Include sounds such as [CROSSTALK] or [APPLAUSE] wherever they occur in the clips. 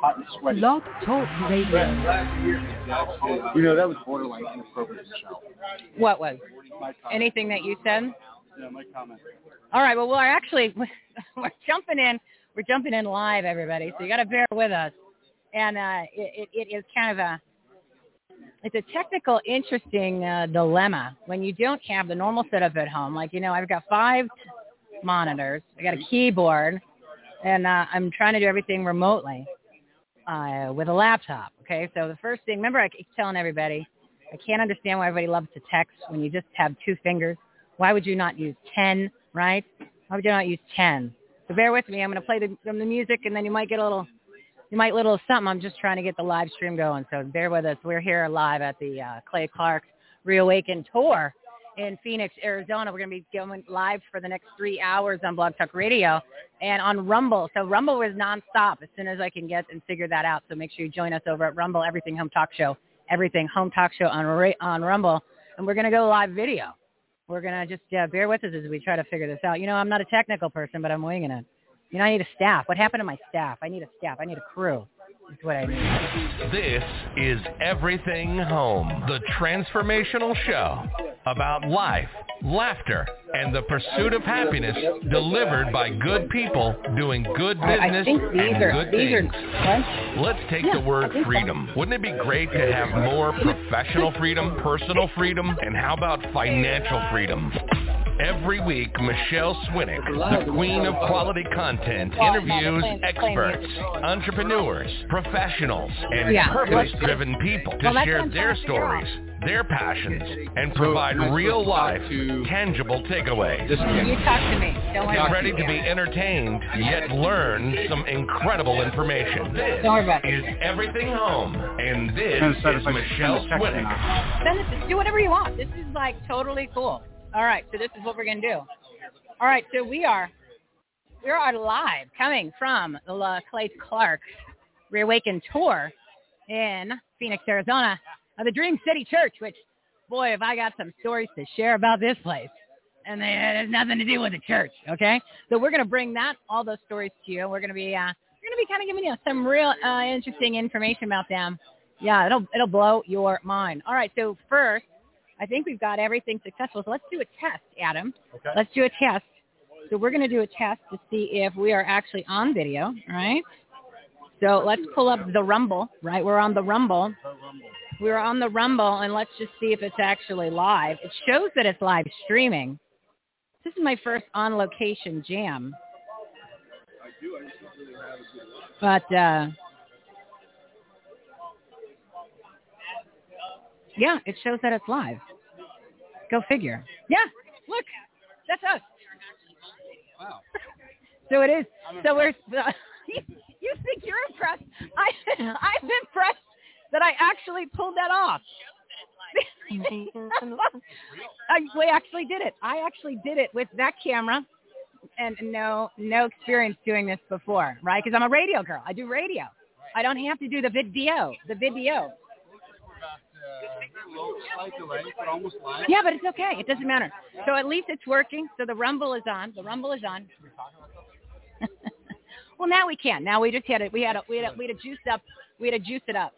hot and sweaty. Blog Talk Radio. You know, that was borderline inappropriate, Michelle. What was? Anything that you said? Yeah, my comment. All right. Well, we're actually [LAUGHS] we're jumping in. We're jumping in live, everybody. So you got to bear with us. And uh, it, it, it is kind of a it's a technical, interesting uh, dilemma when you don't have the normal setup at home. Like you know, I've got five monitors. I got a keyboard, and uh, I'm trying to do everything remotely uh, with a laptop. Okay. So the first thing, remember, I keep telling everybody, I can't understand why everybody loves to text when you just have two fingers. Why would you not use 10, right? Why would you not use 10? So bear with me. I'm going to play the, the music, and then you might get a little, you might little something. I'm just trying to get the live stream going. So bear with us. We're here live at the uh, Clay Clark Reawaken Tour in Phoenix, Arizona. We're going to be going live for the next three hours on Blog Talk Radio and on Rumble. So Rumble is nonstop as soon as I can get and figure that out. So make sure you join us over at Rumble, Everything Home Talk Show, Everything Home Talk Show on, on Rumble. And we're going to go live video we're gonna just uh, bear with us as we try to figure this out. You know, I'm not a technical person, but I'm winging it. You know, I need a staff. What happened to my staff? I need a staff. I need a crew. That's what I need. This is Everything Home, the transformational show about life, laughter, and the pursuit of happiness delivered by good people doing good business and are good these things. are? Let's take Yeah, the word freedom. Wouldn't it be great to have more professional freedom, personal freedom, and how about financial freedom? Every week, Michelle Swinick, the queen of quality content, interviews experts, entrepreneurs, professionals, and purpose-driven people to share their trying to figure out. stories, their passions, and provide am I supposed real life, tangible takeaways. This You talk to me. Don't worry Get ready to be entertained, yet learn some incredible information. This Don't worry about it. is Everything Home, and this is if Michelle send a text Swinick. Send this, do whatever you want. This is like totally cool. All right, so this is what we're gonna do. All right, so we are we are live coming from the La Clay Clark Reawaken Tour in Phoenix, Arizona, of the Dream City Church. Which, boy, have I got some stories to share about this place, and they, it has nothing to do with the church. Okay, so we're gonna bring that all those stories to you. We're gonna be uh, we're gonna be kind of giving you some real uh, interesting information about them. Yeah, it'll it'll blow your mind. All right, so first, I think we've got everything successful. So let's do a test, Adam. Okay. Let's do a test. So we're going to do a test to see if we are actually on video, right? So let's pull up the Rumble, right? We're on the Rumble. We're on the Rumble, and let's just see if it's actually live. It shows that it's live streaming. This is my first on-location jam. But uh, yeah, it shows that it's live. Go figure. Yeah, look, that's us. Wow. [LAUGHS] So it is. So we're. you, [LAUGHS] you think you're impressed? I, [LAUGHS] I'm impressed that I actually pulled that off. [LAUGHS] I, we actually did it. I actually did it with that camera, and no, no experience doing this before, right? Because I'm a radio girl. I do radio. I don't have to do the video. The video. Yeah, but it's okay. It doesn't matter. So at least it's working. So the rumble is on. The rumble is on. [LAUGHS] well, now we can. Now we just had it. We had a, we had a, we had a juice up. We had to juice it up.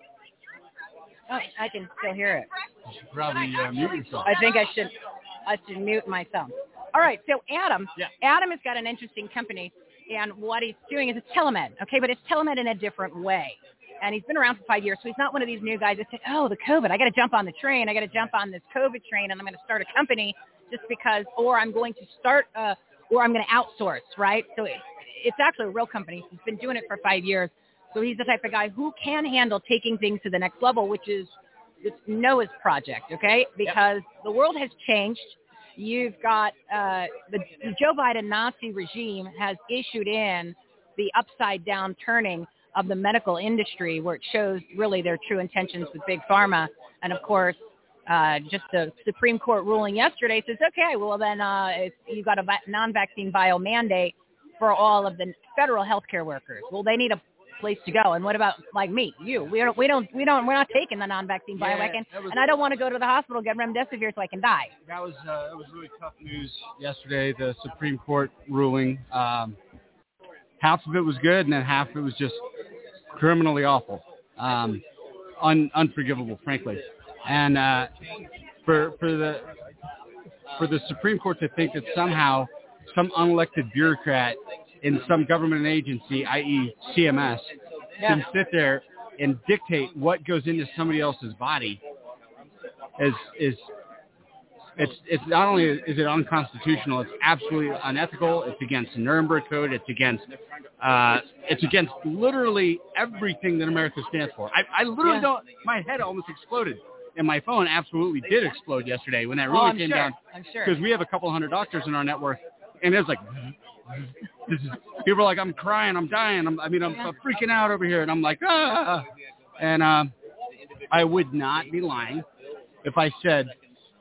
Oh, I can still hear it. You should probably uh, mute yourself. I think I should I should mute myself. All right, so Adam, Yeah. Adam has got an interesting company, and what he's doing is it's telemed, okay, but it's telemed in a different way. And he's been around for five years, so he's not one of these new guys that say, "Oh, the COVID, I got to jump on the train, I got to jump on this COVID train, and I'm going to start a company just because, or I'm going to start, uh, or I'm going to outsource, right?" So it, it's actually a real company. He's been doing it for five years, so he's the type of guy who can handle taking things to the next level, which is it's Noah's project, okay? Because the world has changed. You've got uh, the, the Joe Biden Nazi regime has issued in the upside down turning of the medical industry, where it shows really their true intentions with big pharma, and of course. Uh, just the Supreme Court ruling yesterday says, okay, well then uh, if you got a non-vaccine bio mandate for all of the federal healthcare workers. Well, they need a place to go. And what about like me, you? We don't, we don't, we don't, we're not taking the non-vaccine Yeah, bioweapon, was- and I don't want to go to the hospital get remdesivir so I can die. That was uh, that was really tough news yesterday. The Supreme Court ruling. Um, half of it was good, and then half of it was just criminally awful, um, un, unforgivable, frankly. And uh, for for the for the Supreme Court to think that somehow some unelected bureaucrat in some government agency, i.e., CMS, Yeah. can sit there and dictate what goes into somebody else's body is is it's it's not only is it unconstitutional, it's absolutely unethical. It's against the Nuremberg Code. It's against uh, it's against literally everything that America stands for. I, I literally Yeah. don't. My head almost exploded, and my phone absolutely did explode yesterday when that really oh, came sure. down I'm sure. because we have a couple hundred doctors in our network, and it's like people are like, I'm crying, I'm dying, I'm, I mean, I'm, I'm freaking out over here, and I'm like, ah, and um, I would not be lying if I said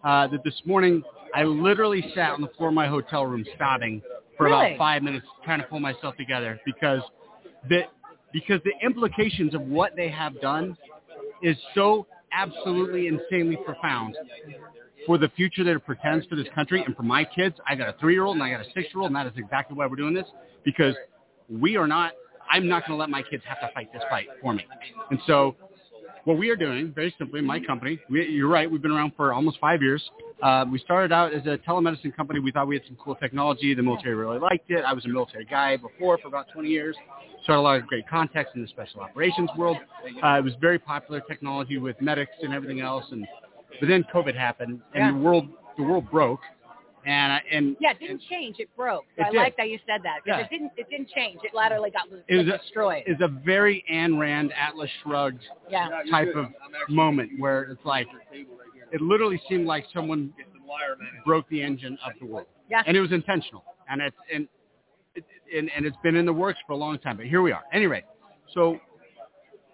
uh, that this morning I literally sat on the floor of my hotel room sobbing for Really? about five minutes, trying to pull myself together because the because the implications of what they have done is so absolutely insanely profound for the future that it pretends for this country and for my kids. I got a three-year-old and I got a six-year-old, and that is exactly why we're doing this because we are not. I'm not going to let my kids have to fight this fight for me. And so, what we are doing, very simply, my company. We, you're right. We've been around for almost five years. Uh, we started out as a telemedicine company. We thought we had some cool technology. The military really liked it. I was a military guy before for about 20 years. So I had a lot of great contacts in the special operations world. Uh, it was very popular technology with medics and everything else. And but then COVID happened, and Yeah. the world the world broke. And I- and yeah, it didn't change. It broke. So It I did. like that you said that because Yeah. it didn't. It didn't change. It laterally got It was a- destroyed. is a very Ayn Rand Atlas Shrugged yeah. type of moment where it's like it literally seemed like someone broke the engine of the world, Yeah. and it was intentional, and it's and it, and, and it's been in the works for a long time. But here we are. Anyway, so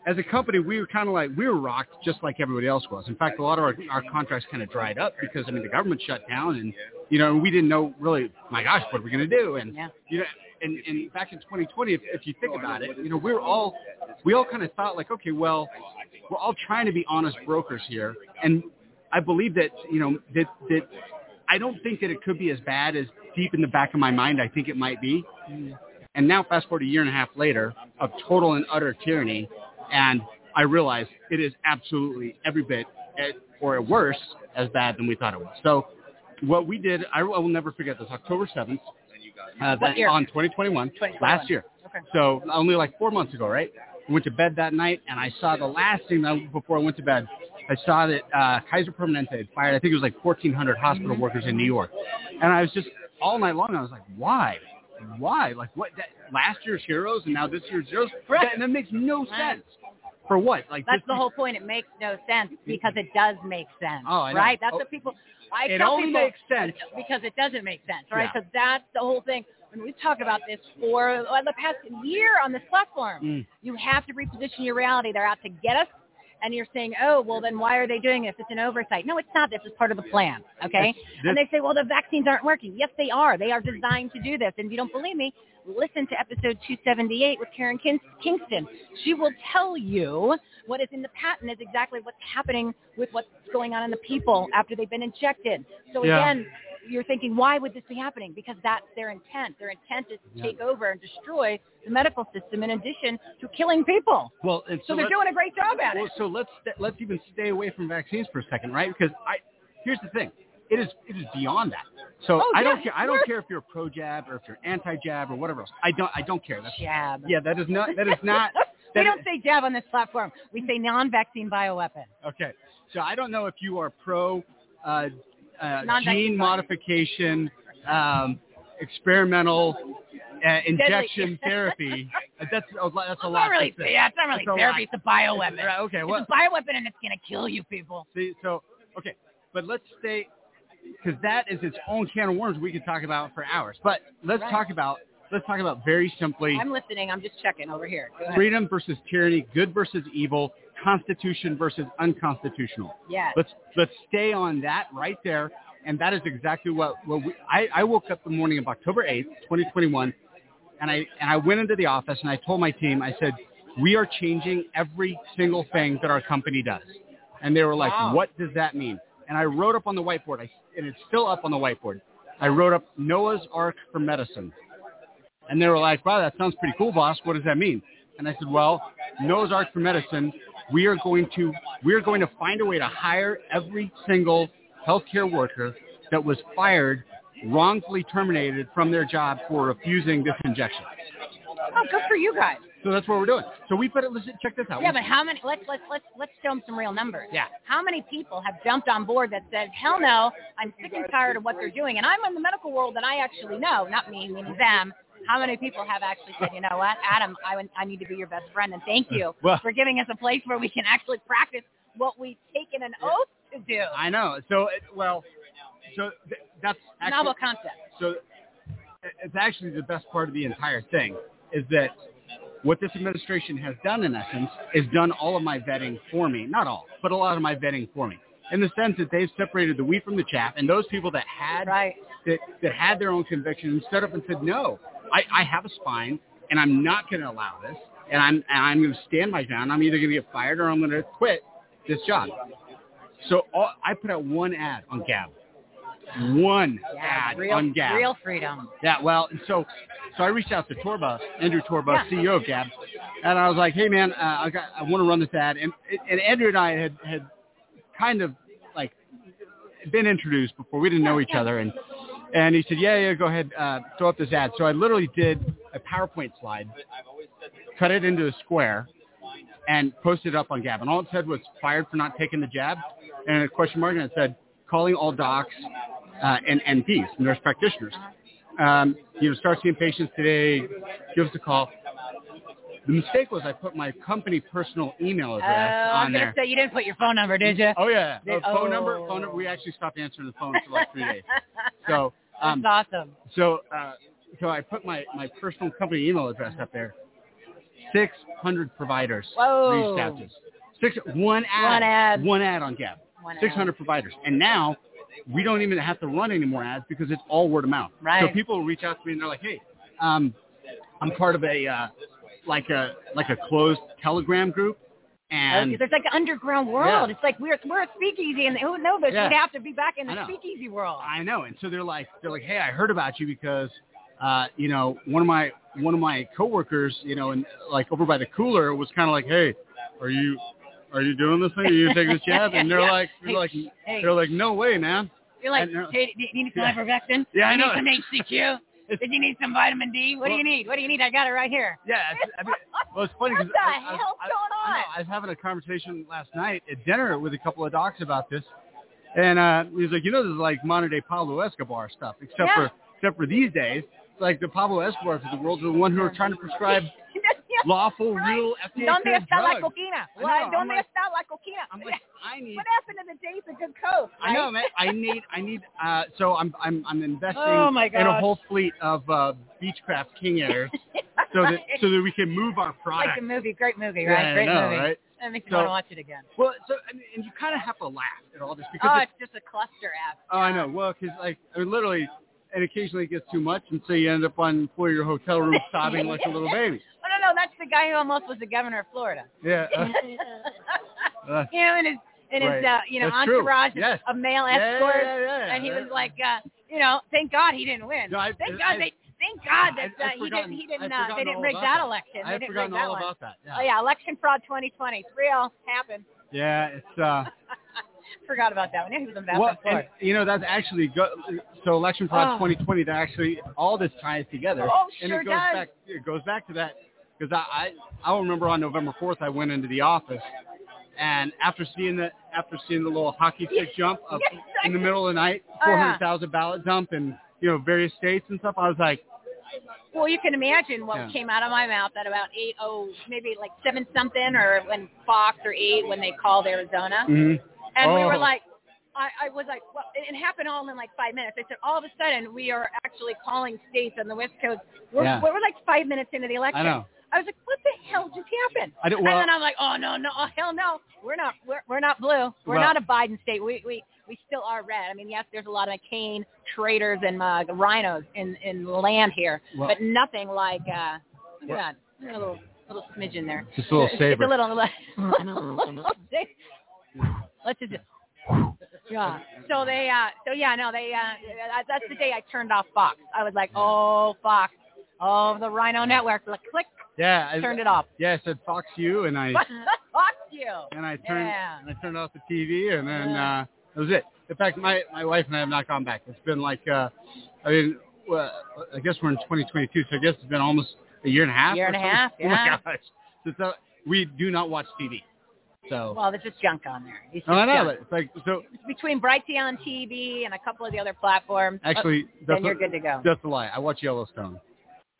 as a company, we were kind of like we were rocked just like everybody else was. In fact, a lot of our, our contracts kind of dried up because I mean the government shut down, and you know we didn't know really. My gosh, what are we going to do? And Yeah. you know, and, and back in 2020, if, if you think about it, you know, we were all we all kind of thought like, okay, well, we're all trying to be honest brokers here, and I believe that you know that that I don't think that it could be as bad as deep in the back of my mind I think it might be. Mm. And now, fast forward a year and a half later of total and utter tyranny, and I realize it is absolutely every bit, eh, or worse, as bad than we thought it was. So, what we did, I will never forget this, October 7th, uh, on 2021, 2021. last year. Okay. So only like four months ago, right? I went to bed that night, and I saw the last thing that, before I went to bed. I saw that uh, Kaiser Permanente had fired. I think it was like 1,400 hospital Mm-hmm. workers in New York, and I was just all night long. I was like, why? Why? Like what? That, last year's heroes and now this year's heroes? Right. That, and that makes no sense. For what? Like That's just the whole point. It makes no sense because it does make sense, Oh, I know. right? That's Oh. what people. I It only people makes sense. [LAUGHS] because it doesn't make sense, right? Yeah. Because that's the whole thing. When we talk about this for uh, the past year on this platform, Mm. you have to reposition your reality. They're out to get us, and you're saying, oh, well, then why are they doing this? It's an oversight. No, it's not. This is part of the plan, okay? This- and they say, well, the vaccines aren't working. Yes, they are. They are designed to do this. And if you don't believe me, listen to episode 278 with Karen Kin- Kingston. She will tell you what is in the patent is exactly what's happening with what's going on in the people after they've been injected. So Yeah. again, you're thinking, why would this be happening? Because that's their intent. Their intent is to Yeah. take over and destroy the medical system in addition to killing people. well, and So, they're doing a great job at Well, it. so let's let's even stay away from vaccines for a second, right? Because I here's the thing, it is it is beyond that. So Oh, I don't care. I don't care if you're pro jab or if you're anti jab or whatever else. I don't I don't care. That's Jab. yeah. That is not that is not. [LAUGHS] we don't say jab on this platform. We say non-vaccine bioweapon. Okay. So I don't know if you are pro uh, uh, gene modification, um, experimental uh, injection [LAUGHS] therapy. Uh, That's a, lot- that's a It's lot. not really, yeah, it's not really a therapy. It's a bioweapon. Right, okay. It's Well, a bioweapon and it's going to kill you people. See, so okay, but let's stay because that is its own can of worms we could talk about for hours. But let's Right. talk about let's talk about very simply I'm listening. I'm just checking over here. Freedom versus tyranny, good versus evil, constitution versus unconstitutional. Yes. Let's let's stay on that right there, and that is exactly what what we, I, I woke up the morning of October eighth, twenty twenty one, and I and I went into the office and I told my team I said we are changing every single thing that our company does, and they were like, Wow. what does that mean? And I wrote up on the whiteboard, I, and it's still up on the whiteboard. I wrote up Noah's Ark for medicine. And they were like, wow, that sounds pretty cool, boss. What does that mean? And I said, well, Noah's Ark for medicine. We are going to we are going to find a way to hire every single healthcare worker that was fired, wrongfully terminated from their job for refusing this injection. Oh, good for you guys. So that's what we're doing. So we put it. Listen, check this out. Yeah, but how many? Let's let's let's let's show them some real numbers. Yeah. How many people have jumped on board that says, "Hell no, I'm sick and tired of what they're doing," and I'm in the medical world, and I actually know, not me, meaning them. How many people have actually said, "You know what, Adam, I I need to be your best friend, and thank you [LAUGHS] Well- for giving us a place where we can actually practice what we've taken an oath to do." I know. So it, well, so th- that's actually, Novel concept. so it's actually the best part of the entire thing is that what this administration has done in essence is done all of my vetting for me. Not all, but a lot of my vetting for me. In the sense that they've separated the wheat from the chaff, and those people that had Right. that, that had their own convictions stood up and said, no, I, I have a spine, and I'm not going to allow this, and I'm, and I'm going to stand my ground. I'm either going to get fired or I'm going to quit this job. So all, I put out one ad on Gab. One Yeah, ad real, on Gab. real freedom. Yeah, well, and so so I reached out to Torba, Andrew Torba, Yeah. CEO of Gab, and I was like, hey man, uh, I got I want to run this ad, and and Andrew and I had had kind of like been introduced before. We didn't know each other, and and he said, yeah, yeah, go ahead, uh, throw up this ad. So I literally did a PowerPoint slide, cut it into a square, and posted it up on Gab. And all it said was fired for not taking the jab, and a question mark, and it said calling all docs uh, and NPs, nurse practitioners. Um, you know, start seeing patients today. Give us a call. The mistake was I put my company personal email Uh, address was on there. say you didn't put your phone number, did you? Oh yeah, Uh, phone number. oh. Phone number. We actually stopped answering the phone for like three days. So, um, That's awesome. so, uh, so I put my my personal company email address up there. Six hundred providers Whoa. reached out to us. Six one ad. One ad. One ad on Gab. One ad. Six hundred providers, and now we don't even have to run any more ads because it's all word of mouth. Right. So people reach out to me and they're like, "Hey, um, I'm part of a uh, like a like a closed Telegram group, and There's like an underground world. Yeah. It's like we're we're a speakeasy, and who knows? Yeah. We'd have to be back in the speakeasy world. I know. And so they're like, they're like, hey, I heard about you because, uh, you know, one of my one of my coworkers, you know, and like over by the cooler was kind of like, hey, are you are you doing this thing? Are you taking this [LAUGHS] jab? And they're Yeah. like, they're Hey, like, hey. they're like, no way, man. You're like, hey, do you need some yeah. ivermectin? Yeah, I you know. need some HCQ? Did you need some vitamin D? What do you need? What do you need? I got it right here. Yeah. It's, [LAUGHS] I mean, well, it's funny What because the I, I, hell's I, going I, on? I was having a conversation last night at dinner with a couple of docs about this, and uh, he was like, you know, this is like modern day Pablo Escobar stuff, except Yeah. for except for these days, like the Pablo Escobars of the world are the one who are trying to prescribe lawful, Right. real FDA ¿Dónde está la drugs. coquina? I know, ¿Dónde like- está la coquina? I'm like, I need. what happened to the days of good coke? I know, man. I need, I need. Uh, so I'm, I'm, I'm investing Oh, my in a whole fleet of uh, Beechcraft King Airs, [LAUGHS] so that, so that we can move our product. like a movie, great movie, Yeah, right? I great know, movie. right? That makes me So- want to watch it again. Well, so I mean, and you kind of have to laugh at all this because Oh, it's, it's just a cluster app. oh, I know. Well, because like I mean, literally, and occasionally it gets too much, and so you end up on floor of your hotel room sobbing like a little baby. No, no, that's the guy who almost was the governor of Florida. Yeah. [LAUGHS] uh, uh, [LAUGHS] Him and his and his Right. uh, you know That's entourage Yes. of male yeah, escorts, yeah, yeah, and he was like, uh, you know, thank God he didn't win. No, I- thank I- God they, thank God that uh, he didn't, he didn't, uh, they didn't rig that that. election. I've they didn't rig that all one. about that. Yeah. Oh yeah, election fraud 2020. It's real. Happened. Yeah, it's uh. [LAUGHS] Forgot about that one. Yeah, he was in Well, and, you know that's actually go, so election fraud Oh. 2020. That actually all this ties together. Oh, and sure it goes does. back. It goes back to that because I, I I remember on November 4th I went into the office and after seeing the after seeing the little hockey stick jump up Yes, in the middle of the night, Oh, yeah. 400,000 ballot dump in you know various states and stuff, I was like, Well, you can imagine what Yeah. came out of my mouth at about eight oh, maybe like seven something, or when Fox or eight when they called Arizona, mm and we were Oh. like, I, I was like, well, it, it happened all in like five minutes. I said, all of a sudden we are actually calling states on the West Coast. We're, Yeah. we're like five minutes into the election. I know. I was like, what the hell just happened? I don't- well- and then I'm like, oh no, no, oh hell no, we're not, we're, we're not blue. We're Well- not a Biden state. We we we still are red. I mean, yes, there's a lot of McCain traitors and uh, rhinos in in land here, Well- but nothing like uh, look Well- at that, at little little smidgen there. Just a little It's saber. a little, little [LAUGHS] Let's just. Yeah. So they, uh, so yeah, no, they, uh, that's the day I turned off Fox. I was like, oh, Fox, oh, the Rhino Network, like, click, Yeah, I, Turned it off. yeah, I said Fox U, and I [LAUGHS] Fuck you. and I turned Yeah. and I turned off the TV, and then Yeah. uh, that was it. In fact, my my wife and I have not gone back. It's been like, uh, I mean, well, I guess we're in 2022, so I guess it's been almost a year and a half. Year and a half, [LAUGHS] Oh my gosh! Since uh, we do not watch TV, so Well, there's just junk on there. It's I just know. junk. But it's like so. It's between Brighteon TV and a couple of the other platforms. Actually, that's then you're a, good to go. that's a lie. I watch Yellowstone.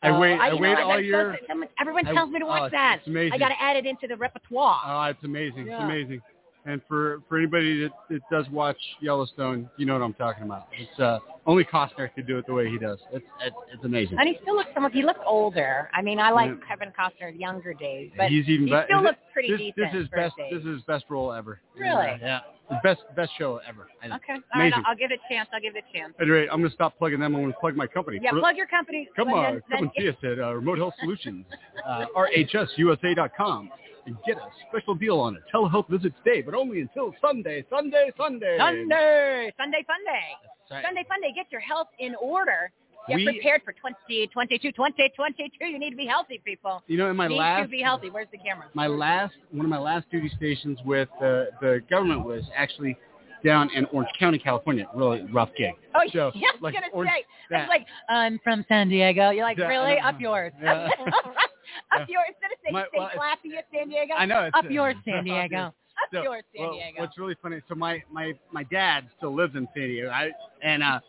I Oh, wait. I, know, wait that's- all year. someone- Everyone I- tells me to watch oh, that. I got to add it into the repertoire. Oh, it's amazing. Yeah. It's amazing. And for for anybody that, that does watch Yellowstone, you know what I'm talking about. It's uh, only Costner could do it the way he does. It's it's, it's amazing. and he still looks. He looks older. I mean, I like Yeah. Kevin Costner's younger days, but He's even he be- still looks pretty this, decent. This is best. This is his best role ever. Really? Yeah. The best best show ever. I know. Okay. All right. Amazing. I'll, I'll give it a chance. I'll give it a chance. Anyway, I'm gonna stop plugging them. I'm gonna plug my company. Yeah, plug your company. Come on, then- come and then see us at uh, Remote Health Solutions, uh, rhsusa.com, and get a special deal on a telehealth visit today, but only until Sunday, Sunday, Sunday. Sunday, Sunday Fun Day. Right. Sunday Fun Day. Get your health in order. Get We- prepared for 2022, 2022. You need to be healthy, people. You know, in my need last to be healthy. Where's the camera? my last one of my last duty stations with the the government was actually down in Orange County, California. Really rough gig. Oh, So, [LAUGHS] yeah, I was like, gonna Orange- say. that- It's like I'm from San Diego. You're like, Yeah, really? Up yours. Yeah. [LAUGHS] [LAUGHS] up yours. Instead of saying My- well, it's- classy San Diego. I know. It's, Up yours, San Diego. Up So, yours, San well, Diego. What's really funny? So my my my dad still lives in San Diego. I and uh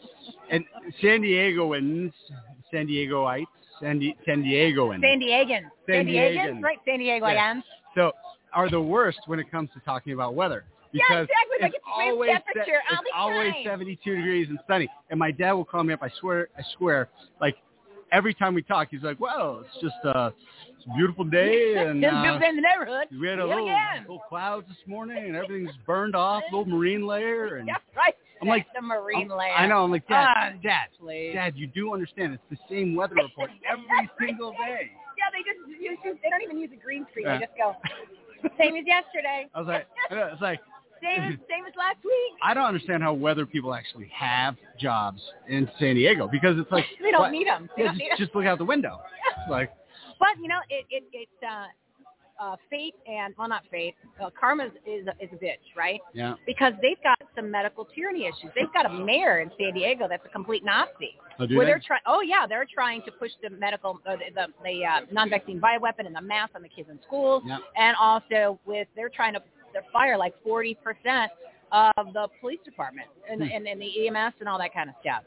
and San Diegoans, San Diegoites, San, Di- San Diegoans. San Diegans. San Diegans, Diegans. right? San Diego Yeah. again. so are the worst when it comes to talking about weather. Yeah, Because exactly. Like it's it's room always se- temperature all it's the always time. 72 degrees and sunny. And my dad will call me up. I swear, I swear, like every time we talk, he's like, "Well, it's just uh, [LAUGHS] it's a beautiful day, and Just uh, moved in the neighborhood. we had a little, little clouds this morning, and everything's burned off, little marine layer, [LAUGHS] and Yeah, right. I'm like, the marine I'm- layer. I know. I'm like, Dad, Ah, Dad, please. Dad, you do understand it's the same weather report [LAUGHS] every single day. Yeah, they just use, they don't even use a green screen. They just go same as yesterday. I was like, I know, it's like, same as [LAUGHS] same as last week. I don't understand how weather people actually have jobs in San Diego because it's like [LAUGHS] They don't what- them. They Yeah, just, need just look out the window. Like, But you know, it it it's uh, uh, fate and well, not fate. Uh, karma is is a, is a bitch, right? yeah, Because they've got some medical tyranny issues. They've got a mayor in San Diego that's a complete Nazi. oh, do where they? they're trying. Oh yeah, they're trying to push the medical, uh, the the, the uh, non-vaccine bioweapon and the mask on the kids in schools, Yeah. and also with they're trying to they're fire like forty percent of the police department and, Hmm. and and the EMS and all that kind of stuff.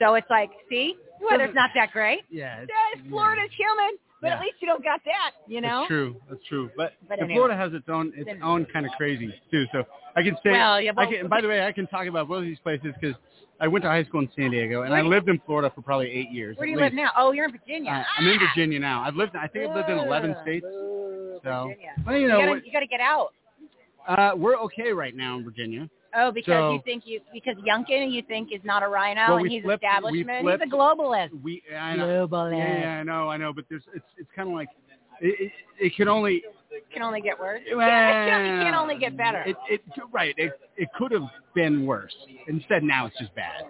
So it's like, see, weather's not that great. Yeah, it's, Yeah, Florida's humid, but Yeah. at least you don't got that, you know. That's true. That's true. But, But anyway. Florida has its own its own kind of crazy too. So I can say. Well, yeah, I can, and by the way, I can talk about both of these places because I went to high school in San Diego and I lived in Florida for probably eight years. Where do you live now? Oh, you're in Virginia. Uh, I'm in Ah! Virginia now. I've lived. I think I've lived in 11 states. So, Virginia. well, you You know, gotta, what- you gotta get out. Uh, we're okay right now in Virginia. Oh, because So- you think you because Youngkin you think is not a rhino Well, and he's flipped- establishment. flipped- he's a globalist. We, I know. Globalist. Yeah, yeah, I know, I know, but there's, it's, it's kind of like, it, it, it can only, Can only get worse. [LAUGHS] well, Yeah, it, can, it can only get better. It, it, right, it, it could have been worse. Instead, now it's just bad.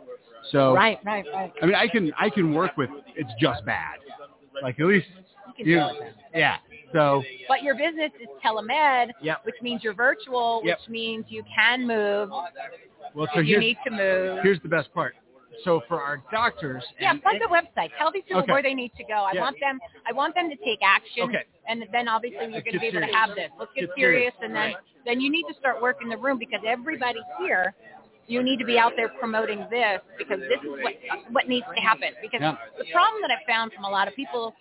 So, right, right, right. I mean, I can, I can work with it's just bad. Like at least, You can you deal with yeah. So, But your business is telemed, Yep. which means you're virtual, Yep. which means you can move well, so you need to move. here's the best part. So for our doctors, Yeah, plug the website. Tell these people Okay. where they need to go. I Yeah. want them. I want them to take action. Okay. And then obviously you're going to be able to have this. Let's get, Get serious, serious. and then Right. then you need to start working the room because everybody here, you need to be out there promoting this because this is what what needs to happen. Because Yeah. the problem that I found from a lot of people,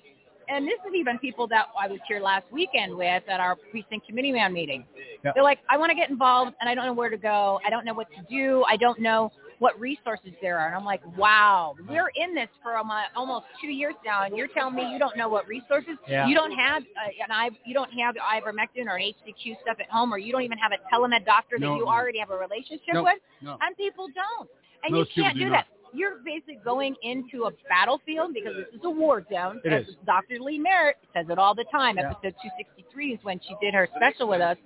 and this is even people that I was here last weekend with at our precinct committee man meeting. They're like, I want to get involved and I don't know where to go. I don't know what to do. I don't know what resources there are. And I'm like, wow, we're in this for almost two years now, and you're telling me you don't know what resources? Yeah. You don't have uh, an I, you don't have ivermectin or an HCQ stuff at home, or you don't even have a telemed doctor that No. you already have a relationship No. with, no. and people don't. And you can't do do that. You're basically going into a battlefield because this is a war zone. It is. Dr. Lee Merritt says it all the time. Yeah. Episode 263 is when she did her special with us.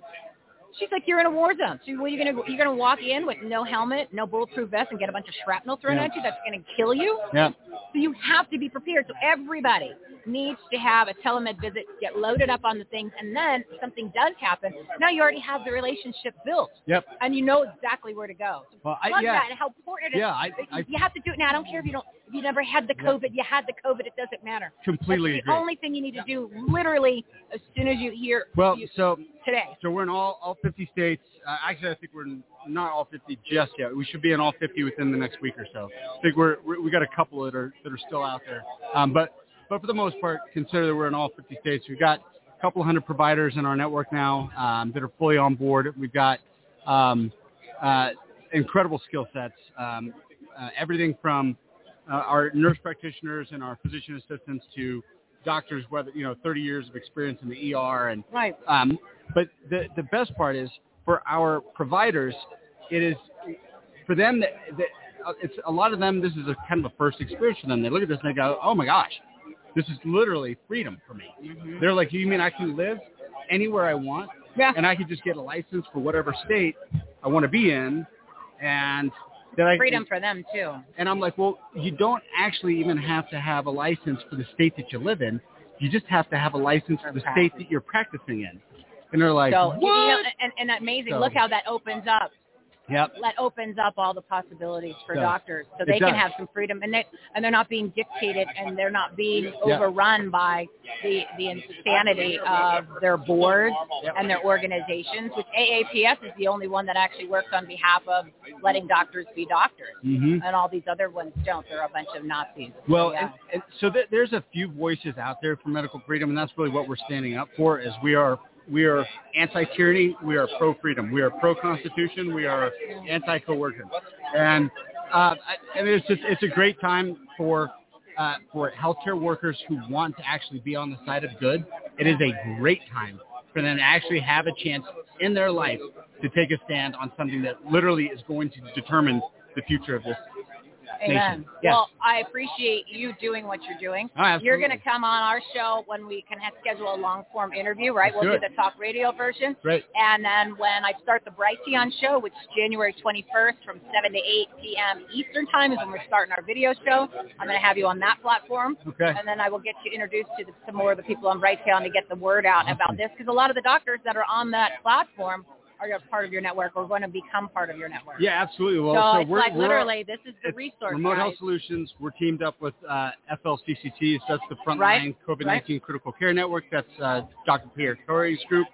She's like, you're in a war zone. So what are you gonna you're gonna walk in with no helmet, no bulletproof vest, and get a bunch of shrapnel thrown Yeah. at you? That's gonna kill you. Yeah. So you have to be prepared. So everybody needs to have a telemed visit, get loaded up on the things, and then if something does happen, now you already have the relationship built. Yep. And you know exactly where to go. So Well, I, yeah. that and how important it is. Yeah, I, I you have to do it now. I don't care if you don't, if you never had the COVID, you had the COVID, it doesn't matter. completely That's the agree. only thing you need to do literally as soon as you hear Well, you, so today. so we're in all all 50 states. Uh, actually, I think we're not all 50 just yet. We should be in all 50 within the next week or so. I think we're, we're we got a couple that are that are still out there. Um, but but for the most part, consider that we're in all 50 states. We've got a couple hundred providers in our network now um, that are fully on board. We've got um, uh, incredible skill sets. Um, uh, everything from uh, our nurse practitioners and our physician assistants to doctors, whether you know 30 years of experience in the ER and Right. um, but the the best part is for our providers, it is for them that, that uh, it's a lot of them. This is a kind of a first experience for them. They look at this and they go, "Oh my gosh, this is literally freedom for me." They're like, "You mean I can live anywhere I want, Yeah. and I can just get a license for whatever state I want to be in, and that I Freedom for them too. and I'm like, well, you don't actually even have to have a license for the state that you live in. You just have to have a license for the state that you're practicing in. And they're like, So you know, what? and, and amazing. So- Look how that opens up. Yep. That opens up all the possibilities for Does. doctors, so they can have some freedom, and they and they're not being dictated, and they're not being Yeah. overrun by the the insanity of their boards Yep. and their organizations. Which AAPS is the only one that actually works on behalf of letting doctors be doctors, hmm and all these other ones don't. They're a bunch of Nazis. Well, yeah. and, and so th- there's a few voices out there for medical freedom, and that's really what we're standing up for. Is we are we are anti-tyranny, we are pro-freedom, we are pro-constitution, we are anti-coercion, and uh, it's just it's a great time for uh, for healthcare workers who want to actually be on the side of good. It is a great time for them to actually have a chance in their life to take a stand on something that literally is going to determine the future of this Amen. Yes. Well, I appreciate you doing what you're doing. Oh. You're going to come on our show when we can have, schedule a long form interview, right? Let's we'll do do the talk radio version. Great. And then when I start the Brighteon show, which is January 21st from 7 to 8 p.m. Eastern time is when we're starting our video show. I'm going to have you on that platform. Okay. And then I will get you introduced to, the, to more of the people on Brighteon to get the word out about this because a lot of the doctors that are on that platform are a part of your network or going to become part of your network. Yeah, absolutely. Well, so, so, it's we're, like we're literally, this is the resource. Remote guys. Health Solutions. We're teamed up with uh, FLCCC. So that's the Frontline Right. COVID-19 Critical Care Network. That's uh, Dr. Pierre Torres' group.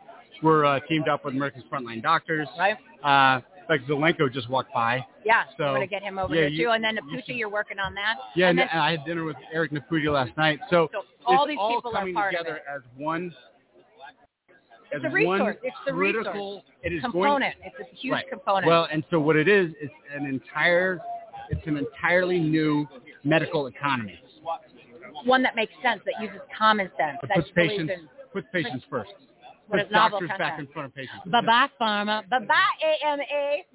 We're uh, teamed up with America's Frontline Doctors. Right? Uh, fact, Zelenko just walked by. Yeah, So, I'm going to get him over yeah, there you- too. And then you you're working on that. Yeah, and and, then, I had dinner with Eric Nepute last night. So, so all these all people are coming part of together as one. It's a resource. It's the critical, It is going Component. It's a huge Right. component. Well, and so what it is, it's an entire, it's an entirely new medical economy. One that makes sense, that uses common sense. That puts patients, in puts patients first. Puts doctors back in front of patients. Bye-bye, pharma. Bye-bye, AMA.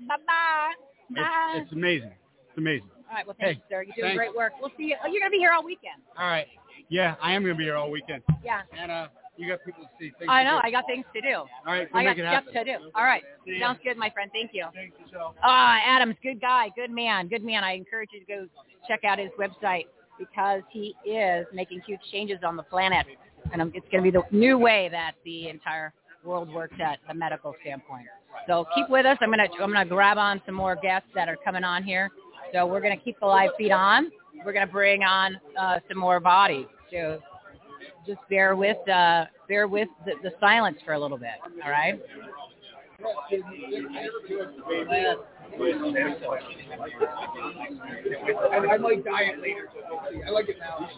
Bye-bye. Bye. It's, it's amazing. It's amazing. all right, well, thank hey, you, sir. You're doing thanks. great work. We'll see you. Oh, you're going to be here all weekend. All right. Yeah, I am going to be here all weekend. Yeah. And uh, you got people to see. Things I know. I got things to do. All right, go I got stuff to do. All right. See. Sounds good, my friend. Thank you. Thanks, Michelle. Ah, Adam's good guy, good man, good man. I encourage you to go check out his website because he is making huge changes on the planet, and it's going to be the new way that the entire world works at the medical standpoint. So keep with us. I'm going to I'm going to grab on some more guests that are coming on here. So we're going to keep the live feed on. We're going to bring on uh, some more bodies. So just bear with uh, bear with the, the silence for a little bit. All right. And I might diet later. I like it now.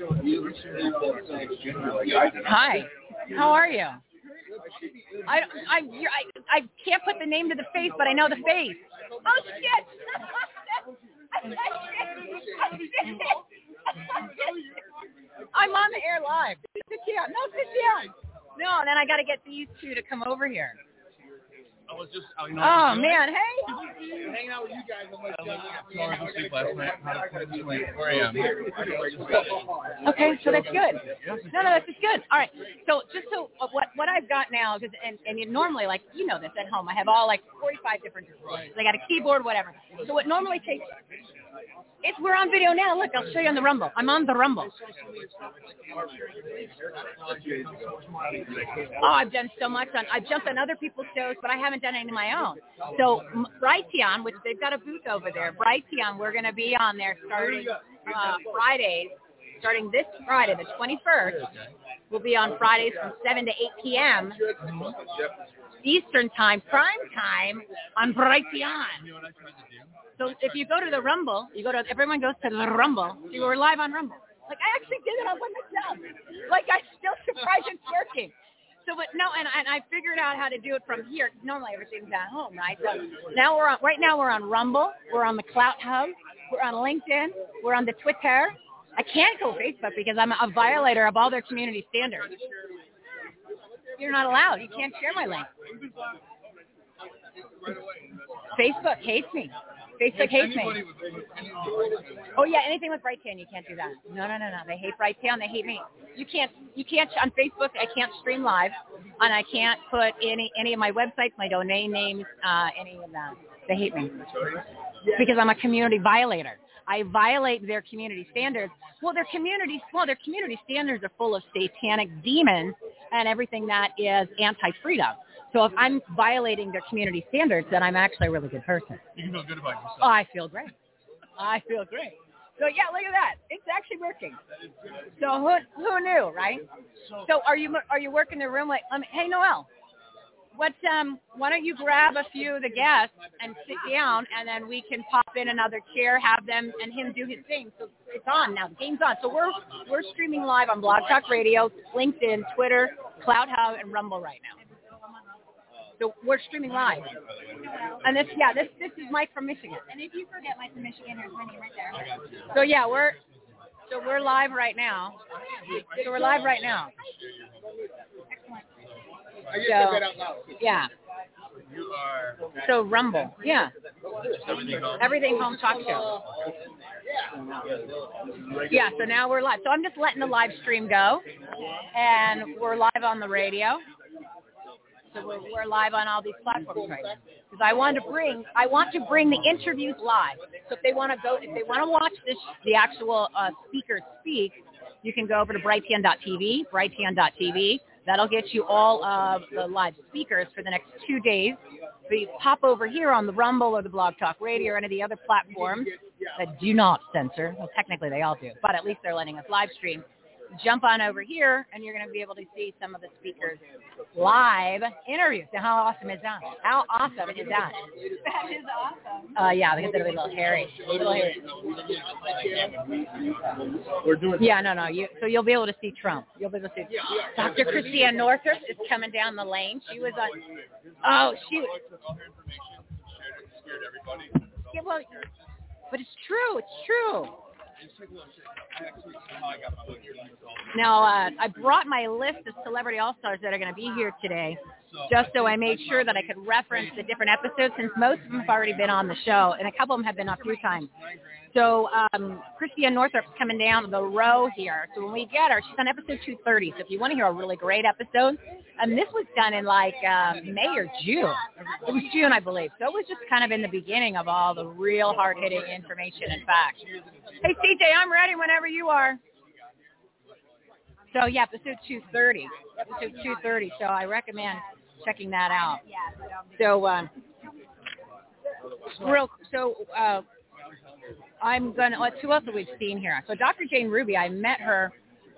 Hi. How are you? I I you're, I I can't put the name to the face, but I know the face. Oh shit! [LAUGHS] I'm on the air live. Sit down. No, sit down. No, and then I got to get these two to come over here. I was just, oh, you know, Oh what I'm doing? man, hey. Hanging out with you guys. I'm like, I was two sleep last night. How to sleep late. Where am. Okay, so that's good. No, no, that's just good. All right. So just so uh, what what I've got now, because and and you normally like you know this at home, I have all like 45 different displays. I got a keyboard, whatever. So what normally takes it's we're on video now. Look, I'll show you on the Rumble. I'm on the Rumble. Oh, I've done so much on. I've jumped on other people's shows, but I haven't done any of my own. So Brighteon, which they've got a booth over there. Brighteon, we're going to be on there starting uh, Fridays, starting this Friday, the 21st. We'll be on Fridays from 7 to 8 p.m. Eastern time, prime time on Brighteon. So if you go to the Rumble, you go to everyone goes to the Rumble. Were live on Rumble. Like I actually did it on myself. Like I'm still surprised it's working. So, but no, and, and I figured out how to do it from here. Normally everything's at home, right? So now we're on. Right now we're on Rumble. We're on the Clout Hub. We're on LinkedIn. We're on the Twitter. I can't go Facebook because I'm a violator of all their community standards. You're not allowed. You can't share my link. Facebook hates me. Facebook hates me. Oh yeah, anything with Brighteon, you can't do that. No, no, no, no. They hate Brighteon. They hate me. You can't. You can't on Facebook. I can't stream live, and I can't put any any of my websites, my domain names, uh, any of that. They hate me because I'm a community violator. I violate their community standards. Well, their community, well, their community standards are full of satanic demons and everything that is anti-freedom. So if I'm violating their community standards, then I'm actually a really good person. You can feel good about yourself. Oh, I feel great. I feel great. So yeah, look at that. It's actually working. So who who knew, right? So are you are you working the room like? Um, hey, Noel, what um? Why don't you grab a few of the guests and sit down, and then we can pop in another chair, have them and him do his thing. So it's on now. The game's on. So we're we're streaming live on Blog Talk Radio, LinkedIn, Twitter, Clout Hub, and Rumble right now. So we're streaming live. And this, yeah, this this is Mike from Michigan. And if you forget Mike from Michigan, there's my name right there. So yeah, we're so we're live right now. So we're live right now. So- said that out loud. Yeah. You are So Rumble. Yeah. everything home. Everything home talk show. Yeah, so now we're live. So I'm just letting the live stream go. And we're live on the radio. So we're, we're live on all these platforms right now. Because I want to bring, I want to bring the interviews live. So if they want to go, if they want to watch this, the actual uh, speakers speak, you can go over to brighteon.tv, brighteon.tv. That'll get you all of the live speakers for the next two days. So you pop over here on the Rumble or the Blog Talk Radio or any of the other platforms that do not censor. Well, technically they all do, but at least they're letting us live stream. Jump on over here, and you're going to be able to see some of the speakers live interviews. Now, how awesome is that? How awesome is that? That is awesome. Uh, yeah, because it'll be a little hairy. Little hairy. We're doing Yeah, no, no. You, so you'll be able to see Trump. You'll be able to see. Dr. Christiane Northrup is coming down the lane. She was on. Oh, she. Yeah, well, but it's true. It's true. Now, uh, I brought my list of celebrity all-stars that are going to be here today, just so I made sure that I could reference the different episodes, since most of them have already been on the show, and a couple of them have been a few times. So um, Christiane Northrup's coming down the row here. So when we get her, she's on episode 230. So if you want to hear a really great episode, and this was done in like uh, May or June. It was June, I believe. So it was just kind of in the beginning of all the real hard-hitting information and facts. Hey, CJ, I'm ready whenever you are. So yeah, episode 230. Episode 230. So I recommend checking that out. So, um, real, so uh, I'm gonna. Let's who else have we seen here? So Dr. Jane Ruby, I met her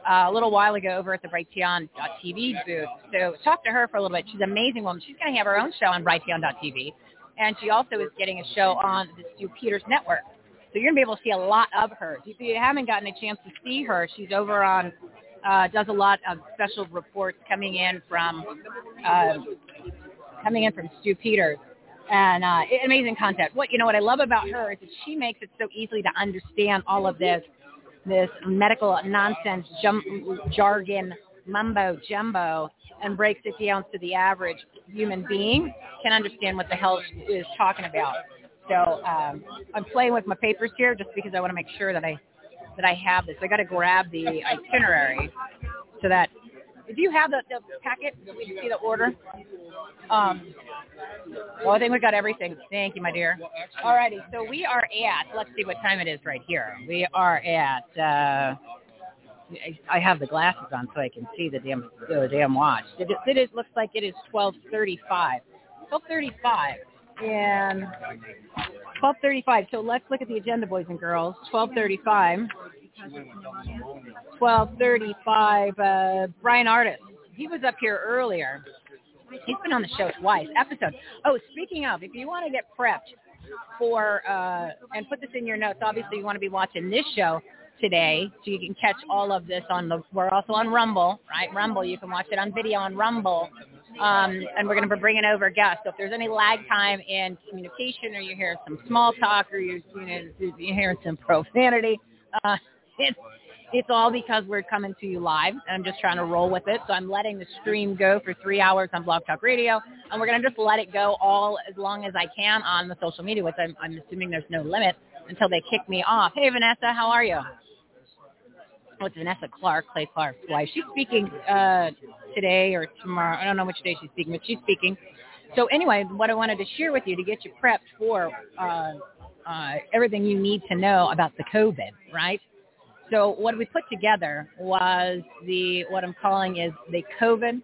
uh, a little while ago over at the Brighteon.tv booth. So talked to her for a little bit. She's an amazing woman. She's going to have her own show on Brighteon.tv, and she also is getting a show on the Stu Peters Network. So you're going to be able to see a lot of her. If you haven't gotten a chance to see her, she's over on uh, does a lot of special reports coming in from uh, coming in from Stu Peters and uh, amazing content. What you know what I love about her is that she makes it so easily to understand all of this this medical nonsense jum- jargon mumbo jumbo and breaks it down so the average human being can understand what the hell she is talking about. So um, I'm playing with my papers here just because I want to make sure that I that I have this. I got to grab the itinerary so that do you have the, the packet? Do we can see the order? Um, well, I think we got everything. Thank you, my dear. Alrighty, so we are at. Let's see what time it is right here. We are at. Uh, I have the glasses on so I can see the damn the damn watch. It, it, it looks like it is 12:35. 12:35 and 12:35. So let's look at the agenda, boys and girls. 12:35. 12:35. Uh, Bryan Ardis. He was up here earlier. He's been on the show twice. Episode. Oh, speaking of, if you want to get prepped for uh, and put this in your notes, obviously you want to be watching this show today, so you can catch all of this on the. We're also on Rumble, right? Rumble. You can watch it on video on Rumble. Um, and we're going to be bringing over guests. So if there's any lag time in communication, or you hear some small talk, or you're you know you hear some profanity, uh, [LAUGHS] it's it's all because we're coming to you live, and I'm just trying to roll with it. So I'm letting the stream go for three hours on Blog Talk Radio, and we're going to just let it go all as long as I can on the social media, which I'm, I'm assuming there's no limit until they kick me off. Hey, Vanessa, how are you? It's Vanessa Clark, Clay Clark's wife. She's speaking uh, today or tomorrow. I don't know which day she's speaking, but she's speaking. So anyway, what I wanted to share with you to get you prepped for uh, uh, everything you need to know about the COVID, right? So what we put together was the what I'm calling is the COVID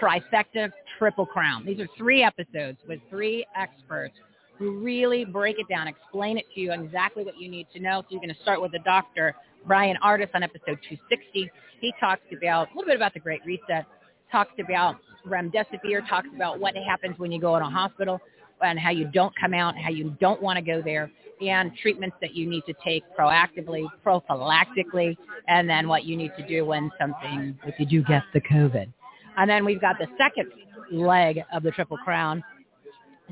trifecta triple crown. These are three episodes with three experts who really break it down, explain it to you exactly what you need to know. So you're going to start with a doctor Bryan Ardis on episode 260. He talks about a little bit about the Great Reset, talks about remdesivir, talks about what happens when you go in a hospital and how you don't come out, how you don't want to go there and treatments that you need to take proactively, prophylactically, and then what you need to do when something, if you do get the COVID. And then we've got the second leg of the Triple Crown.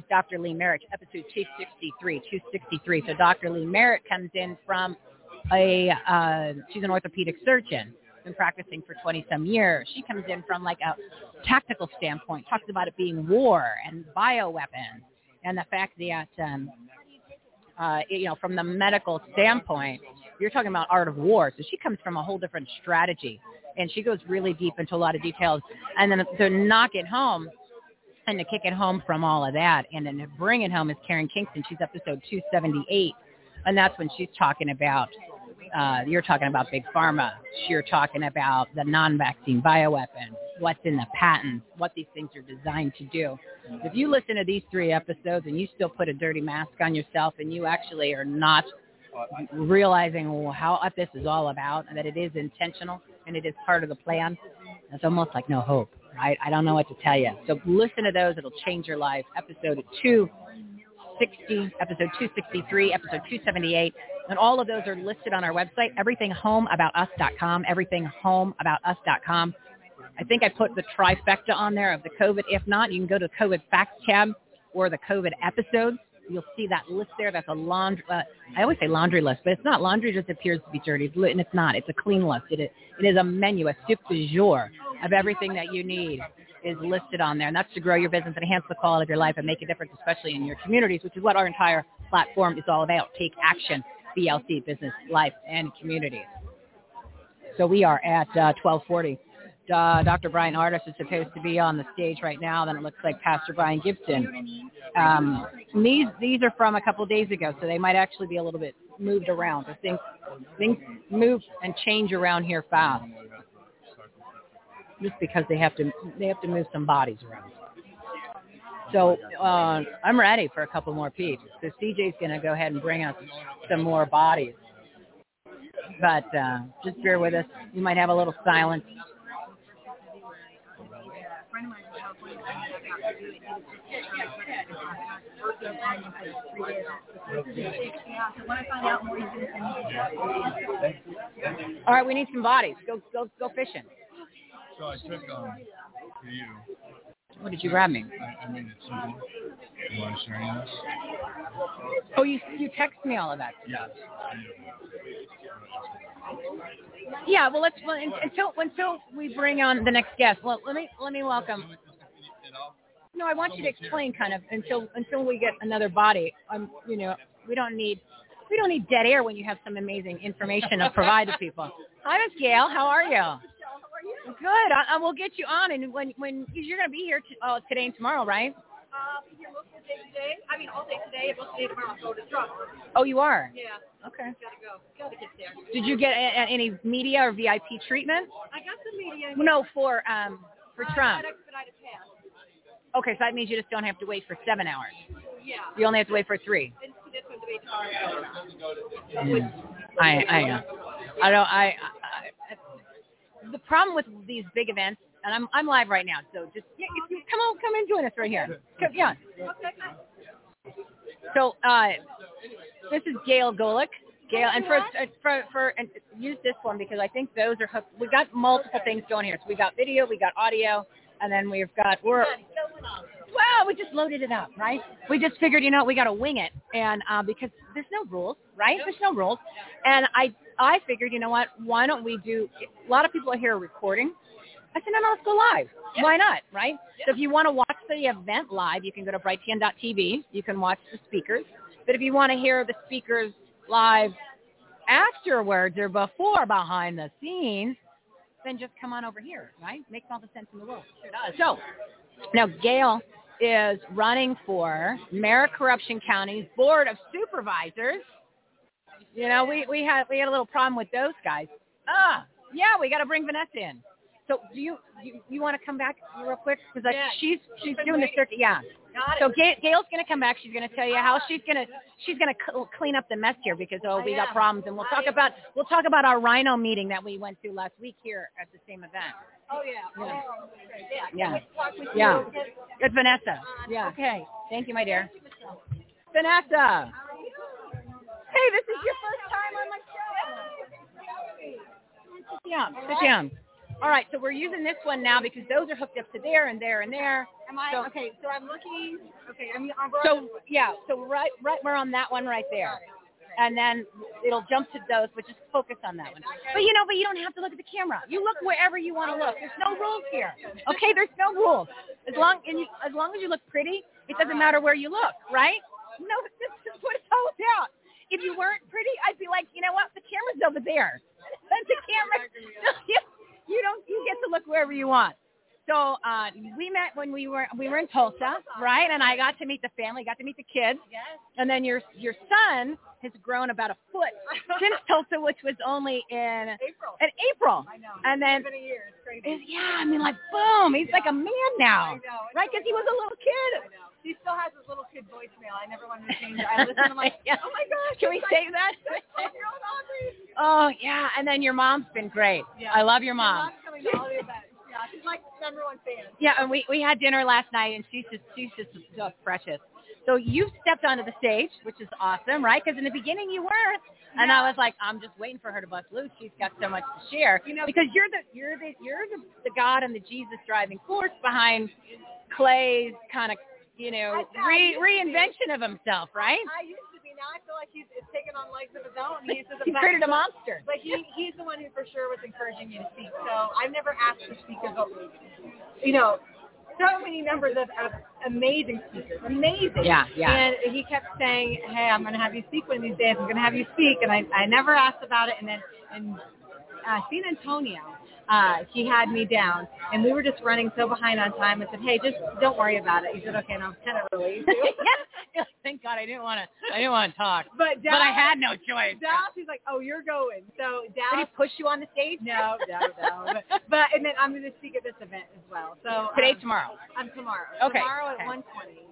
Dr. Lee Merritt, episode 263, 263. So Dr. Lee Merritt comes in from a, uh, she's an orthopedic surgeon, been practicing for 20 some years. She comes in from like a tactical standpoint, talks about it being war and bioweapons and the fact that um, uh, you know, from the medical standpoint, you're talking about art of war. So she comes from a whole different strategy, and she goes really deep into a lot of details. And then to knock it home and to kick it home from all of that, and then bring it home is Karen Kingston. She's episode 278, and that's when she's talking about. Uh, you're talking about big pharma. You're talking about the non-vaccine bioweapon, what's in the patents, what these things are designed to do. If you listen to these three episodes and you still put a dirty mask on yourself and you actually are not realizing how what this is all about and that it is intentional and it is part of the plan, it's almost like no hope, right? I don't know what to tell you. So listen to those. It'll change your life. Episode 260, episode 263, episode 278. And all of those are listed on our website, everythinghomeaboutus.com, everythinghomeaboutus.com. I think I put the trifecta on there of the COVID. If not, you can go to the COVID facts tab or the COVID episodes. You'll see that list there. That's a laundry. Uh, I always say laundry list, but it's not. Laundry just appears to be dirty, and it's not. It's a clean list. It is, it is a menu, a soup du jour of everything that you need is listed on there, and that's to grow your business, enhance the quality of your life, and make a difference, especially in your communities, which is what our entire platform is all about. Take action, BLC, business, life, and communities. So we are at uh, 1240 uh, Dr. Bryan Ardis is supposed to be on the stage right now. Then it looks like Pastor Brian Gibson. Um, these these are from a couple days ago, so they might actually be a little bit moved around. I think things move and change around here fast, just because they have to they have to move some bodies around. So uh, I'm ready for a couple more peeps. So CJ's going to go ahead and bring us some more bodies. But uh, just bear with us. You might have a little silence All right, we need some bodies. Go, go, go fishing. So I took um you. What did you grab me? I, I it simple. You want to share this? Oh, you you text me all of that. Yes. Yeah, well, let's well, until until we bring on the next guest. Well, let me let me welcome. No, I want you to explain kind of until until we get another body. Um, you know, we don't need we don't need dead air when you have some amazing information to provide to people. Hi, Miss Gail. How are you? Good. I, I will get you on, and when when you're going to be here t- oh, today and tomorrow, right? Uh, here most of the day today. I mean, all day today, and most of the day tomorrow. Go to Trump. Oh, you are. Yeah, Okay. gotta go. Gotta get there. Did you get a, a- any media or VIP treatment? I got the media. No, for um for Uh, Trump. Expedited pass. Okay, so that means you just don't have to wait for seven hours. Yeah. You only have to wait for three. And this one's debate tomorrow. I I know. I don't I, I, I the problem with these big events and I'm I'm live right now, so just yeah, you, come on come and join us right here. Come, yeah. So uh this is Gail Golec. Gail and for uh, for for and use this one because I think those are hooked. We got multiple things going here. So we got video, we got audio, and then we've got we're well, we just loaded it up, right? We just figured, you know, we got to wing it, and uh, because there's no rules, right? There's no rules, and I I figured, you know what? Why don't we do? A lot of people are here recording. I said, no, no, let's go live. Why not, right? So if you want to watch the event live, you can go to brighteon.tv. You can watch the speakers. But if you want to hear the speakers live afterwards or before behind the scenes, then just come on over here, right? Makes all the sense in the world. Sure does. So now Gail is running for Mayor of Corruption County's Board of Supervisors. You know, we, we had we had a little problem with those guys. Ah, yeah, we got to bring Vanessa in. So do you you, you want to come back real quick because Yeah. she's she's doing the circuit. Yeah. Got So Gail, Gail's going to come back. She's going to tell you how she's going to she's going to clean up the mess here because oh we got problems and we'll talk am. about we'll talk about our Rhino meeting that we went to last week here at the same event. Oh yeah. Yeah. Oh, okay. yeah. Yeah. Can't wait to talk with Yeah. you. Good, Vanessa. Yeah. Okay. Thank you, my dear. Vanessa. Hey, this is your first time on my show. Sit down. Sit down. All right, so we're using this one now because those are hooked up to there and there and there. Am I So- okay? So I'm looking. Okay, I'm. I'm So yeah, so right, right, we're on that one right there, and then it'll jump to those, but just focus on that one. But you know, but you don't have to look at the camera. You look wherever you want to look. There's no rules here. Okay, there's no rules. As long and you, as long as you look pretty, it doesn't matter where you look, right? No, [LAUGHS] this is what it's all about. If you weren't pretty, I'd be like, you know what? The camera's over there. That's [LAUGHS] the camera. you, [LAUGHS] you don't. You get to look wherever you want. So uh, we met when we were we were in Tulsa, right? And I got to meet the family, got to meet the kids. Yes. And then your your son has grown about a foot [LAUGHS] since Tulsa, which was only in April. in April. I know. And then It's been a year. It's crazy. yeah, I mean like boom, he's like a man now, I know. It's right? Because he was a little kid. I know. He still has his little kid voicemail. I never wanted to change it. I listen to him like, [LAUGHS] Yeah. oh my gosh. Can we it's save like, that? [LAUGHS] Oh yeah, and then your mom's been great. Yeah. I love your Your mom. mom's coming to all the events. Yeah, she's like number one fan. Yeah, and we we had dinner last night, and she's just she's just so precious. So you've stepped onto the stage, which is awesome, right? Because in the beginning you weren't, and I was like, I'm just waiting for her to bust loose. She's got so much to share. You know- because you're the you're the you're the, the God and the Jesus driving force behind Clay's kind of you know re, used to be. reinvention of himself, right? I used. Now I feel like he's it's taken on legs of his own. He's just He created a monster. But he he's the one who for sure was encouraging me to speak. So I've never asked to speak as you know, so many numbers of, of amazing speakers, amazing. Yeah, yeah. And he kept saying, "Hey, I'm going to have you speak one of these days. I'm going to have you speak." And I I never asked about it. And then in uh, San Antonio, uh, he had me down, and we were just running so behind on time. and said, "Hey, just don't worry about it." He said, "Okay," and I was kind of relieved. [LAUGHS] yeah. [LAUGHS] Thank God I didn't want to I didn't want to talk, But but I had no choice. Dallas, he's like, "Oh, you're going." So Dallas, Did he Dallas, push you on the stage? no, no, no. But, but and then I'm going to speak at this event as well. So Today, um, tomorrow. I'm tomorrow. Okay, Tomorrow okay. at 1:20.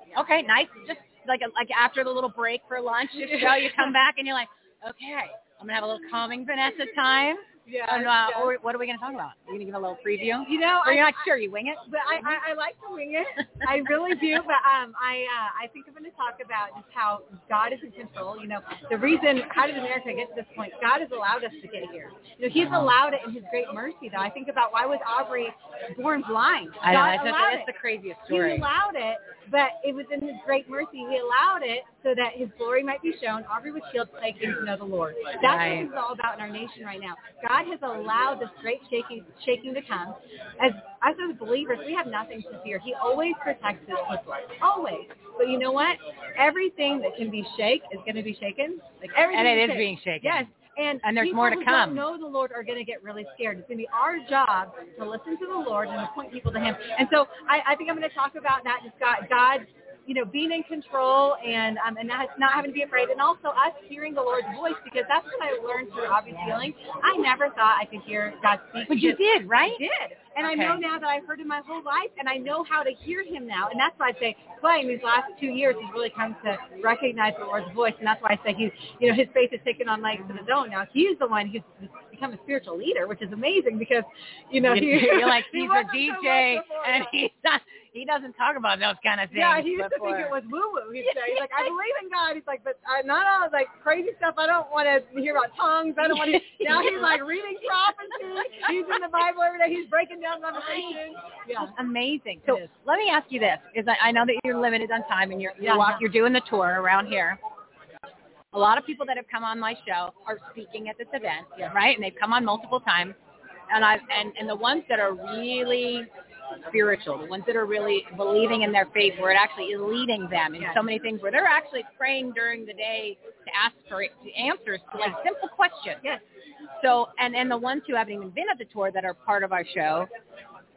Yeah. Okay, nice. Just like a, like after the little break for lunch, [LAUGHS] you show you come back and you're like, okay, I'm gonna have a little calming Vanessa time. Yeah, And, uh, yeah. or what are we going to talk about? Are you going to give a little preview? You know, Or I, you're not sure? You wing it? but I, I, I like to wing it. I really do. But um, I uh, I think I'm going to talk about just how God is in control. You know, the reason how did America get to this point? God has allowed us to get here. You know, He's allowed it in His great mercy. Though I think about why was Aubrey born blind? I know. God That's, allowed that's it. the craziest He allowed it, but it was in His great mercy. He allowed it so that His glory might be shown. Aubrey was healed, they came to know the Lord. That's Right. what this is all about in our nation right now. God has allowed this great shaking, shaking to come. As us as believers, we have nothing to fear. He always protects His people, always. But you know what? Everything that can be shake is going to be shaken. Like everything And it is is being shaken. Yes. And, And there's more to who come. Don't know the Lord are going to get really scared. It's going to be our job to listen to the Lord and to point people to Him. And so I, I think I'm going to talk about that. Just God, God, you know, being in control and um, and not, not having to be afraid, and also us hearing the Lord's voice because that's what I learned through Aubrey's healing. I never thought I could hear God speak. But you did, right? I did. And I know now that I've heard him my whole life, and I know how to hear him now. And that's why I say, playing these last two years, he's really come to recognize the Lord's voice. And that's why I say he's, you know, his faith has taken on legs of his own. Now he's the one who's become a spiritual leader, which is amazing because, you know, he, You're like [LAUGHS] he he's a wasn't so DJ, and he's not. He doesn't talk about those kind of things. Yeah, he used to think it was woo woo. He'd say, he's like, I [LAUGHS] believe in God. He's like, but uh, not all like crazy stuff. I don't want to hear about tongues. I don't want to. [LAUGHS] Now he's like reading prophecy. He's in the Bible every day. He's breaking down Revelation. Yeah. amazing. So let me ask you this, because I, I know that you're limited on time and you're you're, walk, you're doing the tour around here. A lot of people that have come on my show are speaking at this event, right? And they've come on multiple times. And I and, and the ones that are really spiritual, the ones that are really believing in their faith, where it actually is leading them in so many things, where they're actually praying during the day to ask for to answers to like simple questions. Yes. So, and, and the ones who haven't even been at the tour that are part of our show,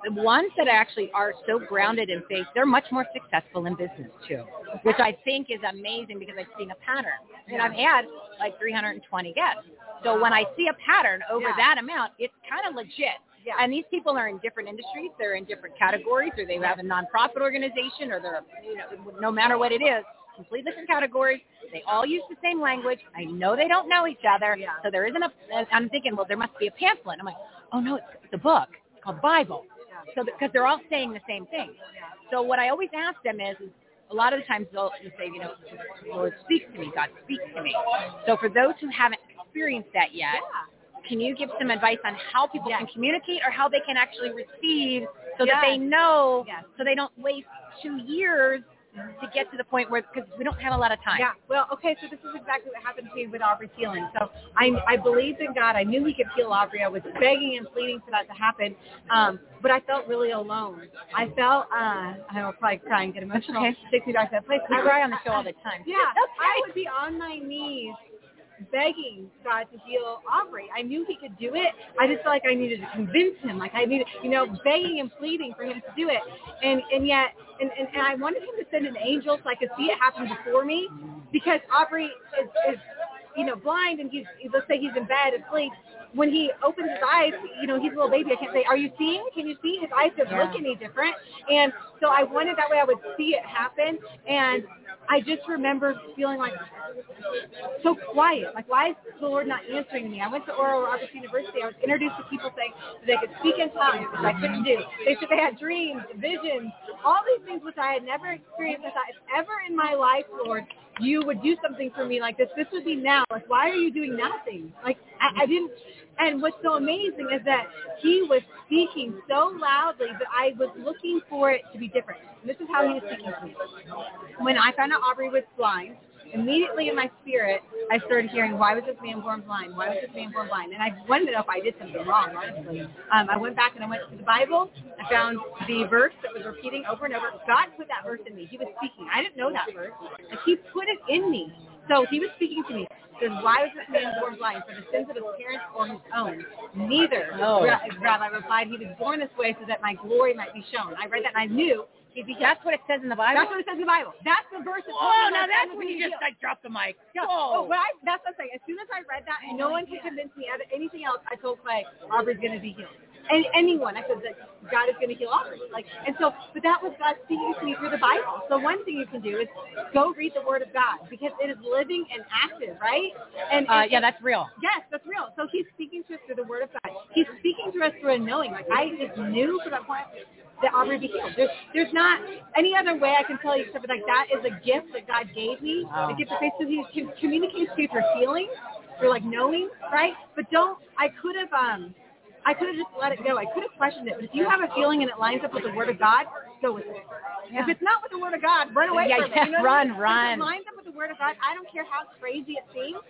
the ones that actually are so grounded in faith, they're much more successful in business too, which I think is amazing because I've seen a pattern. And I've had like 320 guests. So when I see a pattern over Yeah. that amount, it's kind of legit. Yeah. And these people are in different industries. They're in different categories, or they have a nonprofit organization, or they're, you know, no matter what it is, completely different categories. They all use the same language. I know they don't know each other. Yeah. So there isn't a, I'm thinking, well, there must be a pamphlet. I'm like, oh no, it's, it's a book. It's called Bible. So because they're all saying the same thing. So what I always ask them is, is a lot of the times they'll they'll say, you know, Lord speaks to me, God speaks to me. So for those who haven't experienced that yet, can you give some advice on how people Yes. can communicate or how they can actually receive so that they know, Yes. so they don't waste two years to get to the point where, because we don't have a lot of time. Yeah. Well, okay. So this is exactly what happened to me with Aubrey's healing. So I I believed in God. I knew He could heal Aubrey. I was begging and pleading for that to happen. Um, but I felt really alone. I felt uh, I will probably cry and get emotional. okay. Takes me back to that place. I cry on the show all the time. Yeah, [LAUGHS] I would be on my knees begging God to heal Aubrey. I knew he could do it. I just felt like I needed to convince him. Like I needed, you know, begging and pleading for him to do it. And and yet, and, and, and I wanted him to send an angel so I could see it happen before me, because Aubrey is, is you know, blind and he's, let's say he's in bed asleep. When he opens his eyes, you know, he's a little baby. I can't say, are you seeing? Can you see? His eyes don't Yeah. look any different. And so I wanted that way I would see it happen. And I just remember feeling like so quiet. Like, why is the Lord not answering me? I went to Oral Roberts University. I was introduced to people saying that they could speak in tongues, which I couldn't do. They said they had dreams, visions, all these things which I had never experienced. I thought, if ever in my life, Lord, you would do something for me like this, this would be now. Like, why are you doing nothing? Like, I, I didn't. And what's so amazing is that he was speaking so loudly that I was looking for it to be different. And this is how he was speaking to me. When I found out Aubrey was blind, immediately in my spirit, I started hearing, why was this man born blind? Why was this man born blind? And I know if I did something wrong, honestly. Um, I went back and I went to the Bible. I found the verse that was repeating over and over. God put that verse in me. He was speaking. I didn't know that verse. Like, he put it in me. So he was speaking to me. Says, why was this man born blind? For the sins of his parents or his own? Neither. Oh. Rabbi replied, he was born this way so that my glory might be shown. I read that and I knew he'd be healed. That's what it says in the Bible. That's what it says in the Bible. That's the verse. that told Whoa, me now that's when you just like drop the mic. Yeah. Oh, but I, that's what I'm saying. As soon as I read that, no oh one could convince me of anything else. I told Clay, Aubrey's going to be healed. Any, anyone. I said that God is going to heal all of Aubrey. Like, and so, but that was God speaking to me through the Bible. So one thing you can do is go read the Word of God because it is living and active, right? And, Uh, and yeah, that's real. Yes, that's real. So he's speaking to us through the word of God. He's speaking to us through a knowing. Like I just knew from that point that Aubrey be healed. There's, there's not any other way I can tell you except for like that is a gift that God gave me. Wow. The gift of faith. So he can communicate to you through feeling, through like knowing, right? But don't. I could have um. I could have just let it go. I could have questioned it. But if you have a feeling and it lines up with the word of God, go with it. If it's not with the word of God, run away Yeah, from yeah, it. You know what I run, mean? run. If it lines up with the word of God, I don't care how crazy it seems.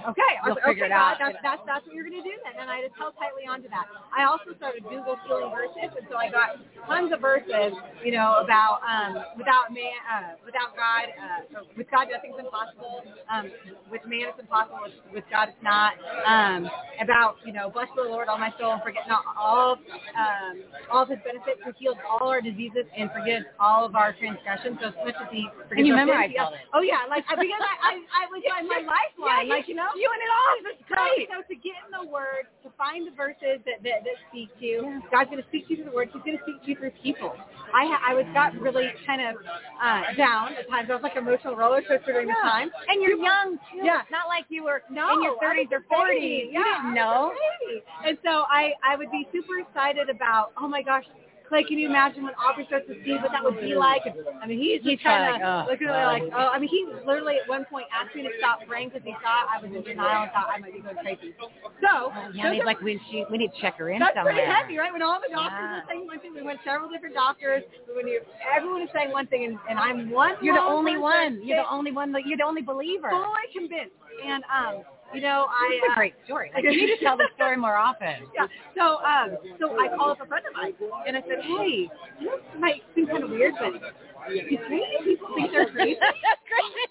Okay, You'll okay, figure it God, out. that's, that's that's what you're going to do then. And I just held tightly onto that. I also started Google healing verses, and so I got tons of verses, you know, about um, without man, uh, without God, uh, with God nothing's impossible. Um, with man it's impossible. With, with God it's not. Um, about you know, bless the Lord, all my soul, and forget not all um, all of His benefits. Who heals all our diseases and forgives all of our transgressions. So as much as He forgives you memorized yeah. all this. Oh yeah, like I- because I I, I was my, my lifeline, like you know. You and it all. That's great. So, so to get in the Word, to find the verses that, that, that speak to you, God's going to speak to you through the Word. He's going to speak to you through people. I ha- I was got really kind of uh, down at times. I was like emotional roller coaster during the time. And you're young too. Yeah. It's not like you were No, in your 30s or 40s. baby. You didn't know. And so I I would be super excited about. Oh my gosh. Clay, can you imagine when Aubrey starts to see what that would be like? I mean, he's He's just kind like, of oh, looking at like, oh, I mean, he literally at one point asked me to stop praying because he thought I was in denial and thought I might be going crazy. So, Yeah, those he's are- like, we, she, we need to check her in that's somewhere. pretty heavy, right? When all the doctors Yeah. are saying one thing, we went several different doctors. When you, everyone is saying one thing, and, and I'm one. You're the only one. You're the only one. That you're the only believer. fully convinced. And um, you know, I It's a uh, great story. Like, you need to tell the story more often. [LAUGHS] yeah. So um, so I called up a friend of mine and I said, hey, this might seem kind of weird, but people think they're crazy? [LAUGHS] Great. [LAUGHS]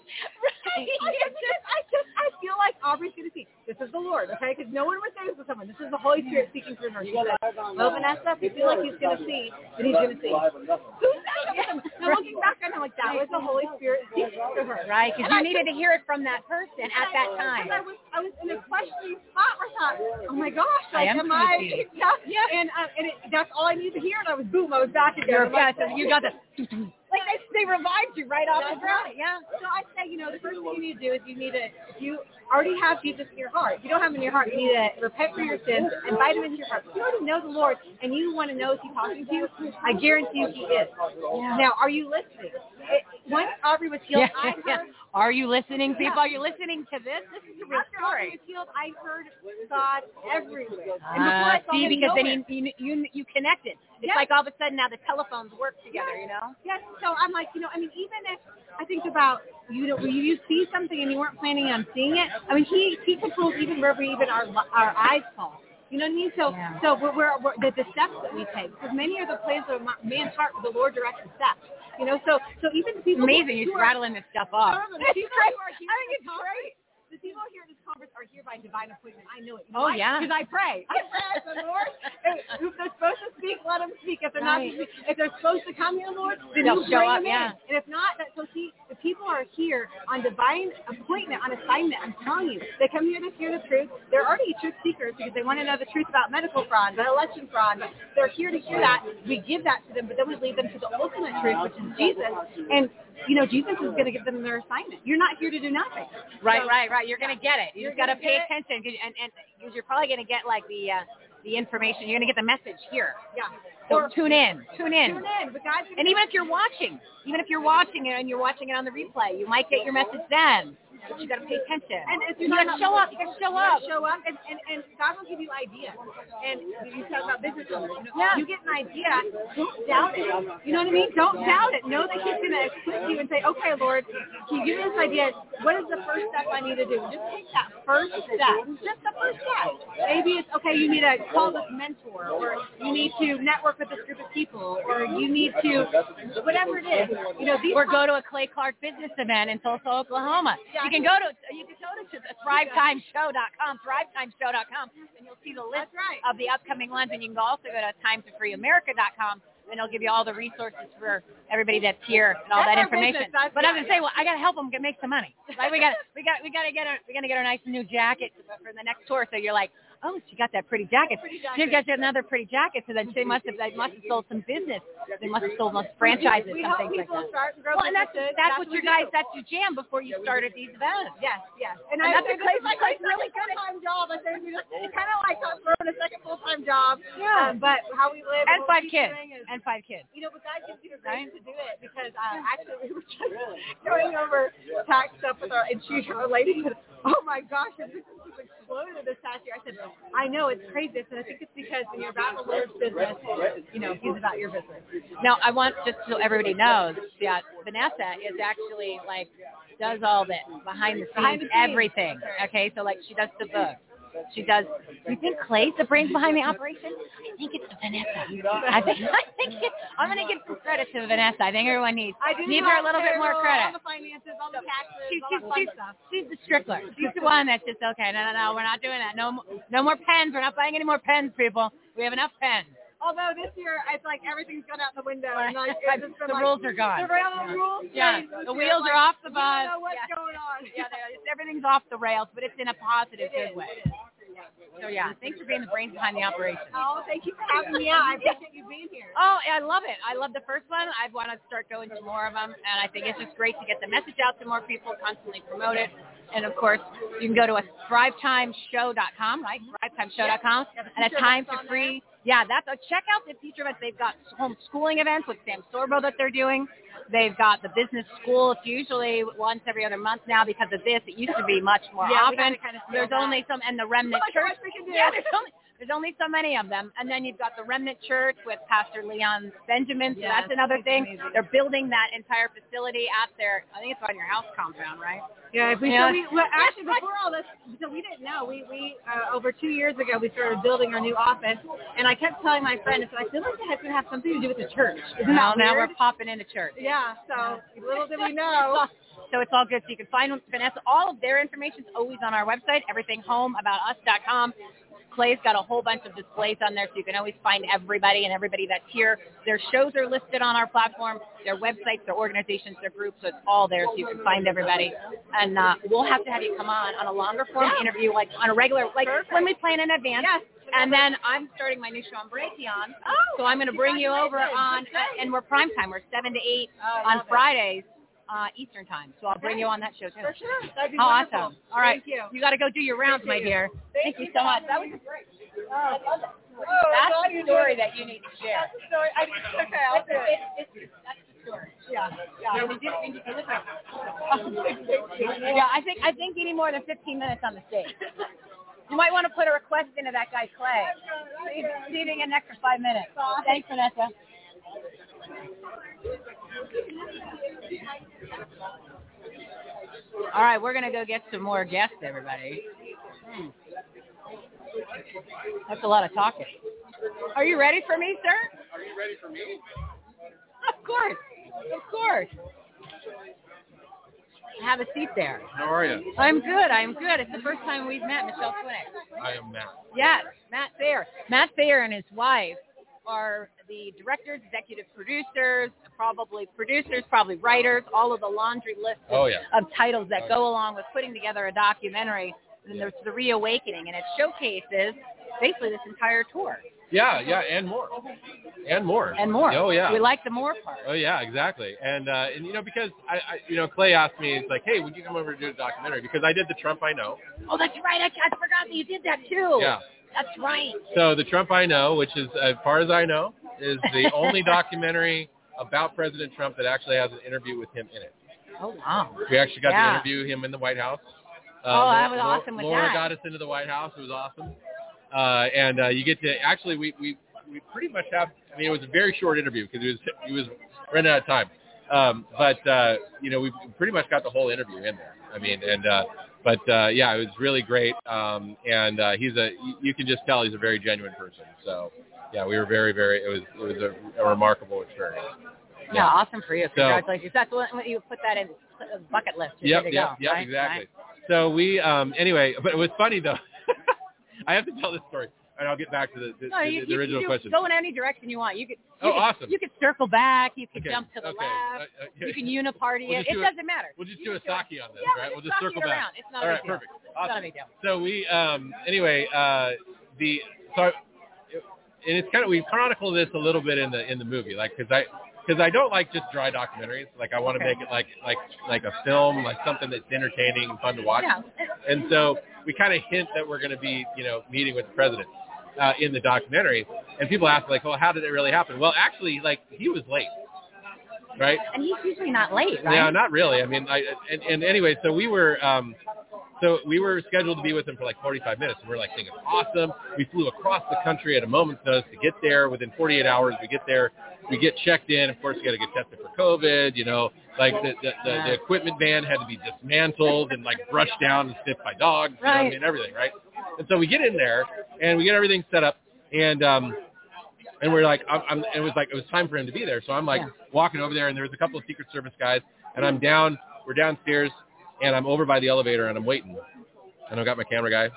I just, I just, I feel like Aubrey's going to see. This is the Lord, okay? Because no one would say this to someone. This is the Holy Spirit speaking through her. She said, "Well, Vanessa, if you feel like He's going to see, then He's going to see." Who said that? Now looking back, I'm like, that was the Holy Spirit speaking to her, Right, because you I needed to hear it from that person at that time. I was, I was in a questioning spot where I thought, oh my gosh, I like, am am I? Yeah, [LAUGHS] yeah. And uh, and it, that's all I needed to hear, and I was boom, I was back again. You're, yeah, so you got the like they, they revived you right off the That's ground. right. Yeah. So I say, you know, the first thing you need to do is you need to, if you already have Jesus in your heart, if you don't have him in your heart, you need to repent for your sins, invite him into your heart. If you already know the Lord and you want to know if he's talking to you, I guarantee you he is. Now, are you listening? It, once Aubrey was healed, Yeah, I heard Are you listening, people? Are you listening to this? This is a real After story. was healed, I heard God everywhere. And before Uh, I saw see, because nowhere. then you, you you you connected. It's Yes. like all of a sudden now the telephones work together. You know. Yes. So I'm like, you know, I mean, even if I think about you know, when you see something and you weren't planning on seeing it. I mean, he he controls even wherever even our our eyes fall. You know what I mean? So Yeah. so we're, we're, we're the, the steps that we take because many are the plans of man's heart, the Lord directs the steps. You know, so so even the people Amazing. You're rattling this stuff off. I think it's great. The people here at this conference are here by divine appointment. I know it. You Oh, why? yeah. Because I pray. [LAUGHS] I pray. Said, Lord, if they're supposed to speak, let them speak. If they're not, Right. if they're supposed to come here, Lord, then They'll show up, yeah. in. And if not, that, so see, the people are here on divine appointment, on assignment. I'm telling you, they come here to hear the truth. They're already truth seekers because they want to know the truth about medical fraud, about election fraud. They're here to hear that. We give that to them, but then we lead them to the ultimate truth, which is Jesus. And you know, Jesus is going to give them their assignment. You're not here to do nothing. Right, So- right, right. You're gonna get it. You You're just gotta pay it. attention, 'cause- and and because you're probably gonna get like the uh, the information. You're gonna get the message here. Yeah. So Or tune in, tune in. tune in. But God's And even if you're watching, even if you're watching it and you're watching it on the replay, you might get your message then. But you got to pay attention. And if you got to show up. You got to show up. show up, and, and, and God will give you ideas. And you talk about business owners. You, know, Yeah. you get an idea, don't doubt it. You know what I mean? Don't doubt it. Know that He's going to equip you and say, okay, Lord, He give me this idea. What is the first step I need to do? Just take that first step. Just the first step. Maybe it's, okay, you need to call this mentor, or you need to network with this group of people, or you need to, whatever it is. You know, these Or go to a Clay Clark business event in Tulsa, Oklahoma. Yeah. You can go to you can go to thrivetimeshow.com, thrivetimeshow.com, and you'll see the list right. of the upcoming ones. And you can also go to timetoFreeAmerica.com, and it'll give you all the resources for everybody that's here and all That's that information. business. But I was right. gonna say, well, I gotta help them get make some money. Right? We got we got we gotta get our we gotta get our nice new jacket for the next tour. So you're like, oh, she got that pretty jacket. Pretty She got another pretty jacket. So then they must have they must have sold some business. They must have sold some franchises, we help like people that. start and grow Well, and that's businesses. that's what we your guys do. that's your jam before you started these events. Yes, yes. And, And I that's what this is like my really good full-time job. I you know, it's kind of like throwing a second full-time job. Yeah. Um, but how we live And five kids. is- And five kids. you know, but God gives you the Right. to do it because uh, actually we were just [LAUGHS] going over tax stuff with our, and she, our lady said, oh my gosh, business has exploded this past year. I said, I know, it's crazy. I said, I think it's because when you're about the Lord's business, you know, he's about your business. Now, I want just so everybody knows that Vanessa is actually like does all the behind the scenes, Behind the scenes. everything. Okay, so like she does the book. She does. Do you think Clay's the brains behind the operation? I think it's Vanessa. I think. [LAUGHS] I think. It, I'm gonna give some credit to Vanessa. I think everyone needs I do needs her a little bit more credit. All the finances, all the taxes, She's, all she's, fun she's, stuff. she's the strickler. She's the one that's just okay. No, no, no. We're not doing that. No, no more pens. We're not buying any more pens, people. We have enough pens. Although this year, it's like everything's gone out the window. And like, it's [LAUGHS] just been the like, rules are gone. The rail rules. Yeah, changed this the year. wheels Like, are off the bus. don't know what's Yeah. going on. Yeah, everything's off the rails, but it's in a positive, It good is, way. So yeah, thanks for being the brains behind the operation. Oh, thank you for having me out. I appreciate you being here. Oh, I love it. I love the first one. I want to start going to more of them, and I think it's just great to get the message out to more people, constantly promote it. And of course, you can go to a thrivetimeshow.com, right? Thrivetimeshow.com, and a time on free. Yeah, that's a check out the teacher events. They've got homeschooling events with Sam Sorbo that they're doing. They've got the business school. It's usually once every other month now because of this. It used to be much more Yeah, often. gotta kinda There's back. only some, and the remnant oh how church. much we can do. Yeah, there's only there's only so many of them. And then you've got the Remnant Church with Pastor Leon Benjamin. So Yes, that's another thing. amazing. They're building that entire facility at their, I think it's on your house compound, right? Yeah, we, Yeah. so we well, actually before all this, so we didn't know. We we uh, over two years ago we started building our new office, and I kept telling my friend, I said, I feel like that has to have something to do with the church. Isn't Now, that now weird? we're popping into church. Yeah. So little did we know. [LAUGHS] So it's all good. So you can find Vanessa. All of their information is always on our website, everythinghomeaboutus.com. Clay's got a whole bunch of displays on there, so you can always find everybody and everybody that's here. Their shows are listed on our platform, their websites, their organizations, their groups, so it's all there, so you can find everybody. And uh, we'll have to have you come on on a longer form Yeah. interview, like on a regular, like Perfect. when we plan in advance. Yes. And then I'm starting my new show on Brighteon, Oh, so I'm going to bring you over on. And we're prime time. We're seven to eight Oh, I on Fridays. it. Fridays uh, Eastern time. So I'll bring you on that show too. For sure. That'd be How wonderful. awesome! All right, Thank you. You got to go do your rounds, my Thank you. dear. Thank, you so much. That was great. Oh, That's God, the you story that you need to share. That's the story. I did, okay, I'll do it. It's, it's, that's the story. Yeah. Yeah, we did, we did, listen. [LAUGHS] yeah, I think I think you need more than 15 minutes on the stage. You might want to put a request into that guy Clay. See, see if you get an extra five minutes. Thanks, Vanessa. All right, we're gonna go get some more guests, everybody. Hmm. That's a lot of talking. Are you ready for me, sir? Are you ready for me? Of course, of course. Have a seat there. How are you? I'm good. I'm good. It's the first time we've met, Michelle Swinick. I am Matt. Yes, Matt Thayer. Matt Thayer and his wife are the directors, executive producers, probably producers, probably writers, all of the laundry list of, Oh, yeah. of titles that Oh, go along with putting together a documentary. And there's the reawakening, and it showcases basically this entire tour Yeah, yeah, and more, and more, and more. Oh yeah. we like the more part. Oh yeah, exactly. And uh, and you know because I, I you know Clay asked me, he's like, hey, would you come over to do a documentary? Because I did the Trump I Know. Oh, that's right. I, I forgot that you did that too. Yeah. That's right. So the Trump I Know, which is as far as I know, is the [LAUGHS] only documentary about President Trump that actually has an interview with him in it. Oh wow. We actually got Yeah. to interview him in the White House. Uh, Oh, that was Laura- awesome with Laura got us into the White House. It was awesome. Uh, and uh, you get to actually we, we we pretty much have. I mean, it was a very short interview because it was it was running out of time. Um, but uh, you know, we pretty much got the whole interview in there. I mean, and uh, but uh, yeah, it was really great. Um, and uh, he's a you- can just tell he's a very genuine person. So yeah, we were very very. It was it was a, a remarkable experience. Yeah, awesome for you. So- Congratulations. That's what you put that in bucket list. You're Yep, yep, go, yep, right? exactly. Right. So we, um, anyway, but it was funny though. [LAUGHS] I have to tell this story. Right, I'll get back to the, the, No, you, the, the you original question. go in any direction you want. You could. Oh, could, awesome. You could circle back. You could Okay, jump to the okay, left. uh, uh, You can uniparty We'll it. just It do doesn't matter. We'll just do a just sake on this, Yeah, right? we'll We'll just just circle it back. around. It's not All right, perfect. It's Awesome. not a big deal. So we, um, anyway, uh, the so, and it's kind of we chronicle this a little bit in the in the movie, like because I because I don't like just dry documentaries. Like I want to Okay. make it like like like a film, like something that's entertaining and fun to watch. Yeah. And so we kind of hint that we're going to be, you know, meeting with the president uh, in the documentary. And people ask, like, well, how did it really happen? Well, actually, like, he was late, right? And he's usually not late, right? Yeah, not really. I mean, I, and, and anyway, so we were, um, so we were scheduled to be with him for like 45 minutes. And we're like thinking, it's awesome. We flew across the country at a moment's notice to get there. Within 48 hours, we get there. We get checked in. Of course, we got to get tested for COVID. You know, like the the, the, the equipment van had to be dismantled and like brushed down and sniffed by dogs. You know, I Right. mean, everything, right? And so we get in there and we get everything set up and um and we're like I'm, I'm it was like it was time for him to be there so i'm like Yeah. walking over there and there's a couple of secret service guys and i'm down we're downstairs and i'm over by the elevator and i'm waiting and i've got my camera guy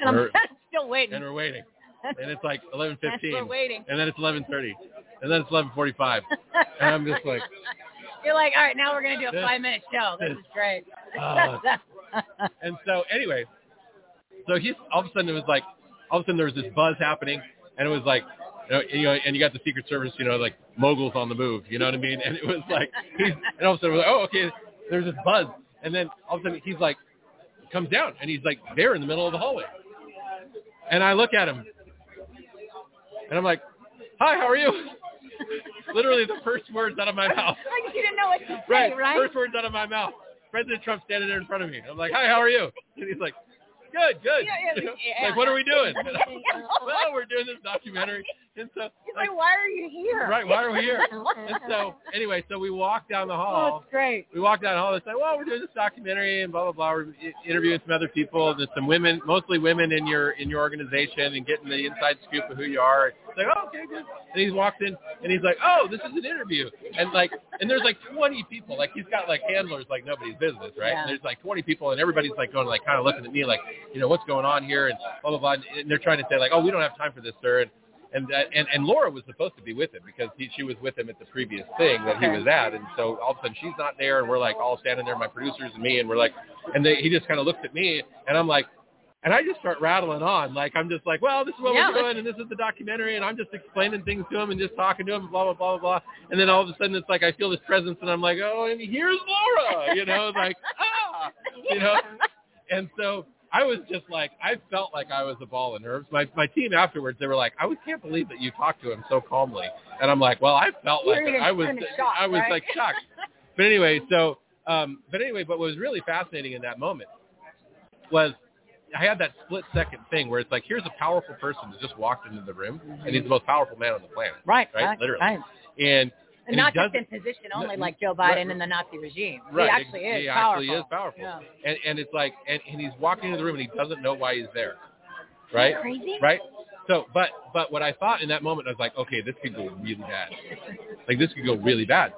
and I'm [LAUGHS] still waiting. and we're waiting and it's like [LAUGHS] We're 11:15 waiting. and then it's 11:30 and then it's 11:45 and i'm just like [LAUGHS] You're like, all right, now we're gonna do a five minute show. This is great. Oh, and so anyway, so he's all of a sudden it was like all of a sudden there was this buzz happening, and it was like you know, you know, and you got the Secret Service, you know, like moguls on the move, you know what I mean? [LAUGHS] And it was like he's and all of a sudden we're like, oh okay, there's this buzz, and then all of a sudden he's like comes down and he's like there in the middle of the hallway, and I look at him, and I'm like, hi, how are you? [LAUGHS] Literally the first words out of my mouth. [LAUGHS] like you didn't know what to say, Right. right? First words out of my mouth. President Trump standing there in front of me. I'm like, hi, how are you? And he's like, good, good. Yeah, yeah, You [LAUGHS] know, yeah. Like, what are we doing? [LAUGHS] Well, we're doing this documentary. And so, He's like, like, why are you here? right, why are we here? [LAUGHS] And so, anyway, so we walk down the hall. oh, it's great. We walk down the hall and say, well, we're doing this documentary and blah, blah, blah. We're interviewing some other people. There's some women, mostly women in your in your organization and getting the inside scoop of who you are. It's like, oh, okay, good. And he walks in and he's like, oh, this is an interview. And like, and there's like 20 people. Like he's got like handlers like nobody's business, right? Yeah. And there's like 20 people and everybody's like going like kind of looking at me like, you know, what's going on here and blah, blah, blah. And they're trying to say like, oh, we don't have time for this, sir. And and that, and and Laura was supposed to be with him because he, she was with him at the previous thing that he was at, and so all of a sudden she's not there, and we're like all standing there, my producers and me, and we're like, and they, he just kind of looks at me, and I'm like, and I just start rattling on, like I'm just like, well, this is what Yeah, we're doing, and this is the documentary, and I'm just explaining things to him and just talking to him, blah blah blah blah blah, and then all of a sudden it's like I feel this presence, and I'm like, oh, and here's Laura, you know, like [LAUGHS] ah, you know, and so I was just like, I felt like I was a ball of nerves. My my team afterwards, they were like, I can't believe that you talked to him so calmly. And I'm like, well, I felt You like I was, shocked, I was right? like shocked. [LAUGHS] But anyway, so, um, but anyway, but what was really fascinating in that moment was I had that split second thing where it's like, here's a powerful person who just walked into the room, and he's the most powerful man on the planet, Right, right? right, Literally. right. And And and not just in position only like Joe right, Biden and the Nazi regime. Right. He actually is he powerful. actually is powerful. Yeah. And and it's like and, and he's walking into the room and he doesn't know why he's there. Right? Crazy? Right? So but but what I thought in that moment I was like, okay, this could go really bad. Like this could go really bad.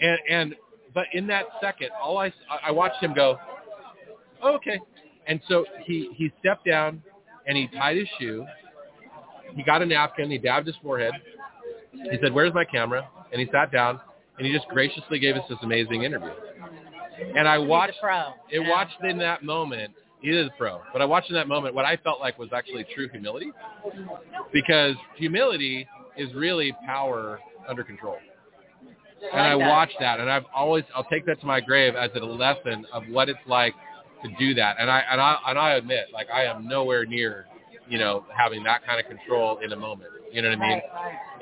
And and but in that second, all I I watched him go, oh, okay. And so he he stepped down and he tied his shoe. He got a napkin, he dabbed his forehead. He said, "Where's my camera?" And he sat down and he just graciously gave us this amazing interview. And I watched pro. it Yeah. watched in that moment. He is a pro, but I watched in that moment what I felt like was actually true humility, because humility is really power under control. And I I like that. watched that, and I've always I'll take that to my grave as a lesson of what it's like to do that. And I and I and I admit, like I am nowhere near, you know, having that kind of control in a moment. You know what I mean?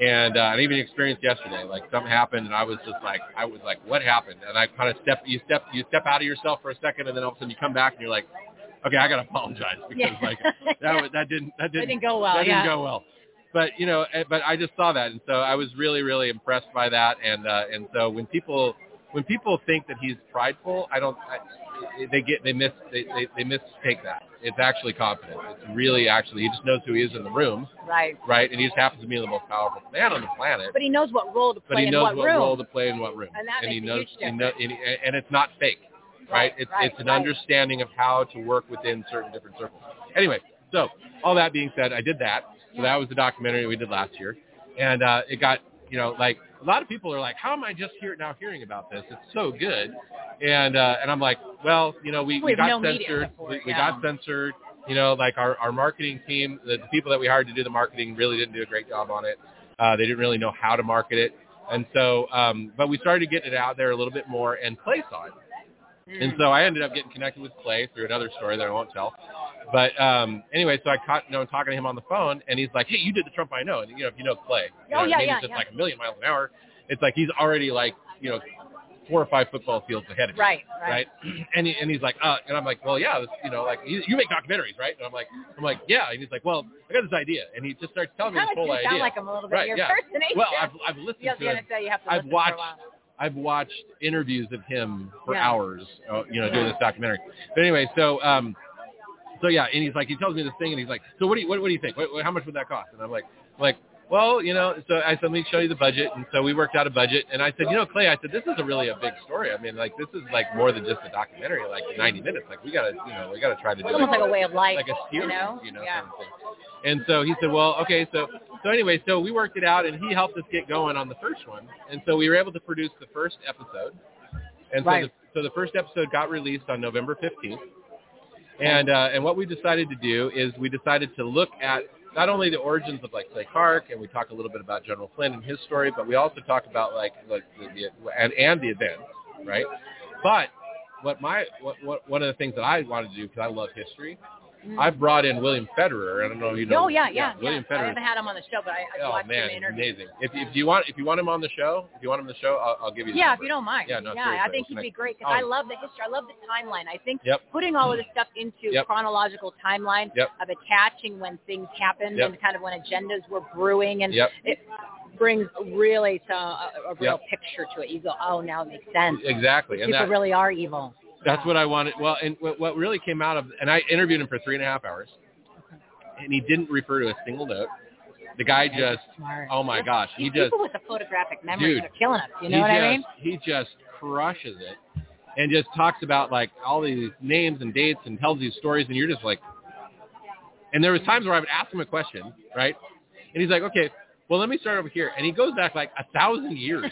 And uh, and even experienced yesterday. Like something happened, and I was just like, I was like, what happened? And I kind of step, you step, you step out of yourself for a second, and then all of a sudden you come back and you're like, okay, I gotta apologize because Yeah. like [LAUGHS] that was, that didn't that didn't didn't go well, That yeah. didn't go well. But you know, eh, but I just saw that, and so I was really really impressed by that. And uh, and so when people when people think that he's prideful, I don't. I, they get they miss they, they they mistake that. It's actually confidence. It's really actually he just knows who he is in the room Right. right? And he just happens to be the most powerful man on the planet. But he knows what role to play But he in knows what, what room. role to play in what room, And that he makes a knows, huge he know, and, and it's not fake, right? Right, It's right, it's an right. understanding of how to work within certain different circles. Anyway, So all that being said, I did that. So that was the documentary we did last year, and uh, it got you know like a lot of people are like, how am I just here now hearing about this? It's so good, and uh, and I'm like, well, you know, we, We we got no censored, we, we yeah. got censored. You know, like our our marketing team, the, the people that we hired to do the marketing really didn't do a great job on it. Uh, they didn't really know how to market it, and so um, but we started getting it out there a little bit more, and Clay saw it. And so I ended up getting connected with Clay through another story that I won't tell. But um, anyway, so I caught, you know, talking to him on the phone, and he's like, "Hey, you did the Trump I know." And you know, if you know Clay, you Oh, know, yeah, yeah, it's yeah. like a million miles an hour. It's like he's already like, you know, four or five football fields ahead of you, Right, right. right? [CLEARS THROAT] And he, and he's like, uh, and I'm like, well, yeah, this, you know, like you, you make documentaries, right? And I'm like, I'm like, yeah. And he's like, well, I got this idea, and he just starts telling me this whole idea. sound like him a little bit. Right, Your yeah. Well, I've I've listened to. NSA, you have to I've listen for a watched. I've watched interviews of him for Yeah. hours, uh, you know, doing this documentary. But anyway, so um, so yeah, and he's like, he tells me this thing, and he's like, so what do you what, what do you think? What, what, how much would that cost? And I'm like, like, well, you know, so I said, let me show you the budget, and so we worked out a budget, and I said, you know, Clay, I said, this is a really a big story. I mean, like, this is like more than just a documentary, like 90 minutes. Like, we gotta, you know, we gotta try to do It's almost it like a way of life. like a series, you know? you know, yeah. kind of thing. And so he said, well, okay, so so anyway, so we worked it out, and he helped us get going on the first one, and so we were able to produce the first episode, and so Right. the, so the first episode got released on November 15th, and uh, and what we decided to do is we decided to look at not only the origins of like Clay Clark, and we talk a little bit about General Flynn and his story, but we also talk about like like the, the and and the events, right? But what my what, what one of the things that I wanted to do because I love history, Mm-hmm. I brought in William Federer. I don't know if you know. Oh yeah, yeah, yeah. William I Federer. I haven't had him on the show, but I, I Oh watched man, him interview. amazing. If, if you want if you want him on the show, if you want him on the show, I'll, I'll give you. Yeah, number. if you don't mind. Yeah, no, I seriously, think he'd be great because oh. I Oh. love the history. I love the timeline. I think Yep. putting all of this stuff into Yep. chronological timeline Yep. of attaching when things happened and kind of when agendas were brewing and it brings really to a, a real picture to it. You go, oh, now it makes sense. Exactly, and People that, really are evil. That's what I wanted. Well, and what, what really came out of, and I interviewed him for three and a half hours, and he didn't refer to a single note. The guy just, Smart. oh my gosh, he These just, people with the photographic memories Dude, are killing us. You know what just, I mean? he just crushes it, and just talks about like all these names and dates and tells these stories, and you're just like, and there was times where I would ask him a question, right, and he's like, okay, well let me start over here, and he goes back like a thousand years.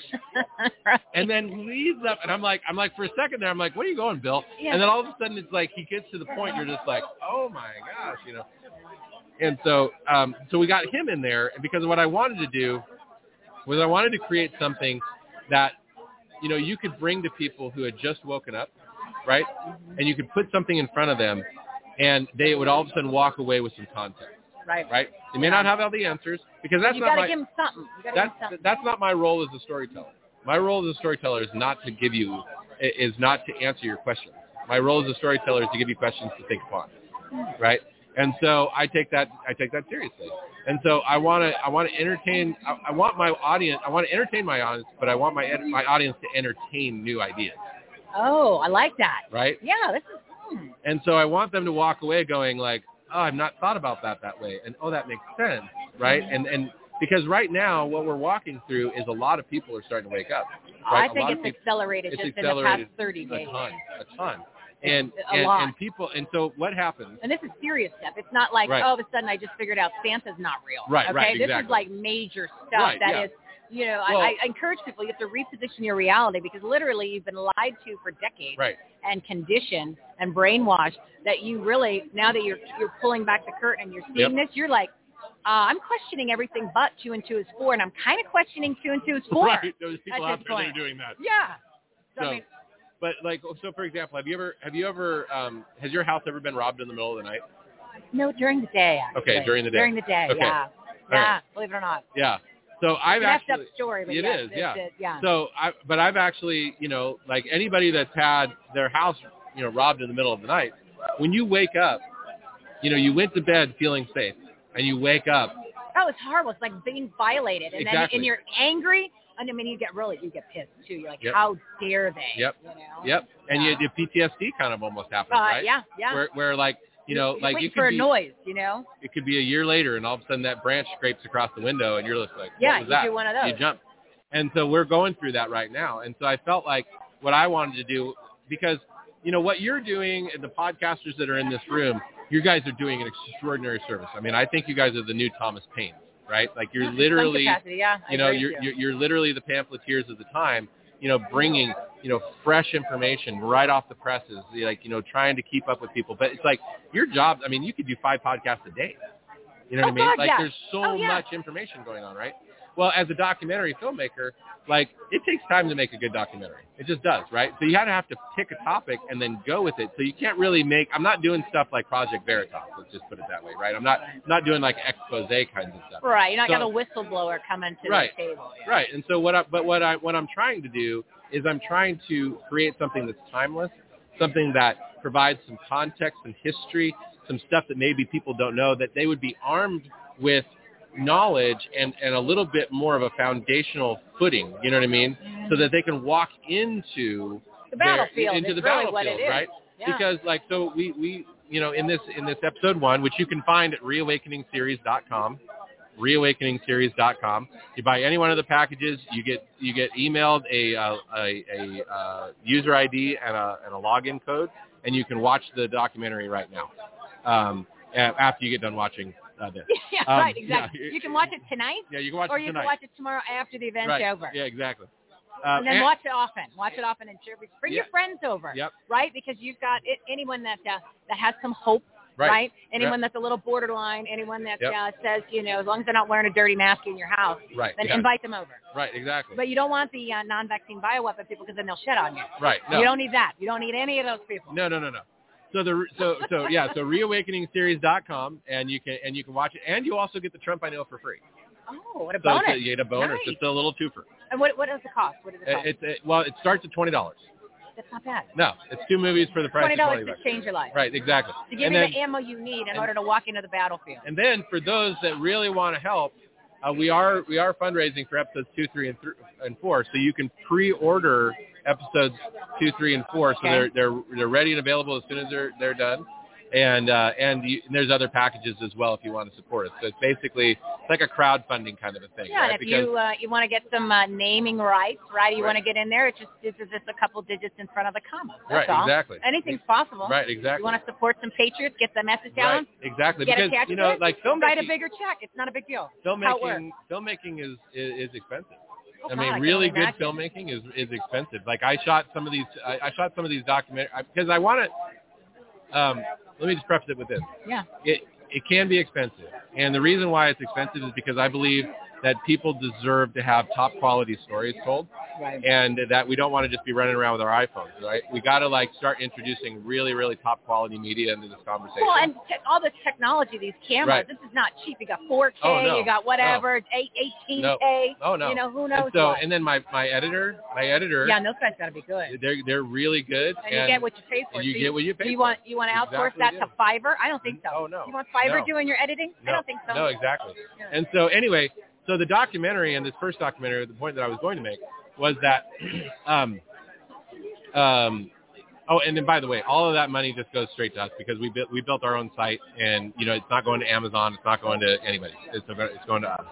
[LAUGHS] and then leads up and I'm like I'm like for a second there I'm like where are you going Bill? Yeah. and then all of a sudden it's like he gets to the point you're just like oh my gosh you know. And so um so we got him in there and because what I wanted to do was I wanted to create something that you know you could bring to people who had just woken up right? And you could put something in front of them and they would all of a sudden walk away with some context right. right they may not have all the answers because that's you not got to my give them something. You got to give that's them something. that's not my role as a storyteller. My role as a storyteller is not to give you is not to answer your questions. My role as a storyteller is to give you questions to think upon, right? And so I take that I take that seriously. And so I want to I want to entertain I, I want my audience I want to entertain my audience, but I want my my audience to entertain new ideas, Oh, I like that. right? Yeah, this is. Hmm. And so I want them to walk away going like, oh, I've not thought about that that way, and oh, that makes sense, right? Mm-hmm. And and because right now what we're walking through is a lot of people are starting to wake up. Right? I think it's people- accelerated it's just accelerated in the past 30 days. a ton, a ton, and A and, lot. and people, and so what happens? And this is serious stuff. It's not like Right. Oh, all of a sudden I just figured out Santa's not real. Right, okay? right, This is like major stuff Right, that yeah. is, you know, Well- I, I encourage people, you have to reposition your reality because literally you've been lied to for decades Right, and conditioned and brainwashed that you really, now that you're, you're pulling back the curtain and you're seeing this, you're like, uh, I'm questioning everything but two and two is four, and I'm kind of questioning two and two is four. right. There's people out there that are doing that. Yeah. So, So, I mean, but like, so for example, have you ever have you ever um, has your house ever been robbed in the middle of the night? no, during the day. Actually. Okay, during the day. During the day, Okay. yeah. All Yeah, right. believe it or not. Yeah. So I've actually up story, but It yes, is, yeah. it's- yeah. So, I, but I've actually, you know, like anybody that's had their house, you know, robbed in the middle of the night, when you wake up, you know, you went to bed feeling safe, and you wake up, Oh, it's horrible. It's like being violated, and Exactly. then and you're angry, and I mean you get really you get pissed too. You're like, Yep. how dare they? Yep. You know? yep, and Yeah. you, the PTSD kind of almost happens, Uh, right? Yeah, yeah. Where, where like, you know, like you for could a be, noise, you know? it could be a year later, and all of a sudden that branch scrapes across the window, and you're just like, Yeah, what was you that? do one of those. You jump, and so we're going through that right now, and so I felt like what I wanted to do because, you know, what you're doing, and the podcasters that are in this room, you guys are doing an extraordinary service. I mean, I think you guys are the new Thomas Paine, right? Like you're literally, capacity, yeah, you know, you're, you're you're literally the pamphleteers of the time. You know, bringing you know fresh information right off the presses, like you know, trying to keep up with people. But it's like your job. I mean, you could do five podcasts a day. You know what Oh, I mean? God, like yeah. there's so Oh, yeah. much information going on, right? Well, as a documentary filmmaker, like it takes time to make a good documentary. It just does, right? So you kind of have to pick a topic and then go with it. So you can't really make. I'm not doing stuff like Project Veritas. Let's just put it that way, right? I'm not not doing like expose kinds of stuff. Right. You're not So- got a whistleblower coming to Right. the table. yeah. Right. And so what I, but what I what I'm trying to do is I'm trying to create something that's timeless, something that provides some context and history, some stuff that maybe people don't know that they would be armed with knowledge and, and a little bit more of a foundational footing, you know what I mean? So that they can walk into The their- battlefield into is the really battlefield, what it is. right? Yeah. Because like so we, we you know in this in this episode one, which you can find at reawakeningseries.com, reawakeningseries.com. You buy any one of the packages, you get you get emailed a uh, a, a uh, user ID and a, and a login code, and you can watch the documentary right now. Um, after you get done watching uh, this. [LAUGHS] yeah, Um, right, exactly. yeah. You can watch it tonight, Yeah, you can watch it tonight. or you can watch it tomorrow after the event's right. over. Yeah, exactly. Um, and then and- watch it often. Watch it often and share. Bring your friends over, Yep. right? Because you've got it, anyone that uh, that has some hope, Right. Anyone Yep. that's a little borderline, anyone that Yep. uh, says, you know, as long as they're not wearing a dirty mask in your house, Right. then yeah. invite them over. Right. Exactly. But you don't want the uh, non-vaccine bioweapon people because then they'll shit on you. right. No. You don't need that. You don't need any of those people. No, no, no, no. So the so so yeah, so reawakeningseries.com and you can and you can watch it and you also get the Trump I know for free. Oh, what a So bonus! a, you get a bonus. Nice. It's a little twofer. And what what is the cost? What is the cost? It, it, well, it starts at twenty dollars. That's not bad. No, it's two movies for the price Twenty of dollars twenty to bucks. change your life. Right, exactly. To give and you then the ammo you need in and- order to walk into the battlefield. and then for those that really want to help, uh, we are we are fundraising for episodes two, three, and th- and four. So you can pre-order episodes two, three, and four. So Okay. they're they're they're ready and available as soon as they're they're done. And uh, and, you, and there's other packages as well if you want to support us. So it's basically it's like a crowdfunding kind of a thing. Yeah, right? if because, you uh, you want to get some uh, naming rights, right? You Right. want to get in there. It's just it's just a couple digits in front of the comma. That's right, all. exactly. Anything's possible. Right, exactly. You want to support some patriots, get the message out. right, exactly. get because you know, like write a bigger check. It's not a big deal. How it works. filmmaking, filmmaking is, is is expensive. Oh, I mean, really good filmmaking is is expensive. Like I shot some of these, I, I shot some of these documentary because I want to. Um, let me just preface it with this: Yeah. it it can be expensive, and the reason why it's expensive is because I believe that people deserve to have top quality stories told, Right. and that we don't want to just be running around with our iPhones, right? We got to like start introducing really, really top quality media into this conversation. Well, and te- all this technology, these cameras, Right. this is not cheap. You got 4K, Oh, no. you got whatever, it's 8, 18K. oh no, You know, who knows and so, what. and then my my editor, my editor, yeah, and those guys got to be good. they're they're really good, And, you get what you pay for. and you So get what you pay do you for. want you want to outsource Exactly, that to Fiverr? I don't think so. Mm, oh, no. You want Fiverr No. doing your editing? I don't think so. No, exactly. And so anyway, so the documentary and this first documentary, the point that I was going to make was that, [CLEARS THROAT] um, um, oh, and then by the way, all of that money just goes straight to us because we built we built our own site, and you know it's not going to Amazon, it's not going to anybody, it's it's going to us.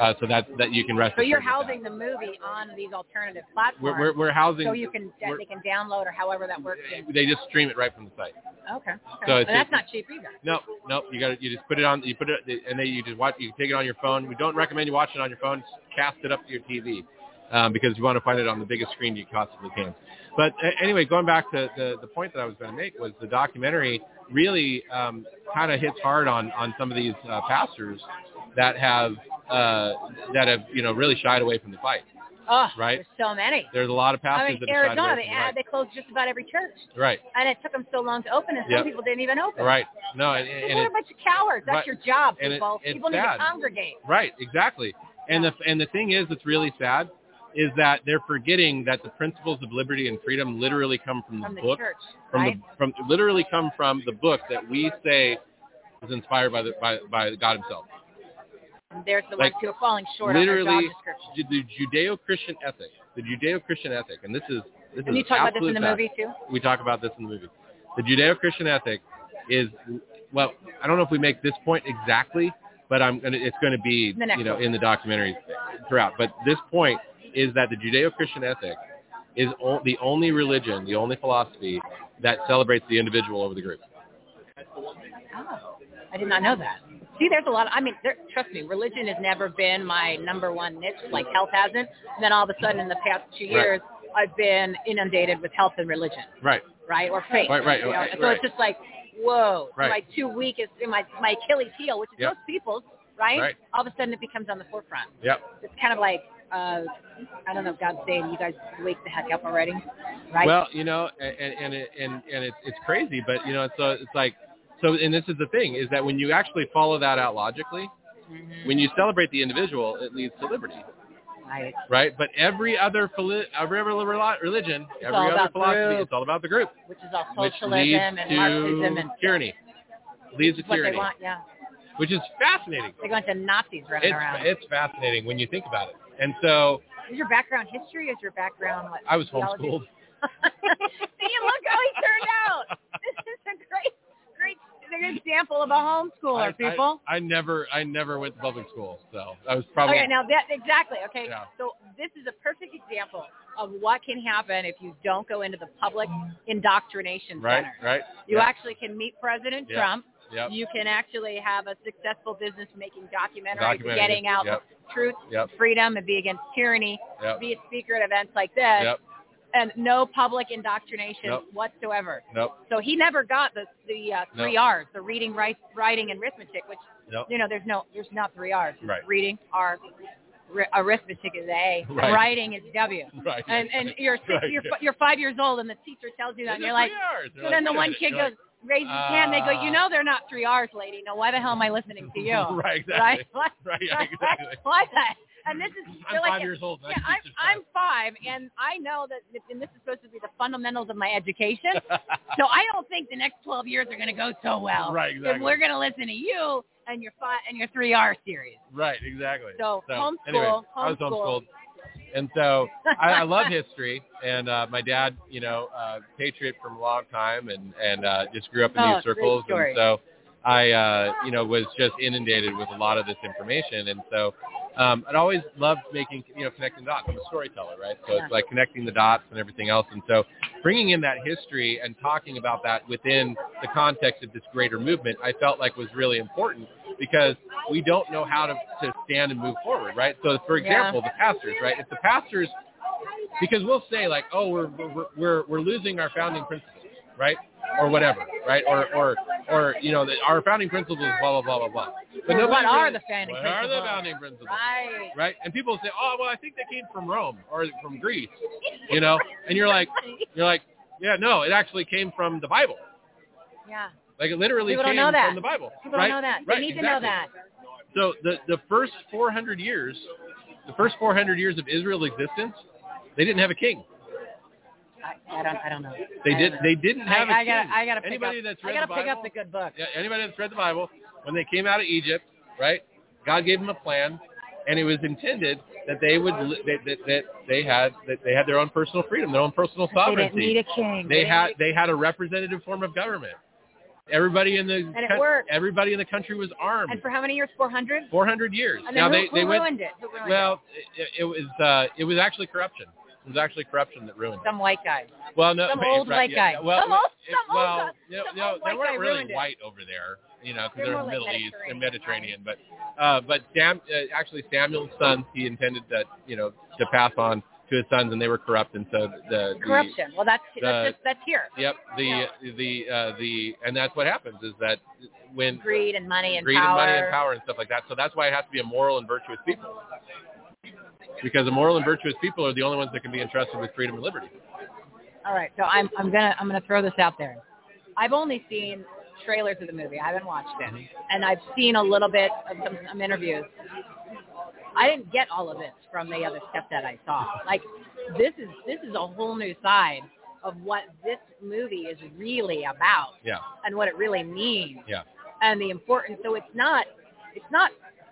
Uh, so that that you can rest. So you're housing the movie on these alternative platforms, We're, we're we're housing. so you can they can download or however that works. they just stream it right from the site. Okay. okay. So that's not cheap either. No, no, you got you just put it on. You put it, and then you just watch. You take it on your phone. We don't recommend you watch it on your phone. Just cast it up to your TV um, because you want to find it on the biggest screen you possibly can. But uh, anyway, going back to the the point that I was going to make was the documentary really um, kind of hits hard on on some of these uh, pastors that have uh, that have you know really shied away from the fight. Oh, Right. There's so many. There's a lot of pastors I mean, that Arizona, they, fight. they closed just about every church, Right, and it took them so long to open, and some Yep. people didn't even open. right. No, and, People and are a bunch of cowards. That's Right. your job, And it- people. people need sad. to congregate. Right, exactly. And the and the thing is, that's really sad, is that they're forgetting that the principles of liberty and freedom literally come from the From the book, church, from right? the from literally come from the book that we say is inspired by the by by God Himself. There's the like, ones who are falling short on their literally, job description. The Judeo-Christian ethic, the Judeo-Christian ethic, and this is this And is you talk about this in the fact. movie too. We talk about this in the movie. The Judeo-Christian ethic is well, I don't know if we make this point exactly, but I'm gonna it's going to be you know one. in the documentary throughout. But this point is that the Judeo-Christian ethic is o- the only religion, the only philosophy that celebrates the individual over the group. Oh, I did not know that. See, there's a lot. Of, I mean, there, trust me, religion has never been my number one niche, like health hasn't. And then all of a sudden, in the past two Right. years, I've been inundated with health and religion, Right. right, or faith. Right, right, you know? right, So it's just like, whoa, Right. my two weakest, my my Achilles heel, which is Yep. most people's, right? Right. All of a sudden, it becomes on the forefront. Yep. It's kind of like, uh, I don't know, if God's saying, you guys wake the heck up already, right? Well, you know, and and and and it's it's crazy, but you know, so it's like so, and this is the thing is that when you actually follow that out logically, Mhm. when you celebrate the individual, it leads to liberty, right. right? But every other every other religion, It's every other philosophy, group. it's all about the group, Which is all which socialism leads and to Marxism and tyranny, leads to what they tyranny, want. Yeah, which is fascinating. they're going to Nazis running It's around. it's fascinating when you think about it. And so is your background history? Is your background what? I was homeschooled. [LAUGHS] See, look how he turned out. This is a great, great example of a homeschooler, I, people. I, I never I never went to public school, so I was probably Okay, now that exactly. Okay, Yeah. so this is a perfect example of what can happen if you don't go into the public indoctrination right, center. right. You yeah. actually can meet President Yeah. Trump. Yep. You can actually have a successful business making documentaries, getting out yep. truth, Yep. freedom, and be against tyranny. Be a speaker at events like this, Yep. And no public indoctrination Nope. whatsoever. Nope. So he never got the the uh, three Nope. R's, the reading, write, writing, and arithmetic, which Nope. you know there's no there's not three R's. Right. Reading R, arithmetic is A, [LAUGHS] Right. writing is W. [LAUGHS] Right. And and [LAUGHS] you're six, Right. you're you're five years old, and the teacher tells you that, and you're like. So then the one kid goes, raises his hand. They go, you know, they're not three R's, lady. Now, why the hell am I listening to you? Right, exactly. Right? Right, yeah, exactly. Why that? And this is I'm like, five years old. Yeah, I'm I'm five, and I know that, and this is supposed to be the fundamentals of my education. [LAUGHS] so I don't think the next 12 years are going to go so well. Right, If exactly. we're going to listen to you and your five and your three R series. Right, exactly. So, homeschool, anyway, I was homeschooled, and so I, I love [LAUGHS] history. And uh, my dad, you know, uh, patriot from a long time, and and uh, just grew up in Oh, these circles, and so I, uh, you know, was just inundated with a lot of this information, and so um, I'd always loved making, you know, connecting dots. I'm a storyteller, right? So Yeah. it's like connecting the dots and everything else, and so bringing in that history and talking about that within the context of this greater movement, I felt like was really important because we don't know how to, to stand and move forward, right? So, for Yeah. example, the pastors, right? If the pastors, because we'll say like, oh, we're we're we're, we're losing our founding principles, right? Or whatever, right? Or or or you know, the, our founding principles, blah blah blah blah blah. But Well, what nobody are the founding what are the principles? founding principles? Right. Right? And people say, oh, well, I think they came from Rome or from Greece, you know? And you're like, you're like, yeah, no, it actually came from the Bible. Yeah. Like it literally People don't came know that. from the Bible. People right? don't know that. Right, They need exactly. to know that. So the the first 400 years, the first 400 years of Israel's existence, they didn't have a king. I, I don't. I don't know. They did. don't know. They didn't have a I, I gotta. I gotta pick Anybody up. that's I gotta the pick up the good book. yeah, anybody that's read the Bible, when they came out of Egypt, right? God gave them a plan, and it was intended that they would li- that, that, that they had that they had their own personal freedom, their own personal sovereignty. They didn't sovereignty. need a king. They didn't had need they had a representative form of government. Everybody in the And it coun- worked. everybody in the country was armed. And for how many years? Four hundred. 400 years. And then now who, they who they went it? Who ruined well. It, it was uh, it was actually corruption. It was actually corruption that ruined it? Some white guy. Well, no, some old right, white yeah, guy. Well, Some old- some well, guy- you some you old they white weren't really ruined it. white over there, you know, because They're they're, more like Middle East and Mediterranean, Mediterranean. But uh, but Sam, uh, actually Samuel's sons, he intended that you know to pass on to his sons, and they were corrupt, and so the, the Corruption. Well, that's the- that's just that's here. Yep. The Yeah. the uh, the and that's what happens is that when Greed and money and greed power. and money and power and stuff like that. So that's why it has to be a moral and virtuous people. Because the moral and virtuous people are the only ones that can be entrusted with freedom and liberty. All right, so I'm I'm gonna I'm gonna throw this out there. I've only seen trailers of the movie. I haven't watched it, mm-hmm. and I've seen a little bit of some, some interviews. I didn't get all of it from the other stuff that I saw. Like this is this is a whole new side of what this movie is really about Yeah. and what it really means Yeah. and the importance. So it's not it's not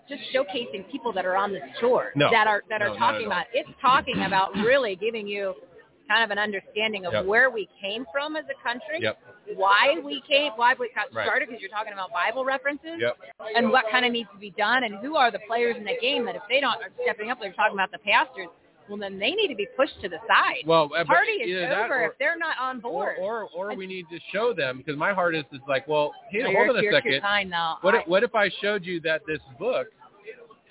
just showcasing people that are on the shore No. that are that are talking about. It's talking about really giving you kind of an understanding of Yep. where we came from as a country, Yep. why we came, why we got Right. started, because you're talking about Bible references, Yep. and what kind of needs to be done, and who are the players in the game that if they don't are stepping up, they're talking about the pastors. Well, then they need to be pushed to the side. Well, uh, but Party is over or- if they're not on or, board. or or we need to show them because my heart is is like, well, hey, No, hold on a second. Kind, though. What I- if, what if I showed you that this book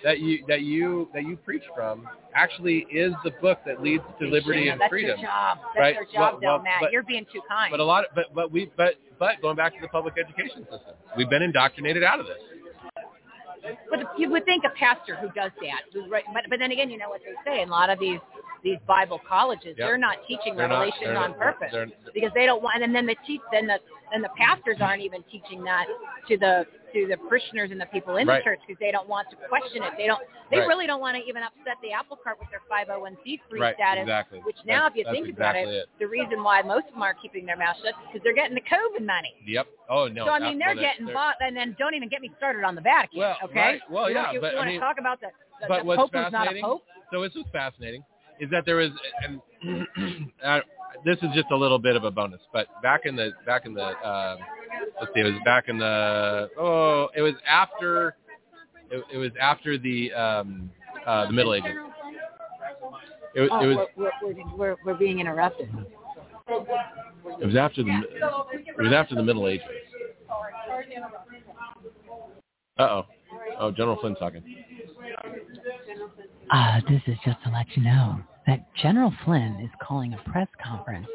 that you that you that you preach from actually is the book that leads to liberty and that's freedom? Your job. That's right? their job, Well- well, Matt. but- You're being too kind. But a lot, of, but but we but but going back to the public education system, we've been indoctrinated out of this. But you would think a pastor who does that, but but then again, you know what they say. In a lot of these these Bible colleges, Yep. they're not teaching They're Revelation they're on not- purpose they're- because they don't want. And then the teach, then the then the pastors aren't even teaching that to the to the parishioners and the people in Right. the church because they don't want to question it. They don't. They Right. really don't want to even upset the apple cart with their 501c3 Right, status. exactly. Which now, That's- if you think about it, it. the reason why most of them are keeping their mouth shut is because they're getting the COVID money. Yep. Oh no. so I mean, they're getting they're- bought, and then don't even get me started on the Vatican. Well, okay. Well, you yeah, want, you, but, you I mean- to talk about the, the, But the what's Pope who's not a fascinating? pope? So this was fascinating, is that there is, and [CLEARS THROAT] uh, this is just a little bit of a bonus, but back in the back in the uh, let's see, it was back in the oh, it was after it, it was after the um, uh, the Middle Ages. It, was- Oh, it was we're, we're, we're, we're being interrupted. it was after the it was after the Middle Ages. Uh oh, oh General Flynn's talking. Uh, this is just to let you know that General Flynn is calling a press conference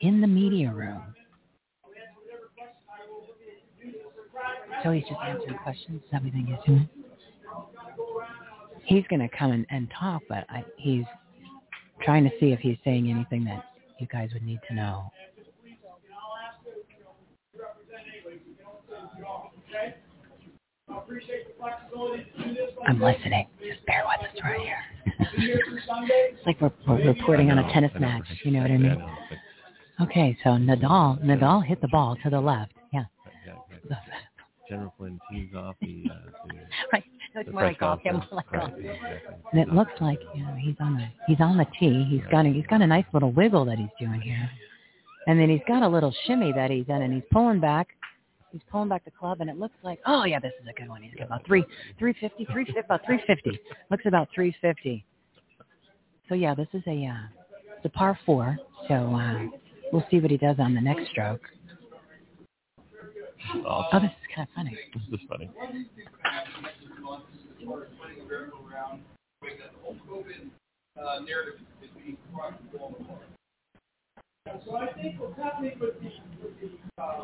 in the media room. So he's just answering questions. Is that what you think he's going to come and, and talk, but I, he's trying to see if he's saying anything that you guys would need to know. I'm listening. Just bear with us right here. [LAUGHS] it's like we're, we're reporting on a tennis match. You know what I mean? Okay, so Nadal, Nadal hit the ball to the left. Yeah. General Flynn tees off the. Uh, Right. No, it's more like golf. Yeah, more like golf. And it looks like you know he's on the he's on the tee. He's got a, he's got a nice little wiggle that he's doing here, and then he's got a little shimmy that he's in, and he's pulling back. He's pulling back the club, and it looks like oh yeah, this is a good one. He's got about three three fifty, three fifty, about three fifty. Looks about three fifty. So yeah, this is a uh, it's a par four. So uh, we'll see what he does on the next stroke. Oh, this is kind of funny. This is funny.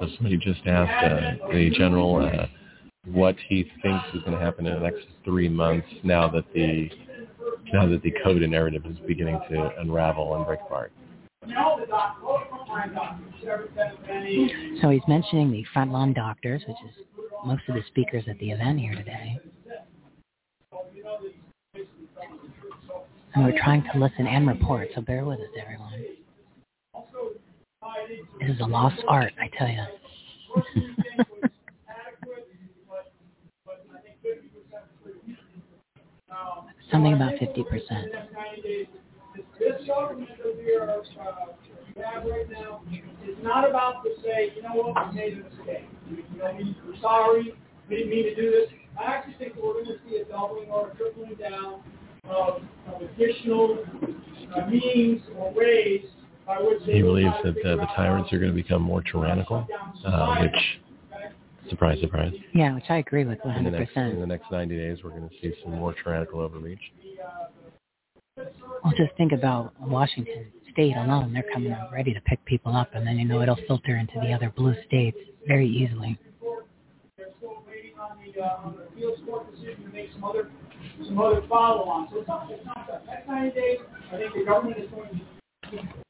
So somebody just asked uh, the general uh, what he thinks is going to happen in the next three months now that the now that the COVID narrative is beginning to unravel and break apart. So he's mentioning the frontline doctors, which is most of the speakers at the event here today. And we're trying to listen and report, so bear with us, everyone. This is a lost art, I tell you. [LAUGHS] Something about 50%. This government that we are, uh, have right now is not about to say, you know what, we made a mistake. You know, we, we're sorry, we didn't mean to do this. I actually think we're going to see a doubling or a tripling down of, of additional uh, means or ways He believes that uh, the tyrants are going to become more tyrannical, uh, which, surprise, surprise, Yeah, which I agree with in the next in the next 90 days we're going to see some more tyrannical overreach. Well, just think about Washington State alone. They're coming out ready to pick people up, and then you know it'll filter into the other blue states very easily. They're still waiting on the, on the appeals court decision to make some other, some other follow-on. So it's not, not the next ninety days, I think the government is going to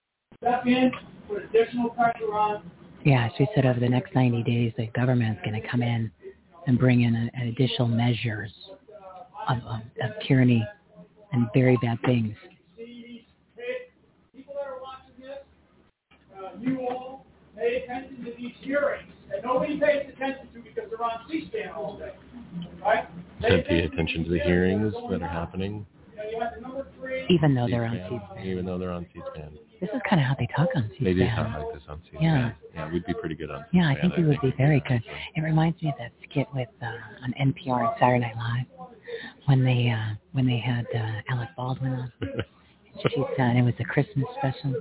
step in, put additional pressure on, Yeah, as we said, over the next 90 days, the government's going to come in and bring in a, an additional measures of, of, of tyranny and very bad things. people that are watching this, uh, you all pay attention to these hearings that nobody pays attention to because they're on C-SPAN all day, right? Said pay attention to the hearings that are happening, You know, you have the number three, Even though they're on C-SPAN, C-SPAN. even though they're on C-SPAN. This is kind of how they talk on TV. They do C-SPAN. sound like this on C-SPAN. Yeah. yeah, we'd be pretty good on. Yeah, I C-SPAN, think we would be very good. It reminds me of that skit with uh, on NPR on Saturday Night Live when they uh, when they had uh, Alec Baldwin on. [LAUGHS] She's uh, and it was a Christmas special,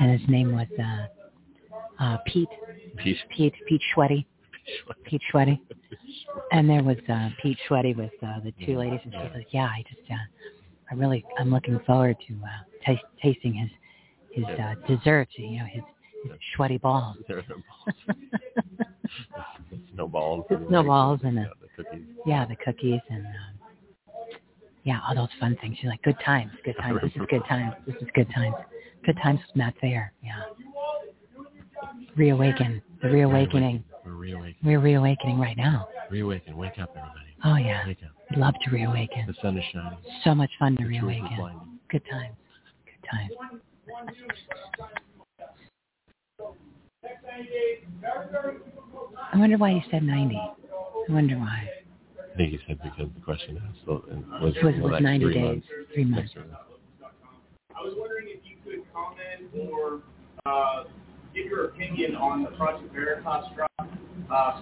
and his name was uh, uh, Pete. Pete. Pete Pete Schweddy. Pete Schweddy. And there was uh, Pete Schweddy with uh, the two ladies, and she's like, "Yeah, I just, uh, I really, I'm looking forward to uh, t- tasting his his uh, dessert. You know, his, his sweaty balls, There are no balls. [LAUGHS] the snowballs, and Yeah, the, cookies. yeah, the cookies, and um, yeah, all those fun things. She's like, "Good times, good times. This is good times. This is good times. Good times with Matt Fair. Yeah, reawaken, the reawakening. We're reawakening. We're reawakening right now. Reawaken. Wake up, everybody. Oh yeah, Wake up. I'd love to reawaken. The sun is shining. So much fun to The reawaken. Good times. Good times. I wonder why he said 90. I wonder why. I think he said because the question asked so, and was, It was, will was 90 three days. months? Three months. Next year. I was wondering if you could comment or uh, give your opinion on the Project Veritas drop, uh.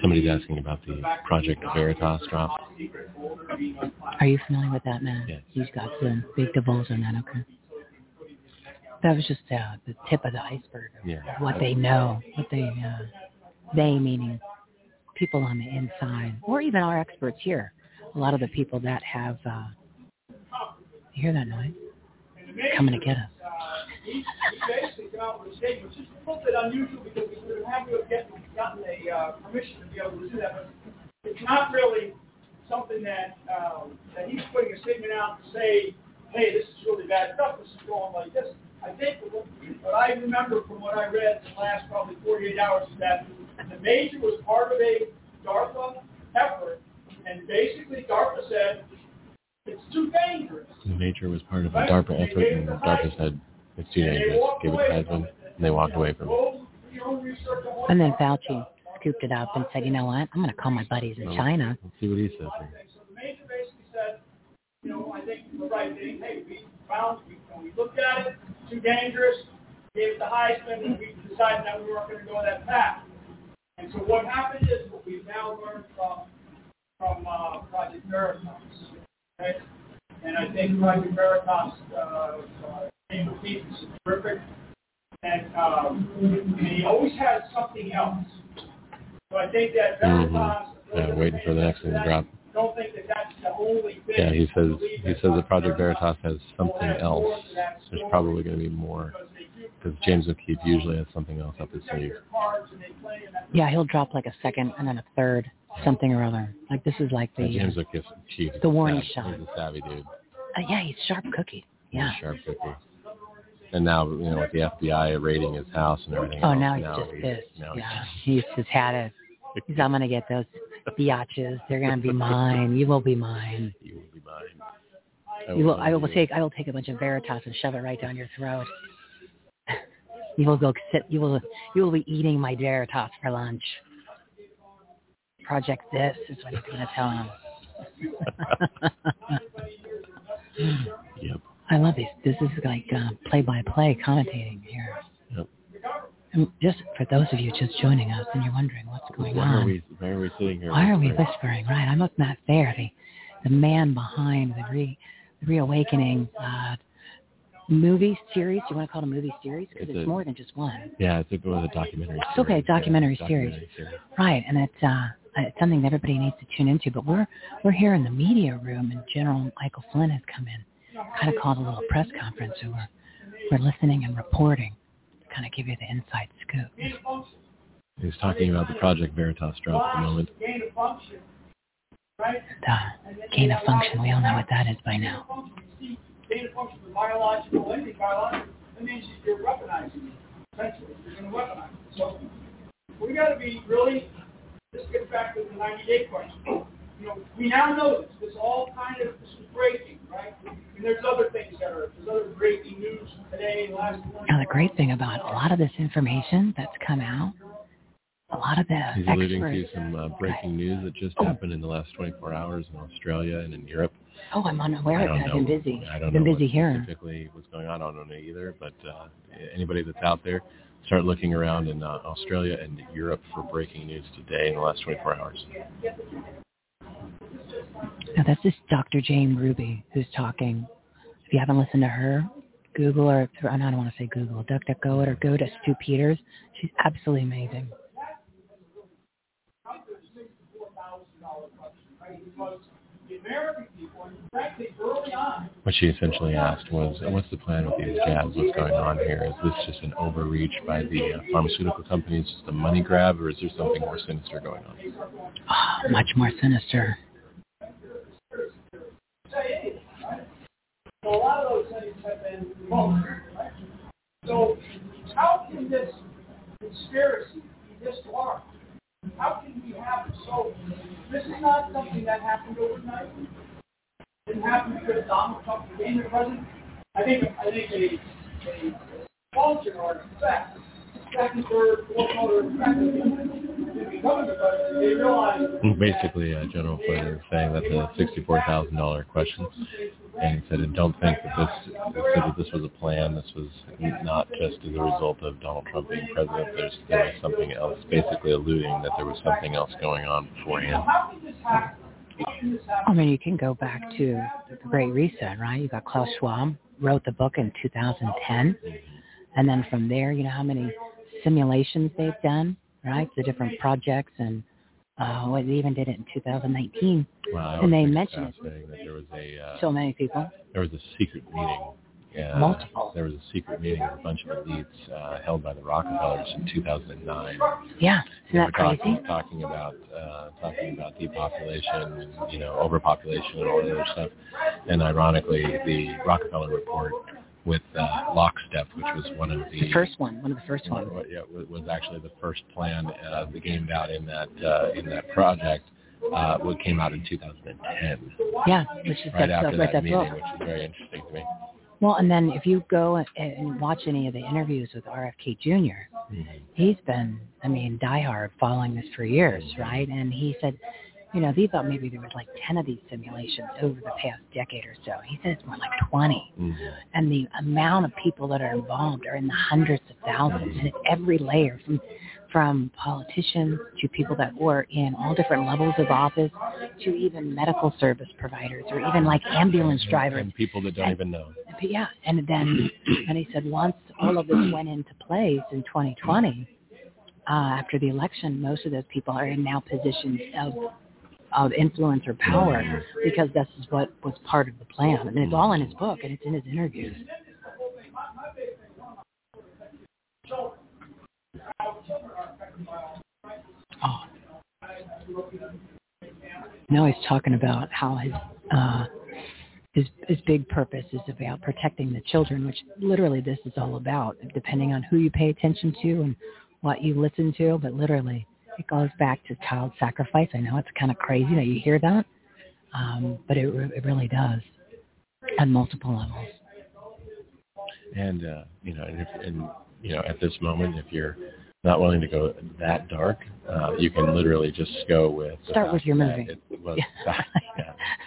Somebody's asking about the fact Project Veritas drop. top secret folder being unclassified. Are you familiar with that, man? Yes. He's got some big divulge on that, okay? That was just uh, the tip of the iceberg of Yeah. what they know, what they, uh, they meaning people on the inside, or even our experts here. A lot of the people that have, uh, you hear that noise? Coming to get us. Uh, he, he out with a statement, which a little bit unusual because we would have had to have gotten a uh, permission to be able to do that, but it's not really something that um, that he's putting a statement out to say, hey, this is really bad stuff. This is going like this. I think what, what I remember from what I read in the last probably 48 hours is that the major was part of a DARPA effort, and basically DARPA said it's too dangerous. The major was part of a DARPA effort, and DARPA said it's too dangerous. Give it to Heisman, and they walked away from it. And then Fauci scooped it up and said, you know what? I'm going to call my buddies in China. Let's see what he says here. So the major basically said, you know, I think the right thing, hey, we found, we, when we looked at it, too dangerous, gave it to Heisman, and we decided that we weren't going to go that path. And so what happened is what we've now learned from, from uh, Project Veritas. Okay? And I think Project Veritas, uh, uh, James O'Keefe is terrific. And, um, and he always has something else. So I think that Veritas. Mhm. Yeah, waiting for the next thing to drop. Don't think that that's the only thing. Yeah, he says he says that Project Veritas has something else. There's probably going to be more because James O'Keefe usually has something else up his sleeve. Yeah, he'll drop like a second and then a third, something or other. Like this is like the, And uh, James O'Keefe, chief, the warning savvy. shot. He's a savvy dude. uh, yeah, he's sharp cookie. Yeah. He's sharp cookie. And now, you know, with the FBI raiding his house and everything. Oh, else, now he's just he's- pissed. now he's Yeah, he's just had it. He's, I'm gonna get those biatches. They're gonna be mine. You will be mine. [LAUGHS] You will be mine. You will. I will you. take. I will take a bunch of Veritas and shove it right down your throat. [LAUGHS] You will go sit. You will. You will be eating my Veritas for lunch. Project this is what he's gonna tell him. [LAUGHS] Yep. I love this. This is like uh, play-by-play commentating here. And just for those of you just joining us and you're wondering what's going Why on, are we? Why are we sitting here? why are we whispering? Right, I'm with Matt Fair, the the man behind the re the reawakening uh, movie series. Do you want to call it a movie series? Because It's it's, a- more than just one. Yeah, it's a, was a documentary. It's okay, documentary Yeah, series. documentary series. Right, and it's uh it's something that everybody needs to tune into. But we're we're here in the media room, and General Michael Flynn has come in, kind of called a little press conference. So we're we're listening and reporting kind of give you the inside scoop. He's talking about the Project Veritas drop at the moment. Gain of function, right? The uh, gain of function, we all know what that is by now. Gain of function is biological, anything biological, that means you're weaponizing it, essentially. You're going to weaponize it. So we got to be really, this gets back to the 90-day question. You know, we now know this. This all kind of, this is breaking, right? And there's other things that are, there's other breaking news today, last one. Now the great thing about a lot of this information that's come out, a lot of the He's alluding experts. to some uh, breaking news that just happened in the last 24 hours in Australia and in Europe. Oh, I'm unaware I of don't. I've been busy. I don't been know busy what here. specifically what's going on. I don't know either. But uh, anybody that's out there, start looking around in uh, Australia and Europe for breaking news today in the last 24 hours. Now that's this Dr. Jane Ruby who's talking, If you haven't listened to her, Google or I don't want to say Google, DuckDuckGo it or go to Stu Peters. She's absolutely amazing. What she essentially asked was, what's the plan with these jabs? What's going on here? Is this just an overreach by the uh, pharmaceutical companies, just a money grab, or is there something more sinister going on? Oh, much more sinister. So a lot of those things have been removed. So how can this conspiracy be this large? How can we have it so? This is not something that happened overnight. It didn't happen because Donald Trump became the president. I think I think a, a function or second, third, fourth order effect of becoming the president, they realized Basically, uh, General Flynn is saying that the sixty-four thousand dollar question, and he said, "I don't think that this said that this was a plan. This was not just as a result of Donald Trump being president. There's there was something else, basically alluding that there was something else going on beforehand." how can this happen? How can this happen? I mean, you can go back to the Great Reset, right? You got Klaus Schwab wrote the book in 2010, and then from there, you know how many simulations they've done, right? The different projects, and uh, well, they even did it in 2019. Well, And they think it's mention it. that there was a uh, So many people. there was a secret meeting. Uh, Multiple. There was a secret meeting of a bunch of elites uh, held by the Rockefellers in 2009. Yeah, isn't that crazy? talking, talking about uh, talking about depopulation and you know overpopulation and all that other stuff. And ironically, the Rockefeller report with uh, Lockstep, which was one of the, The first one, one of the first one, ones. yeah, was was actually the first plan uh, that came out in that uh, in that project. Uh, what came out in 2010, Yeah, which is right that's after right that that meeting, book. which is very interesting to me. Well, and then if you go and- watch any of the interviews with RFK Jr., Mm-hmm. he's been, I mean, diehard following this for years, right? And he said, you know, they thought maybe there was like 10 of these simulations over the past decade or so. He said it's more like 20. Mhm. And the amount of people that are involved are in the hundreds of thousands and at every layer from from politicians to people that were in all different levels of office to even medical service providers or even like ambulance drivers. and people that don't even know. But yeah, and then [CLEARS THROAT] and he said once all of this went into place in 2020, uh, after the election, most of those people are in now positions of of influence or power because this is what was part of the plan. And it's all in his book and it's in his interviews. Oh. No, he's talking about how his uh, his his big purpose is about protecting the children, which literally this is all about. Depending on who you pay attention to and what you listen to, but literally it goes back to child sacrifice. I know it's kind of crazy that you hear that, um, but it re- it really does on multiple levels. And uh, you know, and, if, and you know, at this moment, if you're not willing to go that dark, uh, you can literally just go with Start with your movie. It was, [LAUGHS] [LAUGHS] Yeah.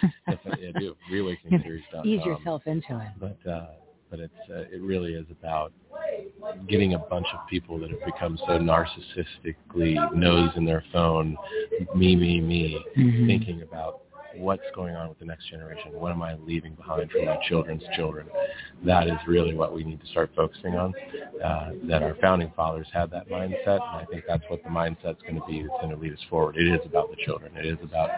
yeah, definitely, I do. [LAUGHS] Reawakeningseries.com. Ease yourself into it. But uh, but it's uh, it really is about getting a bunch of people that have become so narcissistically nose in their phone, me, me, me, Mhm. thinking about what's going on with the next generation. What am I leaving behind for my children's children? That is really what we need to start focusing on. Uh, that our founding fathers had that mindset, and I think that's what the mindset's going to be that's going to lead us forward. It is about the children. It is about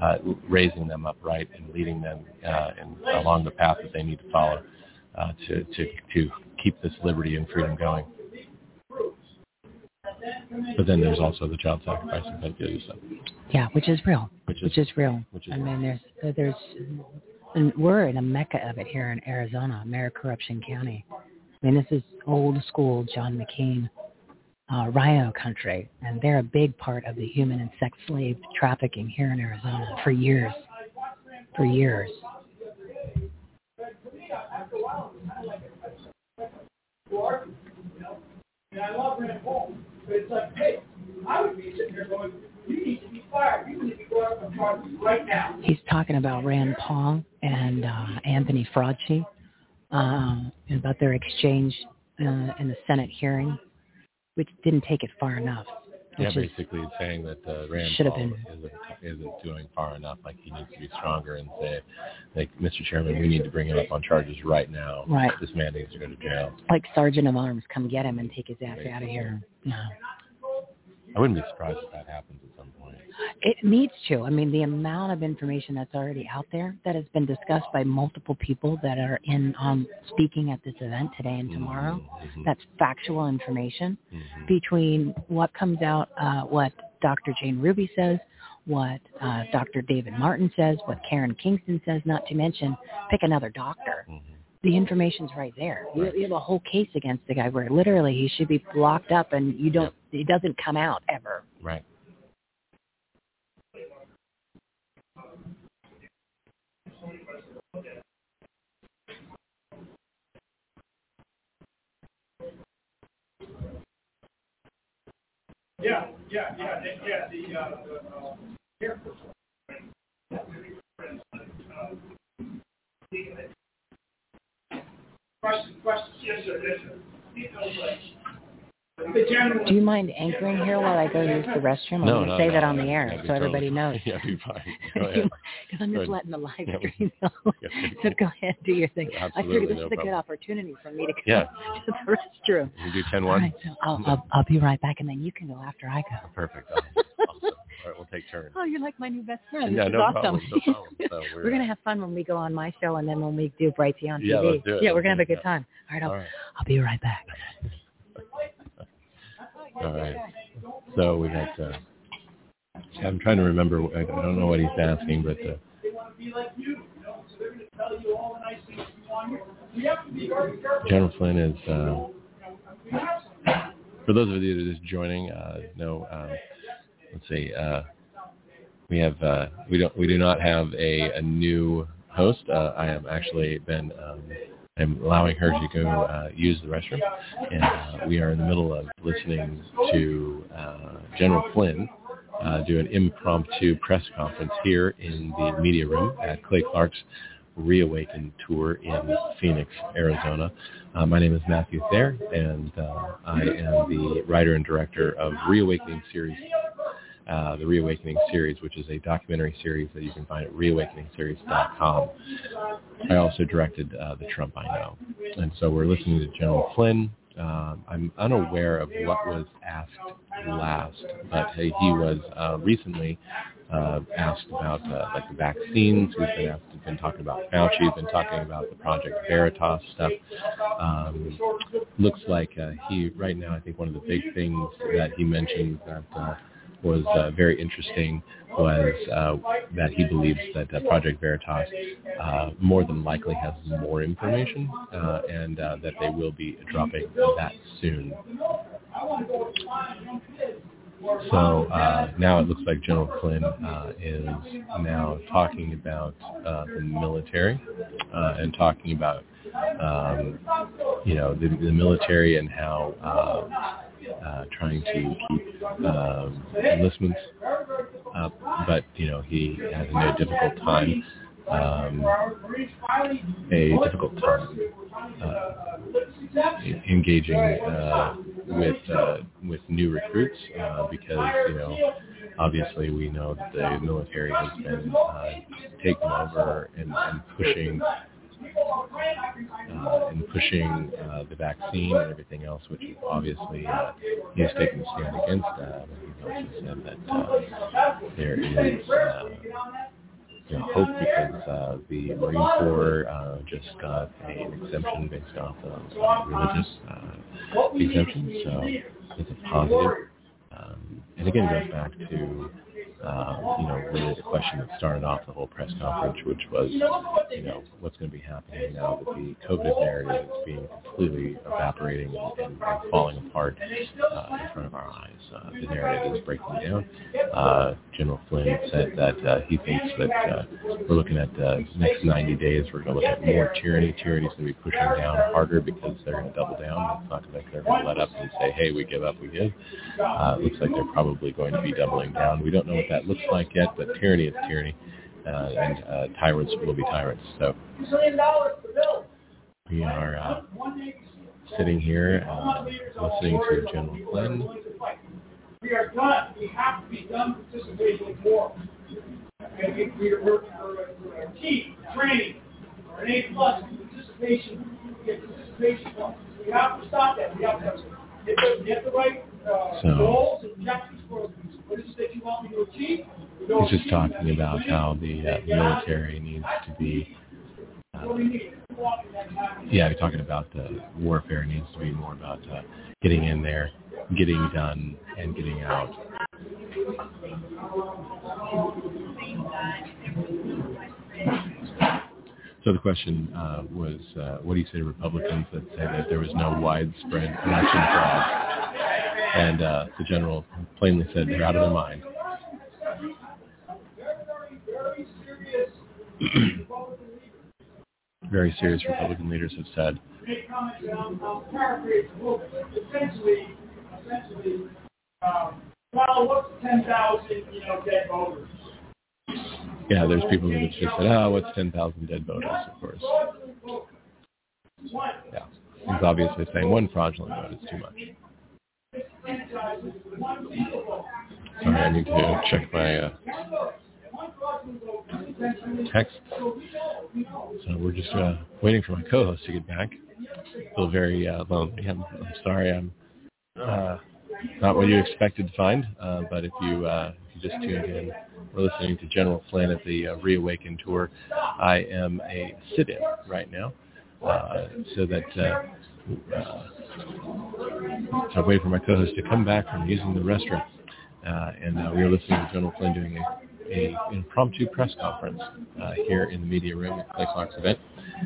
uh, raising them upright and leading them uh, in, along the path that they need to follow uh, to, to, to keep this liberty and freedom going. But then there's also the child sacrifice and pedophilia stuff. Yeah, which is real. Which is- which is real. which is I mean, there's there's and we're in a mecca of it here in Arizona, Mayor Corruption County. I mean, this is old school John McCain, uh, RINO country, and they're a big part of the human and sex slave trafficking here in Arizona for years, for years. After a while, it's kind of like a, a argument, you know. And I love Rand Paul, but it's like, hey, I would be sitting there going, you need to be fired. You need to go out and charges right now. He's talking about Rand Paul and uh, Anthony Fauci um, about their exchange uh, in the Senate hearing, which didn't take it far enough. Yeah, Which is- basically saying that uh, Rand Should have Paul been. isn't, isn't doing far enough. Like he needs to be stronger and say, like, Mr. Chairman, we need to bring him up on charges right now. Right. This man needs to go to jail. Like Sergeant of Arms, come get him and take his ass out of here. No. I wouldn't be surprised if that happens at some point. It needs to. I mean, the amount of information that's already out there that has been discussed by multiple people that are in um, speaking at this event today and tomorrow. Mhm. That's factual information Mhm. between what comes out, uh, what Dr. Jane Ruby says, what uh, Dr. David Martin says, what Karen Kingston says. Not to mention, pick another doctor. Mhm. The information's right there. You, you have a whole case against the guy where literally he should be locked up and you don't. It doesn't come out ever. Right. Yeah, yeah, yeah, the- yeah, the, uh, the, uh, Air Force. Question, question, yes, sir, yes, sir. Do you mind anchoring here while I go use the restroom? I'm No, going to no, say no. that on the air That'd so everybody totally- knows. [LAUGHS] Yeah, be fine. [LAUGHS] Go Because. I'm Go just ahead. letting the live Yeah. stream [LAUGHS] know. Yeah. so go ahead, do your thing. I Absolutely, figured this no is a good problem. opportunity for me to go Yeah. to the restroom. You do 10 All 1? right, so I'll, I'll, I'll be right back, and then you can go after I go. Perfect. Awesome. Awesome. All right, we'll take turns. Oh, you're like my new best friend. Yeah, this is no awesome. problem, no problem. [LAUGHS] So we're, we're- gonna have fun when we go on my show, and then when we do Brighteon TV. Yeah, it. Yeah, we're gonna have a good time. All right, I'll, All right. I'll be right back. [LAUGHS] All right. So we got. Uh, I'm trying to remember. I I don't know what he's asking, but uh, They want to be like you, you know, so they're going to tell you all the nice things you want to hear. We have to be very careful. General Flynn is. Uh, We have some- for those of you that are just joining, uh, no. Um, let's see. Uh, we have. Uh, we don't. We do not have a, a new host. Uh, I have actually been. Um, I'm allowing her to go uh, use the restroom, and uh, we are in the middle of listening to uh, General Flynn uh, do an impromptu press conference here in the media room at Clay Clark's Reawaken tour in Phoenix, Arizona. Uh, my name is Matthew Thayer, and uh, I am the writer and director of Reawakening series, uh, the Reawakening series, which is a documentary series that you can find at reawakeningseries.com. I also directed uh, The Trump I Know. And so we're listening to General Flynn. Um, I'm unaware of what was asked last, but he he was uh, recently uh, asked about uh, like the vaccines. We've been asked, we've been talking about Fauci. We've been talking about the Project Veritas stuff. Um, looks like uh, he right now. I think one of the big things that he mentioned that uh, was uh, very interesting was uh, that he believes that uh, Project Veritas uh, more than likely has more information uh, and uh, that they will be dropping that soon. So now it looks like General Flynn is now talking about the military and talking about um, you know the, the military and how uh, trying to keep um, enlistments up, but you know he has a difficult time um, a difficult time uh, engaging uh, with uh, with new recruits uh, because you know obviously we know that the military has been uh, taking over and, and pushing uh, and pushing uh, the vaccine and everything else, which obviously uh, he's taken a stand against. Uh, he also said that uh, there is uh, you know, hope because uh, the Marine Corps uh, just got an exemption based off of religious uh, exemption, so it's a positive. Um, and again, it goes back to uh, you know really the question that started off the whole press conference, which was you know what's going to be happening now that the COVID narrative is being completely evaporating and, and, falling apart uh, in front of our eyes. Uh, the narrative is breaking down. Uh, General Flynn said that uh, he thinks that uh, we're looking at uh, next 90 days. We're going to look at more tyranny. Tyranny's going to be pushing down harder because they're going to double down. It's not like they're going to let up and say, "Hey, we give up, we give." Uh, it looks like they're probably going to be doubling down. We don't know what that looks like yet, but tyranny is tyranny, uh, and uh, tyrants will be tyrants. So we are uh, sitting here uh, listening to General Flynn We are done. We have to be done participating in war. We, we are working for a, for team, training, or an A plus participation, get participation points. We have to stop that. We have to get the, get the right uh, So- goals and objectives for He's just talking about how the uh, military needs to be. Uh, yeah, talking about the warfare needs to be more about uh, getting in there, getting done, and getting out. So the question uh, was, uh, what do you say to Republicans that say that there was no widespread election fraud? And uh, the general plainly said they're out of their mind. [CLEARS THROAT] Very serious Republican leaders have said essentially, essentially, well, what's 10,000, you know, dead voters? Yeah, there's people have just said, oh, what's 10,000 dead voters, of course. Yeah. He's obviously saying one fraudulent vote is too much. franchises, one single vote. Sorry, I need to check my uh, text. So we're just uh, waiting for my co-host to get back. Feel very uh, lonely. I'm, I'm sorry. I'm uh, not what you expected to find. Uh, but if you uh, if you just tuned in, we're listening to General Flynn at the uh, Reawaken tour. I am a sit-in right now, uh, so that. Uh, uh, I'm waiting for my co-host to come back from using the restroom, uh, and uh, we are listening to General Flynn doing a, a impromptu press conference uh, here in the media room at Clay Clark's event.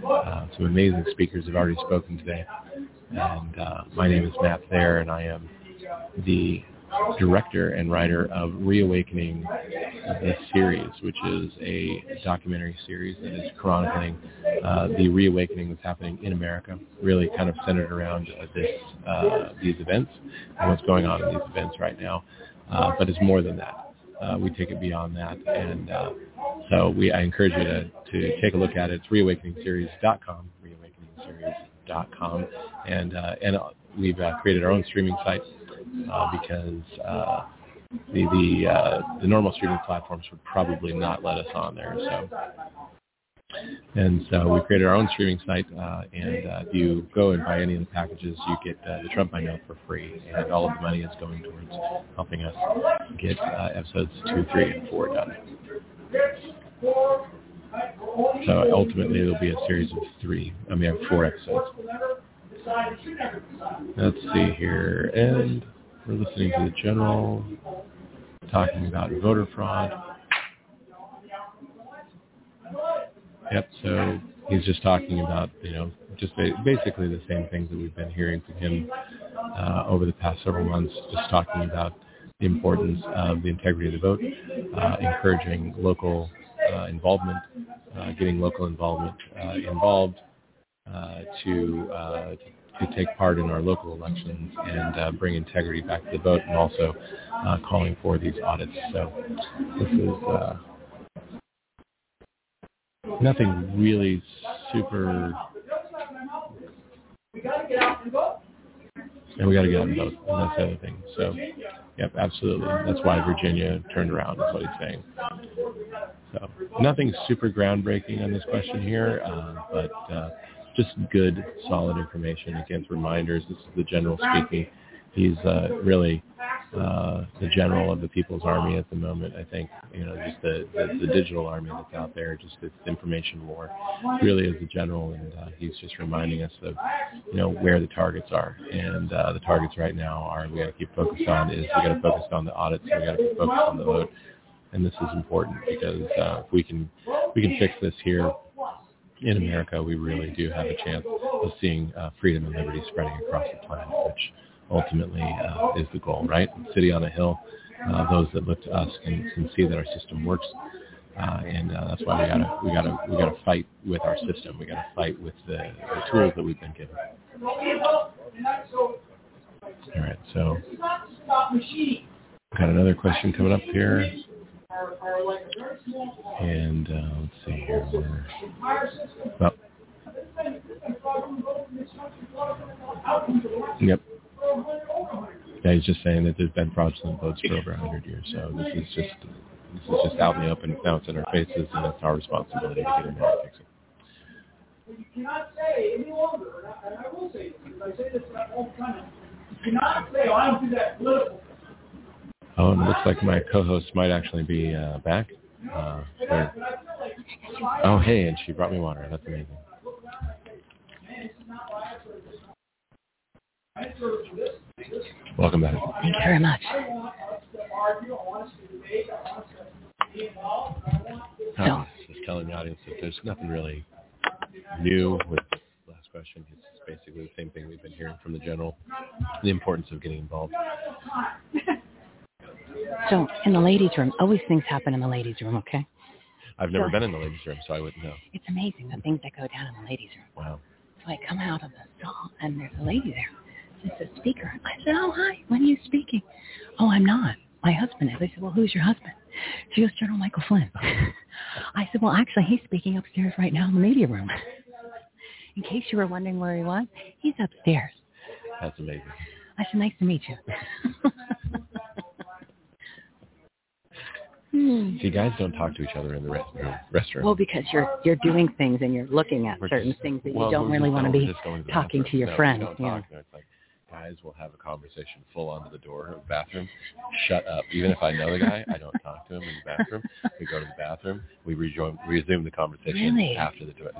Uh, some amazing speakers have already spoken today, and uh, my name is Matt Thayer, and I am the director and writer of Reawakening the series, which is a documentary series that is chronicling uh, the reawakening that's happening in America, really kind of centered around uh, this uh, these events and what's going on in these events right now. Uh, but it's more than that. Uh, we take it beyond that, and uh, so we I encourage you to, to take a look at it. It's reawakeningseries.com, reawakeningseries.com, and and we've created our own streaming site uh, because uh, the the uh, the normal streaming platforms would probably not let us on there. So and so we created our own streaming site, uh, and uh, if you go and buy any of the packages, you get uh, the Trump I Know for free, and all of the money is going towards helping us get uh, episodes two, three, and four done. So ultimately, it'll be a series of three. I mean, four episodes. Let's see here, and we're listening to the general talking about voter fraud. Yep. So he's just talking about, you know, just basically the same things that we've been hearing from him uh, over the past several months, just talking about the importance of the integrity of the vote, uh, encouraging local uh, involvement, uh, getting local involvement uh, involved uh, to uh, to take part in our local elections and uh, bring integrity back to the vote, and also uh, calling for these audits. So this is. Uh, nothing really super and we got to get out and vote and that's the other thing so yep absolutely that's why virginia turned around is what he's saying so nothing super groundbreaking on this question here uh, but uh, just good solid information. Again reminders this is the general speaking. He's uh, really uh, the general of the People's Army at the moment. I think. You know just the, the, the digital army that's out there, just this information war, really is the general, and uh, he's just reminding us of you know where the targets are, and uh, the targets right now are we got to keep focused on is we got to focus on the audits, and we got to focused on the vote, and this is important because uh, if we can we can fix this here in America, we really do have a chance of seeing uh, freedom and liberty spreading across the planet, which ultimately uh, is the goal, right? City on a hill. Uh, those that look to us can, can see that our system works, uh, and uh, that's why we gotta we gotta we gotta fight with our system. We gotta fight with the, the tools that we've been given. All right, so got another question coming up here, And uh, let's see here. We're, elections yep. Yeah, he's just saying that there's been fraudulent votes for over 100 years. So this is just this is just out in the open. Now it's in our faces, and it's our responsibility to get in there and fix it. You cannot say any longer, and I, and I will say this, because I say this all the time, you cannot say, oh, I don't do that political. Oh, and it looks like my co-host might actually be uh, back. Uh, there. Oh, hey, and she brought me water. That's amazing. Welcome back. Thank you very much. I was just telling the audience that there's nothing really new with the last question. It's basically the same thing we've been hearing from the general, the importance of getting involved. So in the ladies' room, always things happen in the ladies' room, okay? I've never So- been in the ladies' room, so I wouldn't know. It's amazing the things that go down in the ladies' room. Wow. So I come out of the stall and there's a lady there. It's a speaker. I said, oh, hi. When are you speaking? Oh, I'm not. My husband is. I said, well, who's your husband? She goes, General Michael Flynn. [LAUGHS] I said, well, actually, he's speaking upstairs right now in the media room. [LAUGHS] In case you were wondering where he was, he's upstairs. That's amazing. I said, nice to meet you. [LAUGHS] Hmm. See, guys don't talk to each other in the restroom. restroom. Well, because you're you're doing things and you're looking at We're certain just- things that well, you don't really want to be just going to the talking to your No, don't you know. talk. Like guys will have a conversation full onto the door of the bathroom. Shut up. Even if I know the guy, I don't talk to him in the bathroom. We go to the bathroom. We rejoin, resume the conversation Really? after the door.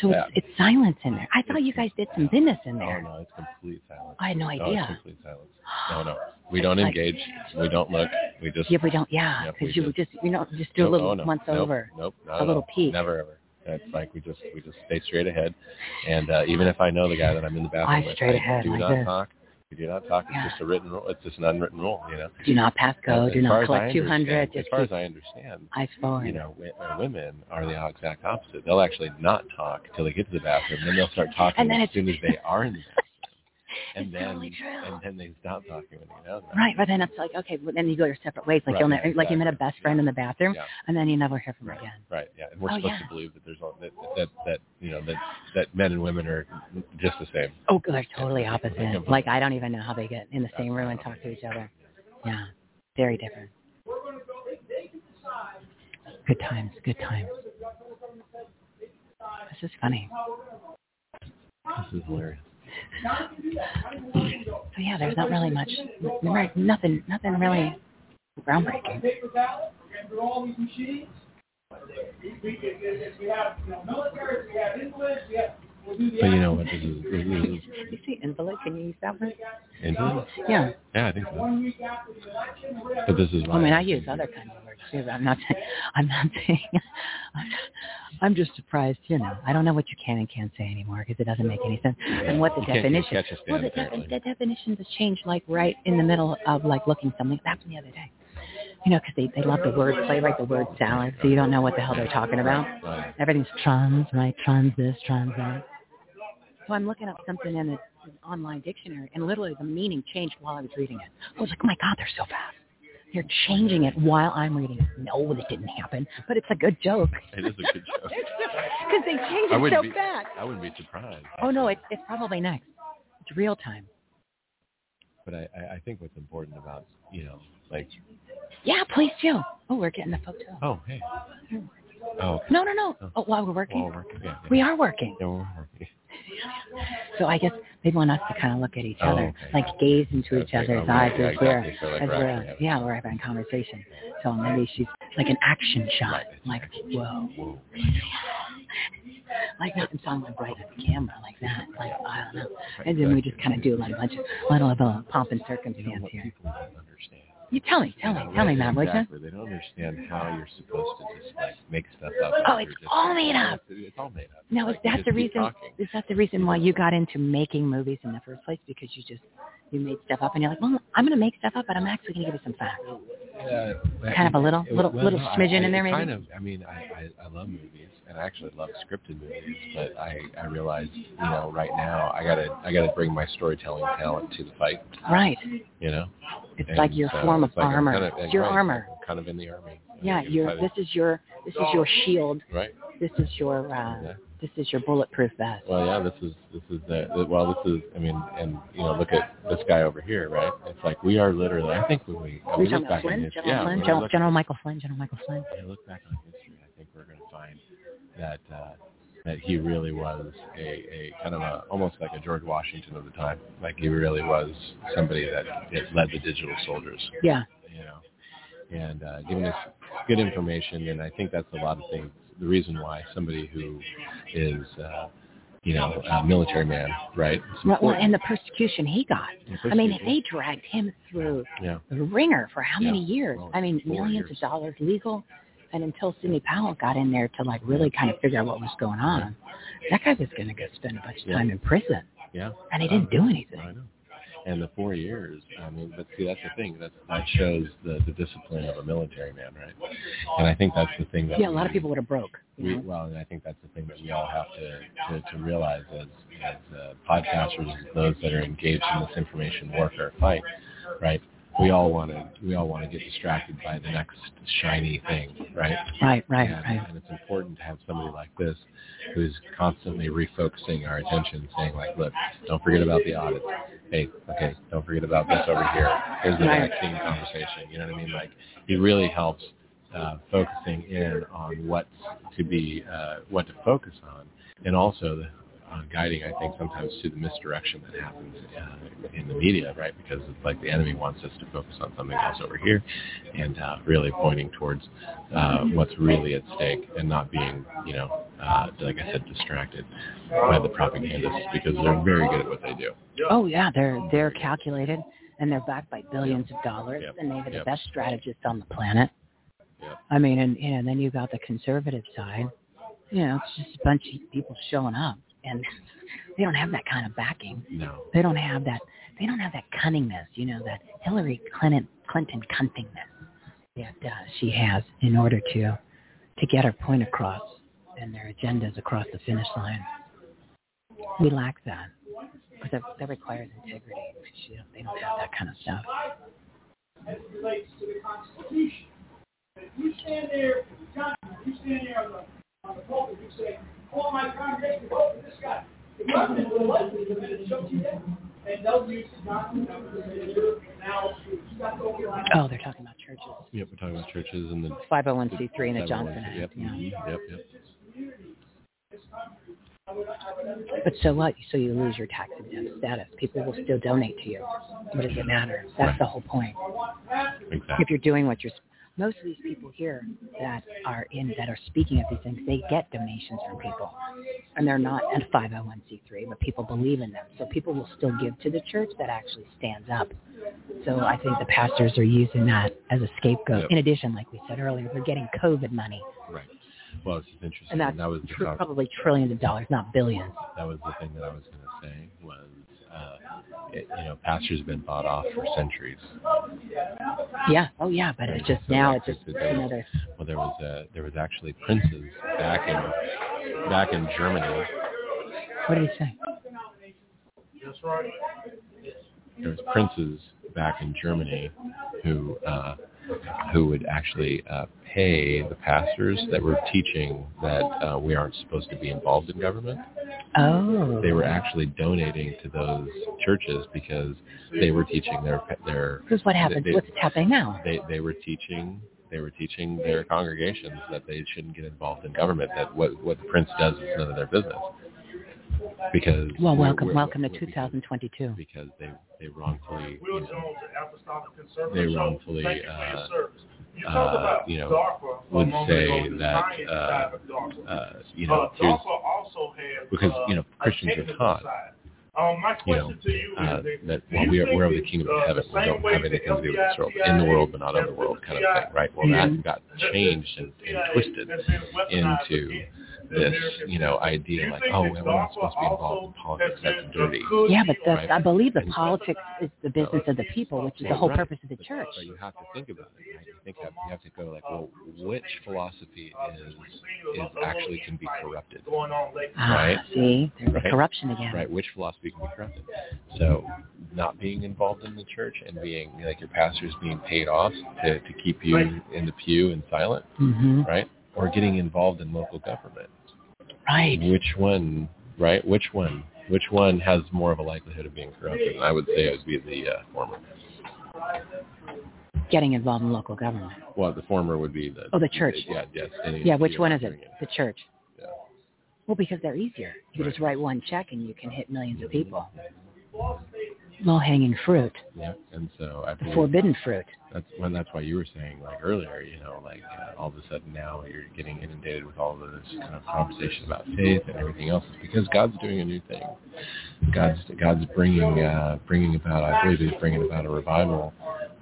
So yeah. it's, it's silence in there. I thought you guys did some business in Oh there. no, it's complete silence. I had no No, it's idea. complete silence. No, no. We don't Like- engage. We don't look. We just Yeah, we don't. Yeah, because you just you know just do a little oh, no. once Nope, over, Nope, not a little peek. Never ever. It's like we just we just stay straight ahead, and uh, even if I know the guy that I'm in the bathroom I with, straight I ahead do like not this. talk. We do not talk. It's Yeah. just a written rule. It's just an unwritten rule, you know. Do not pass go. As Do not collect two hundred. understand- Just As far as I understand, eyes forward. you know, uh, women are the exact opposite. They'll actually not talk till they get to the bathroom, then they'll start talking as soon as they are in the bathroom, and It's then totally and then they stop talking when they know. Right, but then it's like okay, but then you go your separate ways. Like Right, you'll never, like you met a best friend in the bathroom, Yeah. and then you never hear from Right, again. right, yeah, and we're Oh, supposed yeah. to believe that there's all, that, that that you know that that men and women are just the same. Oh, they're totally opposite. Yeah. Like I don't even know how they get in the same room and talk to each other. Yeah, very different. Good times, good times. This is funny. This is hilarious. So yeah, there's not really much, nothing, nothing really groundbreaking. Paper ballot, we're getting through all these machines. We, we, if, if we have, you know, military, we have invalids, we have, we'll do the. But you know what? This is, this is You see invalid? Can you use that word? Indian. Yeah. Yeah, I think so. One week after the election, or whatever. But this is I mean, I use other kinds of words too. I'm not saying. I'm not [LAUGHS] saying. I'm, I'm just surprised. You know, I don't know what you can and can't say anymore because it doesn't make any sense. And what the You definition? a well, the, apparently. the definitions have changed like right in the middle of like looking something. That happened the other day. You know, because they they love the word play, right? The word salad, so you don't know what the hell they're talking about. Right. Everything's trans, right? Trans this, trans that. So I'm looking up something in an online dictionary, and literally the meaning changed while I was reading it. I was like, oh my God, they're so fast. They're changing it while I'm reading it. No, that didn't happen, but it's a good joke. It is a good joke. [LAUGHS] Because they change it so be- fast. I wouldn't be surprised. Oh no, it's it's probably next. It's real time. But I, I, I think what's important about you know like Yeah, please do. Oh, we're getting the photo. oh hey hmm. Oh okay. No, no, no. Oh. Oh, while we're working. Well, we're working. Yeah, yeah. We are working. Yeah, we're working. [LAUGHS] So I guess they want us to kind of look at each other, okay. like gaze into each Okay, other's eyes as we're, exactly. So, like, as we're we're, actually having- yeah, we're having a conversation. So maybe she's like an action shot, like whoa, Whoa. like not someone right at the camera, like that, like I don't know. And then we just kind of do like a bunch of little of a pomp and You know circumstance here. People don't understand. You tell me, tell me, You know, tell me, right, Matt, would you? exactly. They don't understand how you're supposed to just like make stuff up. Oh, it's just- all made up. It's, all made up. No, is Like, you that the reason? talking. Is that the reason why you got into making movies in the first place? Because you just you made stuff up, and you're like, well, I'm going to make stuff up, but I'm actually going to give you some facts. Yeah, Kind of a little- it- little- well, little no, smidgen I- in there, maybe? Kind of. I mean, I, I I love movies, and I actually love scripted movies. But I I realize, you know, right now I gotta I gotta bring my storytelling talent to the fight. Right. You know, It's And like your so form of like armor. Kind of, it's your right, armor. I'm kind of in the army. Yeah, You your this is your this is your shield. Right. This is your uh, Yeah. This is your bulletproof vest. Well, yeah, this is this is the well, this is I mean, and you know, look at this guy over here, right? It's like we are literally. I think when we, we look back Flynn? in history, General yeah, Flynn? General, look- General Michael Flynn? General Michael Flynn? we look back on history, I think we're going to find that uh, that he really was a, a kind of a almost like a George Washington of the time. Like he really was somebody that, that led the digital soldiers. Yeah. You know, and uh, giving us good information, and I think that's a lot of things. The reason why somebody who is uh, you know a military man, right? Well, well, and the persecution he got. The I mean, they dragged him through yeah. the ringer for how many Yeah. years? Well, I mean, millions years. of dollars legal. And until Sidney Powell got in there to like really kind of figure out what was going on, that guy was going to go spend a bunch of Yeah. time in prison, Yeah. and he didn't do anything. And the four years, I mean, but see, that's the thing. That that shows the the discipline of a military man, right? And I think that's the thing that Yeah, a lot of people would have broke. We, well, and I think that's the thing that we all have to, to, to realize as, as uh, podcasters, as those that are engaged in this information warfare fight, right? We all want to we all want to get distracted by the next shiny thing, right? Right, right, and, right. And it's important to have somebody like this who's constantly refocusing our attention, saying like, look, don't forget about the audit. Hey, okay, don't forget about this over here. Here's the Right. vaccine conversation. You know what I mean? Like, it really helps uh, focusing in on what to be, uh, what to focus on, and also the, uh, guiding, I think, sometimes to the misdirection that happens uh, in the media, right? Because it's like the enemy wants us to focus on something else over here, and uh, really pointing towards uh, what's really at stake, and not being, you know, uh, like I said, distracted by the propagandists because they're very good at what they do. Oh yeah, they're they're calculated and they're backed by billions of dollars, Yep. and they're the Yep. best strategists on the planet. Yep. I mean, and know, then you've got the conservative side. You know, it's just a bunch of people showing up, and they don't have that kind of backing. No. They don't have that. They don't have that cunningness. You know, that Hillary Clinton Clinton cunningness that uh, she has in order to to get her point across and their agendas across the finish line. We lack that. But that, that requires integrity. which, you know, they don't have that kind of stuff. as it relates to the Constitution. If you stand there, John, you stand there on the, pulpit, you say, oh, my congregation, vote for this guy. The government will likely come in and you down. And they'll use the Johnson numbers and your now, you got to go around. Oh, they're talking about churches. Yep, we're talking about churches and the 501c3 and the Johnson 501c3, Yep, Act. Yeah. mhm, yep, yep. But so what? So you lose your tax exempt status. People will still donate to you. What does it matter? That's the whole point. Exactly. If you're doing what you're, most of these people here that are in that are speaking at these things, they get donations from people, and they're not a 501c3, but people believe in them. So people will still give to the church that actually stands up. So I think the pastors are using that as a scapegoat. Yep. In addition, like we said earlier, they're getting COVID money, Right. Well, it's interesting. and that's that was tr- probably trillions of dollars, not billions. that was the thing that I was going to say was, uh, it, you know, pastors have been bought off for centuries. Yeah. Oh yeah. But it's just now. It's just was- another. Well, there was uh, there was actually princes back in back in Germany. What did he say? That's right. There was princes back in Germany who uh, who would actually uh, pay the pastors that were teaching that uh, we aren't supposed to be involved in government. Oh. They were actually donating to those churches because they were teaching their their Because what happens? they- What's happening now? they they were teaching they were teaching their congregations that they shouldn't get involved in government that what what the prince does is none of their business because Well, we're- welcome, we're- welcome to 2022. because they they wrongfully you know, Jones, the Apostolic Conservative they wrongfully, Thank you for your uh, service. You uh, you know, DARPA for a would say that, uh, side of DARPA. uh, you know Uh, here's also because uh, you know Christians are taught side. Um, my you know to you uh, is that, that do while we are we're of the kingdom uh, of heaven, we don't way have the anything to do with this world. In the world, but not of the world, kind of thing, right? Well, that got changed and, and twisted into this, you know, idea like, oh, everyone's supposed to be involved in politics. That's dirty. Yeah, but that's, Right. I believe the And- politics is the business of the people, which is the whole Right. purpose of the church. But you have to think about it. Right? You think have, you have to go like, well, which philosophy is is actually can be corrupted? Ah, Right. see, there's [LAUGHS] Right. corruption again. Right. Which philosophy can be corrupted? So, not being involved in the church and being like your pastors being paid off to to keep you in the pew and silent, hmm right? Or getting involved in local government. Right. Which one, right? Which one? Which one has more of a likelihood of being corrupted? And I would say it would be the uh, former. Getting involved in local government. Well, the former would be the Oh, the church. Yeah, yes. Yeah, which one is it? doing The church. Yeah. Well, because they're easier. You Right. just write one check and you can hit millions of people. Low hanging fruit, Yeah, and so I the believe forbidden fruit. that's when that's why you were saying like earlier, you know, like uh, all of a sudden now you're getting inundated with all of this kind of conversation about faith and everything else. It's because God's doing a new thing. God's God's bringing uh, bringing about. I believe He's bringing about a revival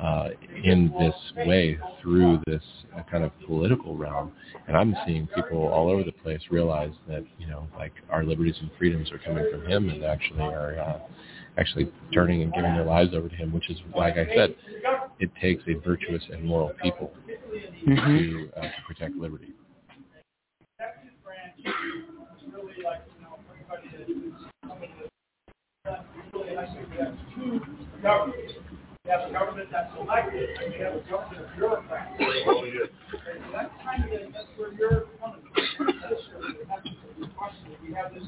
uh, in this way through this uh, kind of political realm. And I'm seeing people all over the place realize that you know, like our liberties and freedoms are coming from Him, and actually are. Uh, actually turning and giving their lives over to him, which is, like I said, it takes a virtuous and moral people hmm to, uh, to protect liberty. governments. Have a government that's elected, and have a government of bureaucrats. And that's kind of, that's where you're coming from. That's where we have this question. We have this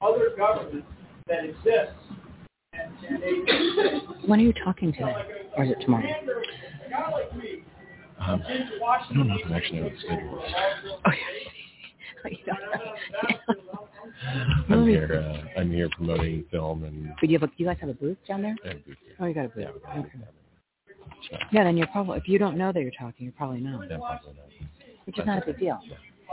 other government that exists, and, and they, When are you talking today? Or is it tomorrow? a guy like me, Um, I don't know if I'm actually on the schedule. Oh, yeah. [LAUGHS] [LAUGHS] I'm here. Uh, I'm here promoting film and. But you have a, you guys have a booth down there? and booth here. Oh, you got a booth. Yeah, got a booth Okay. down there. So, Yeah, then you're probably, if you don't know that you're talking, you're probably not, yeah, probably not. which is not a big deal.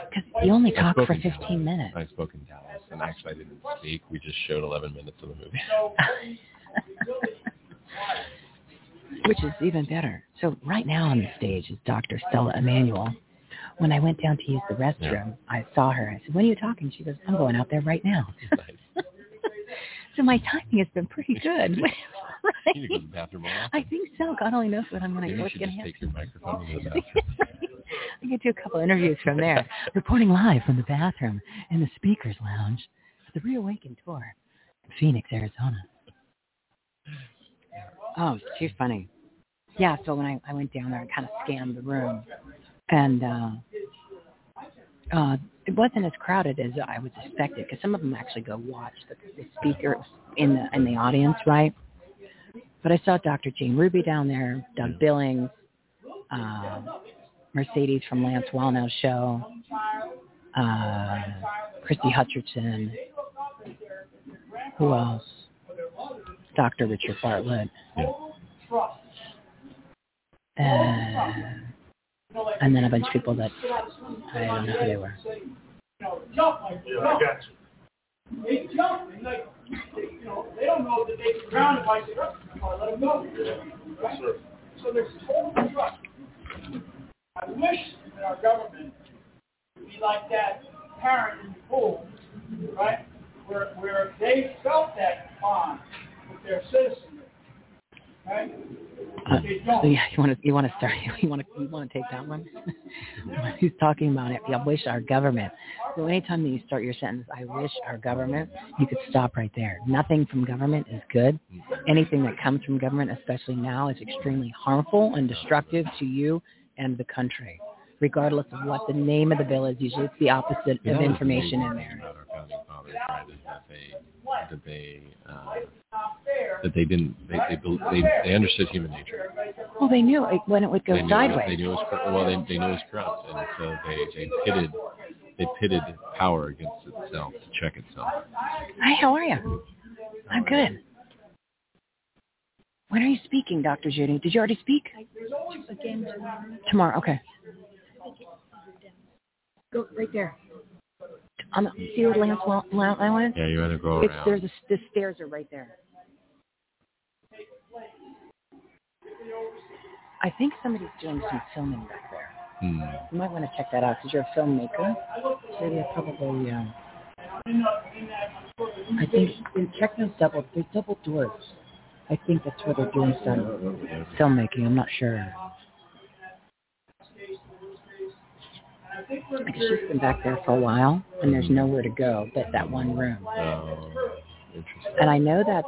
Because you only talk for 15 Dallas. minutes. I spoke in Dallas, and actually I didn't speak. We just showed 11 minutes of the movie. [LAUGHS] which is even better. So right now on the stage is Dr. Stella Immanuel. When I went down to use the restroom, I saw her. I said, when are you talking? She goes, I'm going out there right now. [LAUGHS] nice. So my timing has been pretty [LAUGHS] good. [LAUGHS] You go to the bathroom. I think so. God only knows what I'm going Maybe to you what's should going just to take your microphone to the happen. [LAUGHS] bathroom. I get to a couple interviews from there. Reporting live from the bathroom in the speakers lounge at the Reawakened tour in Phoenix, Arizona. Oh, she's funny. Yeah, so when I, I went down there, I kind of scanned the room, and uh, uh, it wasn't as crowded as I was expected because some of them actually go watch the, the speaker in the in the audience, right? But I saw Dr. Jane Ruby down there, Doug Billings, uh, Mercedes from Lance Wallnau's show, uh, Christy Hutcherson, who else? Dr. Richard Bartlett. Yeah. Uh, and then a bunch of people that I don't know who they were. you know, jump like jump. They jump, and like, you know, they don't know that they can drown if I say, oh, let them go. Right? So there's total trust. I wish that our government would be like that parent in the pool, right? Where, where they felt that bond with their citizenry, Uh, yeah, you want to you want to start [LAUGHS] you want to you want to take that one? [LAUGHS] He's talking about it. I wish our government. So anytime that you start your sentence, I wish our government, you could stop right there. Nothing from government is good. Anything that comes from government, especially now, is extremely harmful and destructive to you and the country, regardless of what the name of the bill is. Usually, it's the opposite You know, of information in there. About our founding fathers, right, is that they that they uh, that they didn't they they, they they understood human nature. Well, they knew it, when it would go they knew sideways. It, they knew it was well they they knew it was corrupt, and so they they pitted they pitted power against itself to check itself. Hi, how are you? I'm good. When are you speaking, Dr. Judy? Did you already speak? Again tomorrow. Tomorrow, okay. Go right there. On the, see where Lance Wa- Island? Yeah, you want to go It's, around. there's a, the stairs are right there. I think somebody's doing some filming back there. Hmm. You might want to check that out because you're a filmmaker. So they're probably, uh, I think, check those double, there's double doors. I think that's where they're doing some filmmaking. I'm not sure. Because she's been back there for a while, and there's nowhere to go but that one room. Oh, interesting. And I know that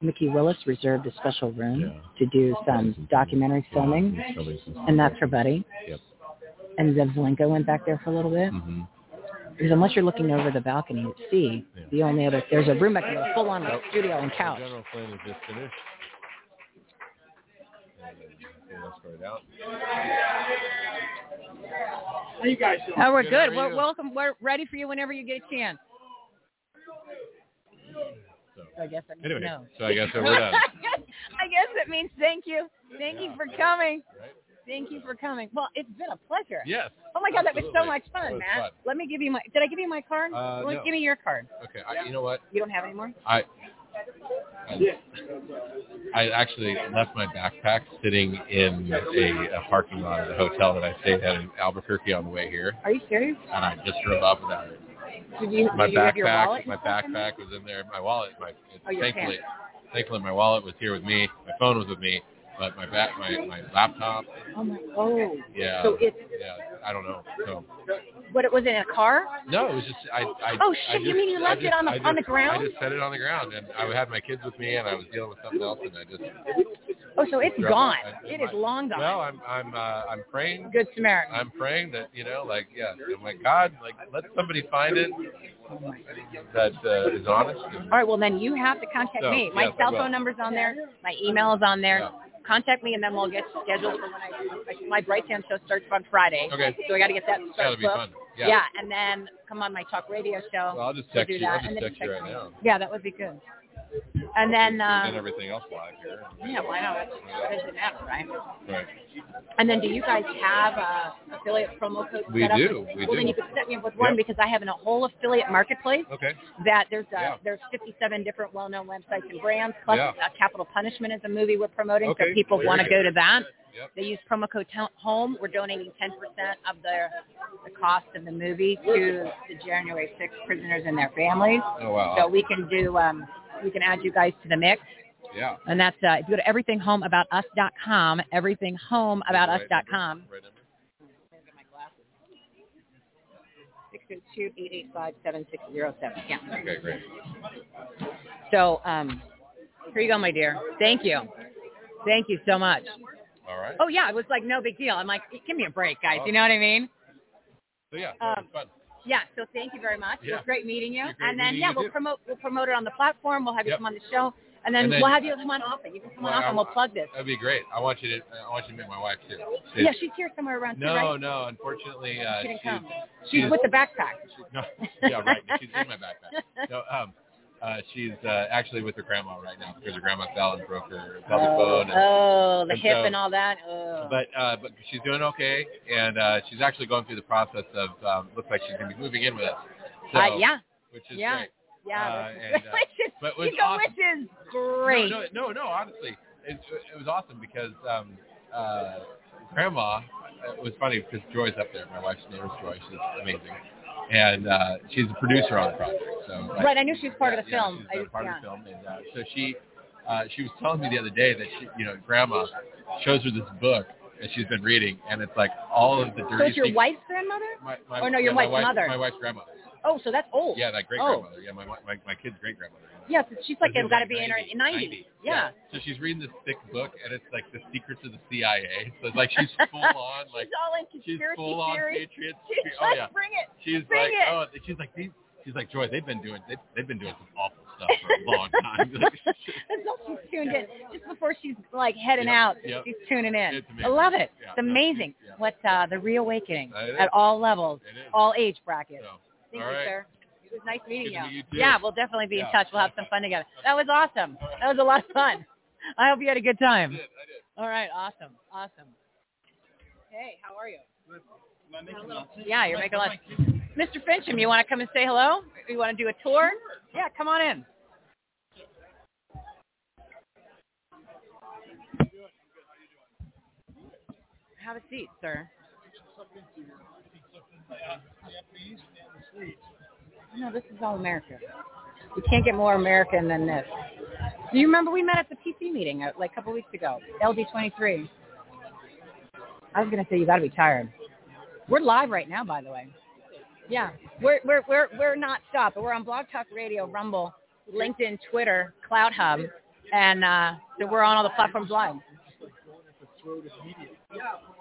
Mikki Willis reserved a special room Yeah. to do some documentary filming, some and that's her buddy. Yep. And Zev Zelenko went back there for a little bit. hmm Because unless you're looking over the balcony to see, Yeah. the only other there's a room back there, full-on Nope. studio and couch. General Flynn is just finished. And then pull this right out. How you guys doing? Oh, we're Good, good. how We're welcome. We're ready for you whenever you get a chance. So, I guess that means anyway, no. so I guess that we're done. [LAUGHS] I guess it means thank you. Thank you for coming. Right? Thank you for coming. Well, it's been a pleasure. Yes. Oh my God, that was so much fun, was Matt. fun. Let me give you my. Did I give you my card? Uh, well, no. Give me your card. Okay. I, you know what? You don't have any more? I, I actually left my backpack sitting in a, a parking lot of the hotel that I stayed at in Albuquerque on the way here, Are you serious? and I just drove up without it. Did you, My did you backpack, wallet? my and stuff in there? backpack was in there. My wallet, my Oh, thankfully, thankfully my wallet was here with me. My phone was with me, but my back, my my laptop, Oh my. Oh. yeah, So it's yeah, I don't know. So what? It was in a car? no, it was just I. I Oh, I shit, you mean you left it on the- I on the ground? I just set it on the ground, and I had my kids with me, and I was dealing with something else, and I just Oh, so it's gone. I, it is long gone. Well, I'm I'm uh, I'm praying. Good Samaritan. I'm praying that you know, like yeah, I'm like God, like let somebody find it that uh, is honest. All right, well then you have to contact So, me. My yes, cell phone number's on there. My email is on there. Yeah. Contact me, and then we'll get scheduled for when I my Brighteon show starts on Friday. Okay. So I got to get that that'll started be fun. Yeah. and then come on my talk radio show. Well, I'll just text do you. I'll just then text you right now. Yeah, that would be good. And then, and uh, everything else live here. yeah, why not? What does it matter, right? Right. And then, do you guys have uh, affiliate promo codes We set up? do, we well, then you could set me up with one Yep. because I have a whole affiliate marketplace. Okay. that there's uh, Yeah. there's 57 different well-known websites and brands. Plus, Yeah. uh, Capital Punishment is a movie we're promoting, Okay, so people want to go to that. Yep. They use promo code HOME. We're donating 10% of the the cost of the movie to the January 6th prisoners and their families. Oh wow. So we can do um, we can add you guys to the mix. yeah. And that's uh, if you go to everythinghomeaboutus.com, everythinghomeaboutus.com. Right number. Six zero two eight eight five seven six zero seven. Yeah. Okay, great. So um, here you go, my dear. Thank you. Thank you so much. All right. Oh yeah, it was like no big deal. I'm like, give me a break, guys. You know what I mean? So yeah, um, fun. Yeah. So thank you very much. It was great meeting you. Great and then yeah, we'll too. promote we'll promote it on the platform. We'll have you Yep. come on the show, and then, And then- we'll have you come on often. You can come on Well, off and we'll plug this. That'd be great. I want you to. I want you to meet my wife too. Yeah, she's here somewhere around too, No, right? no. Unfortunately, uh, She didn't she's, come. She's with the backpack. [LAUGHS] No, yeah, right. She's in my backpack. [LAUGHS] No, um, uh, she's uh, actually with her grandma right now because her grandma fell and broke her pelvic bone. And, Oh, the and hip so- and all that. Oh. But uh, but she's doing okay, and uh, she's actually going through the process of um, looks like she's gonna be moving in with us. So, uh, yeah, which is yeah, great. yeah. Uh, and, uh, [LAUGHS] but it was awesome. which is great. No, no, no, no honestly, it, it was awesome because um, uh, grandma. It was funny because Joy's up there. My wife's name is Joy. She's amazing, and uh, she's a producer on the project. So like, Right, I knew she was part yeah, of the yeah, film. She's I part of the film, and uh, so she uh, she was telling me the other day that she, you know, grandma shows her this book that she's been reading, and it's like all of the dirty. So it's your secrets- wife's grandmother? My, my, Oh, no, your yeah, my wife's wife- mother. My wife's grandmother. Oh, so that's old. Yeah, that great Oh. grandmother. Yeah, my my my kid's great grandmother. Yes, she's like She's got to be in her 90, 90s. Yeah. So she's reading this thick book, and it's like the secrets of the CIA. So it's like she's [LAUGHS] full on, like she's all in she's conspiracy full on patriots. She's oh like, yeah. bring it. She's bring like, it. oh, she's like these. She's like Joy. They've been doing. They've, they've been doing some awful stuff for a long time. [LAUGHS] Like, That's all she's tuned in. Just before she's like heading Yep, out, yep. she's tuning in. I love it. Yeah, it's amazing. yeah. What uh, the reawakening at all levels, all age brackets. so, Thank all you, right. sir. It was nice meeting Good you, too. Yeah, we'll definitely be in touch. We'll have some fun together. That was awesome. That was a lot of fun. [LAUGHS] I hope you had a good time. I did. I did. All right, awesome, awesome. Hey, how are you? Yeah, you're making a. Mr. Finchem, you want to come and say hello? You want to do a tour? Yeah, come on in. Have a seat, sir. No, this is all America. We can't get more American than this. Do you remember we met at the PC meeting uh, like a couple weeks ago? LD23. I was gonna say you got to be tired. We're live right now, by the way. Yeah, we're we're we're we're not stopped. We're on Blog Talk Radio, Rumble, LinkedIn, Twitter, Clout Hub, and uh, so we're on all the platforms live.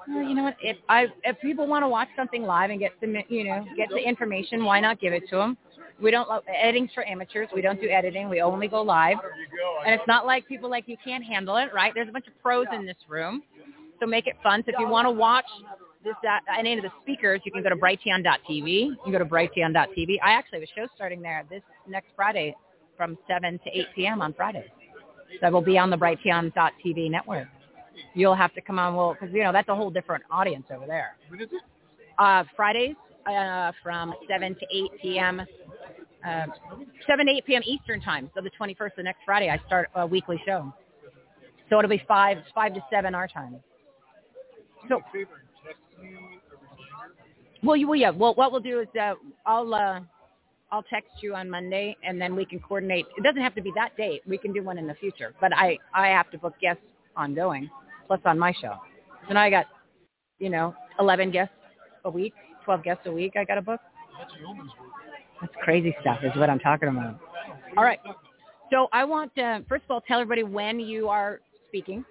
Well, you know what? If I if people want to watch something live and get some you know get the information, why not give it to them? We don't editing's for amateurs. We don't do editing. We only go live. And it's not like people like you can't handle it, right? There's a bunch of pros in this room, so make it fun. So if you want to watch this uh, any of the speakers, you can go to brighteon.tv. You can go to brighteon.tv. I actually have a show starting there this next Friday from 7 to 8 p.m. on Friday. So will be on the brighteon.tv network. You'll have to come on, well, because, you know, that's a whole different audience over there. When is it? Uh, Fridays uh, from 7 to 8 p.m. Uh, 7 to 8 p.m. Eastern time. So the 21st, the next Friday, I start a weekly show. So it'll be 5, 5 to 7 our time. So, well, you, well, yeah. Well, what we'll do is uh, I'll uh, I'll text you on Monday, and then we can coordinate. It doesn't have to be that date. We can do one in the future, but I I have to book guests ongoing, plus on my show. So now I got, you know, 11 guests a week, 12 guests a week. I got a book. That's crazy stuff, is what I'm talking about. All right. So I want to first of all tell everybody when you are speaking.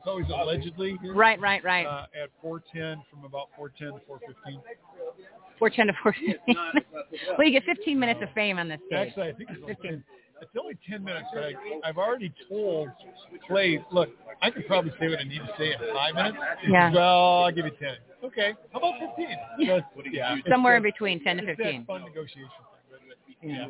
It's always allegedly here. Right, right, right. Uh, at 410 from about 410 to 415. 410 to 415. [LAUGHS] well, you get 15 minutes of fame on this stage. Actually, I think it's, only 10, it's only 10 minutes, but I, I've already told Clay, look, I could probably say what I need to say in five minutes. He Yeah. Well, I'll give you 10. Okay. How about 15? But, yeah. it's Somewhere in between 10 to it's that 15. fun negotiation. Yeah.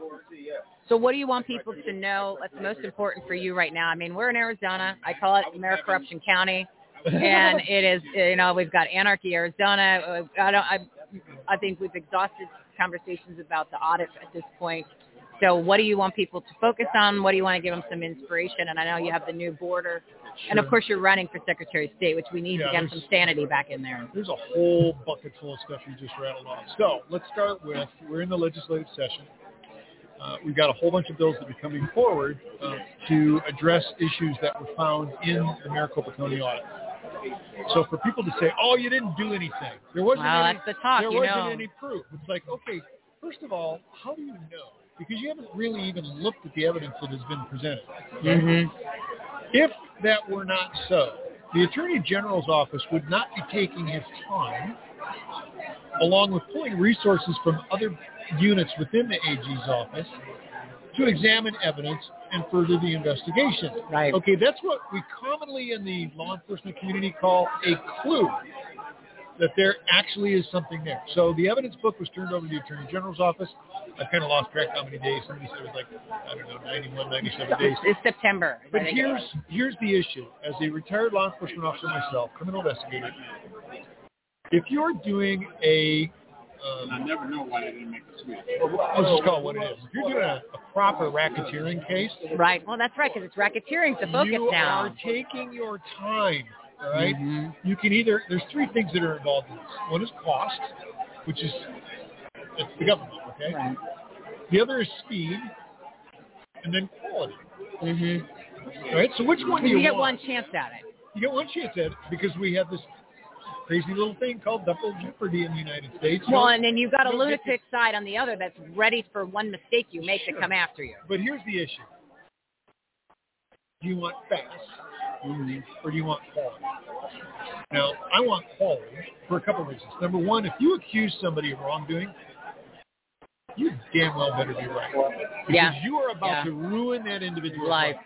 So what do you want people to know that's most important for you right now? I mean, we're in Arizona. I call it America Corruption County. and [LAUGHS] it is, you know, we've got Anarchy, Arizona. Uh, I don't, I, I think we've exhausted conversations about the audit at this point. So what do you want people to focus on? What do you want to give them some inspiration? And I know you have the new border. And of course you're running for Secretary of State, which we need Yeah, to get some sanity back in there. There's a whole bucket full of stuff you just rattled off. So let's start with we're in the legislative session. Uh, we've got a whole bunch of bills that are coming forward uh, to address issues that were found in the Maricopa County audit. So for people to say, "Oh, you didn't do anything," there wasn't Well, any, the talk, there wasn't know. any proof. It's like, okay, first of all, how do you know? Because you haven't really even looked at the evidence that has been presented. Mhm. If that were not so, the Attorney General's office would not be taking his time, along with pulling resources from other units within the AG's office, to examine evidence and further the investigation. Right. Okay, that's what we commonly in the law enforcement community call a clue that there actually is something there. So the evidence book was turned over to the Attorney General's office. I've kind of lost track how many days. Somebody said it was like, I don't know, 91, 97 days. It's September. But I think it here's here's the issue. As a retired law enforcement officer myself, criminal investigator, if you're doing a um, I never know why they didn't make the switch. let's just call it what it is. If you're doing a, a proper racketeering case, Right. Well, that's right, because it's racketeering's the focus you now. are taking your time. All right? Mhm. You can either there's three things that are involved in this. One is cost, which is it's the government. Okay. Right. The other is speed, and then quality. Mhm. All right. So which one do You, you, get want? one chance at it. You get one chance at it because we have this crazy little thing called double jeopardy in the United States. Well, don't- and then you've got a you don't get lunatic side on the other that's ready for one mistake you make to come after you. But here's the issue: Do you want fast, or do you want quality? Now, I want quality for a couple of reasons. Number one, if you accuse somebody of wrongdoing, you damn well better be right. Because Yeah. you are about Yeah. to ruin that individual's Life.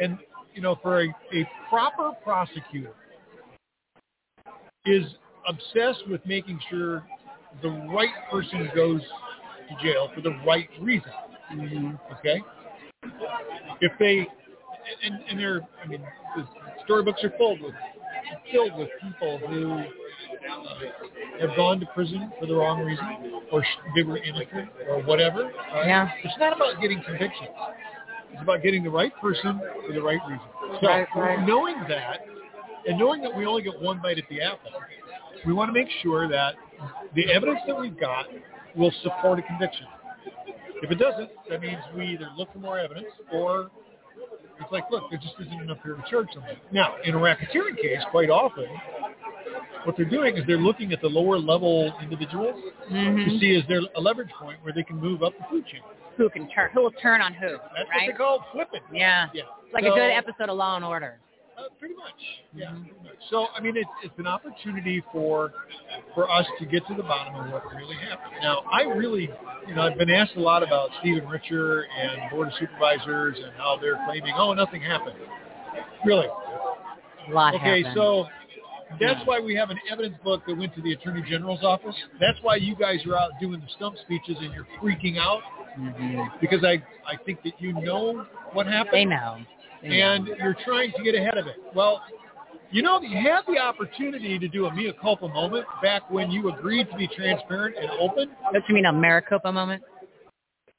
And, you know, for a, a proper prosecutor is obsessed with making sure the right person goes to jail for the right reason. Mm-hmm. Okay? If they, and, and they're, I mean, the storybooks are filled with, filled with people who have gone to prison for the wrong reason, or they were innocent, or whatever. right? Yeah. It's not about getting convictions. It's about getting the right person for the right reason. So Right, right. knowing that, and knowing that we only get one bite at the apple, we want to make sure that the evidence that we've got will support a conviction. If it doesn't, that means we either look for more evidence or it's like, look, there just isn't enough here to charge somebody. Now, in a racketeering case, quite often, what they're doing is they're looking at the lower level individuals to Mhm. see is there a leverage point where they can move up the food chain. Who can turn? Who will turn on who? That's what right? they call flipping. Yeah. Yeah. like So- a good episode of Law and Order. Uh, pretty much, yeah. Pretty much. So I mean, it's it's an opportunity for for us to get to the bottom of what really happened. Now, I really, you know, I've been asked a lot about Stephen Richer and board of supervisors and how they're claiming, oh, nothing happened. Really? A lot Okay, happened. so that's why we have an evidence book that went to the Attorney General's office. That's why you guys are out doing the stump speeches and you're freaking out because I I think that you know what happened. They know. And you're trying to get ahead of it. Well, you know, you had the opportunity to do a mea culpa moment back when you agreed to be transparent and open. Don't you mean a Maricopa moment?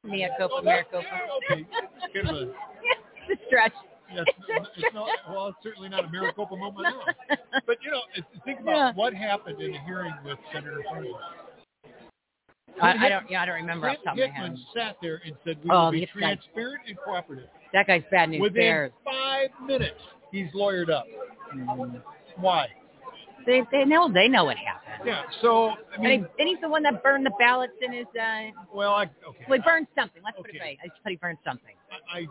Mia Copa, Maricopa. Okay, kind of a, [LAUGHS] the stretch. yeah, it's, it's not, well, it's certainly not a Maricopa moment now. [LAUGHS] But, you know, think about Yeah. what happened in the hearing with Senator Franklin. I, I don't. Yeah, I don't remember off the top of my Hickman sat there and said, we Oh, will be transparent and cooperative. That guy's bad news Within bears. five minutes, he's lawyered up. Why? They they know they know what happened. Yeah, so, I and, mean, he, and he's the one that burned the ballots in his. uh well, I, okay. Well, he burned something. Let's put it Okay. right. I just put he burned something. I, I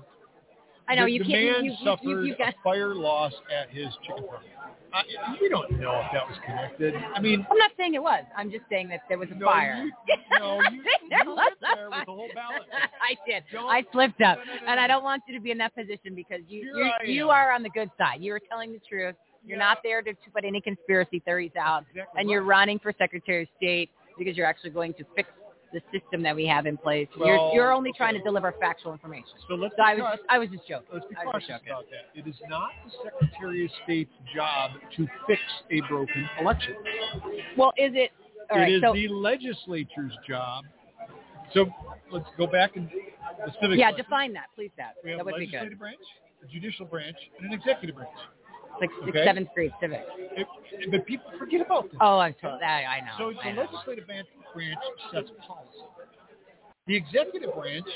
know the, you the can't. man you, you, suffered you, you, got, a fire loss at his chicken farm. I, we don't know if that was connected. I mean, I'm not saying it was. I'm just saying that there was a no, fire. You, [LAUGHS] no, you, [LAUGHS] There you was a there with the whole ballot. [LAUGHS] I did. Don't- I slipped up, No, no, no, and. I don't want you to be in that position because you you you are on the good side. You are telling the truth. You're Yeah. not there to, to put any conspiracy theories out, Exactly and you're running for Secretary of State because you're actually going to fix the system that we have in place. Well, you're you're only trying to deliver factual information. So let's So I was just, I was just joking. Let's be cautious about that. It is not the Secretary of State's job to fix a broken election. Well, is it? All right. it is so the legislature's job. So let's go back and the civic. yeah, question. define that, please. That We have that would be good. legislative branch, a judicial branch, and an executive branch. Like sixth, Okay. seventh grade civics. It, but people forget about this. Oh, I'm told that. I know. So I the know. legislative branch, sets policy. The executive branch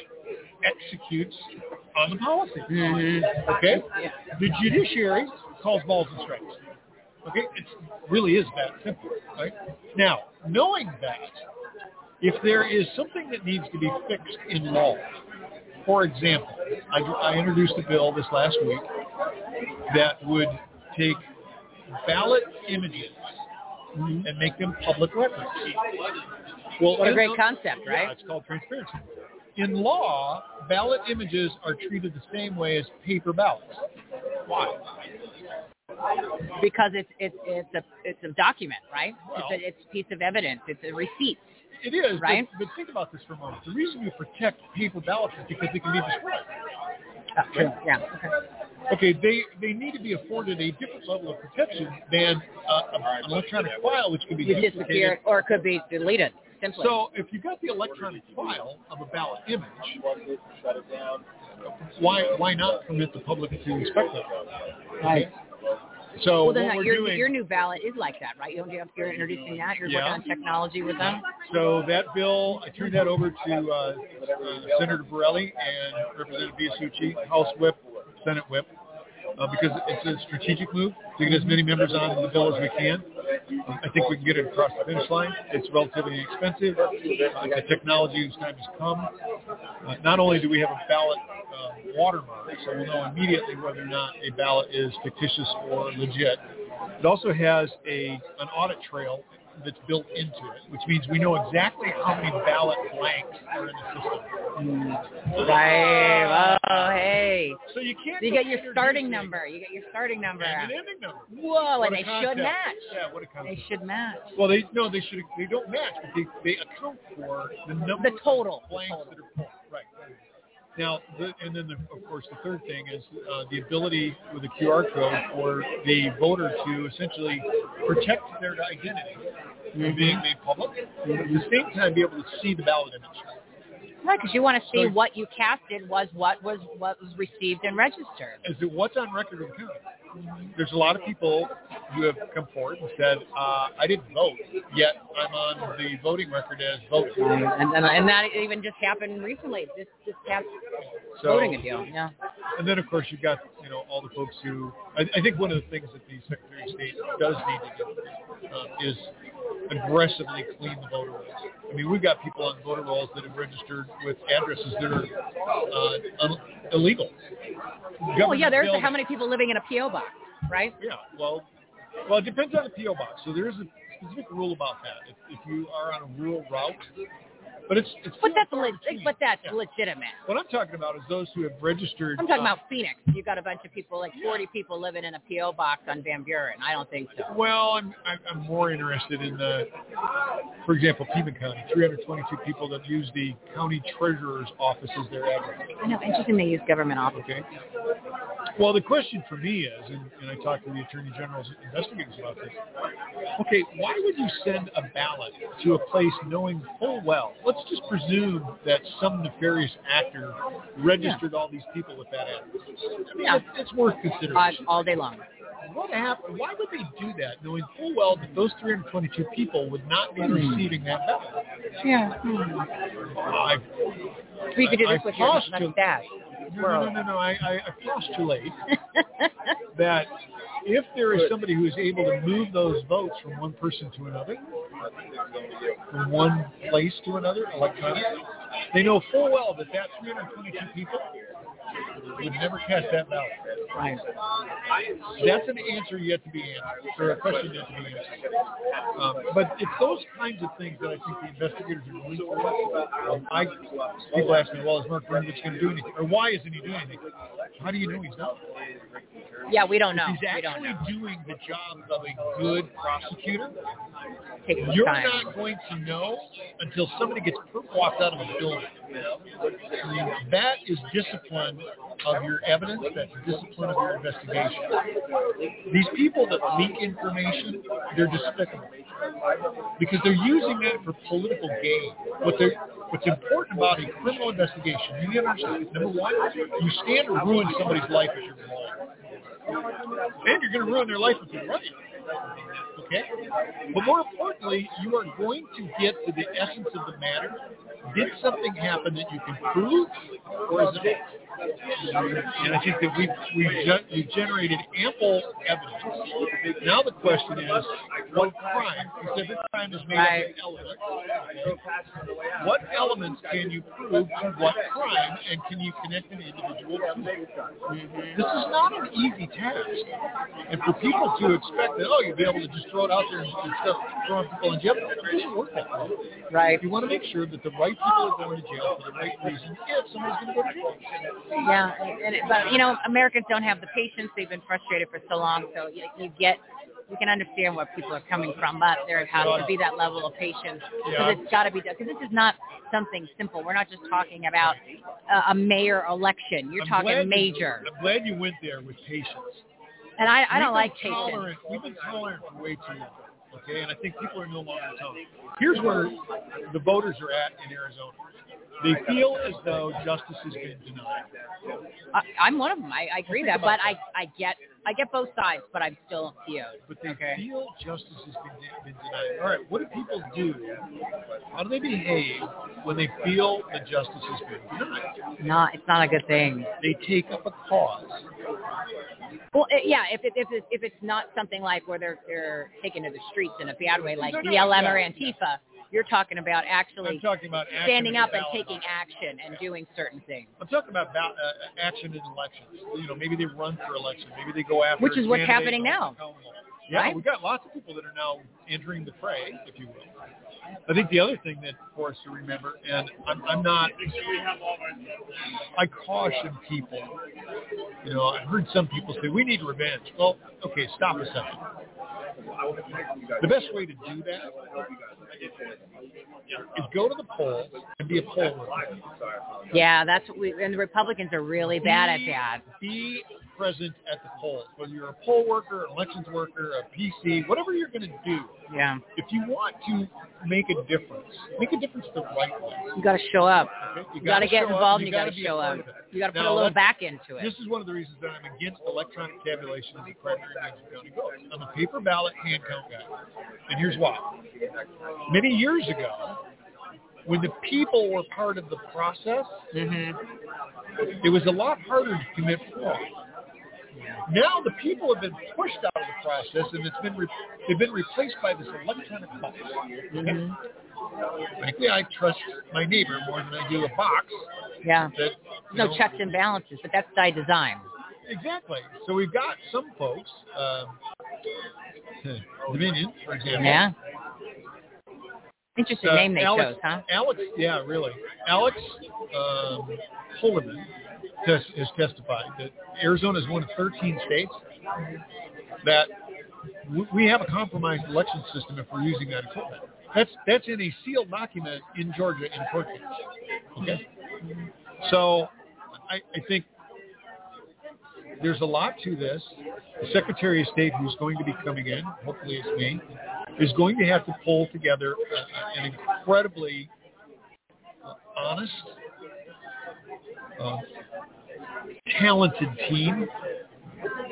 executes on the policy. Mhm. Okay? Yeah. The judiciary calls balls and strikes. Okay? It really is that simple. Right? Now, knowing that, if there is something that needs to be fixed in law, for example, I, I introduced a bill this last week that would take ballot images mm-hmm. and make them public records. Well, What a great concept, right? Yeah, it's called transparency. In law, ballot images are treated the same way as paper ballots. Why? because it's it's it's a it's a document, right? Well- it's a it's a piece of evidence. It's a receipt. It is, but- Right. But, think about this for a moment. The reason you protect paper ballots is because they can be destroyed. Yeah. Okay. Okay, they they need to be afforded a different level of protection than uh, an electronic file, which could be You duplicated. disappear, or it could be deleted. Simply. So if you got the electronic file of a ballot image, why why not permit the public to inspect them? Right. So well, then what we're your doing, your new ballot is like that, right? You don't you're introducing that. You're Yeah. working on technology with them. so that bill, I turned that over to uh, uh, Senator Borrelli and Representative Biasiucci, House Whip, Senate Whip, uh, because it's a strategic move to get as many members on the bill as we can. Um, I think we can get it across the finish line. It's relatively inexpensive. Uh, a technology whose time has come. Uh, not only do we have a ballot uh, watermark, so we'll know immediately whether or not a ballot is fictitious or legit. It also has a an audit trail that's built into it, which means we know exactly how many ballot blanks are in the system. Right. Oh, hey. So you can't. You get your starting number. You get your starting number. and an ending number. Whoa, What and they concept. should match. Yeah, what a concept. They should match. Well, they no, they should. They don't match, but they, they account for the number The total. of blanks that are pulled. Now, the, and then the, of course the third thing is uh, the ability with a QR code for the voter to essentially protect their identity from being made public. At the same time, be able to see the ballot image. Right, because you want to see So- what you casted was what was what was received and registered. Is it what's on record of the county? There's a lot of people who have come forward and said, uh, I didn't vote, yet I'm on the voting record as voting. And and, and that even just happened recently. just, just past So- voting a deal. Yeah. And then, of course, you've got you know all the folks who. I, I think one of the things that the Secretary of State does need to do uh, is aggressively clean the voter rolls. I mean, we've got people on voter rolls that have registered with addresses that are uh, un- illegal. Well, yeah, there's Government how many people living in a PO box, right? Yeah, well, well, it depends on the PO box. So there is a specific rule about that. If, if you are on a rural route, but it's it's. But that's le- but that's Yeah. legitimate. What I'm talking about is those who have registered. I'm talking uh, about Phoenix. You've got a bunch of people, like 40 people living in a PO box on Van Buren. I don't think so. Well, I'm I'm I'm more interested in the, for example, Pima County, 322 people that use the county treasurer's office as their address. I know. Interesting they use government office. Okay. Well, the question for me is, and, and I talked to the attorney general's investigators about this. Okay, why would you send a ballot to a place knowing full well? Let's just presume that some nefarious actor registered all these people with that address. I mean, Yeah. it's, it's worth Uh, all day long. What happened? Why would they do that, knowing full well that those 322 people would not be receiving that ballot? Yeah. I, We could do I this with your mustache. no, no, no, no, no. I, I, I postulate [LAUGHS] that if there is somebody who is able to move those votes from one person to another, from one place to another electronically, they know full well that that 322 people would never cast that ballot. Right. That's an answer yet to be answered, or a question yet to be answered. Um, but it's those kinds of things that I think the investigators are going for. Um, I, people ask me, well, is Mark Brundage going to do anything? Or why isn't he doing anything? How do you know he's not? Yeah, we don't know. He's We don't actually doing the job of a good prosecutor. You're time. not going to know until somebody gets perp walked out of a building. That is discipline of your evidence. That's discipline of your investigation. These people that leak information, they're despicable because they're using that for political gain. What they're What's important about a criminal investigation, you understand, number one, you stand to ruin somebody's life if you're wrong. And you're going to ruin their life if you're right. Okay? But more importantly, you are going to get to the essence of the matter. Did something happen that you can prove, or is it and I think that we've, we've, ge- we've generated ample evidence. Now the question is, what crime? Because every crime is made Right. up of elements. What elements can you prove to what crime, and can you connect an individual to it? This is not an easy task. And for people to expect that, oh, you'll be able to just throw it out there and, start throwing people in jail, it doesn't work that way. Right. You want to make sure that the right people are going to jail for the right reason if somebody's going to go to jail. Yeah, and it, but you know, Americans don't have the patience. They've been frustrated for so long, so you, you get, you can understand where people are coming from. But there has to be that level of patience because Yeah. it's got to be done. Because this is not something simple. We're not just talking about a, a mayor election. You're I'm talking glad you- major, I'm glad you went there with patience. And I, I don't like tolerant. We've been tolerant for way too long. Okay, and I think people are no longer tolerant. Here's where the voters are at in Arizona. They feel as though justice has been denied. I, I'm one of them. I, I agree Think that, but about I, I get, I get both sides, but I'm still PO'd. But they Okay. feel justice has been, been denied. All right, what do people do? How do they behave when they feel that justice has been denied? Not, it's not a good thing. They take up a cause. Well, uh, yeah, if it, if it's if it's not something like where they're they're taken to the streets in a bad way, like BLM or. Antifa, you're talking about I'm actually talking about standing up and taking action and doing certain things, I'm talking about ba- uh, action in elections. You know, maybe they run for election. Maybe they go after. Which is what's happening now. Yeah, Right? we've got lots of people that are now entering the fray, if you will. I think the other thing that for us to remember, and I'm, I'm not, I caution people. You know, I've heard some people say we need revenge. Well, okay, stop a second. The best way to do that is go to the polls and be a poll worker. Yeah, that's what we and the Republicans are really bad at that. Be present at the polls, whether you're a poll worker, an elections worker, a PC, whatever you're going to do. Yeah, If you want to make a difference, make a difference the right way. you got to show up. Okay? You got to get involved. and You got to show up. You got to put a little back into it. This is one of the reasons that I'm against electronic tabulation of the primary and Madison County. I'm a paper ballot hand count guy. And here's why. Many years ago, when the people were part of the process, hmm it was a lot harder to commit fraud. Now the people have been pushed out of the process, and it's been re- they've been replaced by this electronic box. Mhm. Frankly, I trust my neighbor more than I do a box. Yeah. That No know- checks and balances, but that's by design. Exactly. So we've got some folks, um, Dominion, for example. Yeah. Interesting Uh, name they Alex, chose, huh? Alex, yeah, really. Alex um, tes- has testified that Arizona is one of 13 states that w- we have a compromised election system if we're using that equipment. That's that's in a sealed document in Georgia in court case. Okay, so I, I think there's a lot to this. The Secretary of State, who's going to be coming in, hopefully it's me, is going to have to pull together an incredibly honest, uh, talented team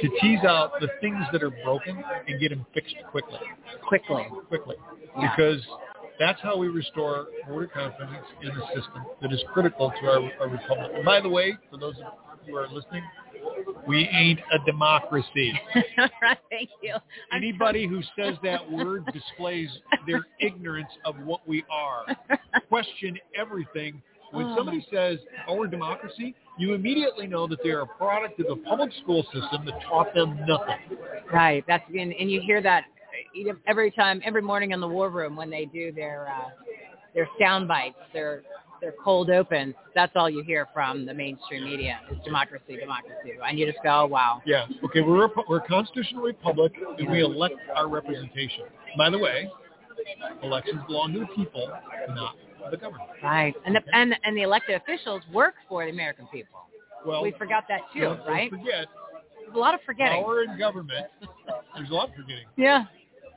to tease out the things that are broken and get them fixed quickly. Quickly. Quickly. Yeah. Because that's how we restore voter confidence in the system that is critical to our, our republic. And by the way, for those of you who are listening, we ain't a democracy. [LAUGHS] Thank you. I'm Anybody who says that word [LAUGHS] displays their ignorance of what we are. [LAUGHS] Question everything. When Oh. somebody says, oh, we're a democracy, you immediately know that they're a product of the public school system that taught them nothing. Right. That's and, and you hear that every time, every morning in the war room when they do their uh, their sound bites, their their cold opens. That's all you hear from the mainstream media is democracy, democracy, and you just go, wow. Yeah. Okay, we're a, we're a constitutional republic, and we elect our representation. By the way, elections belong to the people, not the government. Right. And the and and the elected officials work for the American people. Well, we forgot that too, don't- don't right? forget, There's a lot of forgetting. power in government, there's a lot of forgetting. Yeah.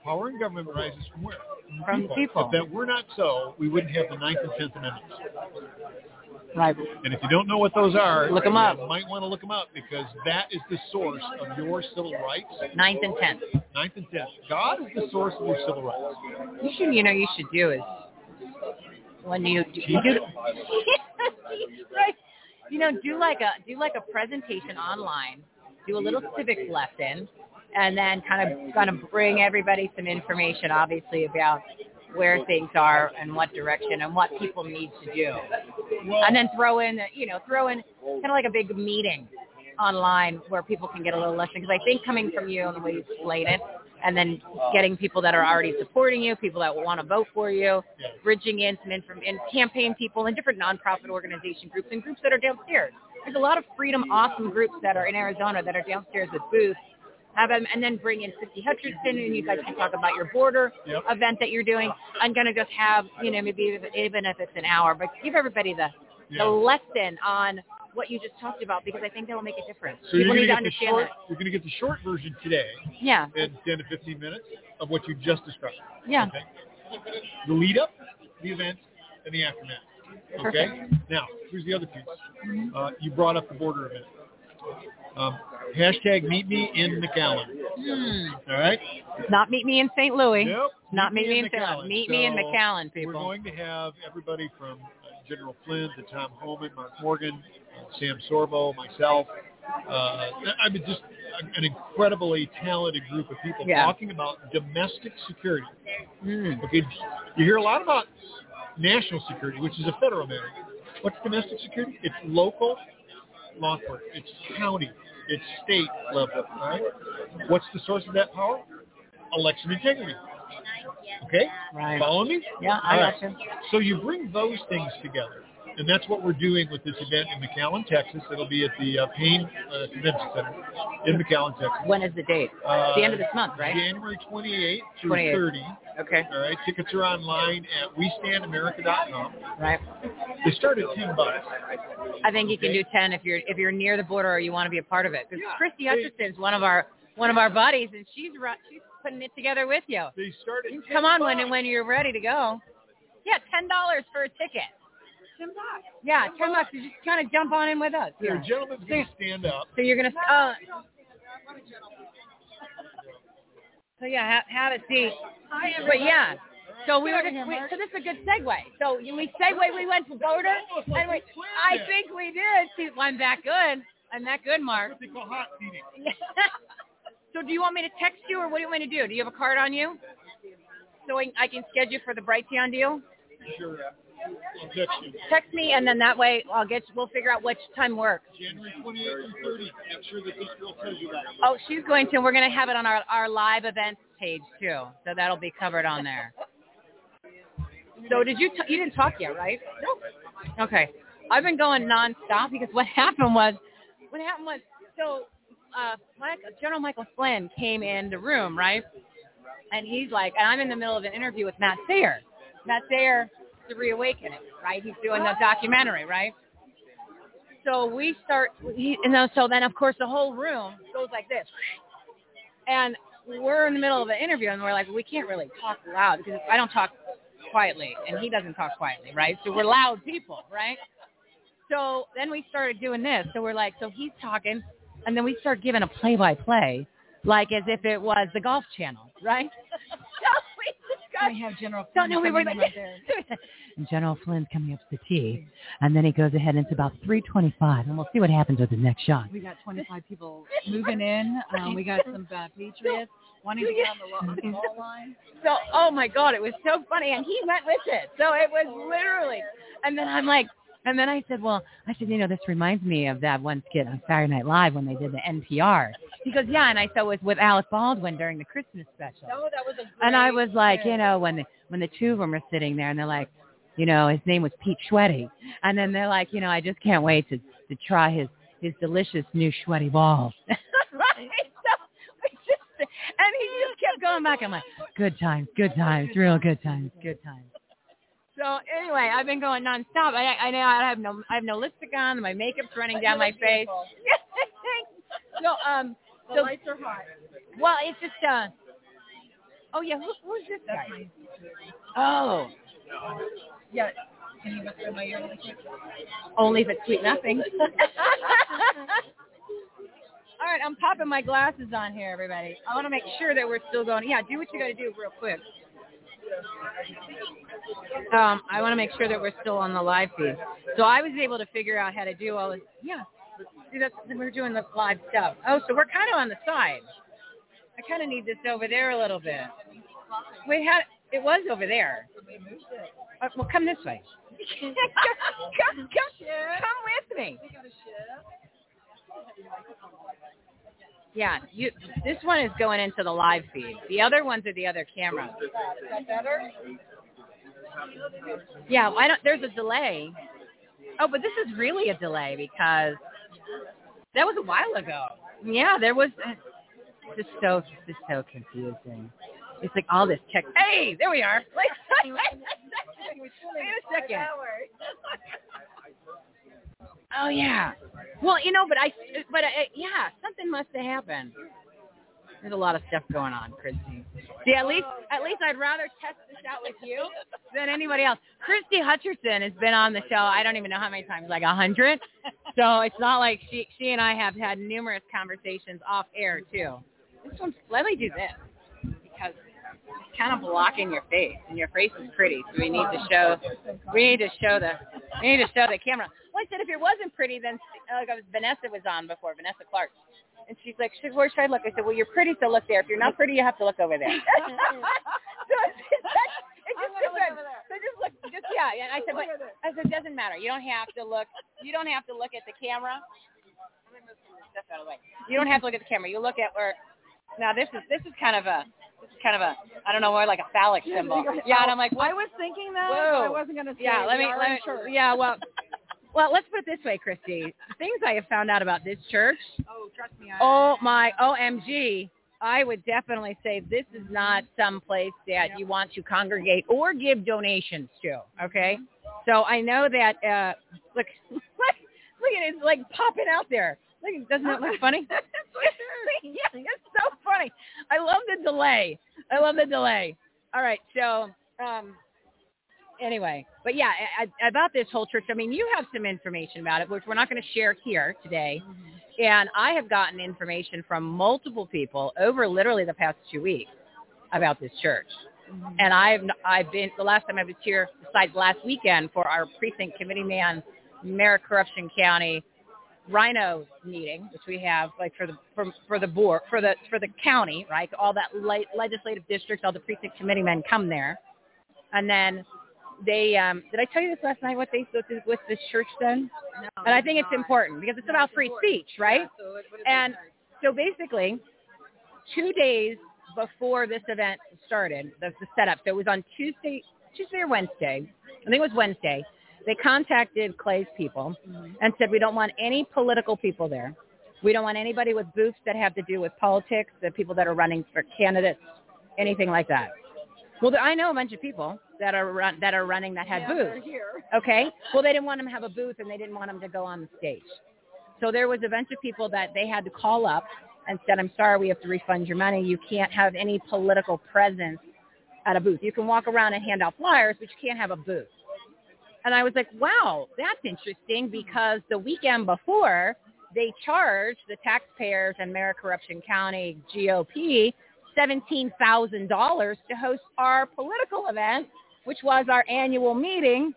Power in government rises from where? From the people. If that were not so, we wouldn't have the Ninth and Tenth Amendments. Right. And if you don't know what those are, look them up. You might want to look them up because that is the source of your civil rights. Ninth and tenth. Ninth and tenth. God is the source of your civil rights. You should, you know, you should do is when you do, you do [LAUGHS] right. You know, do like a do like a presentation online, do a little civics lesson, and then kind of kind of bring everybody some information, obviously about where things are and what direction and what people need to do, and then throw in you know throw in kind of like a big meeting online where people can get a little lesson because I think coming from you and the way you explain it, and then getting people that are already supporting you, people that want to vote for you, bridging in some inform- and campaign people and different nonprofit organization groups and groups that are downstairs. There's a lot of freedom, awesome groups that are in Arizona that are downstairs with booths. Have them, and then bring in Christy Hutcherson, and you guys can talk about your border Yep. event that you're doing. I'm gonna just have, you know, maybe even- even if it's an hour, but give everybody the Yeah. the lesson on what you just talked about because I think that will make a difference. So you're going to get the short. that. You're going to get the short version today Yeah, in 10 to 15 minutes of what you just described. yeah. Okay. The lead up, the event, and the aftermath. Okay. Now, here's the other piece. Mm-hmm. Uh, you brought up the border event. Um, hashtag meet me in McAllen. Hmm. All right. Not meet me in St. Louis. Nope. Not meet me in St. Louis. Meet me in McAllen, people. We're going to have everybody from General Flynn to Tom Homan, Mark Morgan, Sam Sorbo, myself. Uh, I mean, just an incredibly talented group of people Yeah. talking about domestic security. Mm. Okay, you hear a lot about national security, which is a federal matter. What's domestic security? It's local law enforcement. It's county. It's state level. Right. What's the source of that power? Election integrity. Okay. Right. Follow me? Yeah, I All got you. So you bring those things together, and that's what we're doing with this event in McAllen, Texas. It'll be at the uh, Payne uh, Convention Center in McAllen, Texas. When is the date? Uh, the end of this month, right? January 28th through 28th. 30. Okay. All right. Tickets are online at WeStandAmerica.com. Right. They start at 10 bucks. I think you can do ten if you're if you're near the border or you want to be a part of it. Because Christy Hutcherson's one of our one of our buddies, and she's ru- she's putting it together with you. They start at Come on bucks. when when you're ready to go. Yeah, ten dollars for a ticket. Ten bucks. Yeah, ten bucks. You just kind of jump on in with us. The Yeah. gentleman's going to stand up. So you're gonna. Uh, so yeah, have, have a seat. But yeah. So we were just, we, so this is a good segue. So we segue. We went to border, and we, I think we did. See, I'm that good. I'm that good, Mark. They call hot seating. [LAUGHS] so do you want me to text you, or what do you want me to do? Do you have a card on you? So I, can schedule for the Brighteon deal. Sure. I'll text you. Text me, and then that way I'll get. We'll figure out which time works. January 28th and 30th. Make sure that this girl tells you that. Oh, she's going to. We're going to have it on our our live events page too, so that'll be covered on there. So did you? T- you didn't talk yet, right? No. Okay. I've been going nonstop because what [LAUGHS] happened was, what happened was, so uh, General Michael Flynn came in the room, right? And he's like, and I'm in the middle of an interview with Matt Sayer. Matt Sayer, The Reawakening, right? He's doing the documentary, right? So we start, he, and then, so then of course the whole room goes like this, and we're in the middle of an interview, and we're like, we can't really talk loud because I don't talk quietly, and he doesn't talk quietly, right? So we're loud people, right? So then we started doing this. So we're like, so he's talking, and then we start giving a play-by-play, like as if it was the Golf Channel, right? [LAUGHS] so we just got, I have General. don't know we were like. [LAUGHS] And General Flynn's coming up to the tee, and then he goes ahead and it's about 325, and we'll see what happens with the next shot. We got 25 people moving in. Um, we got some uh, Patriots wanting to get on the the [LAUGHS] ball line. So, oh my God, it was so funny, and he went with it. So it was literally, and then I'm like, and then I said, well, I said, you know, this reminds me of that one skit on Saturday Night Live when they did the NPR. He goes, yeah, and I said it was with Alec Baldwin during the Christmas special. No, that was a And I was like, you know, when the when the two of them are sitting there and they're like, you know, his name was Pete Schweddy, and then they're like, you know, I just can't wait to to try his his delicious new Schweddy balls. [LAUGHS] right? So we just, and he just kept going back. I'm like, good times, good times, real good times, good times. So anyway, I've been going nonstop. I I know I have no I have no lipstick on. My makeup's running down my face. so [LAUGHS] um, The so lights are hot. well, it's just uh. Oh yeah, who, who's this guy? Oh, Yeah. Can you whisper in my ear only if it's sweet nothing. [LAUGHS] All right, I'm popping my glasses on here, everybody. I want to make sure that we're still going. Yeah, do what you got to do real quick. Um, I want to make sure that we're still on the live feed. So I was able to figure out how to do all this. Yeah, see, that's we're doing the live stuff. Oh, so we're kind of on the side. I kind of need this over there a little bit. We had it was over there. Uh, well, come this way. [LAUGHS] come, come, come, come with me. Yeah, you. This one is going into the live feed. The other ones are the other cameras. Is that better? Yeah, I don't. There's a delay. Oh, but this is really a delay because that was a while ago. Yeah, there was. Uh, just so, just so confusing. It's like all this check. Hey, there we are. [LAUGHS] Wait, [LAUGHS] wait a second. [LAUGHS] Oh yeah. Well, you know, but I, but I, yeah, something must have happened. There's a lot of stuff going on, Christy. See, at least, at least I'd rather test this out with you than anybody else. Christy Hutcherson has been on the show. I don't even know how many times, like a hundred. So it's not like she, she and I have had numerous conversations off air too. This one's. Let me do this because kind of blocking your face, and your face is pretty. So we need to show. We need to show the. We need to show the camera. Well, I said if it wasn't pretty, then uh, Vanessa was on before. Vanessa Clark. And she's like, should, where should I look? I said, well, you're pretty, so look there. If you're not pretty, you have to look over there. [LAUGHS] [LAUGHS] so it's, it's, it's just different. So just look, just yeah. And I said, but I said, it doesn't matter. You don't have to look. You don't have to look at the camera. Let me move some stuff out of the way. You don't have to look at the camera. You look at where. Now this is this is kind of a is kind of a I don't know more like a phallic symbol. Yeah, and I'm like, I was thinking that. Whoa. I wasn't going to say. Yeah, let me. Let me yeah, well, [LAUGHS] well, let's put it this way, Christy. Things I have found out about this church. Oh, trust me. I, Oh my OMG. I would definitely say this is not some place that you want to congregate or give donations to. Okay, so I know that. Uh, look, [LAUGHS] look, at it! It's like popping out there. Look, doesn't that look funny? [LAUGHS] [LAUGHS] yeah, it's so funny. I love the delay. I love the delay. All right, so um, anyway, but yeah, I, I, about this whole church. I mean, you have some information about it, which we're not going to share here today. And I have gotten information from multiple people over literally the past two weeks about this church. And I've I've been the last time I was here, besides last weekend, for our precinct committee man, Mayor Corruption County, RINO meeting, which we have like for the for, for the board for the for the county, right? All that le- legislative districts, all the precinct committee men come there, and then they um did I tell you this last night? What they this, what this church done? and I think it's important because it's about free speech, right? So. And so basically, two days before this event started, the, the setup. So it was on Tuesday, Tuesday or Wednesday. I think it was Wednesday. They contacted Clay's people and said we don't want any political people there. We don't want anybody with booths that have to do with politics, the people that are running for candidates, anything like that. Well, I know a bunch of people that are run, that are running that had booths. Okay. Well, they didn't want them to have a booth and they didn't want them to go on the stage. So there was a bunch of people that they had to call up and said, I'm sorry, we have to refund your money. You can't have any political presence at a booth. You can walk around and hand out flyers, but you can't have a booth. And I was like, wow, that's interesting hmm. because the weekend before, they charged the taxpayers and Mayor Corruption County GOP $17,000 to host our political event, which was our annual meeting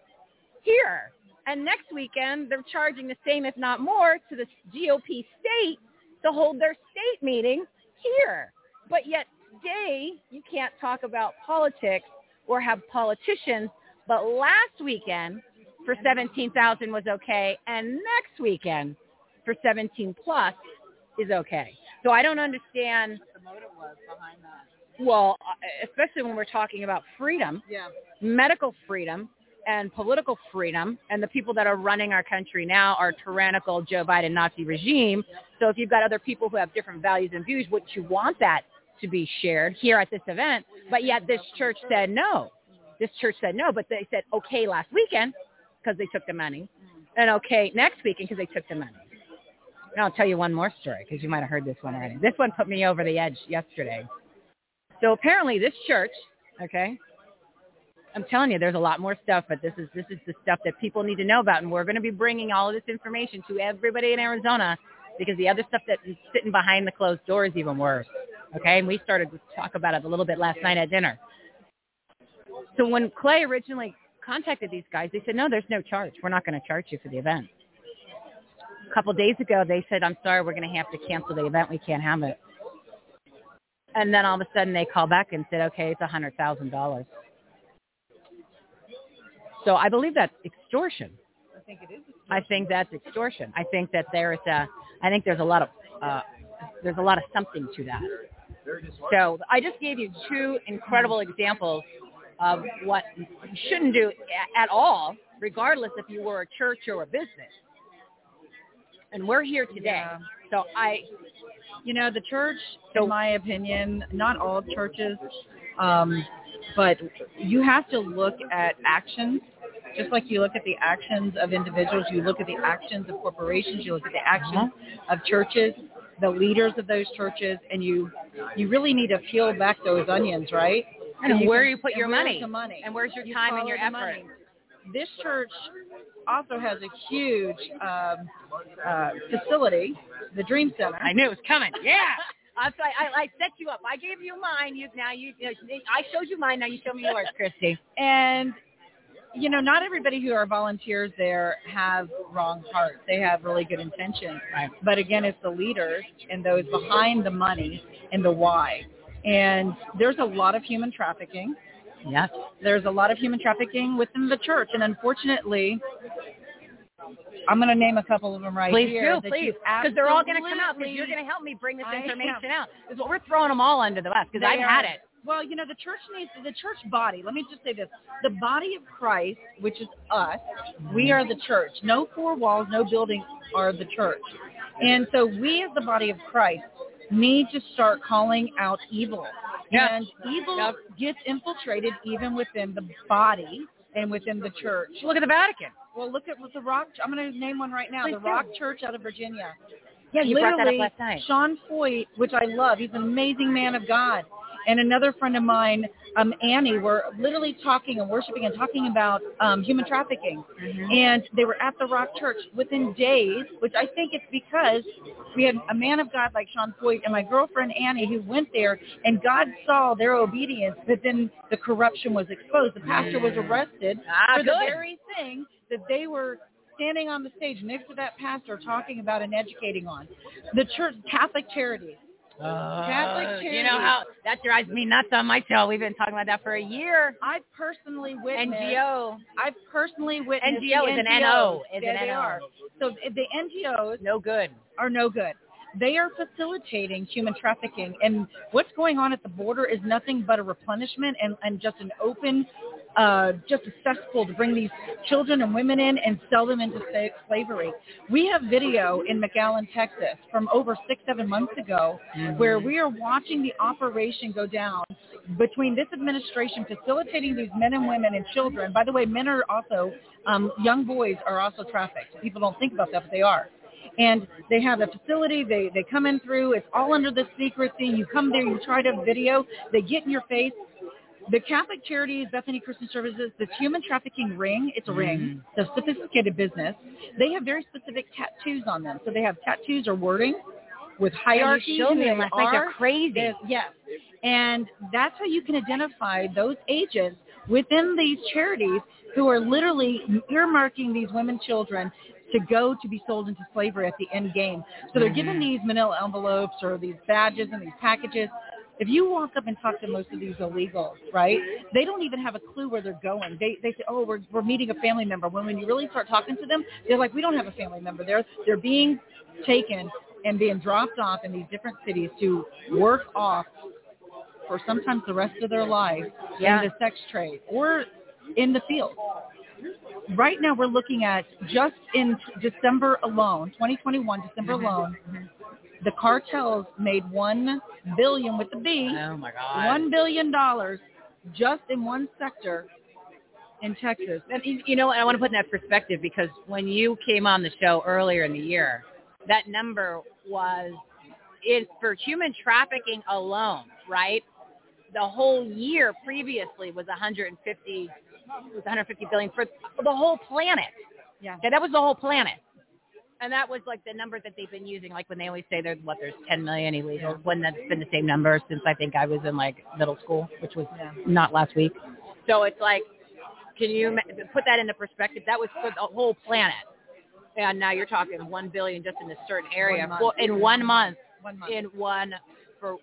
here. And next weekend, they're charging the same, if not more, to the GOP state to hold their state meeting here. But yet today, you can't talk about politics or have politicians. But last weekend for 17,000 was okay, and next weekend for 17 plus is okay. So I don't understand. The motive was behind that. Well, uh, especially when we're talking about freedom, Yeah. medical freedom and political freedom, and the people that are running our country now are tyrannical Joe Biden Nazi regime. So if you've got other people who have different values and views, would you want that to be shared here at this event? But yet this church said no. This church said no, but they said okay last weekend because they took the money, and okay next weekend because they took the money. And I'll tell you one more story because you might have heard this one already. This one put me over the edge yesterday. So apparently this church, okay, I'm telling you, there's a lot more stuff, but this is this is the stuff that people need to know about, and we're going to be bringing all of this information to everybody in Arizona because the other stuff that is sitting behind the closed door is even worse. Okay, and we started to talk about it a little bit last night at dinner. So when Clay originally contacted these guys, they said, no, there's no charge. We're not going to charge you for the event. A couple of days ago, they said, I'm sorry, we're going to have to cancel the event. We can't have it. And then all of a sudden they call back and said, okay, it's a $100,000. So I believe that's extortion. I think it is. I think that's extortion. I think that there's a, I think there's a lot of, uh, there's a lot of something to that. So I just gave you two incredible examples of what you shouldn't do at all, regardless if you were a church or a business. And we're here today. Yeah. So I, You know, the church, in my opinion, not all churches, um, but you have to look at actions. Just like you look at the actions of individuals, you look at the actions of corporations, you look at the actions of churches, the leaders of those churches, and you you really need to peel back those onions, right? And you where can- you put your money, the money, and where's your You time and your effort. This church also has a huge um, uh, facility, the Dream Center. I knew it was coming. Yeah. [LAUGHS] I, I, I set you up. I gave you mine. You now you. I showed you mine. Now you show me yours, Christy. And you know, not everybody who are volunteers there have wrong hearts. They have really good intentions. Right. But again, it's the leaders and those behind the money and the why. And there's a lot of human trafficking. Yes. There's a lot of human trafficking within the church, and unfortunately, I'm going to name a couple of them right here. Please here. do, please, you because they're all going to come out. Because you're going to help me bring this I information out. Because we're throwing them all under the bus. Because I've had it. Well, you know, the church needs the church body. Let me just say this: the body of Christ, which is us, we mm-hmm. are the church. No four walls, no building are the church, and so we, as the body of Christ, need to start calling out evil. Yeah. And evil Yep. gets infiltrated even within the body and within the church. Look at the Vatican. Well, look at what the Rock. I'm going to name one right now. Please the do. Rock Church out of Virginia. Yeah, you brought that up Literally, last night. Sean Feucht, which I love, he's an amazing man of God. And another friend of mine, um, Annie, were literally talking and worshiping and talking about um, human trafficking. Mm-hmm. And they were at the Rock Church within days, which I think it's because we had a man of God like Sean Feucht and my girlfriend Annie who went there and God saw their obedience, but then the corruption was exposed. The pastor was arrested Ah, for the very thing that they were standing on the stage next to that pastor talking about and educating on the church Catholic charities. Catholic Uh, charities. you know how that drives me nuts on my show. We've been talking about that for a year. I've personally witnessed. NGO. I've personally witnessed. NGO is an. NO. Is Yeah, an they NO. are. So the NGOs No good. are no good. They are facilitating human trafficking, and what's going on at the border is nothing but a replenishment and, and just an open, uh, just a cesspool to bring these children and women in and sell them into slavery. We have video in McAllen, Texas, from over six, seven months ago, where we are watching the operation go down between this administration facilitating these men and women and children. By the way, men are also um, young boys are also trafficked. People don't think about that, but they are and they have a facility. They they come in through. It's all under the secrecy. You come there, you try to video. They get in your face. The Catholic Charities, Bethany Christian Services, this human trafficking ring, it's a ring, mm-hmm. it's a sophisticated business. They have very specific tattoos on them. So they have tattoos or wording with hierarchy. who me last. They're crazy. Yes, Yes. And that's how you can identify those agents within these charities who are literally earmarking these women children to go to be sold into slavery at the end game. So they're given mm-hmm. these manila envelopes or these badges and these packages. If you walk up and talk to most of these illegals, right, they don't even have a clue where they're going. They they say, oh, we're we're meeting a family member. When when you really start talking to them, they're like, we don't have a family member. They're they're being taken and being dropped off in these different cities to work off for sometimes the rest of their life Yeah. in the sex trade or in the field. Right now, we're looking at just in December alone, 2021 December mm-hmm. alone, mm-hmm. The cartels made one billion with the B, Oh my God. one billion dollars just in one sector in Texas. And you know what? I want to put in that perspective because when you came on the show earlier in the year, that number was is for human trafficking alone, right? The whole year previously was 150 was 150 billion for the whole planet. Yeah. Okay, that was the whole planet. And that was like the number that they've been using, like when they always say there's what there's 10 million illegals. When that's been the same number since I think I was in like middle school, which was Yeah. not last week. So it's like, can you ma- put that into perspective? That was for the whole planet, and now you're talking one billion just in a certain area One well, in one month, One month. in one for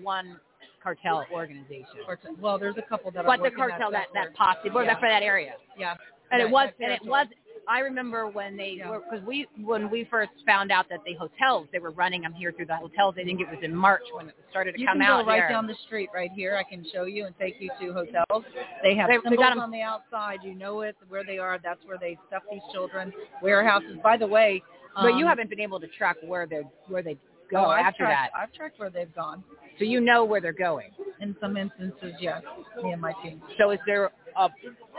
one cartel organization. Cartel- Well, there's a couple that are But the cartel that that posse, or Yeah. that for that area. yeah, And That- it was, and it was. I remember when they because we when we first found out that the hotels they were running them here through the hotels. I think it was in March when it started to You come can out go right here. down the street right here. I can show you and take you to hotels. They have They- they symbols got 'em- on the outside. You know it where they are. That's where they stuff these children. Warehouses. By the way, but you um, haven't been able to track where they where they go oh, after tracked, that. I've tracked where they've gone. So you know where they're going. In some instances, yes. Me and my team. So is there a,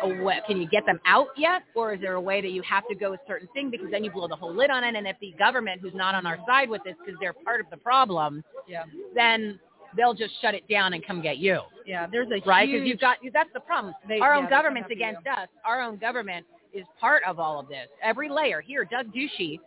a way, can you get them out yet? Or is there a way that you have to go a certain thing because then you blow the whole lid on it? And if the government, who's not on our side with this because they're part of the problem, Yeah. then they'll just shut it down and come get you. Yeah. There's a Right? Because you've got, that's the problem. They- our own government's against us. Our own government is part of all of this. Every layer. Here, Doug Ducey,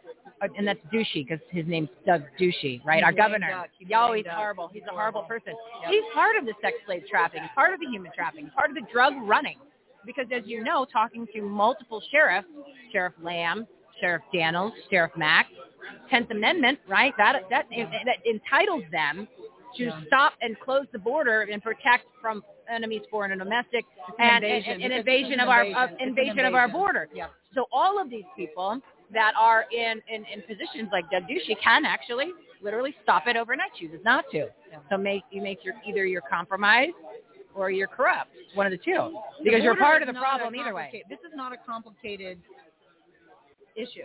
uh, and that's Ducey because his name's Doug Ducey, right? He's Our governor. Yo, he's horrible. He's, He's a horrible, horrible. person. Yep. He's part of the sex slave trafficking, part of the human trafficking, part of the drug running. Because as you know, talking to multiple sheriffs, Sheriff Lamb, Sheriff Daniels, Sheriff Mack, Tenth Amendment, right? That that that entitles them to Yeah. stop and close the border and protect from enemies, foreign and domestic, and an and- invasion. and It's invasion of our invasion. of an invasion of our border. Yeah. So all of these people that are in, in, in positions like Doug Ducey can actually literally stop it overnight, chooses not to. Yeah. So make you make your either you're compromised or you're corrupt, one of the two, The because you're part of the problem either way. This is not a complicated issue.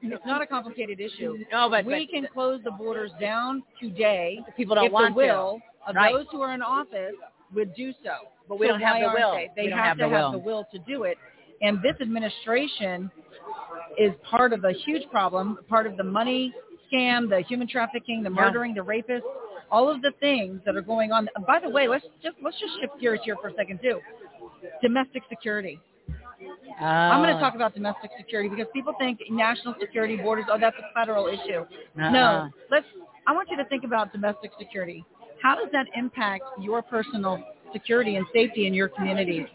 It's not a complicated issue. No, but, we but can close the borders down today people don't if want the will of Right. those who are in office would do so. But we So don't have the will. They, They We have, have to the have will. the will to do it. And this administration is part of a huge problem, part of the money scam, the human trafficking, the Yeah. murdering, the rapists, all of the things that are going on. By the way, let's just let's just shift gears here for a second too. Domestic security. I'm Oh. going to talk about domestic security because people think national security borders, oh, that's a federal issue. Uh-uh. No, let's. I want you to think about domestic security. How does that impact your personal security and safety in your community?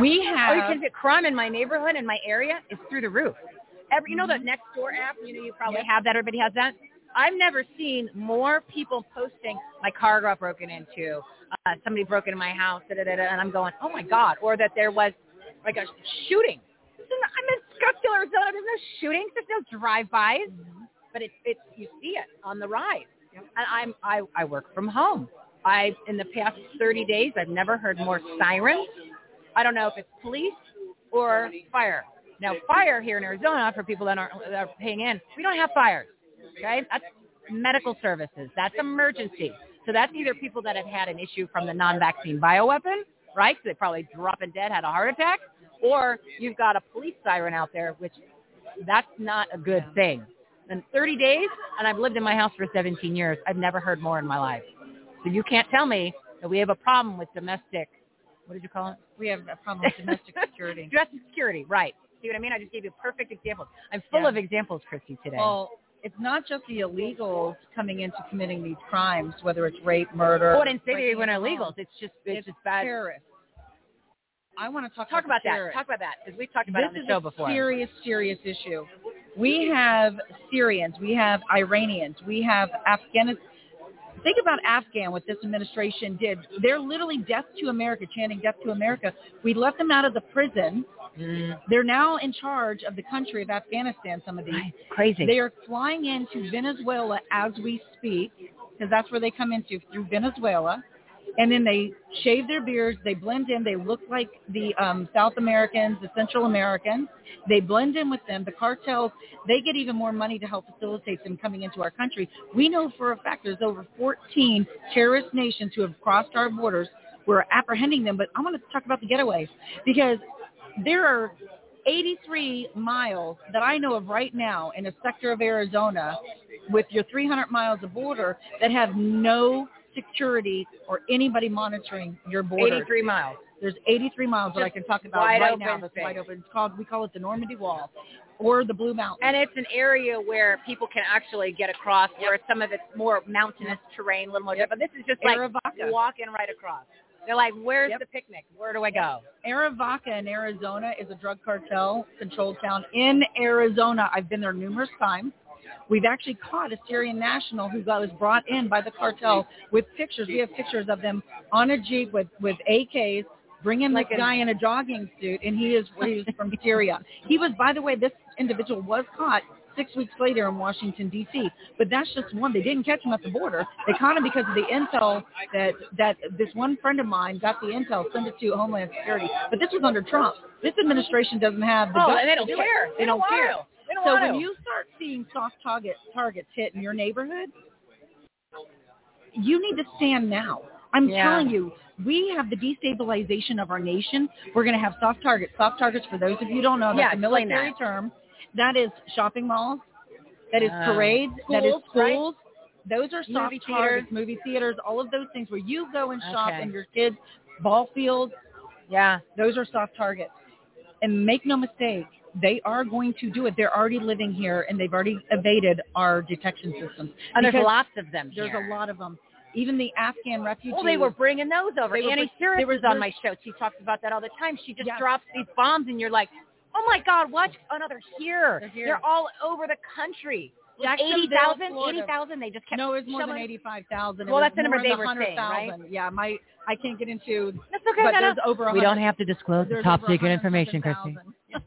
We have... Oh, have. because the crime in my neighborhood in my area is through the roof. Every, you know the next door app. You know you probably have that. Everybody has that. I've never seen more people posting my car got broken into, uh, somebody broke into my house, da, da, da, da, and I'm going, oh my god, or that there was like a shooting. I'm in Scottsdale, Arizona. There's no shootings. There's no drive-bys, but it's it's you see it on the rise. And I'm I I work from home. I in the past 30 days I've never heard more sirens. I don't know if it's police or fire. Now fire here in Arizona for people that aren't that are paying in, we don't have fires. Okay, that's medical services. That's emergency. So that's either people that have had an issue from the non-vaccine bioweapon, right? So they probably dropping dead, had a heart attack, or you've got a police siren out there, which that's not a good thing. In 30 days, and I've lived in my house for 17 years, I've never heard more in my life. So you can't tell me that we have a problem with domestic, what did you call it? We have a problem with domestic [LAUGHS] security. Domestic security, right. See what I mean? I just gave you perfect examples. I'm full Yeah. of examples, Christy, today. Well, it's not just the illegals coming into committing these crimes, whether it's rape, murder. oh, I didn't say they were illegals. It's just it's, It's just bad. terrorists. I want to talk, Talk about the that. Talk about that because we've talked about it on this the show is a serious, serious issue. We have Syrians, we have Iranians, we have Afghanistan. Think about Afghan, what this administration did. They're literally death to America, chanting death to America. We let them out of the prison. Mm, They're now in charge of the country of Afghanistan, some of these. crazy. They are flying into Venezuela as we speak, because that's where they come into, through Venezuela. And then they shave their beards. They blend in. They look like the um, South Americans, the Central Americans. They blend in with them. The cartels, they get even more money to help facilitate them coming into our country. We know for a fact there's over 14 terrorist nations who have crossed our borders. We're apprehending them. But I want to talk about the getaways because there are 83 miles that I know of right now in a sector of Arizona with your 300 miles of border that have no security or anybody monitoring your border. 83 miles. There's 83 miles that I can talk about right open now that's space. wide open. It's called, we call it the Normandy Wall or the Blue Mountain. And it's an area where people can actually get across, where some of it's more mountainous terrain, a little more. But this is just like Arivaca. walking right across. They're like, "Where's Yep. the picnic? Where do I go?" Arivaca in Arizona is a drug cartel controlled town in Arizona. I've been there numerous times. We've actually caught a Syrian national who got, was brought in by the cartel with pictures. We have pictures of them on a jeep with with AKs, bringing Like this a- guy in a jogging suit, and he is he from Syria. He was, by the way, this individual was caught six weeks later in Washington D.C. But that's just one. They didn't catch him at the border. They caught him because of the intel that that this one friend of mine got the intel, sent it to Homeland Security. But this was under Trump. This administration doesn't have the Oh, they don't care. They They, don't, care. So when to. you start seeing soft target targets hit in your neighborhood, you need to stand now. I'm Yeah. telling you, we have the destabilization of our nation. We're going to have soft targets. Soft targets, for those of you who don't know, Yeah, that's a military that. term. That is shopping malls. That is Uh, parades. that is schools, right? Those are soft Movie targets. Movie theaters. All of those things where you go and shop Okay. and your kids, ball fields. Yeah. Those are soft targets. And make no mistake, they are going to do it. They're already living here and they've already evaded our detection systems. And there's lots of them There's here. a lot of them. Even the Afghan refugees. Well, they were bringing those over. They Annie bring- Cirrus was- was on my show. She talks about that all the time. She just Yeah. drops these bombs, and you're like, "Oh my God, watch another here." They're here. They're all over the country. Jacksonville, 80,000? 80,000? They just kept No, it's more than 85,000. Well, that's the number they than were saying, right? Yeah, my I can't get into. That's okay. but no, no. there's over. We don't have to disclose the top secret information, something Christy.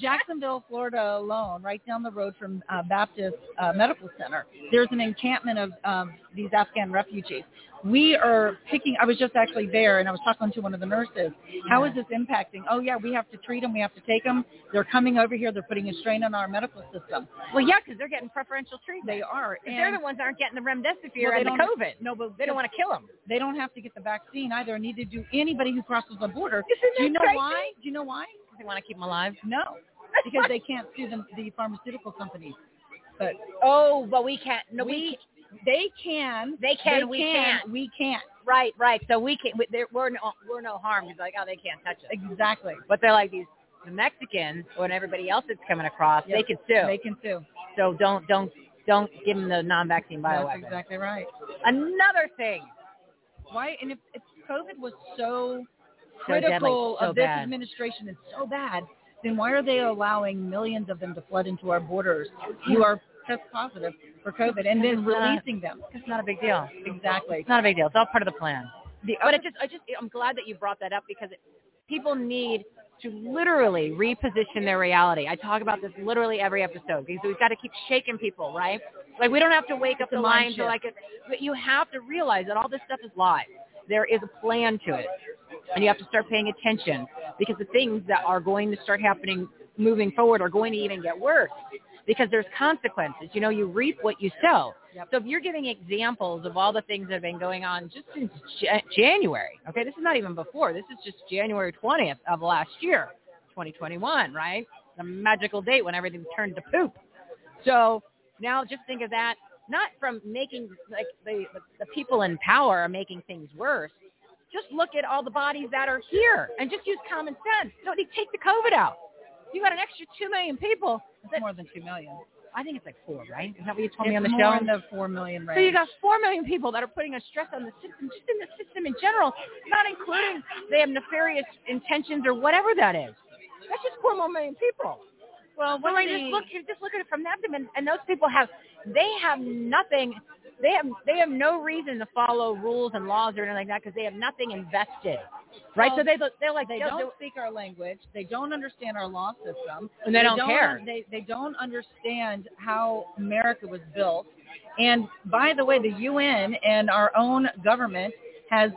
Jacksonville, Florida alone, right down the road from uh, Baptist uh, Medical Center, there's an encampment of um, these Afghan refugees. We are picking. I was just actually there, and I was talking to one of the nurses. How is this impacting? Oh yeah, we have to treat them. We have to take them. They're coming over here. They're putting a strain on our medical system. Well, yeah, because they're getting preferential treatment. They are. If they're the ones that aren't getting the remdesivir Well, and the COVID. No, but They don't want to kill them. They don't have to get the vaccine either. Neither do anybody who crosses the border. Isn't Do you know crazy? why? Do you know why? They want to keep them alive. No, because they can't sue the, the pharmaceutical companies. But Oh, but we can't. No, we. we, they can. They can, They we can. can't. We can't. Right, right. So we can. we- there- We're no, we're no harm. He's like, oh, they can't touch us. Exactly. But they're like these the Mexicans and everybody else that's coming across. They can sue. They can sue. so don't don't don't give them the non-vaccine That's exactly right. Another thing. Why? And if, if COVID was so So deadly, critical so of this bad. administration and so bad, then why are they allowing millions of them to flood into our borders who are test positive for COVID and then releasing them? It's not a big deal. Exactly. It's not a big deal. It's all part of the plan. The But it just, I just, I'm glad that you brought that up because it, people need to literally reposition their reality. I talk about this literally every episode because we've got to keep shaking people, right? Like we don't have to wake up It's a the mind to like it, but you have to realize that all this stuff is lies. There is a plan to it, and you have to start paying attention because the things that are going to start happening moving forward are going to even get worse because there's consequences. You know, you reap what you sow. So if you're giving examples of all the things that have been going on just since Ja- January, okay, this is not even before. This is just January 20th of last year, 2021, right? The magical date when everything turned to poop. So now just think of that, not from making like the, the people in power are making things worse. Just look at all the bodies that are here and just use common sense. Don't need take the COVID out. You got an extra two million people. it's more than two million. I think it's like four, right? Is that what you told me on the more show? in the four million range. So you got four million people that are putting a stress on the system, just in the system in general, not including they have nefarious intentions or whatever that is. That's just four more million people. Well, what like, just look, just look at it from that dimension, and those people have, they have nothing. They have they have no reason to follow rules and laws or anything like that because they have nothing invested, right? Well, so they they're like they don't do- speak our language. They don't understand our law system. And they don't care. They they don't understand how America was built. And by the way, the UN and our own government has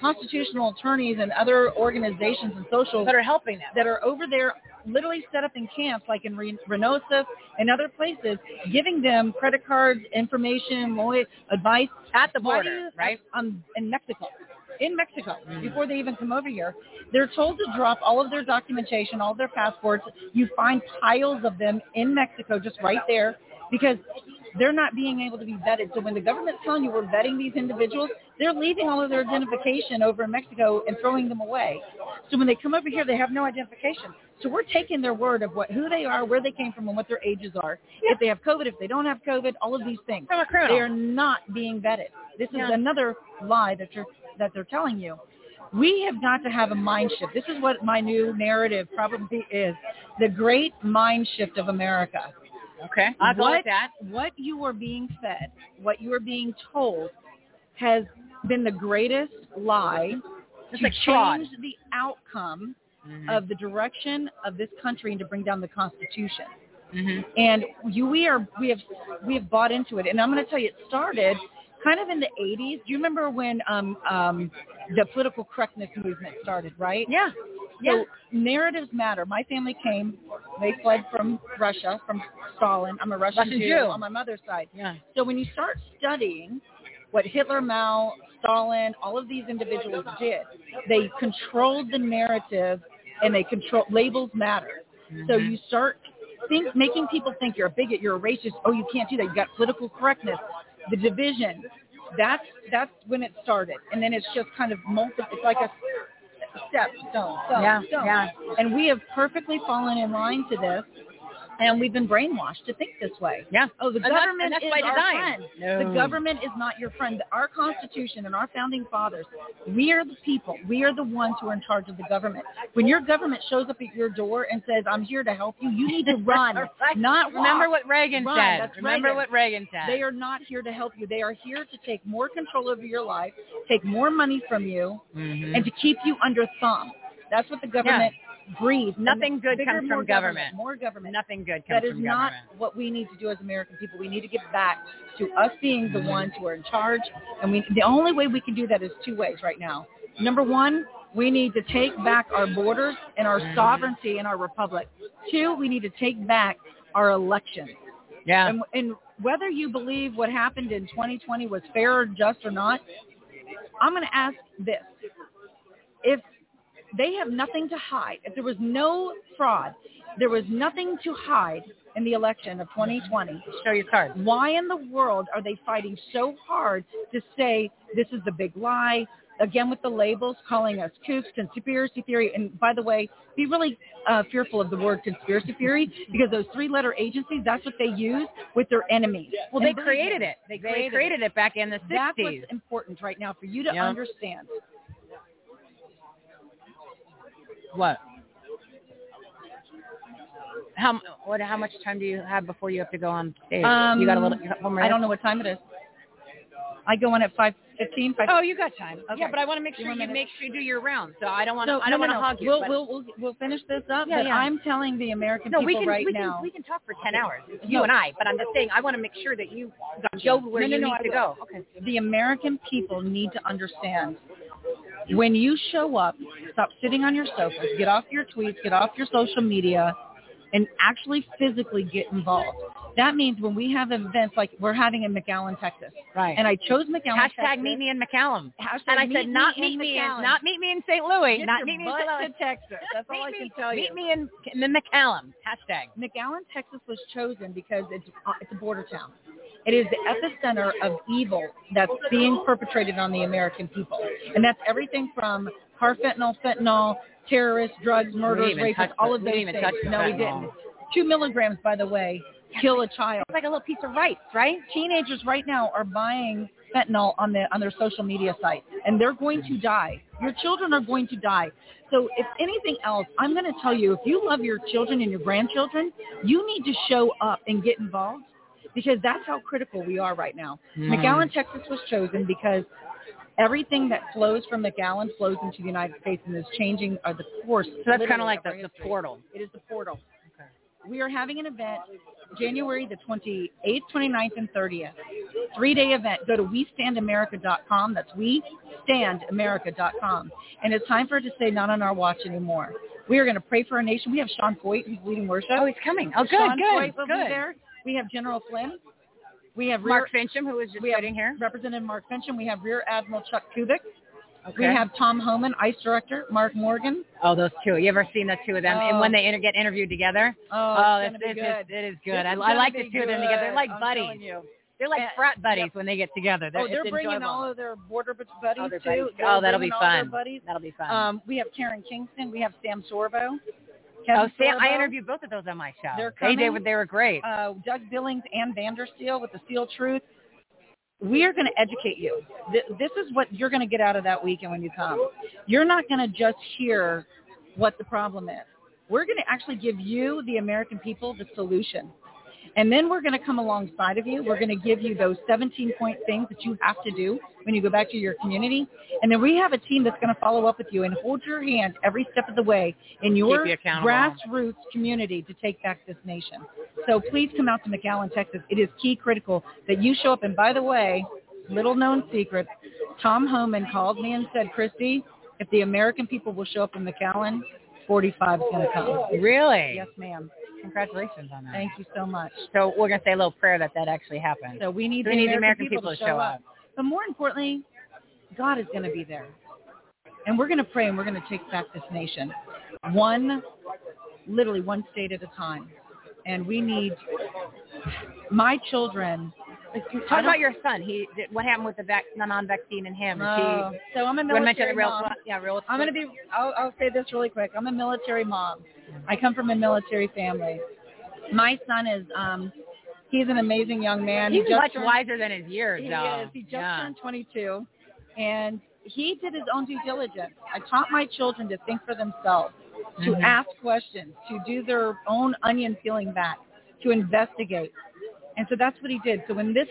constitutional attorneys and other organizations and social that are helping them. that are over there literally set up in camps like in Re- Reynosa and other places, giving them credit cards, information, lawyer advice at the border, you- right? Um, in Mexico. In Mexico, Mm. before they even come over here, they're told to drop all of their documentation, all of their passports. You find piles of them in Mexico, just right there, because they're not being able to be vetted. So when the government's telling you we're vetting these individuals, they're leaving all of their identification over in Mexico and throwing them away. So when they come over here, they have no identification. So we're taking their word of what who they are, where they came from, and what their ages are. If they have COVID, if they don't have COVID, all of these things. From a criminal. They are not being vetted. This is another lie that you're that they're telling you. We have got to have a mind shift. This is what my new narrative probably is: the great mind shift of America. Okay, go what, with that. What you are being fed, what you are being told, has been the greatest lie It's to like fraud. change the outcome Mhm. of the direction of this country and to bring down the Constitution. Mhm. And you, we are, we have, we have bought into it. And I'm going to tell you, it started kind of in the 80s. Do you remember when um, um, the political correctness movement started? Right? Yeah. So narratives matter. My family came; they fled from Russia, from Stalin. I'm a Russian, Russian Jew, Jew. on my mother's side. Yeah. So when you start studying what Hitler, Mao, Stalin, all of these individuals did, they controlled the narrative and they control labels matter. So Mhm. you start think making people think you're a bigot, you're a racist. Oh, you can't do that. You got political correctness, the division. That's that's when it started, and then it's just kind of multi. It's like a step stone, stone, Yeah, stone. yeah. And we have perfectly fallen in line to this, and we've been brainwashed to think this way. Yeah. Oh, the And that's- government and that's is by our friend. No. The government is not your friend. Our Constitution and our founding fathers, we are the people. We are the ones who are in charge of the government. When your government shows up at your door and says, "I'm here to help you," you need to [LAUGHS] run, Right. not Remember walk. what Reagan Run. said. That's Remember Reagan. what Reagan said. They are not here to help you. They are here to take more control over your life, take more money from you, Mhm. and to keep you under thumb. That's what the government breeds. And Nothing good bigger, comes from government. More government. Nothing good comes That is not government. what we need to do as American people. We need to get back to us being the Mhm. ones who are in charge. And we, the only way we can do that is two ways right now. Number one, we need to take back our borders and our Mhm. sovereignty and our republic. Two, we need to take back our elections. Yeah. And, and whether you believe what happened in 2020 was fair or just or not, I'm going to ask this. If they have nothing to hide, if there was no fraud, there was nothing to hide in the election of 2020, Show your card. why in the world are they fighting so hard to say this is the big lie? Again, with the labels, calling us kooks, conspiracy theory. And by the way, be really uh, fearful of the word conspiracy theory because those three-letter agencies, that's what they use with their enemies. Well, And they created it. They They created, created it back in the That's 60s. what's important right now for you to Yeah. understand. What? How what? How much time do you have before you have to go on stage? Um, you got a little. You more I don't know what time it is. I go on at five fifteen. Oh, you got time. Okay. Yeah, but I want to make sure you make sure you do your round. So I don't want. So, I don't no, want to no, hog you. We'll, we'll we'll we'll finish this up. Yeah, but yeah. I'm telling the American no, people we can right we now. can we can talk for ten hours. It's No. you and I. But I'm just saying I want to make sure that you go where you no, need to go. Okay. The American people need to understand when you show up, stop sitting on your sofas, get off your tweets, get off your social media, and actually physically get involved. That means when we have events like we're having in McAllen, Texas, Right. and I chose McAllen, Hashtag Texas. meet me in McAllen. Hashtag and I meet said me not in meet me in not meet me in St. Louis. Get not meet me in St. Texas. That's all meet I me, can tell you. Meet me in, in McAllen. Hashtag. McAllen, Texas was chosen because it's uh, it's a border town. It is the epicenter of evil that's being perpetrated on the American people, and that's everything from carfentanil, fentanyl, terrorists, drugs, murders, even rapists, all of we those didn't even things. touch no, we didn't. Two milligrams, by the way, kill a child. It's like a little piece of rice, right? Teenagers right now are buying fentanyl on the on their social media sites, and they're going to die. Your children are going to die. So if anything else, I'm going to tell you, if you love your children and your grandchildren, you need to show up and get involved because that's how critical we are right now. Mm. McAllen, Texas was chosen because everything that flows from McAllen flows into the United States and is changing uh, the course. So that's kind of like the, the portal. It is the portal. We are having an event January the 28th, 29th, and 30th. Three-day event. Go to WeStandAmerica.com. That's WeStandAmerica.com. And it's time for it to say not on our watch anymore. We are going to pray for our nation. We have Sean Feucht who's leading worship. Oh, he's coming. Oh, good, Sean good, Feucht will be there. We have General Flynn. We have Mark Rear, Finchem, who was just sitting here. Representative Mark Finchem. We have Rear Admiral Chuck Kubic. We have Tom Homan, ICE Director. Mark Morgan. Oh, those two. You ever seen the two of them? And Oh. when they inter- get interviewed together? Oh, oh it's it's, gonna be it's, good. it is good. I, I like the two of them together. They're like I'm buddies. They're like And- frat buddies yep. when they get together. They're, oh, they're bringing enjoyable. all of their border buddies Oh, too. buddies. Oh, that'll be bringing all their fun. That'll be fun. Um, we have Karen Kingston. We have Sam Sorbo. Oh, Kevin Sam, I interviewed both of those on my show. They're they, they, coming. were, they were great. Uh, Doug Billings and Vandersteel with the Steel Truth. We are going to educate you. Th- This is what you're going to get out of that weekend when you come. You're not going to just hear what the problem is. We're going to actually give you, the American people, the solution. And then we're going to come alongside of you. We're going to give you those 17 point things that you have to do when you go back to your community. And then we have a team that's going to follow up with you and hold your hand every step of the way in your you grassroots community to take back this nation. So please come out to McAllen, Texas. It is key critical that you show up. And by the way, little known secret, Tom Homan called me and said, Christy, if the American people will show up in McAllen, 45 is going to come. Really? Yes, ma'am. Congratulations on that. Thank you so much. So we're going to say a little prayer that that actually happened. So we need, we the, need the American American people to to show up. But more importantly, God is going to be there. And we're going to pray and we're going to take back this nation. One, literally one state at a time. And we need my children. Talk about your son. He what happened with the vac- non-vaccine and him? Oh, so I'm a he, military real, mom. yeah, real. I'm going to be, I'll, I'll say this really quick. I'm a military mom. I come from a military family. My son is, um, he's an amazing young man. He's he just much turned, wiser than his years, He though. is. He just yeah. turned 22, and he did his own due diligence. I taught my children to think for themselves, to Mhm. ask questions, to do their own onion peeling back, to investigate. And so that's what he did. So when this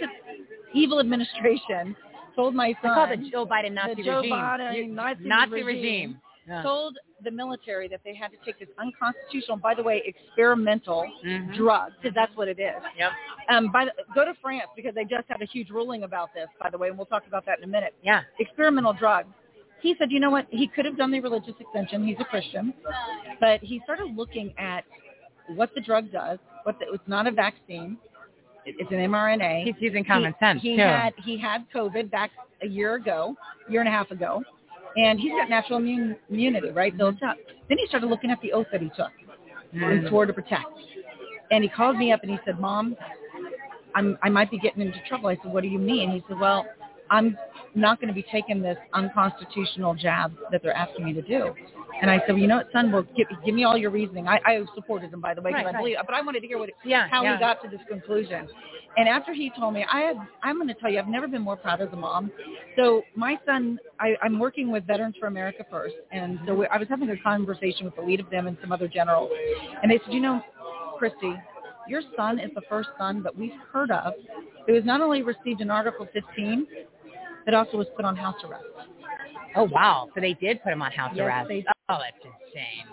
evil administration told my They call it son, the Joe Biden Nazi the Joe regime. Biden You- Nazi, Nazi regime, regime. Yeah. told the military that they had to take this unconstitutional, by the way, experimental Mhm. drug, because that's what it is. Yep. Um, by the, go to France because they just had a huge ruling about this, by the way, and we'll talk about that in a minute. Yeah. Experimental drug. He said, you know what? He could have done the religious exemption. He's a Christian, but he started looking at what the drug does. What the, it's not a vaccine. It- It's an mRNA. He's using common he, sense, He too. had he had COVID back a year ago, year and a half ago, and he's got natural immune, immunity, right, built up. Then he started looking at the oath that he took and Mm. swore to protect. And he called me up and he said, "Mom, I'm I might be getting into trouble." I said, "What do you mean?" He said, "Well, I'm not going to be taking this unconstitutional jab that they're asking me to do." And I said, well, "You know what, son? Well, give, give me all your reasoning." I, I supported him, by the way, Right, I right. believe, but I wanted to hear what Yeah, how yeah. he got to this conclusion. And after he told me, I had, I'm going to tell you, I've never been more proud as a mom. So my son, I, I'm working with Veterans for America first, and so we, I was having a conversation with the lead of them and some other generals, and they said, you know, Christy, your son is the first son that we've heard of who has not only received an Article 15, but also was put on house arrest. Oh wow! So they did put him on house Yes, arrest. they- Oh, that's insane.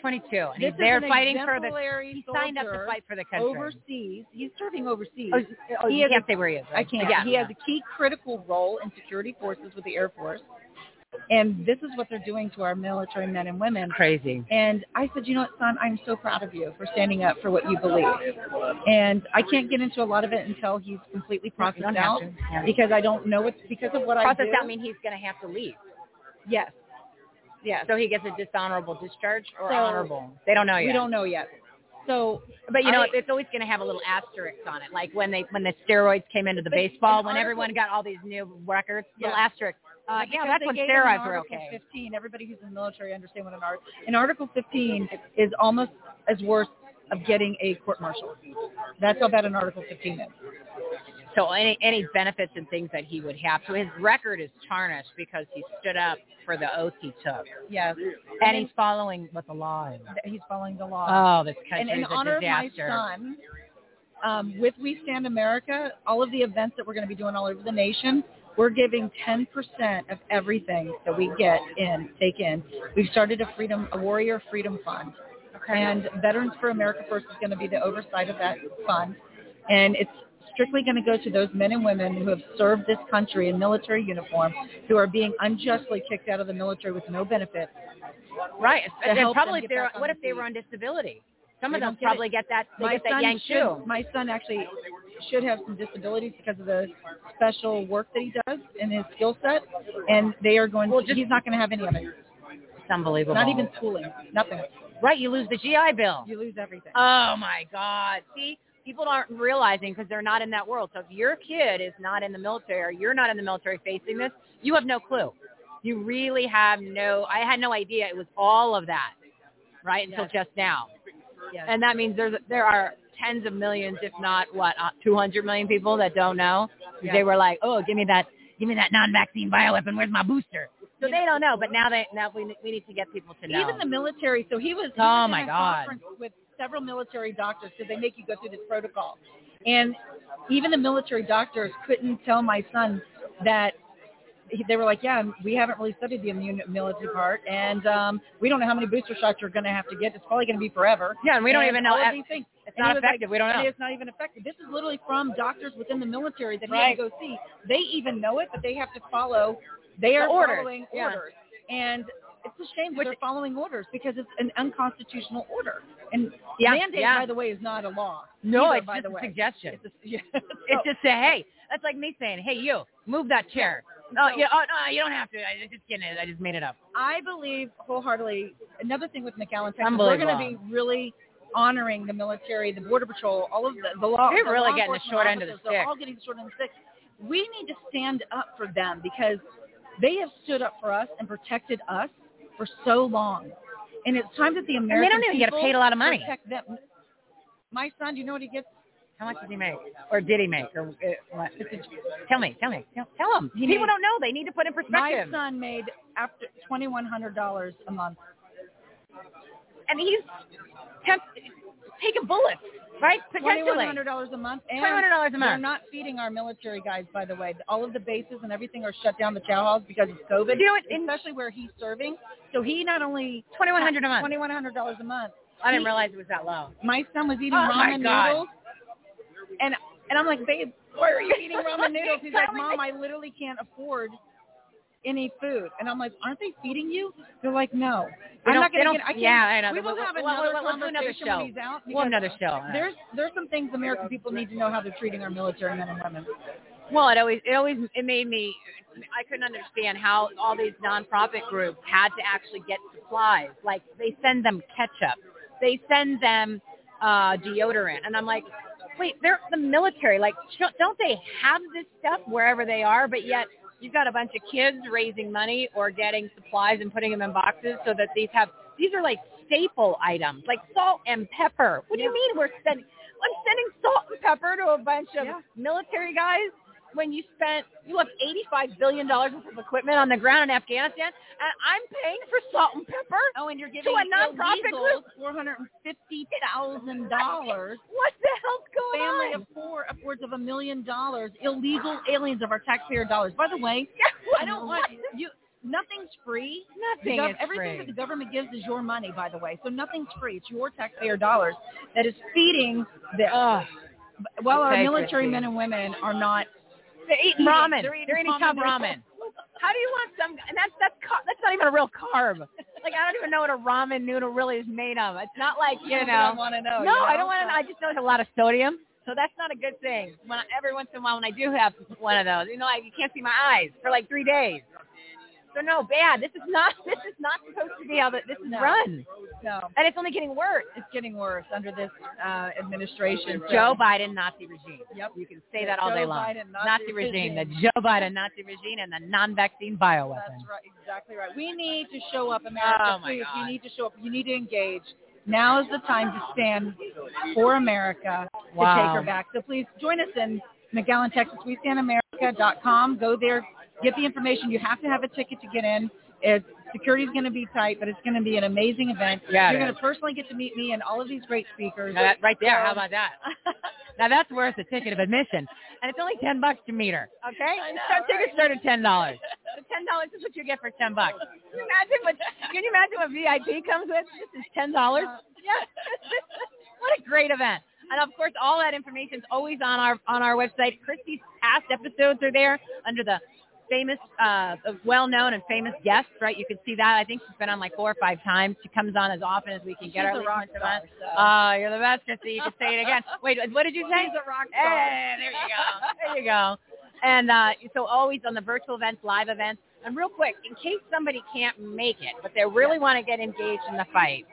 22, and This he's there fighting for the. He signed up to fight for the country. Overseas, he's serving overseas. Oh, oh, He you can't a- say where he is. I can't. Yeah, he has a key critical role in security forces with the Air Force. And this is what they're doing to our military men and women. Crazy. And I said, you know what, son, I'm so proud of you for standing up for what you believe. And I can't get into a lot of it until he's completely processed out. Yeah. because I don't know what because of what I Process do. out mean he's going to have to leave. Yes. Yes. So he gets a dishonorable discharge or So- honorable. They don't know yet. We don't know yet. So, But you know, I- it's always going to have a little asterisk on it, like when they when the steroids came into the baseball, when article- everyone got all these new records, little asterisk. Uh, yeah, that's when gave him an steroids were okay. 15. Everybody who's in the military understand what an article. An Article 15 is almost as worse of getting a court martial. That's how bad an Article 15 is. So any any benefits and things that he would have. So his record is tarnished because he stood up for the oath he took, Yes. and he's following what the law is. He's following the law. Oh, this and country in is a honor disaster. of my son, um, with We Stand America, all of the events that we're going to be doing all over the nation, we're giving 10% of everything that we get in, take in. We've started a freedom, a Warrior Freedom Fund. And Veterans for America First is going to be the oversight of that fund. And it's strictly going to go to those men and women who have served this country in military uniform, who are being unjustly kicked out of the military with no benefits. Right. And probably if they're what if they were on disability? Some of them get probably it. get that they my get that yanked should, too. My son actually should have some disabilities because of the special work that he does in his skill set, and they are going. Well, to, just- he's not going to have any of it. It's unbelievable. Not even schooling. Nothing. Right, you lose the GI Bill. You lose everything. Oh my God! See, people aren't realizing because they're not in that world. So if your kid is not in the military or you're not in the military facing this, you have no clue. You really have no. I had no idea it was all of that, right? Until Yes. just now. Yes. And that means there's there are tens of millions, if not what, uh, 200 million people that don't know. Yes. They were like, oh, give me that, give me that non-vaccine bioweapon. Where's my booster? So they don't know. But now they now we we need to get people to know. Even the military. So he was. he Oh, was in my God. With several military doctors, because they make you go through this protocol, and even the military doctors couldn't tell my son that. They were like, yeah, we haven't really studied the immunity part, and um, we don't know how many booster shots you're going to have to get. It's probably going to be forever. yeah, and we don't And even know. all these things. It's And not was like- effective. we don't know. It's not even effective. This is literally from doctors within the military that he Right. had to go see. They even know it, but they have to follow. They are The orders, following yeah. orders, and it's a shame Which- they're following orders because it's an unconstitutional order. And Yeah, mandate, yeah. by the way, is not a law. No, either, it's by just the a way. suggestion. It's, a, [LAUGHS] yeah. It's just say, hey, that's like me saying, hey, you, move that chair. No, oh, yeah, oh, no, you don't have to. I just kidding. I just made it up. I believe wholeheartedly. Another thing with McAllen, Texas, we're going to be really honoring the military, the border patrol, all of the, the law. They're the really law getting the short end of the officers, they're all getting the short end of the stick. We need to stand up for them because they have stood up for us and protected us for so long. And it's time that the And American they don't even get paid a lot of money. My son, do you know what he gets? How much does he make? Or did he make? Or uh, what? Tell me. Tell me. Tell, them. He People made- don't know. They need to put in perspective. My son made after twenty one hundred dollars a month. and he's temp- taking bullets, right? Potentially. one hundred dollars a month. And $2,100 a They're not not feeding our military guys, by the way. All of the bases and everything are shut down. The chow halls because of COVID. You know what? Especially where he's serving. So he not only 2,100 a month. Twenty one hundred dollars a month. I didn't He- realize it was that low. My son was eating Oh, ramen noodles, and and I'm like, babe, why are you eating ramen [LAUGHS] noodles? He's like, Mom, I literally can't afford any food. And I'm like, aren't they feeding you? They're like, no. I'm not going to get. I can't, yeah, I know. We will We'll- have we'll- another we'll- another show. when he's out. We'll have another show. There's there's some things American people need to know how they're treating our military men and women. Well, it always it always it made me I couldn't understand how all these nonprofit groups had to actually get supplies. Like they send them ketchup, they send them uh, deodorant, and I'm like, wait, they're the military. Like, don't they have this stuff wherever they are? But yet you've got a bunch of kids raising money or getting supplies and putting them in boxes so that these have these are like staple items, like salt and pepper. What do you mean we're sending? I'm sending salt and pepper to a bunch of Yeah. military guys. When you spent you left eighty five billion dollars worth of equipment on the ground in Afghanistan, and I'm paying for salt and pepper? Oh, and you're to giving a nonprofit group. four hundred and fifty thousand dollars. [LAUGHS] What the hell's going Family on? Family of four, upwards of a million dollars, illegal aliens of our taxpayer dollars. By the way, [LAUGHS] I don't want you. Nothing's free. Nothing gov- everything free. that the government gives is your money. By the way, so nothing's free. It's your taxpayer dollars that is feeding this. while our military men and women are not They're eating ramen. they're eating They're eating ramen ramen. How do you want some? And that's that's that's not even a real carb. Like I don't even know what a ramen noodle really is made of. It's not like you know. I wanna know, No, you I don't want to. know. I just know there's a lot of sodium, so that's not a good thing. When I, every once in a while, when I do have one of those, you know, like you can't see my eyes for like three days. So no, bad. This is not. [LAUGHS] This is not supposed to be how the, this is No. run, no. and it's only getting worse. It's getting worse under this uh, administration. Joe Biden Nazi regime. Yep. You can say that all Joe day long. Biden, Nazi Nazi regime, the. Joe Biden Nazi regime, and the non-vaccine bioweapon. That's right, exactly right. We need to show up, America. Oh, please. God. You need to show up. You need to engage. Now is the time to stand for America to take her back. So please join us in McAllen, Texas. WeStandAmerica.com. Go there, get the information. You have to have a ticket to get in. It's, security's going to be tight, but it's going to be an amazing event. Yeah, You're going to personally get to meet me and all of these great speakers. That, right there. How about that? [LAUGHS] now that's worth a ticket of admission, and it's only ten bucks to meet her. Okay, know, tickets right? start at ten dollars. So [LAUGHS] ten dollars is what you get for ten bucks. Can you imagine what? Can you imagine what VIP comes with? This is ten dollars. Uh-huh. Yeah. [LAUGHS] what a great event. And of course, all that information is always on our on our website. Christy's past episodes are there under the famous, uh, well-known and famous guests. Right, you can see that. I think she's been on like four or five times. She comes on as often as we can get She's her. a rock star, so. Oh, you're the best, Christy. You can say it again. Wait, what did you say? She's a rock star. Hey, there you go. There you go. And uh, so always on the virtual events, live events. And real quick, in case somebody can't make it, but they really want to get engaged in the fight,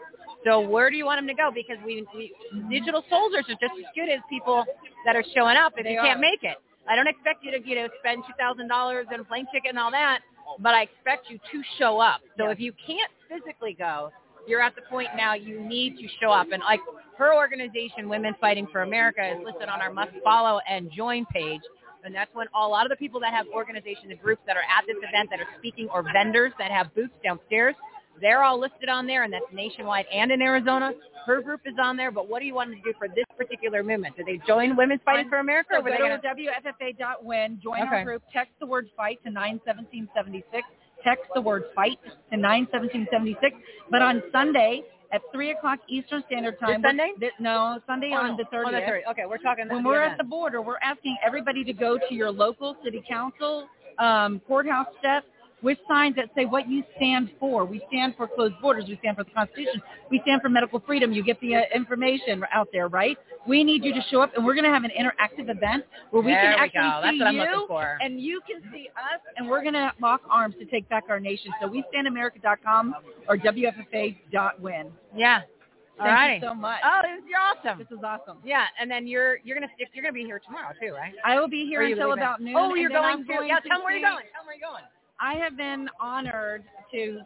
so where do you want them to go? Because we, we digital soldiers are just as good as people that are showing up if They you can't are. make it. I don't expect you to, you know, spend two thousand dollars on a plane ticket and all that, but I expect you to show up. So if you can't physically go, you're at the point now you need to show up. And like her organization, Women Fighting for America, is listed on our must follow and join page. And that's when a lot of the people that have organizations and groups that are at this event that are speaking or vendors that have booths downstairs, they're all listed on there, and that's nationwide and in Arizona. Her group is on there, but what do you want to do for this particular movement? Do they join Women's Fighting for America? So or go they to gonna- WFFA.win, join Okay. our group, text the word fight to 91776, text the word fight to 91776. But on Sunday at 3 o'clock Eastern Standard Time. This Sunday? no, Sunday Oh, on the 30th. On the 30th. Okay, we're talking When we're event. at the border, we're asking everybody to go to your local city council, um, courthouse steps with signs that say what you stand for. We stand for closed borders. We stand for the Constitution. We stand for medical freedom. You get the uh, information out there, right? We need you to show up, and we're going to have an interactive event where we There can we actually go. See you, and you can see us, and we're going to lock arms to take back our nation. So we standamerica.com or WFFA.win. Yeah. Thank Alrighty. you so much. Oh, this- you're awesome. This is awesome. Yeah, and then you're you're gonna you're gonna be here tomorrow too, right? I will be here Or are you until leaving? about noon. Oh, you're then going, to yeah. Tell me where you're going. Tell me where you're going. I have been honored to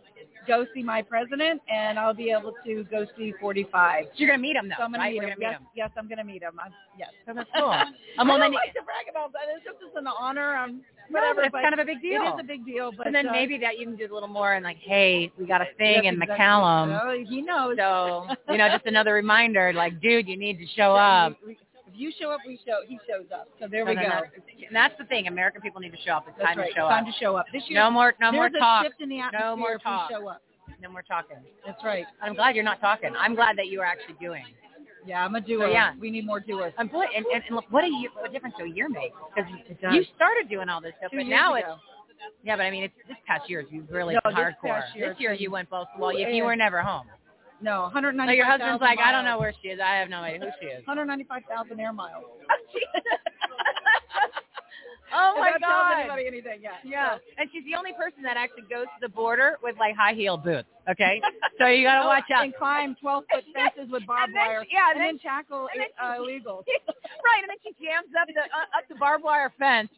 go see my president, and I'll be able to go see 45. You're gonna meet him though, So I'm going right? to meet him. gonna Yes, him. yes, I'm going to meet him. I'm, yes. So that's cool. [LAUGHS] I Um, well, don't like to brag about that. It's just an honor. I'm No, whatever. but it's kind of a big deal. It is a big deal. But and then uh, maybe that you can do a little more and like, hey, we got a thing Yes, in exactly. McAllen. Oh, he knows. So you know, just another reminder, like, dude, you need to show [LAUGHS] up. You show up, we show. He shows up. So there So we then go. that's- And that's the thing. American people need to show up. It's That's time right. to show up. Time to show up. This year, No more, no more talk. a shift in the No more talk. show up. No more talking. That's right. I'm glad you're not talking. I'm glad that you are actually doing. Yeah, I'm a doer. So, yeah. We need more doers. I'm boy, and, and, and look, what a year, what difference a year makes because you started doing all this stuff, Two but now ago. it's yeah. But I mean, it's this past year you've really No, been this hardcore. past year this year you went both. Well, if Yeah. you eh. were never home, No, 195,000 so your husband's like, I don't know where she is. I have no idea who she is. 195,000 air miles. [LAUGHS] [LAUGHS] Oh If my that tells god. anybody anything, yeah. Yeah, and she's the only person that actually goes to the border with like high heel boots. Okay, so you gotta [LAUGHS] Oh, watch out. And climb 12 foot fences with barbed then- wire. yeah, and and then, tackle and then uh, illegals. right, and then she jams up the uh, up the barbed wire fence,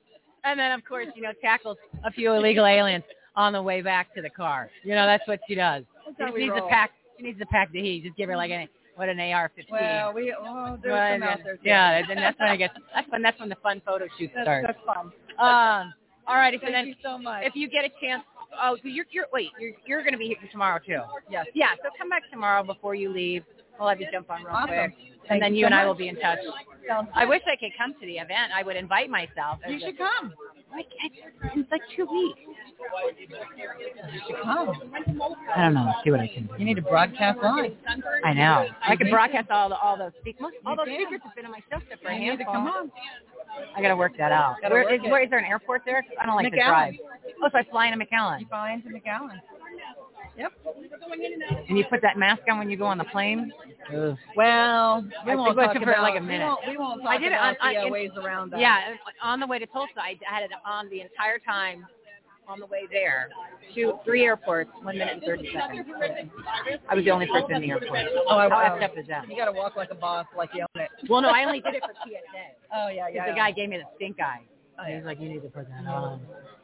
and then of course you know tackles a few illegal aliens on the way back to the car. You know that's what she does. That's She how just we needs to roll. pack. She needs to pack the heat. Just give her like any what an AR-15. Well, we oh, there's Well, some out there. Too. yeah, and that's when it gets. That's when that's when the fun photo shoot That's, starts. that's fun. Um, all righty. So Thank then, you so much. if you get a chance, oh, so you're you're wait, you're you're going to be here tomorrow too. Yes. Yeah. So come back tomorrow before you leave. We'll have you jump on real Awesome. quick, Thank and then you so and I will be in touch. I wish I could come to the event. I would invite myself. You should just- come. Like it's, it's like two weeks. Come. I don't know. See what I can do. You need to broadcast live. I know. I could broadcast all the all those speak most all those speakers have been on my show stuff for a to handful. come on. I gotta work that out. Where work is, where is there an airport there? I don't like to McAllen. drive. Oh, so I fly into McAllen. You fly into McAllen. Yep. And you put that mask on when you go on the plane? Well, we I won't think talk we should for like a We minute. won't, we won't talk I did it on- the uh, in- ways around that. Yeah, on the way to Tulsa, I had it on the entire time on the way there. Two, three airports, one minute and 30 seconds. I was the only person in the airport. Oh, I How wow. effed up is that? You got to walk like a boss, like you own it. Well, no, I only did it for PSA. Oh yeah, Because yeah. the guy gave me the stink eye. Oh, He was like, you need to put that on.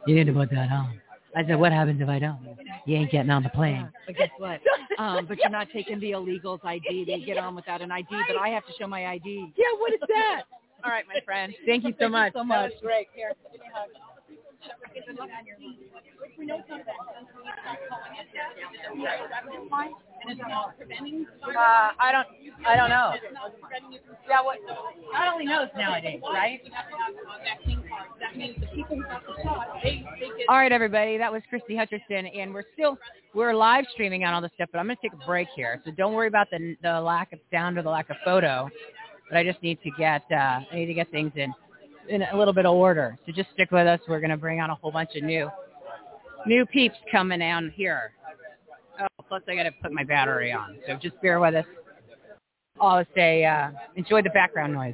you need to put that on. I said, what happens if I don't? You ain't getting on the Yeah, plane. [LAUGHS] but guess what? Um, but you're not taking the illegals' ID. They get on without an ID, but I have to show my ID. Yeah, what is that? [LAUGHS] All right, my friend. Thank you so much. so much. great. Here. Uh, I don't. I don't know. Yeah, what? God only knows nowadays, right? All right, everybody. That was Christy Hutcherson, and we're still we're live streaming on all this stuff, but I'm going to take a break here. So don't worry about the the lack of sound or the lack of photo. But I just need to get uh, I need to get things in in a little bit of order. So just stick with us. We're going to bring on a whole bunch of new new peeps coming down here. Oh, plus I got to put my battery on. So just bear with us. I'll say uh, enjoy the background noise.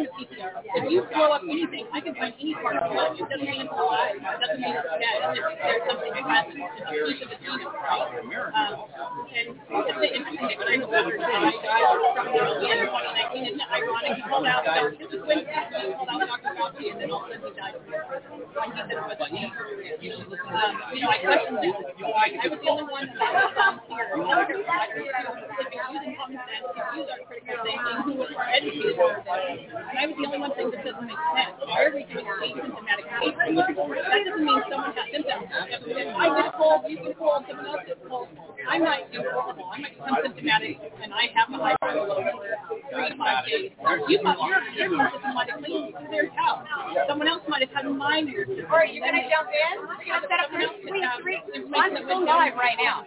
um, using the If you blow up anything, I can find any part of body. It doesn't mean it's alive. It doesn't mean it's dead. It's just there's something that has it's a piece of the genome, right? Um, and it's an interesting experience with her too. I died from the end of 2019. It's ironic. He pulled out Dr. When he pulled out Dr. Fauci, and then all of a sudden he died when he said it was me. Um, you know, I questioned this. I, I was the only one that was um, here. You know, living using common sense, our critical thinking, who more educated. And I was the only one saying this doesn't make sense. Why are we doing asymptomatic testing? That doesn't mean someone has symptoms. I get a cold, you get a cold, someone else gets a cold. I might do horrible. I might become symptomatic, and I have a high fever for three to five days. You might, you're, you're more symptomatically cleared out. Someone else might have had minor. All right, you're gonna jump in. We're gonna set up three, three. I'm live right now.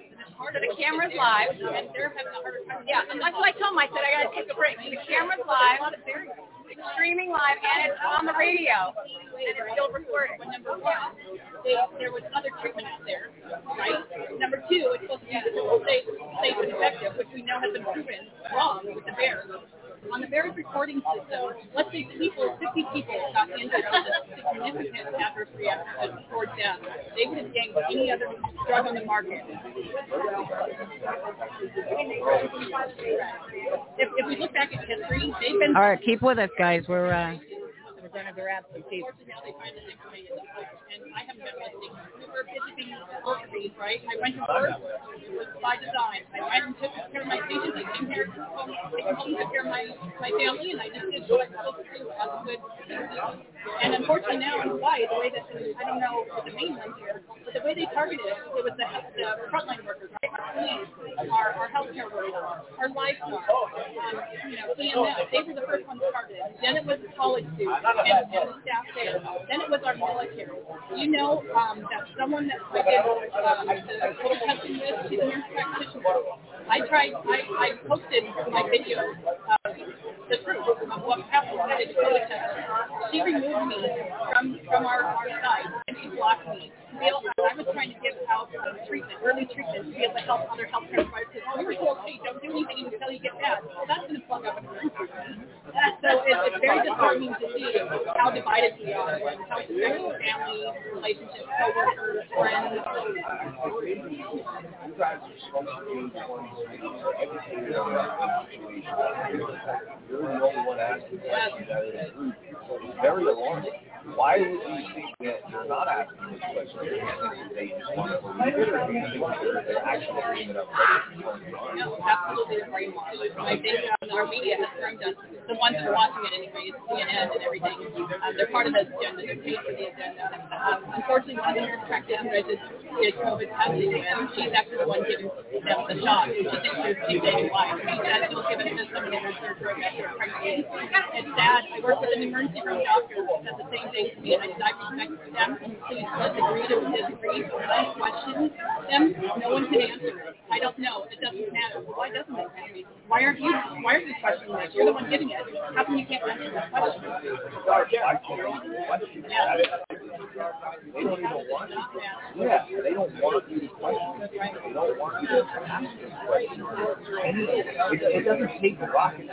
So the camera's live. And they're having a harder time. Yeah, and that's what I told them. I said I gotta take a break. The camera's live. It's streaming live and it's on the radio. And it's still recording. But number one, they, there was other treatment out there, right? Number two, it's supposed to be safe, safe and effective, which we know has been proven wrong with the VAERS. On the VAERS recording system, let's say people, 50 people got injured with a significant adverse reaction or death. They would have gained any other drug on the market. If, if we look back at history, they've been All right, keep with us, guys. We're uh, we're gonna grab some seats. now they find this information. And I haven't been listening. We were visiting overseas, right? I went to work. It was by design. I went and took care of my patients. I came here, home, came home, took care of my, my family, and I just did what I was supposed to do as a good citizen. And unfortunately now in Hawaii, the way that, I don't know what the mainland here, but the way they targeted it, it was the, the frontline workers, right? Our police, our, our healthcare workers, our lifeguards, um, you know, EMS, they were the first ones targeted. Then it was the college students and, the staff there. Then it was our military. You know um, that someone that I did um, the testing with, she's a nurse practitioner. I tried, I, I posted my video the truth of what at the COVID test. She removed me from from our, our site and she blocked me. To be I was trying to give out uh, treatment, early treatment, to be able to help other healthcare providers. We were told, hey, don't do anything until you get bad. Well, that's going to plug up room. [LAUGHS] So it, it's very disheartening to see how divided we are and how it's affecting family, relationships, coworkers, friends. You guys are supposed to be that. You're the only one asking questions out of the group. It's very alarming. Why would you think that you're not asking you think they just want to believe it, or do you think they're, they're actually bringing it up? Absolutely the. I think our media has turned us, the ones that are watching it anyways, CNN and everything, um, they're part of the agenda, they're paid for the agenda. Um, unfortunately, one of the nurse practitioners is did COVID testing with, she's actually the one giving them the shot. She thinks she's lives. She said she giving it to somebody in her surgery after pregnancy. It's sad. I work with an emergency room doctor who said the same thing to me, and I said, I respect them. Please disagree to disagree. When I question them, no one can answer. I don't know. It doesn't matter. Why doesn't it matter? Why aren't you? Why are you questioning this? You're the one giving it. How come you can't answer that question? I can't even question that. They don't even want to. Yeah, they don't want you to question. They don't want you to ask these questions. And it, it doesn't take the rocket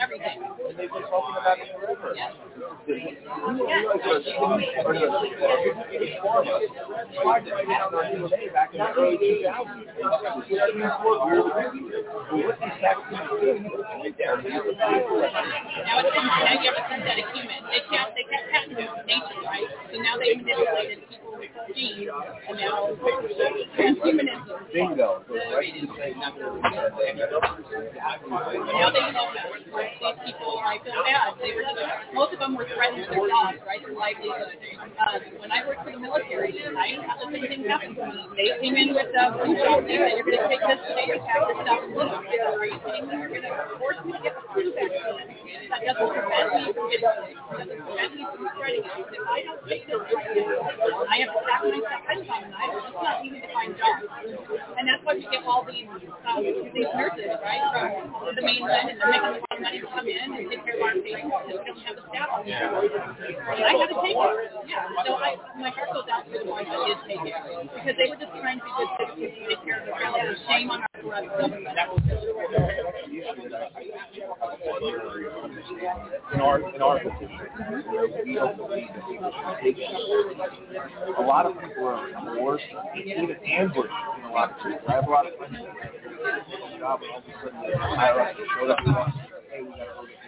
everything. And they've been talking about it forever. You realize that Swedish or the Swedish pharma tried to write down their DNA back in the early 2000s. Well, what these vaccines do, you it there. Now it's in, now you have a synthetic human. They can't they can't patent nature, right? So now they manipulated people's genes and now transhumanism. Bingo. Goes right to the same Now they know that these people I feel bad. They were most of them were threatened with their jobs, right? Their livelihood. Uh, when I worked for the military, I had the same thing happen to me. They came in with a. They said, You're going to take this today, you pack this stuff and look. Are you kidding me? You're going to force me to get the flu vaccine. That doesn't prevent me from getting sick. That doesn't prevent me from spreading it. If I don't take this now, I have to myself head on and I it's not easy to find jobs. And that's why we get all these um, these nurses, right, from the mainland and they're making a lot of money to come in and take care of our patients because we don't have the staff on there. And I had to take it. Yeah. So I my heart goes out to the ones that did take it. Because they were just trying to be good citizens and take care of their family. Shame on our corrupt in our in our position, that it. A lot of people are coerced, even ambushed in a lot of cases. I have a lot of friends a job and all of a sudden the higher up showed up and hey, we gotta go get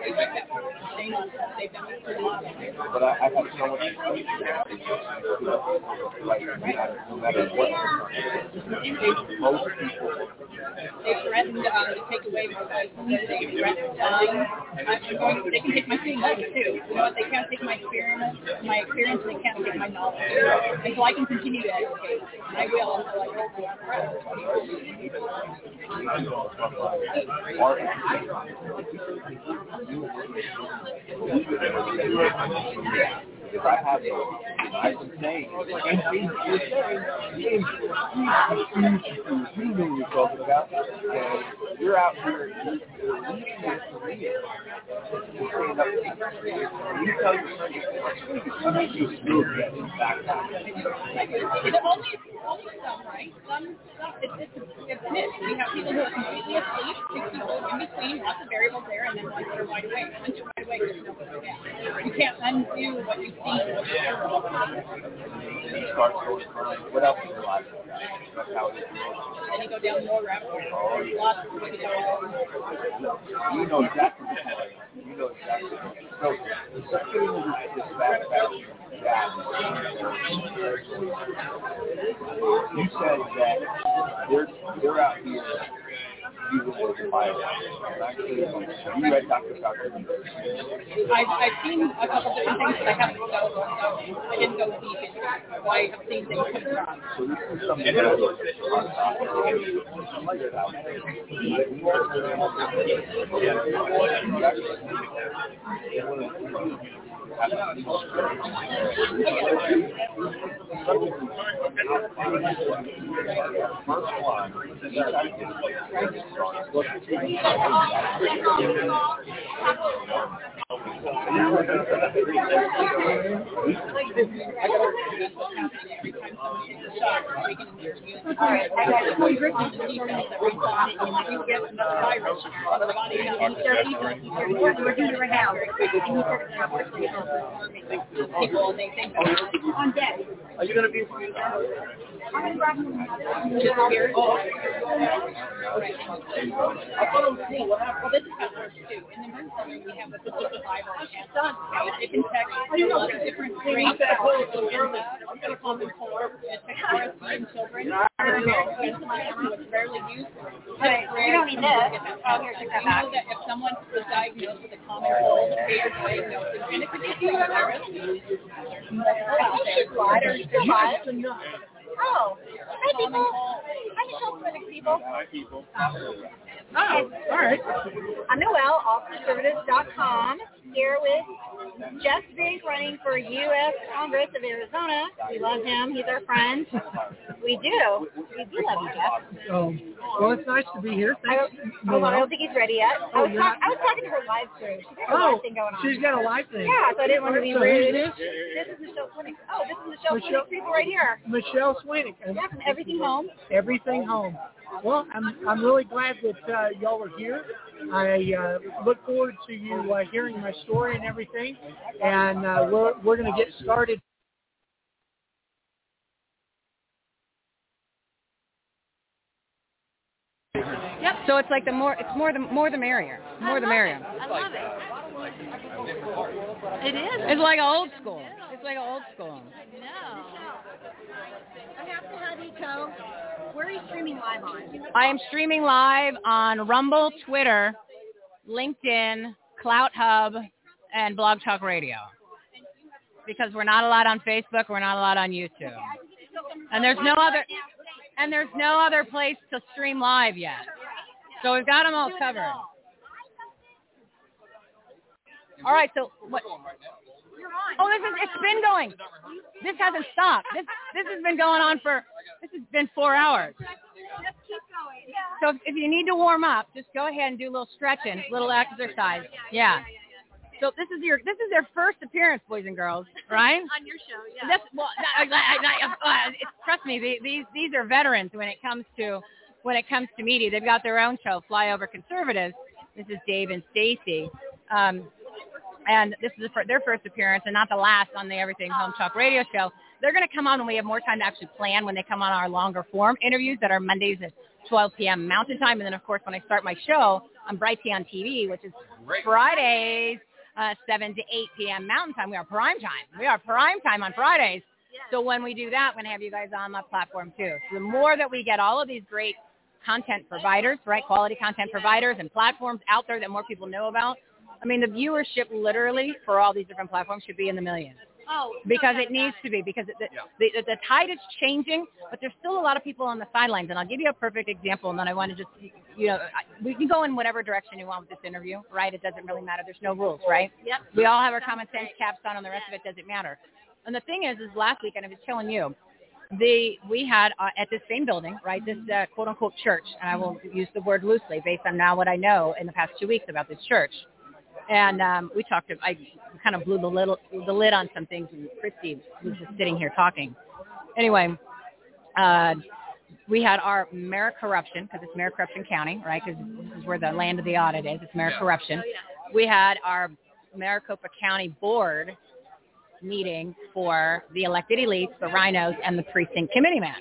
They for but I, I have so much that. Like, no matter what, most people They threatened um, to take away my license. They threatened dying. I'm going, they can take my feelings too. You know what? They can't take my experience. My experience. They can't take my knowledge. And so I can continue to educate. I will until I get my 私はね、私はね、私はね、if I have it, I've been saying, and you're saying, you know what you're talking about, and you're out here, you're leading career to up to you tell your friends, you you The only, only some, right? Some, some, it's, it's, it's. We have people who are completely asleep, six people in between, lots of variables there, and then are wide awake. Once you're wide awake, there's no way to get. You can't undo what you've seen. Start going crying. What else is your life? That's how it is. Then you go down more. Lots of way. You know exactly what you're doing. You know exactly. So let's get into this, this satisfaction gap. You said that they're they're out here using it as a bio. And actually, you read Dr. I've, I've seen a couple different things, but I haven't go, so I didn't go deep into it. So I have seen things come across. So this is something that on top of it. out First one, Alright, you got it. We've written some deep things that we thought that you get another virus on the body. We're doing it right now. People, they think on deck. Are you going to be Well, this is how it works too. In the men's center, we have the physical fiber and it can affect a lot of different strains of the common cold. It affects RSV in children. It's rarely used. Right. You don't need this. Oh, here, take that You know that if someone was diagnosed with a common cold, they were diagnosed, and it could be a virus. Oh, hi people. Hi Michelle Swinick people. Hi, people. Oh, all right. I'm Noelle, allconservatives.com, here with Jeff Big running for U.S. Congress of Arizona. We love him. He's our friend. We do. We do love you, Jeff. Um, well, it's nice to be here. I Thanks. don't, hold on, I don't think he's ready yet. I Oh, was, you're talk, not- I was talking to her live stream. She's got a Oh, live thing going on. she's got a live thing. Yeah, so I didn't want to be So who rude. is this? This is Michelle Swinick. Oh, this is Michelle, Michelle- Swinick people right here. Michelle Swinick. And Yeah, Everything Home. Everything home. Well, I'm I'm really glad that uh, y'all are here. I uh, look forward to you uh, hearing my story and everything, and uh, we're we're going to get started. Yep. So it's like the more it's more the more the merrier. More the merrier. I love it. It is. It's like old school. It's like old school. No. I have to have you tell. Where are you streaming live on? I am streaming live on Rumble, Twitter, LinkedIn, Clout Hub, and Blog Talk Radio. Because we're not allowed on Facebook, we're not allowed on YouTube. And there's no other and there's no other place to stream live yet. So we've got them all covered. All right, so what? Oh, this is it's been going. This hasn't stopped. This this has been going on for this has been four hours. So if, if you need to warm up, just go ahead and do a little stretching, little exercise. Yeah. So this is your this is their first appearance, boys and girls, right? On your show, yeah. That's, well, I, I, I, uh, it's, trust me, the- these these are veterans when it comes to when it comes to media. They've got their own show, Flyover Conservatives. This is Dave and Stacy, um, and this is their first appearance, and not the last on the Everything Home Talk Radio Show. They're going to come on when we have more time to actually plan. When they come on our longer form interviews that are Mondays at 12 p.m. Mountain Time, and then of course when I start my show on Bright on TV, which is Fridays uh, 7 to 8 p.m. Mountain Time. We are prime time. We are prime time on Fridays. So when we do that, I'm going to have you guys on my platform too. So the more that we get all of these great content providers, right, quality content providers and platforms out there that more people know about, I mean, the viewership literally for all these different platforms should be in the millions Oh, because it needs to be because the, the, the tide is changing, but there's still a lot of people on the sidelines. And I'll give you a perfect example, and then I want to just, you know, I- we can go in whatever direction you want with this interview, right? It doesn't really matter. There's no rules, right? Yep. We all have our common sense caps on, and the rest of it doesn't matter. And the thing is, is last week, and I was telling you, the we had uh, at this same building, right? This uh, quote unquote church, and I will use the word loosely based on now what I know in the past two weeks about this church. And um, we talked. I kind of blew the lid, the lid on some things, and Christy was just sitting here talking. Anyway, uh, we had our mayor corruption because it's mayor corruption county, right? Because this is where the land of the audit is. It's mayor Yeah. corruption. We had our Maricopa County board meeting for the elected elites, the RINOs, and the precinct committee man.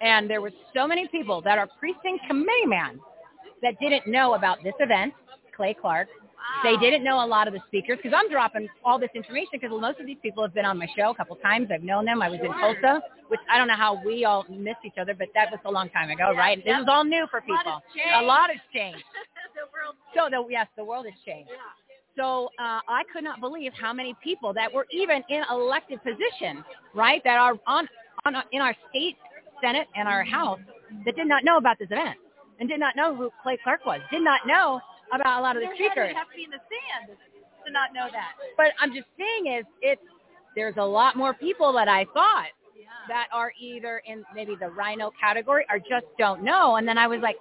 And there were so many people that are precinct committee man that didn't know about this event, Clay Clark. They didn't know a lot of the speakers because I'm dropping all this information because most of these people have been on my show a couple times. I've known them. I was in Tulsa, which I don't know how we all missed each other, but that was a long time ago, right? This is all new for people. A lot has changed. [LAUGHS] So the, yes, the world has changed. So uh, I could not believe how many people that were even in elected positions, right, that are on, on in our state senate and our house that did not know about this event and did not know who Clay Clark was, did not know about a lot of the speakers. would have to be in the sand to not know that. But I'm just saying is it's there's a lot more people that I thought that are either in maybe the RINO category or just don't know. And then I was like,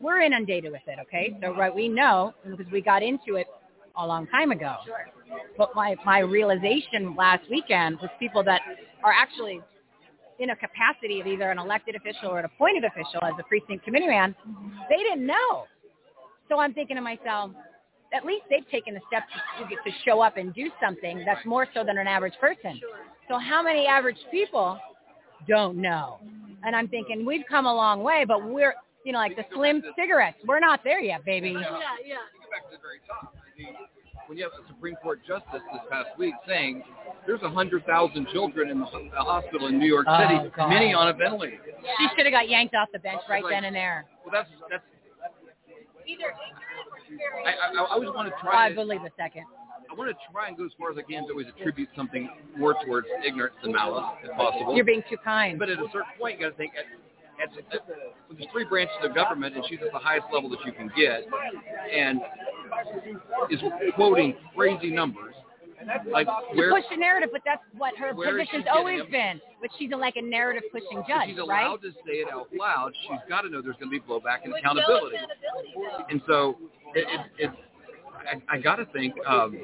we're inundated with it, okay? So right, we know because we got into it a long time ago. Sure. But my my realization last weekend was people that are actually in a capacity of either an elected official or an appointed official as a precinct committee man, they didn't know. So I'm thinking to myself, at least they've taken the steps to, to show up and do something that's more so than an average person. So how many average people don't know? And I'm thinking we've come a long way, but we're, you know, like the slim cigarettes, we're not there yet, baby. yeah. back to the very top. I mean, when you have a Supreme Court justice this past week saying there's hundred thousand children in the hospital in New York Oh, City, God. many on a ventilator. She should have got yanked off the bench right then and there. Well, that's that's. Either ignorant or very. I I, I always want to oh, I try. to- believe a second. I want to try and go as far as I can to always attribute something more towards ignorance than malice, if possible. You're being too kind. But at a certain point, you got to think. At, at, at, when there's three branches of government, and she's at the highest level that you can get, and is quoting crazy numbers, like To where push the narrative, but that's what her where is she position's always been. But she's a, like a narrative pushing if judge, she's right? allowed to say it out loud, she's got to know there's going to be blowback and With no accountability. accountability. And so it, it, it's I, I got to think um,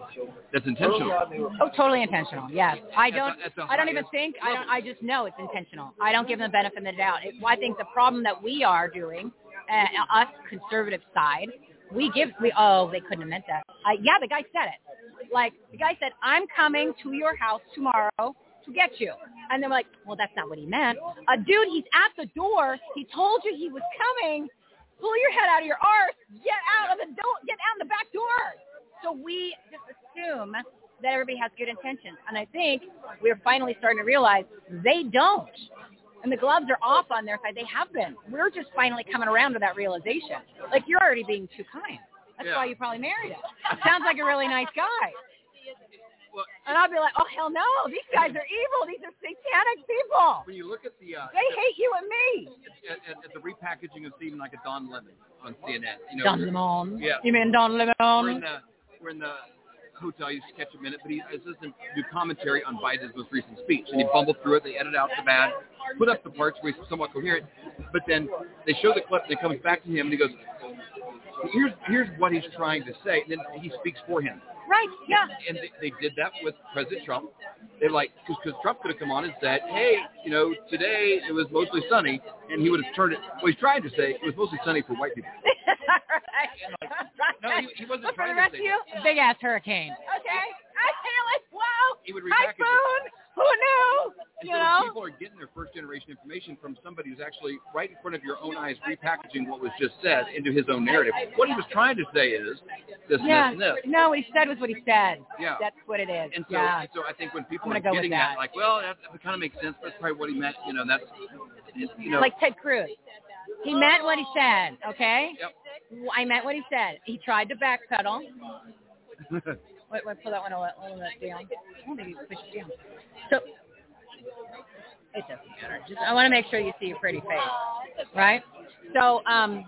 that's intentional. Oh, totally intentional. Yes, I don't. At the- at the I don't even highest think. I don't. I just know it's intentional. I don't give them the benefit of the doubt. It, I think the problem that we are doing, uh, us conservative side, we give. We oh, they couldn't have meant that. Uh, yeah, the guy said it. Like the guy said, I'm coming to your house tomorrow to get you. And they're like, well, that's not what he meant. Uh, dude, he's at the door. He told you he was coming. Pull your head out of your arse. Get out of the door. Get out the back door. So we just assume that everybody has good intentions. And I think we're finally starting to realize they don't. And the gloves are off on their side. They have been. We're just finally coming around to that realization. Like you're already being too kind. That's Yeah. why you probably married him. Sounds like a really nice guy. And I'll be like, oh hell no, these guys are evil. These are satanic people. When you look at the uh, They hate you and me. at, at, at the repackaging of Stephen like a Don Lemon on CNN, you know, Don Lemon. Yeah. You mean Don we're in Lemon? the we're in the hotel. You just catch a minute, but he is listening do commentary on Biden's most recent speech, and he bumbled through it. They edit out the bad, put up the parts where he's somewhat coherent, but then they show the clip, and it comes back to him, and he goes, "Here's here's what he's trying to say," and then he speaks for him. Right, yeah. And they, they did that with President Trump. They're like, because Trump could have come on and said, hey, you know, today it was mostly sunny, and he would have turned it. Well, he's trying to say it was mostly sunny for white people. [LAUGHS] No, he, he wasn't But for trying the rest to of say you, that. big ass hurricane. Okay. I feel like, wow. He would repackage it. Typhoon. Who knew? And You so know. people are getting their first generation information from somebody who's actually right in front of your own eyes repackaging what was just said into his own narrative. What he was trying to say is this, Yeah. and this, and this. No, what he said was what he said. Yeah. That's what it is. And so, yeah. so I think when people are go getting that. like, well, that, that kind of makes sense. That's probably what he meant. You know, that's, you know, like Ted Cruz. He meant what he said, okay? Yep. I meant what he said. He tried to backpedal. [LAUGHS] Wait, wait, pull that one a little, bit down. Oh, maybe push it down. So, it doesn't matter. Just, I want to make sure you see your pretty face, right? So, um,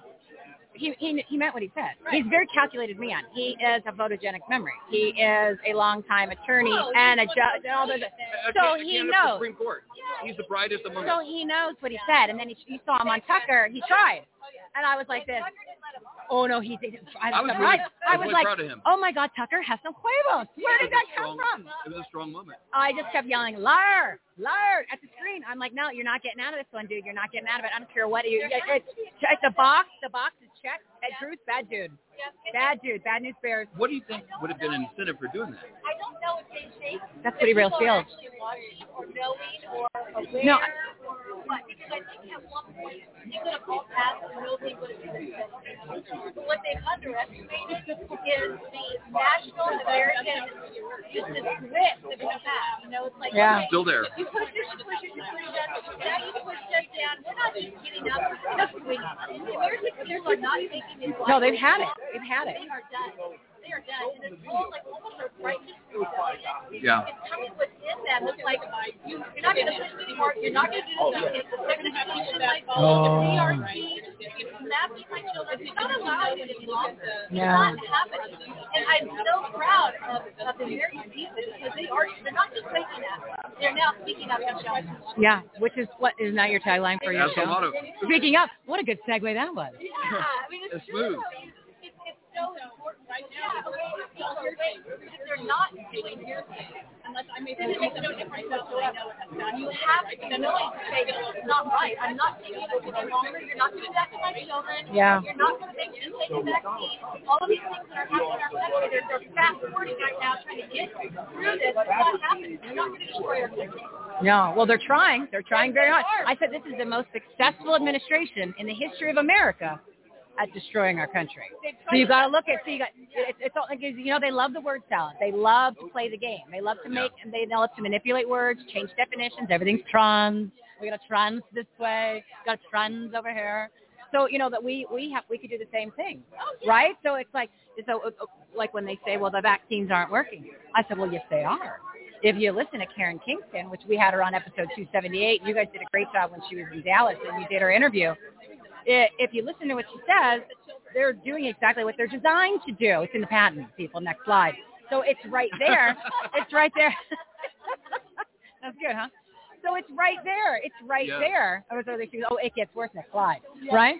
he, he, he meant what he said. He's a very calculated man. He is a photogenic memory. He is a longtime attorney oh, and a judge and all those. So he knows. Supreme Court. He's the brightest among So us. he knows what he said, and then he, you saw him on Tucker. He tried, and I was like this. Oh no, he did. I was, I was surprised. really- I was was really like, proud of him. oh my God, Tucker has some huevos. Where did that a come from? It was a strong moment. I just kept yelling, liar, liar, at the screen. I'm like, no, you're not getting out of this one, dude. You're not getting out of it. I don't care what you. It, it's, it's the box. The box is checked. Ted Cruz, bad dude. Bad dude. Bad news bears. What do you think would have been an incentive for doing that? I don't know if they think That's pretty real really feels. actually or knowing or aware No. Or what. Because I think at one point he could have all passed and nobody would have been But what they've underestimated is the national American just this grit that we have. You know, it's like Yeah. okay, Still there. You push this, you push it, you push it. Now you push us down. We're not just getting up. We're just doing it. The American players are not making these. No, they've had it. They've had it. They are done. They are done. And it's all like almost a righteous rebellion. Yeah. It's coming within them. It's like you, you're not going to push me anymore. You're not going to do this. It's the segmentation, like the PRC, it's mapping my children. It's not allowed any longer. It's Yeah. not happening. And I'm so proud of, of the American people because they are. They're not just saying that. They're now speaking up themselves. Yeah, which is what is not your tagline for your That's a show. lot of- Speaking of, what a good segue that was. Yeah, I mean it's, It's smooth. It's, it's so important right now. If they're not doing your thing, unless I mean, it makes no difference whatsoever. You have to know to say it's not right. I'm not taking it any longer. You're not doing that to my children. Yeah. You're not going to make me take a vaccine. All of these things that are happening in our country, they're, they're fast forwarding right now, trying to get through this. It's not happening. You're not going to destroy our country. No, well, they're trying. They're trying very hard. I said this is the most successful administration in the history of America at destroying our country. So you got to look at. So you got. It's, it's all like you know they love the word salad. They love to play the game. They love to make. and They love to manipulate words, change definitions. Everything's trans. We got a trans this way. Got a trans over here. So you know that we we have we could do the same thing, right? So it's like so like when they say, well, the vaccines aren't working. I said, well, yes, they are. If you listen to Karen Kingston, which we had her on episode 278, you guys did a great job when she was in Dallas and you did her interview. If you listen to what she says, they're doing exactly what they're designed to do. It's in the patent, people. Next slide. So it's right there. [LAUGHS] it's right there. [LAUGHS] That's good, huh? So it's right there. It's right Yeah. there. Oh, I was oh, it gets worse. Next slide. Right?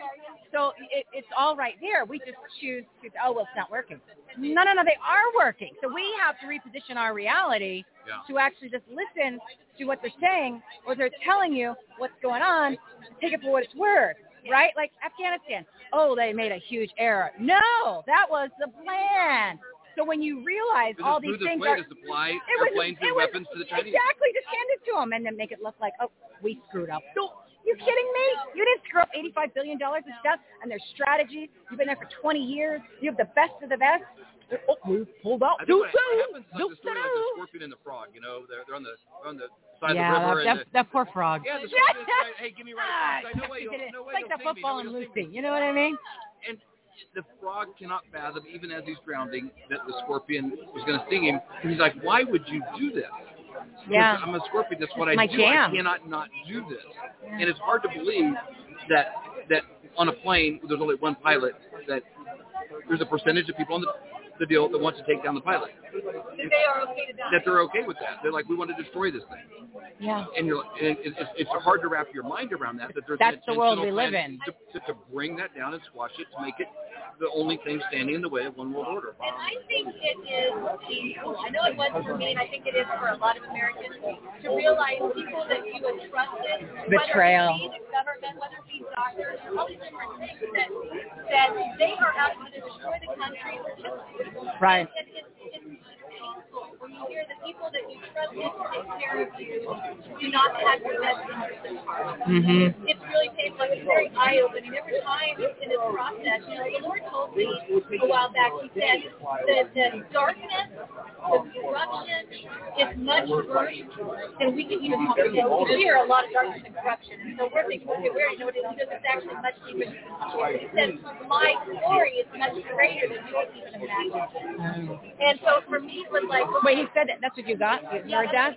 So it, it's all right there. We just choose to, oh, well, it's not working. No, no, no, they are working. So we have to reposition our reality Yeah. to actually just listen to what they're saying or they're telling you what's going on, take it for what it's worth, right? Like Afghanistan. Oh, they made a huge error. No, that was the plan. So when you realize all these things are to supply it was- it was- weapons to the Chinese. Exactly, just hand it to them and then make it look like, oh, we screwed up. No, you kidding me? You didn't screw up $85 billion of stuff and their strategies. You've been there for 20 years. You have the best of the best. Oh, we pulled out. I Do think what so. happens is like the story like the scorpion and the frog. You know, they're they're on the they're on the side yeah, of the river that, that, that poor frog. yeah, the [LAUGHS] scorpion's like, hey, give me right Ah, across. I no way, it's like the see me, football and you'll Lucy. You know what I mean? And the frog cannot fathom, even as he's drowning, that the scorpion was going to sting him. And he's like, why would you do this? 'Cause Yeah. I'm a scorpion. That's what It's I do. jam. I cannot not do this. And it's hard to believe that that on a plane there's only one pilot that there's a percentage of people on the the deal that wants to take down the pilot. That they are okay to die. That they're okay with that. They're like, we want to destroy this thing. Yeah. And you're, and it, it's, it's hard to wrap your mind around that. That there's That's an the world we live in. To, to, to bring that down and squash it, to make it the only thing standing in the way of one world order. And I think it is painful. I know it was for me, and I think it is for a lot of Americans to realize people that you entrusted, Betrayal. whether it be the government, whether it be doctors, all these different things that that they are out to destroy the country or kill us. Right. And it's, it's when you hear the people that you trusted to take care of you do not have your best interest at heart. Mhm. It's really painful. It's very eye-opening. Every time in this process, you know, the Lord told me a while back, he said that the darkness, the corruption is much worse than we can even comprehend. We hear a lot of darkness and corruption, and so we're thinking, okay, we already know what it is. Goes, it's actually much deeper than we can. He said, my glory is much greater than you can even imagine. And so for me, it was like, Wait, he said that. That's what you got? You yeah, heard that?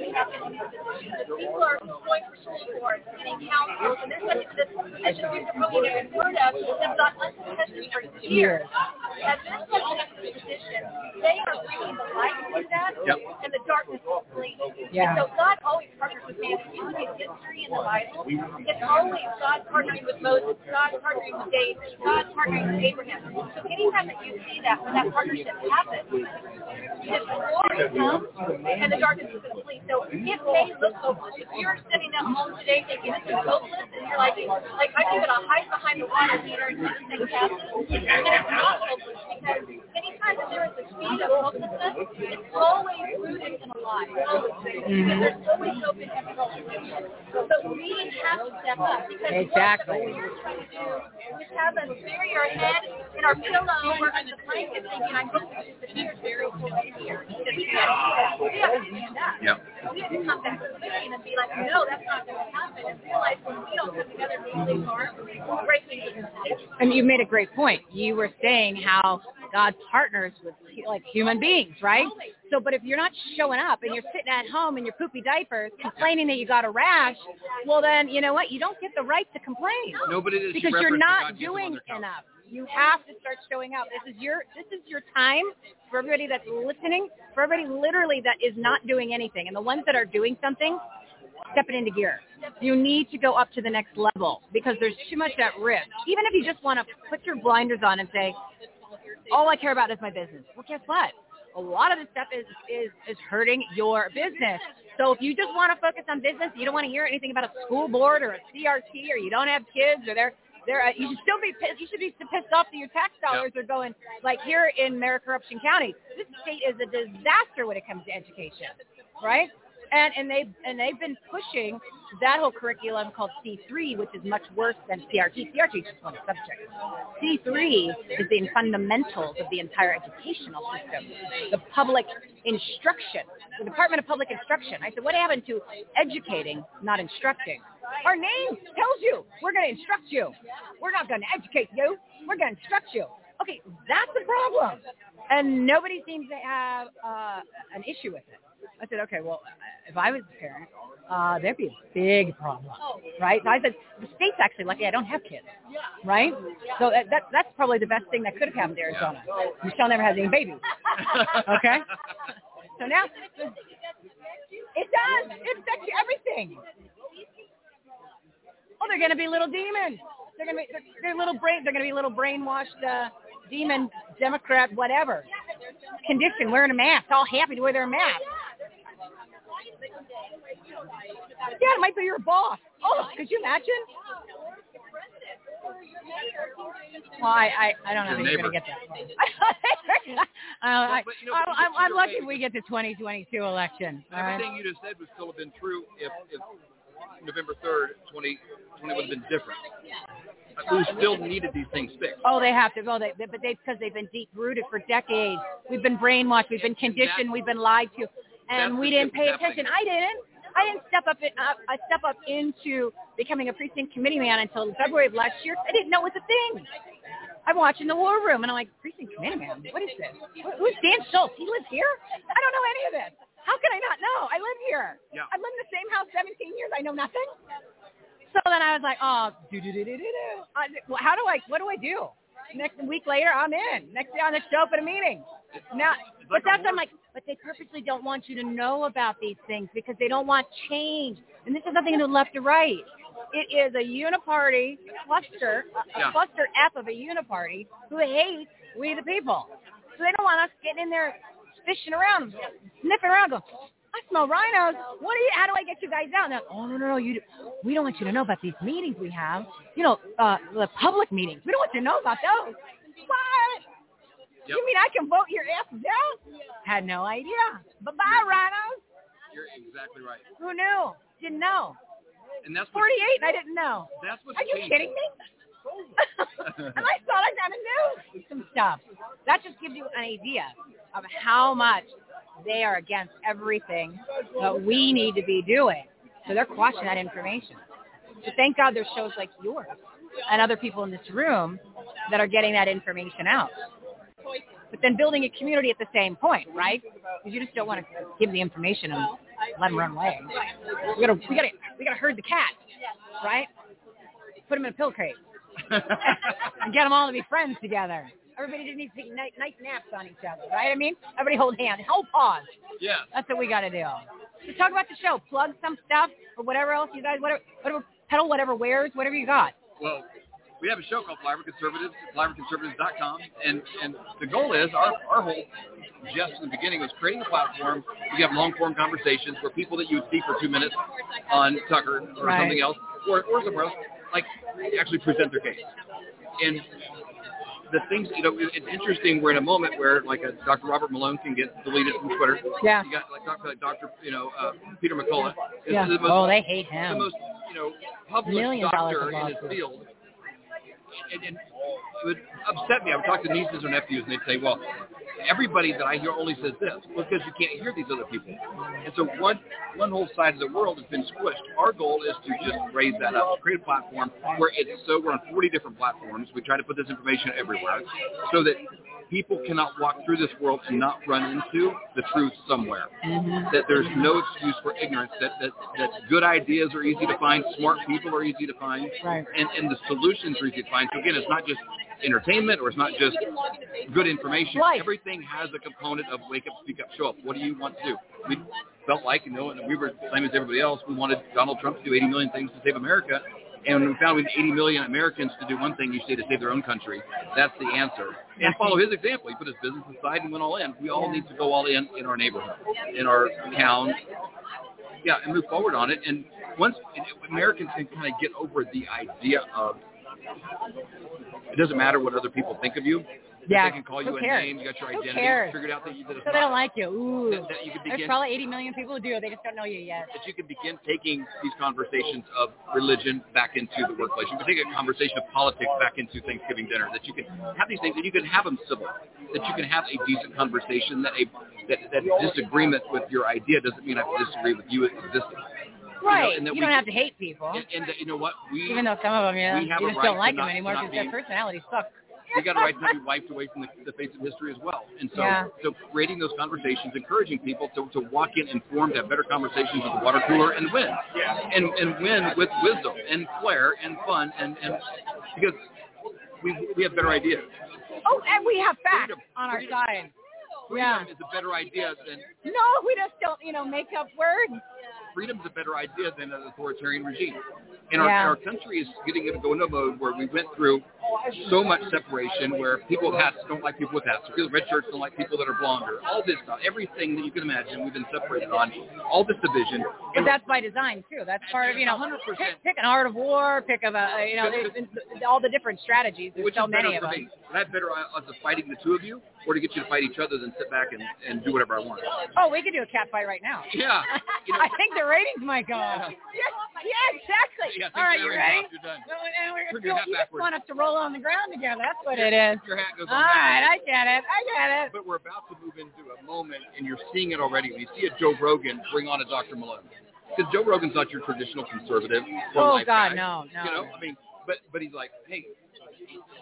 people are stepping up positions. And people are going for school boards, getting counsels, and they're stepping into this position we've probably never heard of that's not unsuspected for years. As they're stepping into position, they are bringing the light to that, Yep. and the darkness is fleeing. Yeah. And so God always partners with man. If you look at history in the Bible, it's always God partnering with Moses, God partnering with David, God partnering with Abraham. So anytime that you see that, when that partnership happens, his glory comes and the darkness is going to flee. So it may look hopeless. If you're sitting at home today thinking this is hopeless, and you're like, like I'm even a hide behind the water heater and this thing happens, and it's not hopeless because anytime that there is a seed of hopelessness, it's always rooted in a lie. Because mm-hmm. there's always hope in every situation. But we have to step up because Exactly. what we're trying to do is have us bury our head in our pillow or under the blanket thinking I'm going to disappear very soon here. Because we have to do that. We have to stand up. Yep. We have to come back quickly and be like, no, that's not going to happen. And realize when we don't come together and be big harm, great things are going to happen. And you made a great point. You were saying how God partners with like human beings, right? So, but if you're not showing up and you're sitting at home in your poopy diapers complaining that you got a rash, well then you know what? You don't get the right to complain Nobody that she because you're not God gives them on doing their couch. enough. You have to start showing up. This is your this is your time for everybody that's listening, for everybody literally that is not doing anything, and the ones that are doing something, step it into gear. You need to go up to the next level because there's too much at risk. Even if you just want to put your blinders on and say, all I care about is my business. Well, guess what? A lot of this stuff is is is hurting your business. So if you just want to focus on business, you don't want to hear anything about a school board or a CRT, or you don't have kids, or they're they're uh, you should still be pissed, you should be pissed off that your tax dollars are going like here in Maricorruption County. This state is a disaster when it comes to education, right? And and they and they've been pushing that whole curriculum called C3, which is much worse than CRT. CRT is just one subject. C3 is the fundamentals of the entire educational system, the public instruction, the Department of Public Instruction. I said, what happened to educating, not instructing? Our name tells you we're going to instruct you. We're not going to educate you. We're going to instruct you. Okay, that's the problem. And nobody seems to have uh, an issue with it. I said, okay, well, if I was a parent, uh, there'd be a big problem, right? So I said, the state's actually lucky I don't have kids, right? So that, that that's probably the best thing that could have happened to Arizona. Michelle never has any babies. [LAUGHS] okay? So now, it does. It affects you everything. Oh, they're going to be little demons. They're going to be, they're, they're little brain, they're going to be little brainwashed uh, demon, Democrat, whatever. Condition, wearing a mask, all happy to wear their mask. Yeah, it might be your boss. Oh, could you imagine? Well, I, I, I don't know if you're going to get that. uh, [LAUGHS] I, But, you know, I, I'm, I'm lucky we get the 2022 election. Right? Everything you just said would still have been true if, if November 3rd, 2020 would have been different. We still needed these things fixed. Oh, they have to. Oh, they, but they because they've been deep rooted for decades. We've been brainwashed. We've been conditioned. We've been lied to, and we didn't pay attention. I didn't. I didn't step up. In, uh, I step up into becoming a precinct committee man until February of last year. I didn't know it was a thing. I'm watching the War Room, and I'm like, precinct committee man. What is this? Who's Dan Schultz? He lives here. I don't know any of this. How can I not know? I live here. Yeah. I lived in the same house 17 years. I know nothing. So then I was like, oh, do do do do do do. How do I? What do I do? Next week later, I'm in. Next day on the show at a meeting. Now, but that's I'm like, but they purposely don't want you to know about these things because they don't want change. And this has nothing to do left or right. It is a uniparty cluster, a, a Yeah. cluster F of a uniparty who hates we the people. So they don't want us getting in there fishing around, sniffing around, going, I smell RINOs. What do you? How do I get you guys out? They're, oh no no no, you. We don't want you to know about these meetings we have. You know, uh, the public meetings. We don't want you to know about those. What? Yep. You mean I can vote your ass down? Had no idea. Bye bye, RINOs. You're exactly right. Who knew? Didn't know. And that's what, 48 and I didn't know. That's what's Are you changing. kidding me? [LAUGHS] and I thought I kind of knew some stuff. That just gives you an idea of how much they are against everything that we need to be doing. So they're quashing that information. So thank God there's shows like yours and other people in this room that are getting that information out. But then building a community at the same point, right? Because you just don't want to give the information and let them run away. We gotta, we gotta, we gotta herd the cat, right? Put them in a pill crate and get them all to be friends together. Everybody just needs to take nice, nice naps on each other, right? I mean, everybody hold hands, hold paws. Yeah. That's what we got to do. So talk about the show, plug some stuff or whatever else you guys, whatever, whatever pedal, whatever wares, whatever you got. Well, we have a show called Flyover Conservatives, flyoverconservatives.com, and and the goal is our our whole just in the beginning was creating a platform. You have long form conversations where people that you would see for two minutes on Tucker or Right. something else, or or somewhere else, like actually present their case. And the things, you know, it's interesting. We're in a moment where, like, a Dr. Robert Malone can get deleted from Twitter. Yeah. You got like Dr. Like Dr. You know, uh, Peter McCullough. is Yeah. the most, Oh, they hate him. The most, you know, public Million doctor in his field. And, and it would upset me. I would talk to nieces or nephews, and they'd say, "Well, everybody that I hear only says this, because you can't hear these other people." And so one one whole side of the world has been squished. Our goal is to just raise that up, create a platform where it's so we're on 40 different platforms. We try to put this information everywhere, so that people cannot walk through this world and not run into the truth somewhere. Mm-hmm. That there's no excuse for ignorance. That that that good ideas are easy to find, smart people are easy to find, Right. and and the solutions are easy to find. So again, it's not just entertainment or it's not just good information. Life. Everything has a component of wake up, speak up, show up. What do you want to do? We felt like, you know, and we were the same as everybody else. We wanted Donald Trump to do 80 million things to save America. And we found had 80 million Americans to do one thing each day to save their own country. That's the answer. And follow his example. He put his business aside and went all in. We all need to go all in in our neighborhood, in our town, yeah, and move forward on it. And once Americans can kind of get over the idea of it doesn't matter what other people think of you. Yeah. They can call Who you a cares? name. You got your Who identity. cares? Figured out that you did a So they don't like you. Ooh. That- that you could There's probably 80 million people who do. They just don't know you yet. that you can begin taking these conversations of religion back into the workplace. You can take a conversation of politics back into Thanksgiving dinner. That you can have these things, and you can have them civil. That you can have a decent conversation. That a that, that disagreement with your idea doesn't mean I have to disagree with you existing. Right. and that you we don't have to hate people. And, and you know what? We Even though some of them, yeah, we you have a just right don't like them anymore because their be- personalities suck. We got a right to be wiped away from the, the face of history as well. And so, Yeah. so creating those conversations, encouraging people to, to walk in informed, have better conversations at the water cooler, and win, yeah. and and win with wisdom and flair and fun, and and because we we have better ideas. Oh, and we have facts on our side. Yeah. Freedom is a better idea than No, we just don't, you know, make up words. Freedom is a better idea than an authoritarian regime. And our, Yeah. our country is getting into a mode where we went through so much separation where people with hats don't like people with hats. People with red shirts don't like people that are blonder. All this stuff, everything that you can imagine, we've been separated on. All this division. But that's by design too. That's part of you know. hundred Pick, pick an art of war. Pick of a you know there's, there's all the different strategies. There's Which so many of them. me? Would I have better odds of fighting the two of you, or to get you to fight each other than sit back and, and do whatever I want? Oh, we could do a cat fight right now. Yeah. [LAUGHS] I think the ratings might go up. Yeah, yeah, exactly. Yeah, all right, you you're ready? You're done. Well, and we're Turn your hat you just want us to roll on the ground together. That's what it is. Your hat goes All on right, I get it. I get it. But we're about to move into a moment, and you're seeing it already. When you see a Joe Rogan bring on a Dr. Malone, because Joe Rogan's not your traditional conservative. Oh, God, guy. no, no. You know, I mean, but but he's like, hey,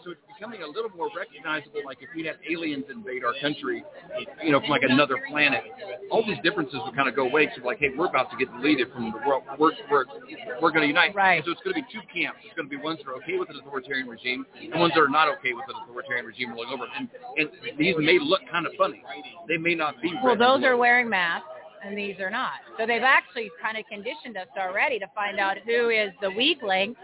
so it's becoming a little more recognizable. Like if we had aliens invade our country, you know, from like another planet, all these differences would kind of go away. So like, hey, we're about to get deleted from the world. We're we're we're going to unite. Right. So it's going to be two camps. It's going to be ones that are okay with an authoritarian regime and ones that are not okay with an authoritarian regime rolling over. And and these may look kind of funny. They may not be. Well, those are wearing masks, and these are not. So they've actually kind of conditioned us already to find out who is the weak link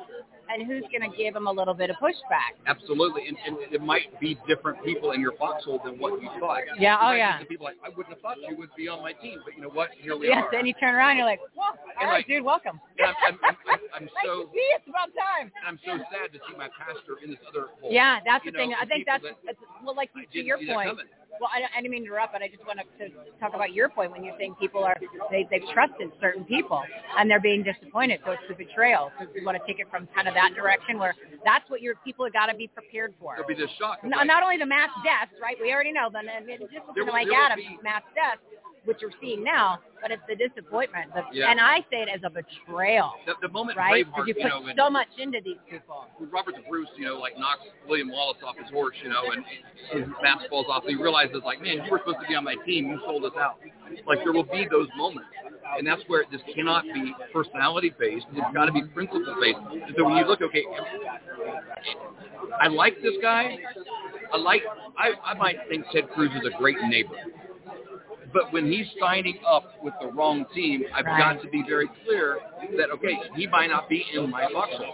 and who's going to give them a little bit of pushback. Absolutely, and, and it might be different people in your foxhole than what you thought. Yeah, oh, yeah. some people like I wouldn't have thought you would be on my team, but you know what? Here we Yes, are. then you turn around, you're like, well, all And right, like- dude, welcome. I'm, I'm, I'm, I'm, [LAUGHS] I'm nice so to see you. It's about time. I'm so sad to see my pastor in this other hole. Yeah, that's You the know, thing. I think that's, that that's well, like you, to your point. coming. Well, I, I didn't mean to interrupt, but I just want to talk about your point when you're saying people are they they've trusted certain people and they're being disappointed. So it's the betrayal. So you want to take it from kind of that direction where that's what your people have got to be prepared for. There'll be this shock. No, not only the mass deaths, right? We already know them, and it's just There will- like there will Adams, be- mass deaths, which we're seeing now, but it's the disappointment. The, Yeah. And I say it as a betrayal, The, the moment right? Braveheart, you you put know, so much into these people. when Robert the Bruce, you know, like knocks William Wallace off his horse, you know, and his mask falls off, he realizes, like, man, you were supposed to be on my team. You sold us out. Like, there will be those moments. And that's where this cannot be personality based. It's got to be principle based. And so when you look, okay, I like this guy. I like. I, I might think Ted Cruz is a great neighbor. But when he's signing up with the wrong team, I've got to be very clear that okay, he might not be in my foxhole.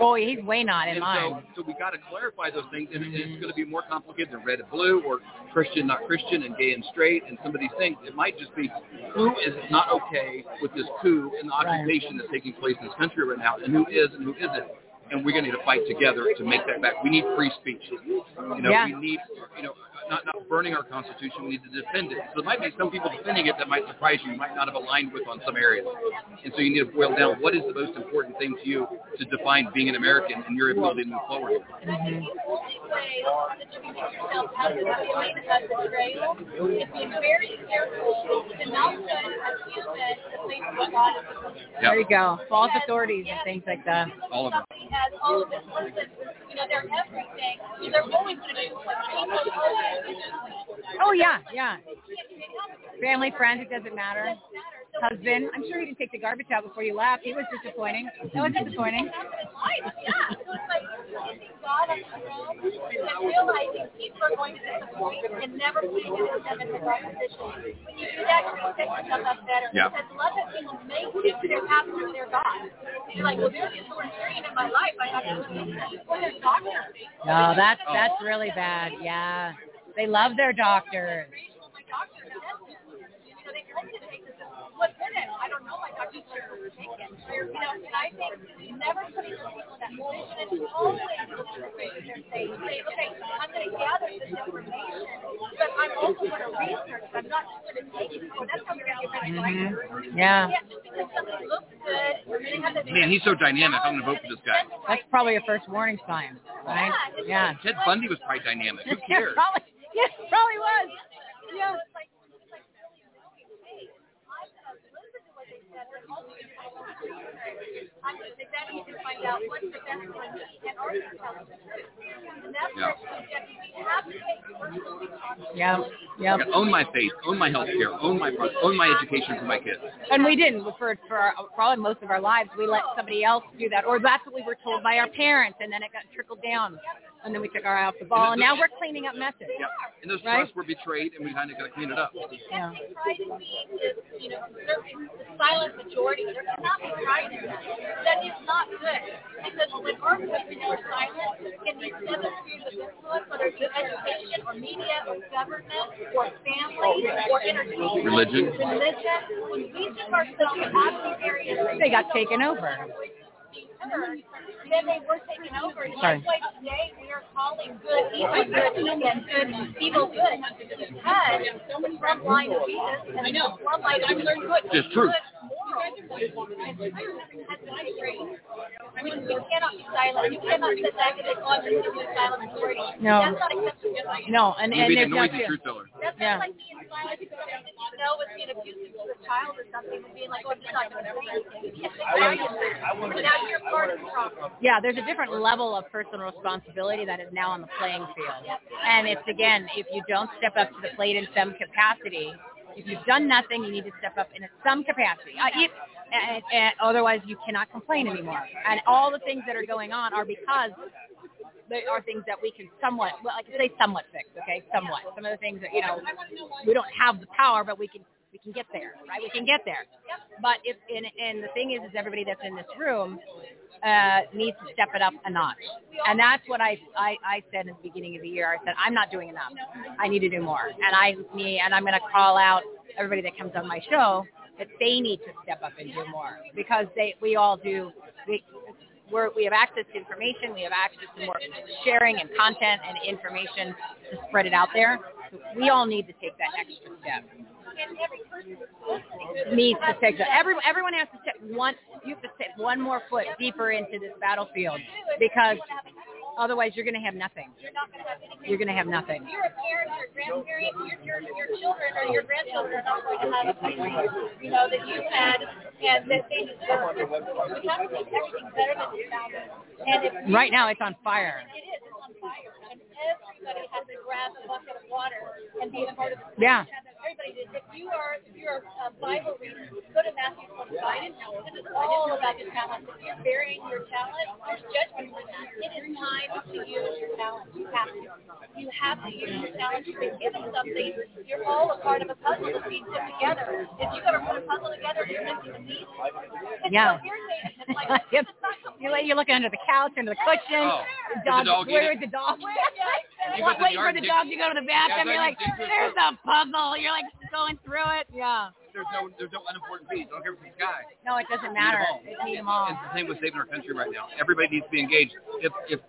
Oh, he's way not in And mine. so, so we got to clarify those things, and it- it's going to be more complicated than red and blue, or Christian not Christian, and gay and straight, and some of these things. It might just be who is not okay with this coup and the occupation that's taking place in this country right now, and who is and who isn't. And we're going to need to fight together to make that back. We need free speech. You know, Yeah. we need, you know, not not burning our constitution. We need to defend it. So there might be some people defending it that might surprise you. You might not have aligned with on some areas. And so you need to boil down what is the most important thing to you to define being an American and your ability to move forward. being very careful to not put a human in the place of God. There you go. False authorities and things like that. All of them. Has all of this listen, you know, they're everything. They're always going to do what people. Oh yeah, yeah. Family, friends, it doesn't matter. Husband, I'm sure you didn't take the garbage out before you left. He was disappointing. That was disappointing. God on the throne and realizing people are going to disappoint and never putting them in the right position. When you do that, you're going to set yourself up better. Yeah. Because a lot of people make it their pastor, their God. You're like, well, there's this area in my life No, that's that's really bad. Yeah, they love their doctors. What's in it? I don't know. My doctor's going to take it. You know, and I think never putting those people in that position and always looking for ways say, say, okay, I'm going to gather this information, but I'm also going to research. it. I'm not just going to take it. Oh, that's how we're going to get rid of Mhm. Yeah. Yeah, just because somebody looks good, they have the Man, he's so dynamic. I'm going to vote for this guy. That's probably a first warning sign, right? Yeah. Ted Bundy was probably dynamic. Who [LAUGHS] Yeah, cares? probably. [LAUGHS] Yes, probably was. Yeah. I'm going to sit down and you can find out what's the best for me and also tell them the truth. And that's Yeah. where we have to take personal responsibility. Yeah. Yeah. Own my faith, own my health care, own my own my education for my kids. And we didn't for for our, probably most of our lives. We let somebody else do that, or that's what we were told by our parents, and then it got trickled down, and then we took our eye off the ball, and now we're cleaning up messes. Yeah. And those Right? trusts were betrayed, and we kind of got to clean it up. Yeah. Pride in being this, you know, the silent majority. There cannot be pride in that. That is not good. Because when our voices are silent, in these seven spheres of influence, whether it's education or media or government or family or entertainment, Religion. religion, when we took ourselves out of these areas, They got taken over. Then they were taken over. And Sorry. that's why today we are calling good evil good and good evil good. Because the front line of Jesus and the front line of good, good moral, and truth has been betrayed. I mean, you cannot be silent. You cannot sit back and say, oh, I'm just going to be a silent majority. No. That's not acceptable. No, and You and be the noisy truth teller. That's Yeah. like being silent because you know is being abusive to a child or something and being like, oh, I'm just not going to say anything. You can't say [LAUGHS] anything. So now you're part of the problem. Yeah, there's a different level of personal responsibility that is now on the playing field. And it's again, if you don't step up to the plate in some capacity, if you've done nothing, you need to step up in some capacity. Uh, if, and, and otherwise, you cannot complain anymore. And all the things that are going on are because they are things that we can somewhat, well, I can say somewhat fix. Okay, somewhat. Some of the things that you know we don't have the power, but we can we can get there, right? We can get there. But if and, and the thing is, is everybody that's in this room uh, needs to step it up a notch. And that's what I, I, I said in the beginning of the year. I said, I'm not doing enough. I need to do more. And I, me, and I'm going to call out everybody that comes on my show that they need to step up and do more because they, we all do, we, we're, we have access to information. We have access to more sharing and content and information to spread it out there. we all need to take that extra step. And every person listening Needs to take that. Every, everyone has to step one. You have to step one more foot deeper into this battlefield because otherwise you're going to have nothing. You're not going to have anything. You're going to have nothing. You're a parent, your grandparent, your, your, your children or your grandchildren are not going to have a you know, that you had and that they deserve. We have to make everything better than we found it. And if Right now it's on fire. It is. It's on fire. And everybody has to grab a bucket of water and be a part of the Yeah. Everybody did. If you are, if you're a um, Bible reader, go to Matthew 25. This is all about your talent. If you're burying your talent, there's judgment for that. It is time to use your talent. You have to. You have to use your talent. You've been given something. You're all a part of a puzzle that's being put together. If you ever put a puzzle together, you're missing a piece. It's Yeah. so irritating. It's like, [LAUGHS] Yep. you you look under the couch, under the cushion. Oh. The Did the dog, dog eat where it? is the dog? You go to the Waiting yard for the dog to go to the bathroom. so You're like, there's a puzzle. You're like going through it. Yeah. There's no there's no unimportant piece. I don't care if it's the sky. No, it doesn't matter. all. Need them all. It's the same with saving our country right now. Everybody needs to be engaged. If if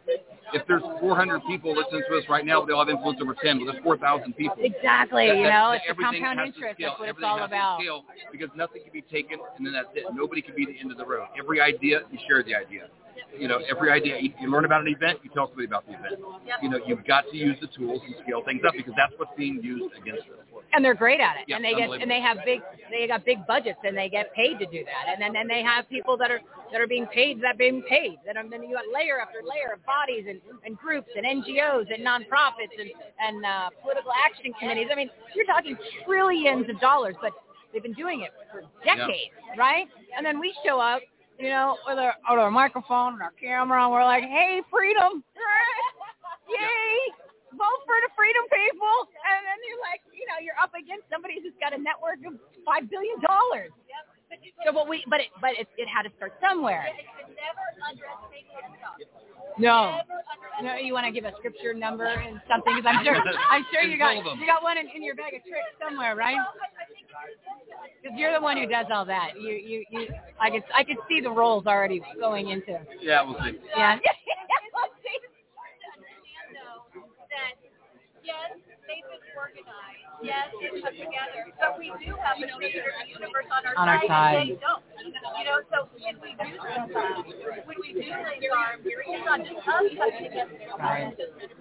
if there's 400 people listening to us right now, they all have influence over 10. Well, there's 4,000 people. Exactly. That- You know, it's the compound interest. That's what it's all has to about. scale because nothing can be taken and then that's it. Nobody can be the end of the road. Every idea, you share the idea. You know, every idea you, you learn about an event, you tell somebody about the event. You know, you've got to use the tools and scale things up because that's what's being used against us. And they're great at it. Yeah, and they get and they have big they got big budgets and they get paid to do that. And then and they have people that are that are being paid that are being paid. That are then you got layer after layer of bodies and, and groups and NGOs and nonprofits and and uh, political action committees. I mean, you're talking trillions of dollars, but they've been doing it for decades, right? And then we show up, you know, with our, with our microphone and our camera, and we're like, "Hey, freedom! [LAUGHS] Yay! Vote for the freedom people!" And then you're like, you know, you're up against somebody who's got a network of five billion dollars. So, but we, but it, but it, it had to start somewhere. never underestimate yourself. No. No, you want to give a scripture number and something? Because I'm sure, I'm sure you got There's all of them. you got one in, in your bag of tricks somewhere, right? Because you're the one who does all that. You, you, you. I could, I could see the roles already going into. Yeah, we'll see. Yeah. that been organized. Yes, they've come together. But we do have a creator of the universe on our On our side. side. and They don't. You know, so when we do this, when we do link arms, it's not just us coming together. Right.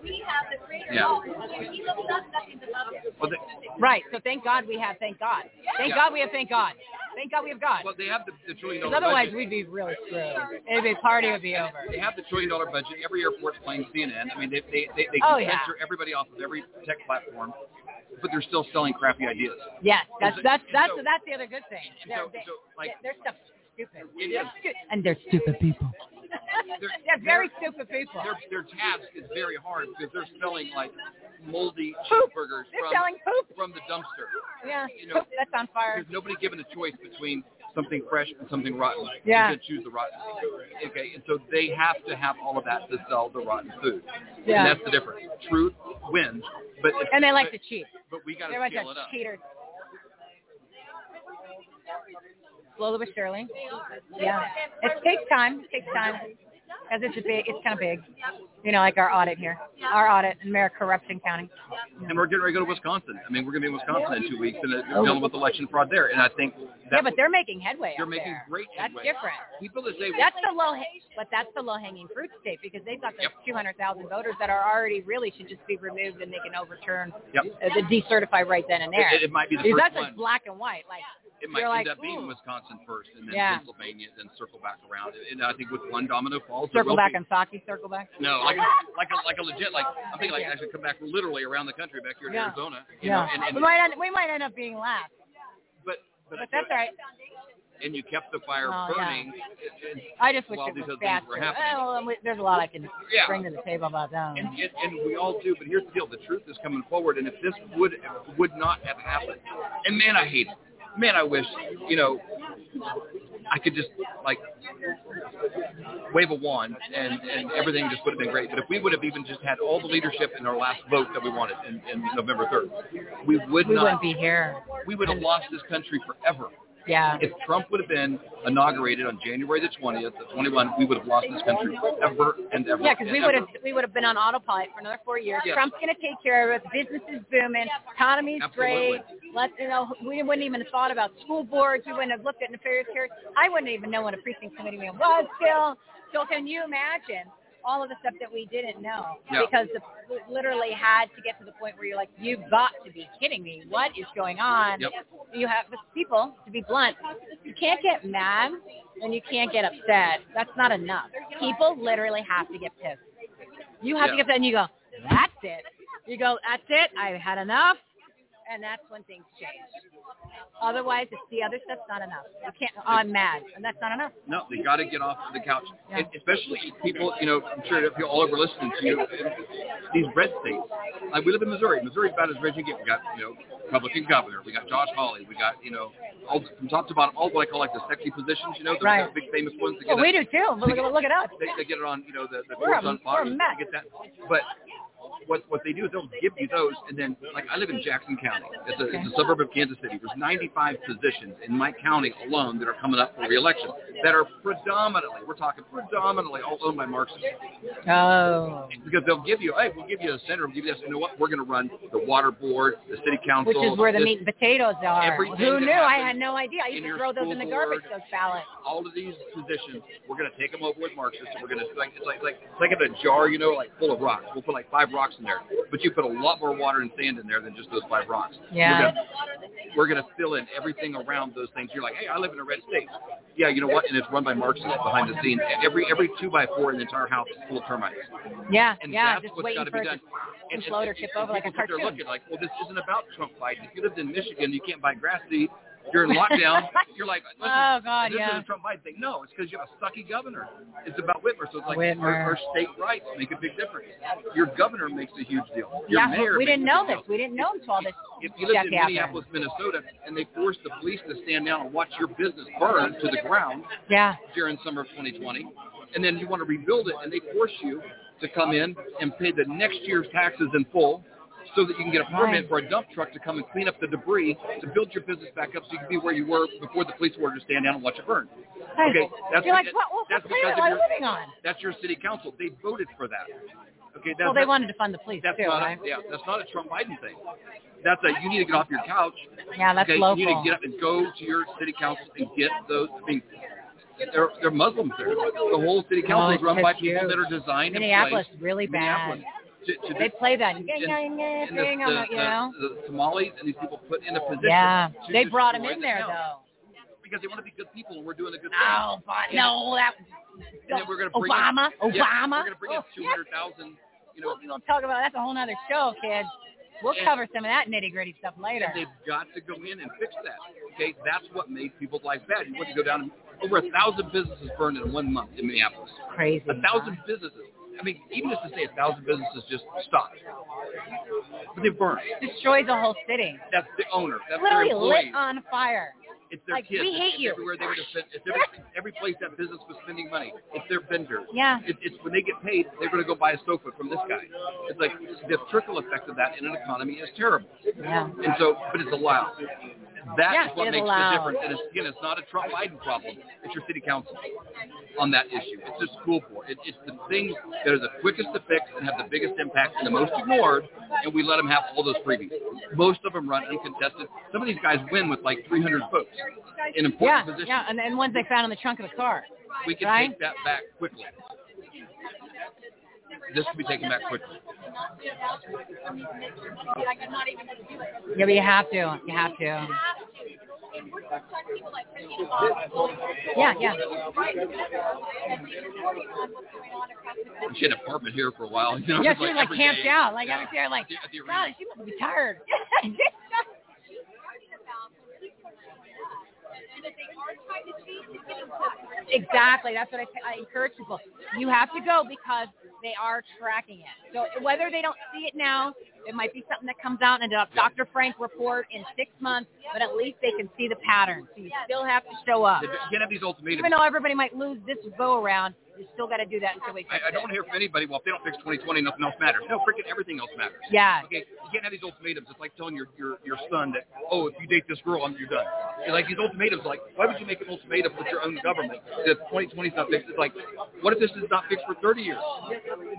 We have the creator. Yeah. Oh, he loves us, nothing above us. Well, they, Right. So thank God we have thank God. Thank Yeah. God we have thank God. Thank God we have God. well, they have the, the trillion Because otherwise budget. we'd be really screwed. It'd be party would be over. They have the trillion dollar budget. Every airport's playing CNN. I mean, they they they, they Oh, can yeah. censor everybody off of every tech platform, but they're still selling crappy ideas. Yes, that's that's that's so- that's the other good thing. They're, so- they, so, like- their stuff's stupid. They're stu- and they're stupid people. [LAUGHS] They're, They're very stupid people. Their their task is very hard because they're selling like moldy Poop. cheeseburgers They're from selling poop. from the dumpster. Yeah, You know, that's on fire. There's nobody given a choice between something fresh and something rotten. Yeah. You can choose the rotten. Okay, and so they have to have all of that to sell the rotten food. Yeah. And that's the difference. Truth wins, but And they like to cheat. But we got to They're a bunch scale it up. cheaters. Slowly but surely. Yeah. It takes time. It takes time. Because it's a big, it's kind of big. You know, like our audit here. Our audit in Maricopa Corruption County. And we're getting ready to go to Wisconsin. I mean, we're going to be in Wisconsin in two weeks and uh, Oh. dealing with election fraud there. And I think Yeah, that but they're making headway. they're making there. great That's headway. different. People that say That's the low, but that's the low-hanging fruit state because they've got those 200,000 voters that are already really should just be removed and they can overturn Yep. uh, the decertify right then and there. It- it might be the Because first that's one. like black and white. Like it might you're end like, up being ooh. Wisconsin first, and then Yeah. Pennsylvania, then circle back around. And I think with one domino falls, circle back be- on Psaki, circle back. No, like [LAUGHS] like a, like a legit like I'm thinking like I should come back literally around the country back here in Yeah. Arizona. You Yeah, know, and, and we might end, we might end up being last, but but, but that's all right. and you kept the fire Oh, yeah. burning. and- I just wish while it these was other things were happening. Well, we- there's a lot I can Yeah. bring to the table about that. And, and, and we all do, but here's the deal: the truth is coming forward. And if this would would not have happened, and man, I hate it. Man, I wish you know I could just like wave a wand and and everything just would have been great. But if we would have even just had all the leadership in our last vote that we wanted in, in November 3rd, we would we not. wouldn't be here. We would have lost this country forever. Yeah. If Trump would have been inaugurated on January the 20th, of 21, we would have lost this country forever and ever. Yeah, because we would have we would have been on autopilot for another four years. Yes. Trump's going to take care of it. Business is booming. Economy's Absolutely. great. Let you know we wouldn't even have thought about school boards. We wouldn't have looked at nefarious characters. I wouldn't even know what a precinct committee man was still. So can you imagine all of the stuff that we didn't know Yeah. because the, we literally had to get to the point where you're like, you've got to be kidding me. What is going on? Yep. You have people, to be blunt, you can't get mad and you can't get upset. That's not enough. People literally have to get pissed. You have to get upset and you go, that's it. You go, that's it. I've had enough. And that's when things change. Otherwise, it's the other stuff's not enough. You can't, oh, I'm mad. And that's not enough. No, they got to get off the couch, Yeah. and especially people. You know, I'm sure people all over listening to you. These red states, like we live in Missouri. Missouri's about as red as you get. We got you know Republican governor. We got Josh Hawley. We got you know all from top to bottom, all what I call like the sexy positions. You know, the, Right. big famous ones. That Well, get we do too. Look, at- look at us. They, they get it on you know the the We're a- on Fox. we're a mess. They get that, but. What, what they do is they'll give you those, and then like I live in Jackson County. It's a, it's a suburb of Kansas City. There's 95 positions in my county alone that are coming up for reelection that are predominantly, we're talking predominantly all owned by Marxists. Oh. Because they'll give you, hey, we'll give you a senator, we'll give you this. You know what? We're going to run the water board, the city council. Which is where the this- meat and potatoes are. Who knew? I had no idea. I used to throw those in the garbage, board, those ballots. all of these positions, we're going to take them over with Marxists, and we're going to like it's like like it's like in a jar, you know, like full of rocks. We'll put like five rocks in there, but you put a lot more water and sand in there than just those five rocks. Yeah. We're going to fill in everything around those things. You're like, hey, I live in a red state. Yeah, you know what? And it's run by Marxists behind the scenes. Every every two by four in the entire house is full of termites. Yeah, And yeah, that's just what's waiting got to be done. And, implode or tip over like a people sit there looking like, well, this isn't about Trump Biden. If you lived in Michigan, you can't buy grass seed. You're in lockdown. [LAUGHS] You're like, listen, Oh, God, this yeah. isn't a Trump Biden thing. No, it's because you have a sucky governor. It's about Whitmer. So it's like Whitmer. our, our state rights make a big difference. Your governor makes a huge deal. Your Yeah, mayor we didn't know this. deal. We didn't know until all this If you lived in happened. Minneapolis, Minnesota, and they forced the police to stand down and watch your business burn to the ground Yeah. during summer of 2020, and then you want to rebuild it, and they force you to come in and pay the next year's taxes in full so that you can get a permit for a dump truck to come and clean up the debris to build your business back up so you can be where you were before the police ordered to stand down and watch it burn. Okay, that's You're like, what, what, that's what because am I of your, living on? that's your city council. They voted for that. Okay, that's Well, they wanted to fund the police that's too, not right? a, yeah, that's not a Trump Biden thing. That's a you need to get off your couch. Yeah, that's okay, local. You need to get up and go to your city council and get those. I mean, they're they're Muslims there. The whole city council Oh, is run by people huge. that are designed Minneapolis in place. really bad. Minneapolis. To, to They play that and- yeah, yeah, yeah and the, thing, the, the, you the- know. the Somalis and these people put in a position. Yeah, to they brought destroy in the there though. because they want to be good people and we're doing a good thing. Oh, but no, that And then we're going to bring Obama, in, yeah, Obama. we're going to bring in Oh, two hundred thousand. You know, we won't talk about that's a whole nother show, kids. We'll And- cover some of that nitty gritty stuff later. And they've got to go in and fix that. Okay, that's what made people's life bad. You want to go down and over a thousand businesses burned in one month in Minneapolis. Crazy. A thousand businesses. I mean, even just to say a thousand businesses just stopped, but they burned. Destroys a whole city. That's the owner. That's their Literally employees. lit on fire. It's their like, kids. we hate it's you. Everywhere they were to spend, it's every, every place that business was spending money. It's their vendors. Yeah. It, it's when they get paid, they're going to go buy a sofa from this guy. It's like the trickle effect of that in an economy is terrible. Yeah. And so, but it's allowed. That's Yeah, what makes allows. the difference. And it's, again, it's not a Trump Biden problem. It's your city council on that issue. It's the school board. It, it's the things that are the quickest to fix and have the biggest impact and the most ignored, and we let them have all those freebies. Most of them run uncontested. Some of these guys win with like 300 votes in Yeah, important positions. yeah, and, and ones they found in the trunk of the car. We can right? take that back quickly. This can be taken back quickly. Yeah, but you have to. You have to. Yeah, yeah. She had an apartment here for a while. You know, yeah, she was like every camped day. out. Like Yeah. I was there, like, [LAUGHS] [LAUGHS] At the- at the God, arena. she must be tired. exactly. That's what I, I encourage people. You have to go because they are tracking it. So whether they don't see it now, it might be something that comes out in a Dr. Frank report in six months, but at least they can see the pattern. So you still have to show up. You can't have these ultimatums. Even though everybody might lose this go around, You still got to do that until we fix I, I don't want to hear from anybody. Well, if they don't fix 2020, nothing else matters. No, freaking everything else matters. Yeah. Okay, you can't have these ultimatums. It's like telling your your your son that, oh, if you date this girl, I'm you're done. You're like these ultimatums, like why would you make an ultimatum with your own government if 2020 is not fixed? It's like, what if this is not fixed for 30 years?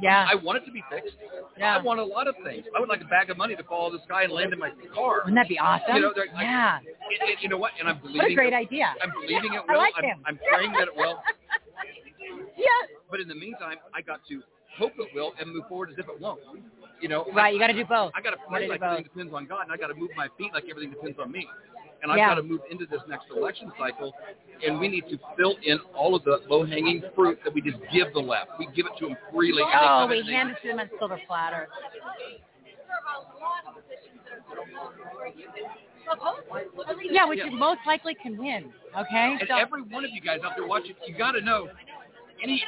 Yeah. I want it to be fixed. Yeah. I want a lot of things. I would like a bag of money to fall out of the sky and land in my car. Wouldn't that be awesome? You know, like, yeah. And, and you know what? And I'm believing. What a great it, idea. I'm believing it I will. like I'm, him. I'm praying that it will. [LAUGHS] yeah. But in the meantime, I got to hope it will and move forward as if it won't. You know, Right, you got to do both. I got to pray like both. everything depends on God, and I got to move my feet like everything depends on me. And I've Yeah. got to move into this next election cycle, and we need to fill in all of the low-hanging fruit that we just give the left. We give it to them freely. Oh, we hand it to them on silver platter. Yeah, which Yeah. most likely can win. Okay. And So- every one of you guys out there watching, you got to know any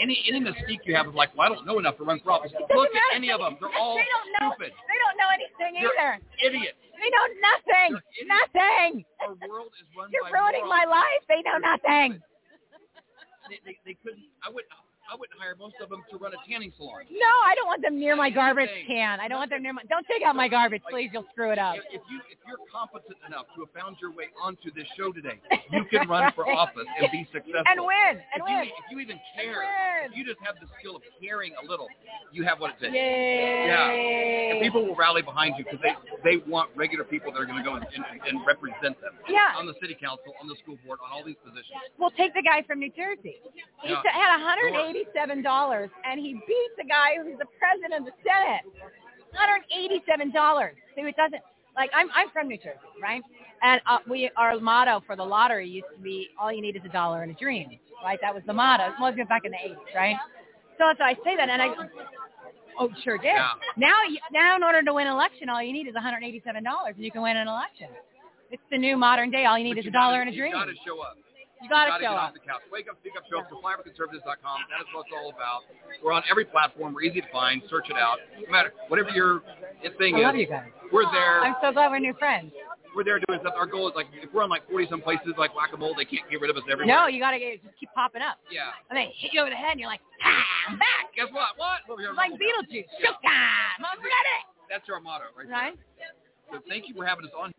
any any mystique you have of like, well, I don't know enough to run for office. Look at any of them; they're all they don't know. stupid. They don't know anything They're either. idiots. They know nothing. Nothing. Our world is run You're ruining my life. They know nothing. They, they, they couldn't. I wouldn't. I wouldn't hire most of them to run a tanning salon. No, I don't want them near my garbage can. I don't want them near my. Don't take out my garbage, please. You'll screw it up. If, you if you're competent enough to have found your way onto this show today, you can run for [LAUGHS] office and be successful And win. And if win. You, if you even care, if you just have the skill of caring a little, you have what it takes. Yay. Yeah. And people will rally behind you because they they want regular people that are going to go and, and, and represent them. Yeah. On the city council, on the school board, on all these positions. Well, take the guy from New Jersey. He Yeah. had $187, and he beat the guy who's the president of the Senate. $187. See, it doesn't like I'm I'm from New Jersey, right? And uh, we our motto for the lottery used to be all you need is a dollar and a dream, right? That was the motto. It was back in the 80s, right? So, so I say that, and I oh sure did. Yeah. Now, now in order to win an election, all you need is $187, and you can win an election. It's the new modern day. All you need But is a you gotta- dollar and a dream. You got to show up. You gotta gotta show get up. off the couch. Wake up, speak up, show up. SupplyForConservatives.com. That is what it's all about. We're on every platform. We're easy to find. Search it out. No matter whatever your thing I is. love you guys. We're there. I'm so glad we're new friends. We're there doing stuff. Our goal is like if we're on like 40 some places like whack-a-mole, they can't get rid of us everywhere. No, you gotta get, just keep popping up. Yeah. And they hit you over the head, and you're like, ah, I'm back. Guess what? What? It's like Beetlejuice. Showtime. I'm ready. That's our motto, right? there. Right? So thank you for having us on.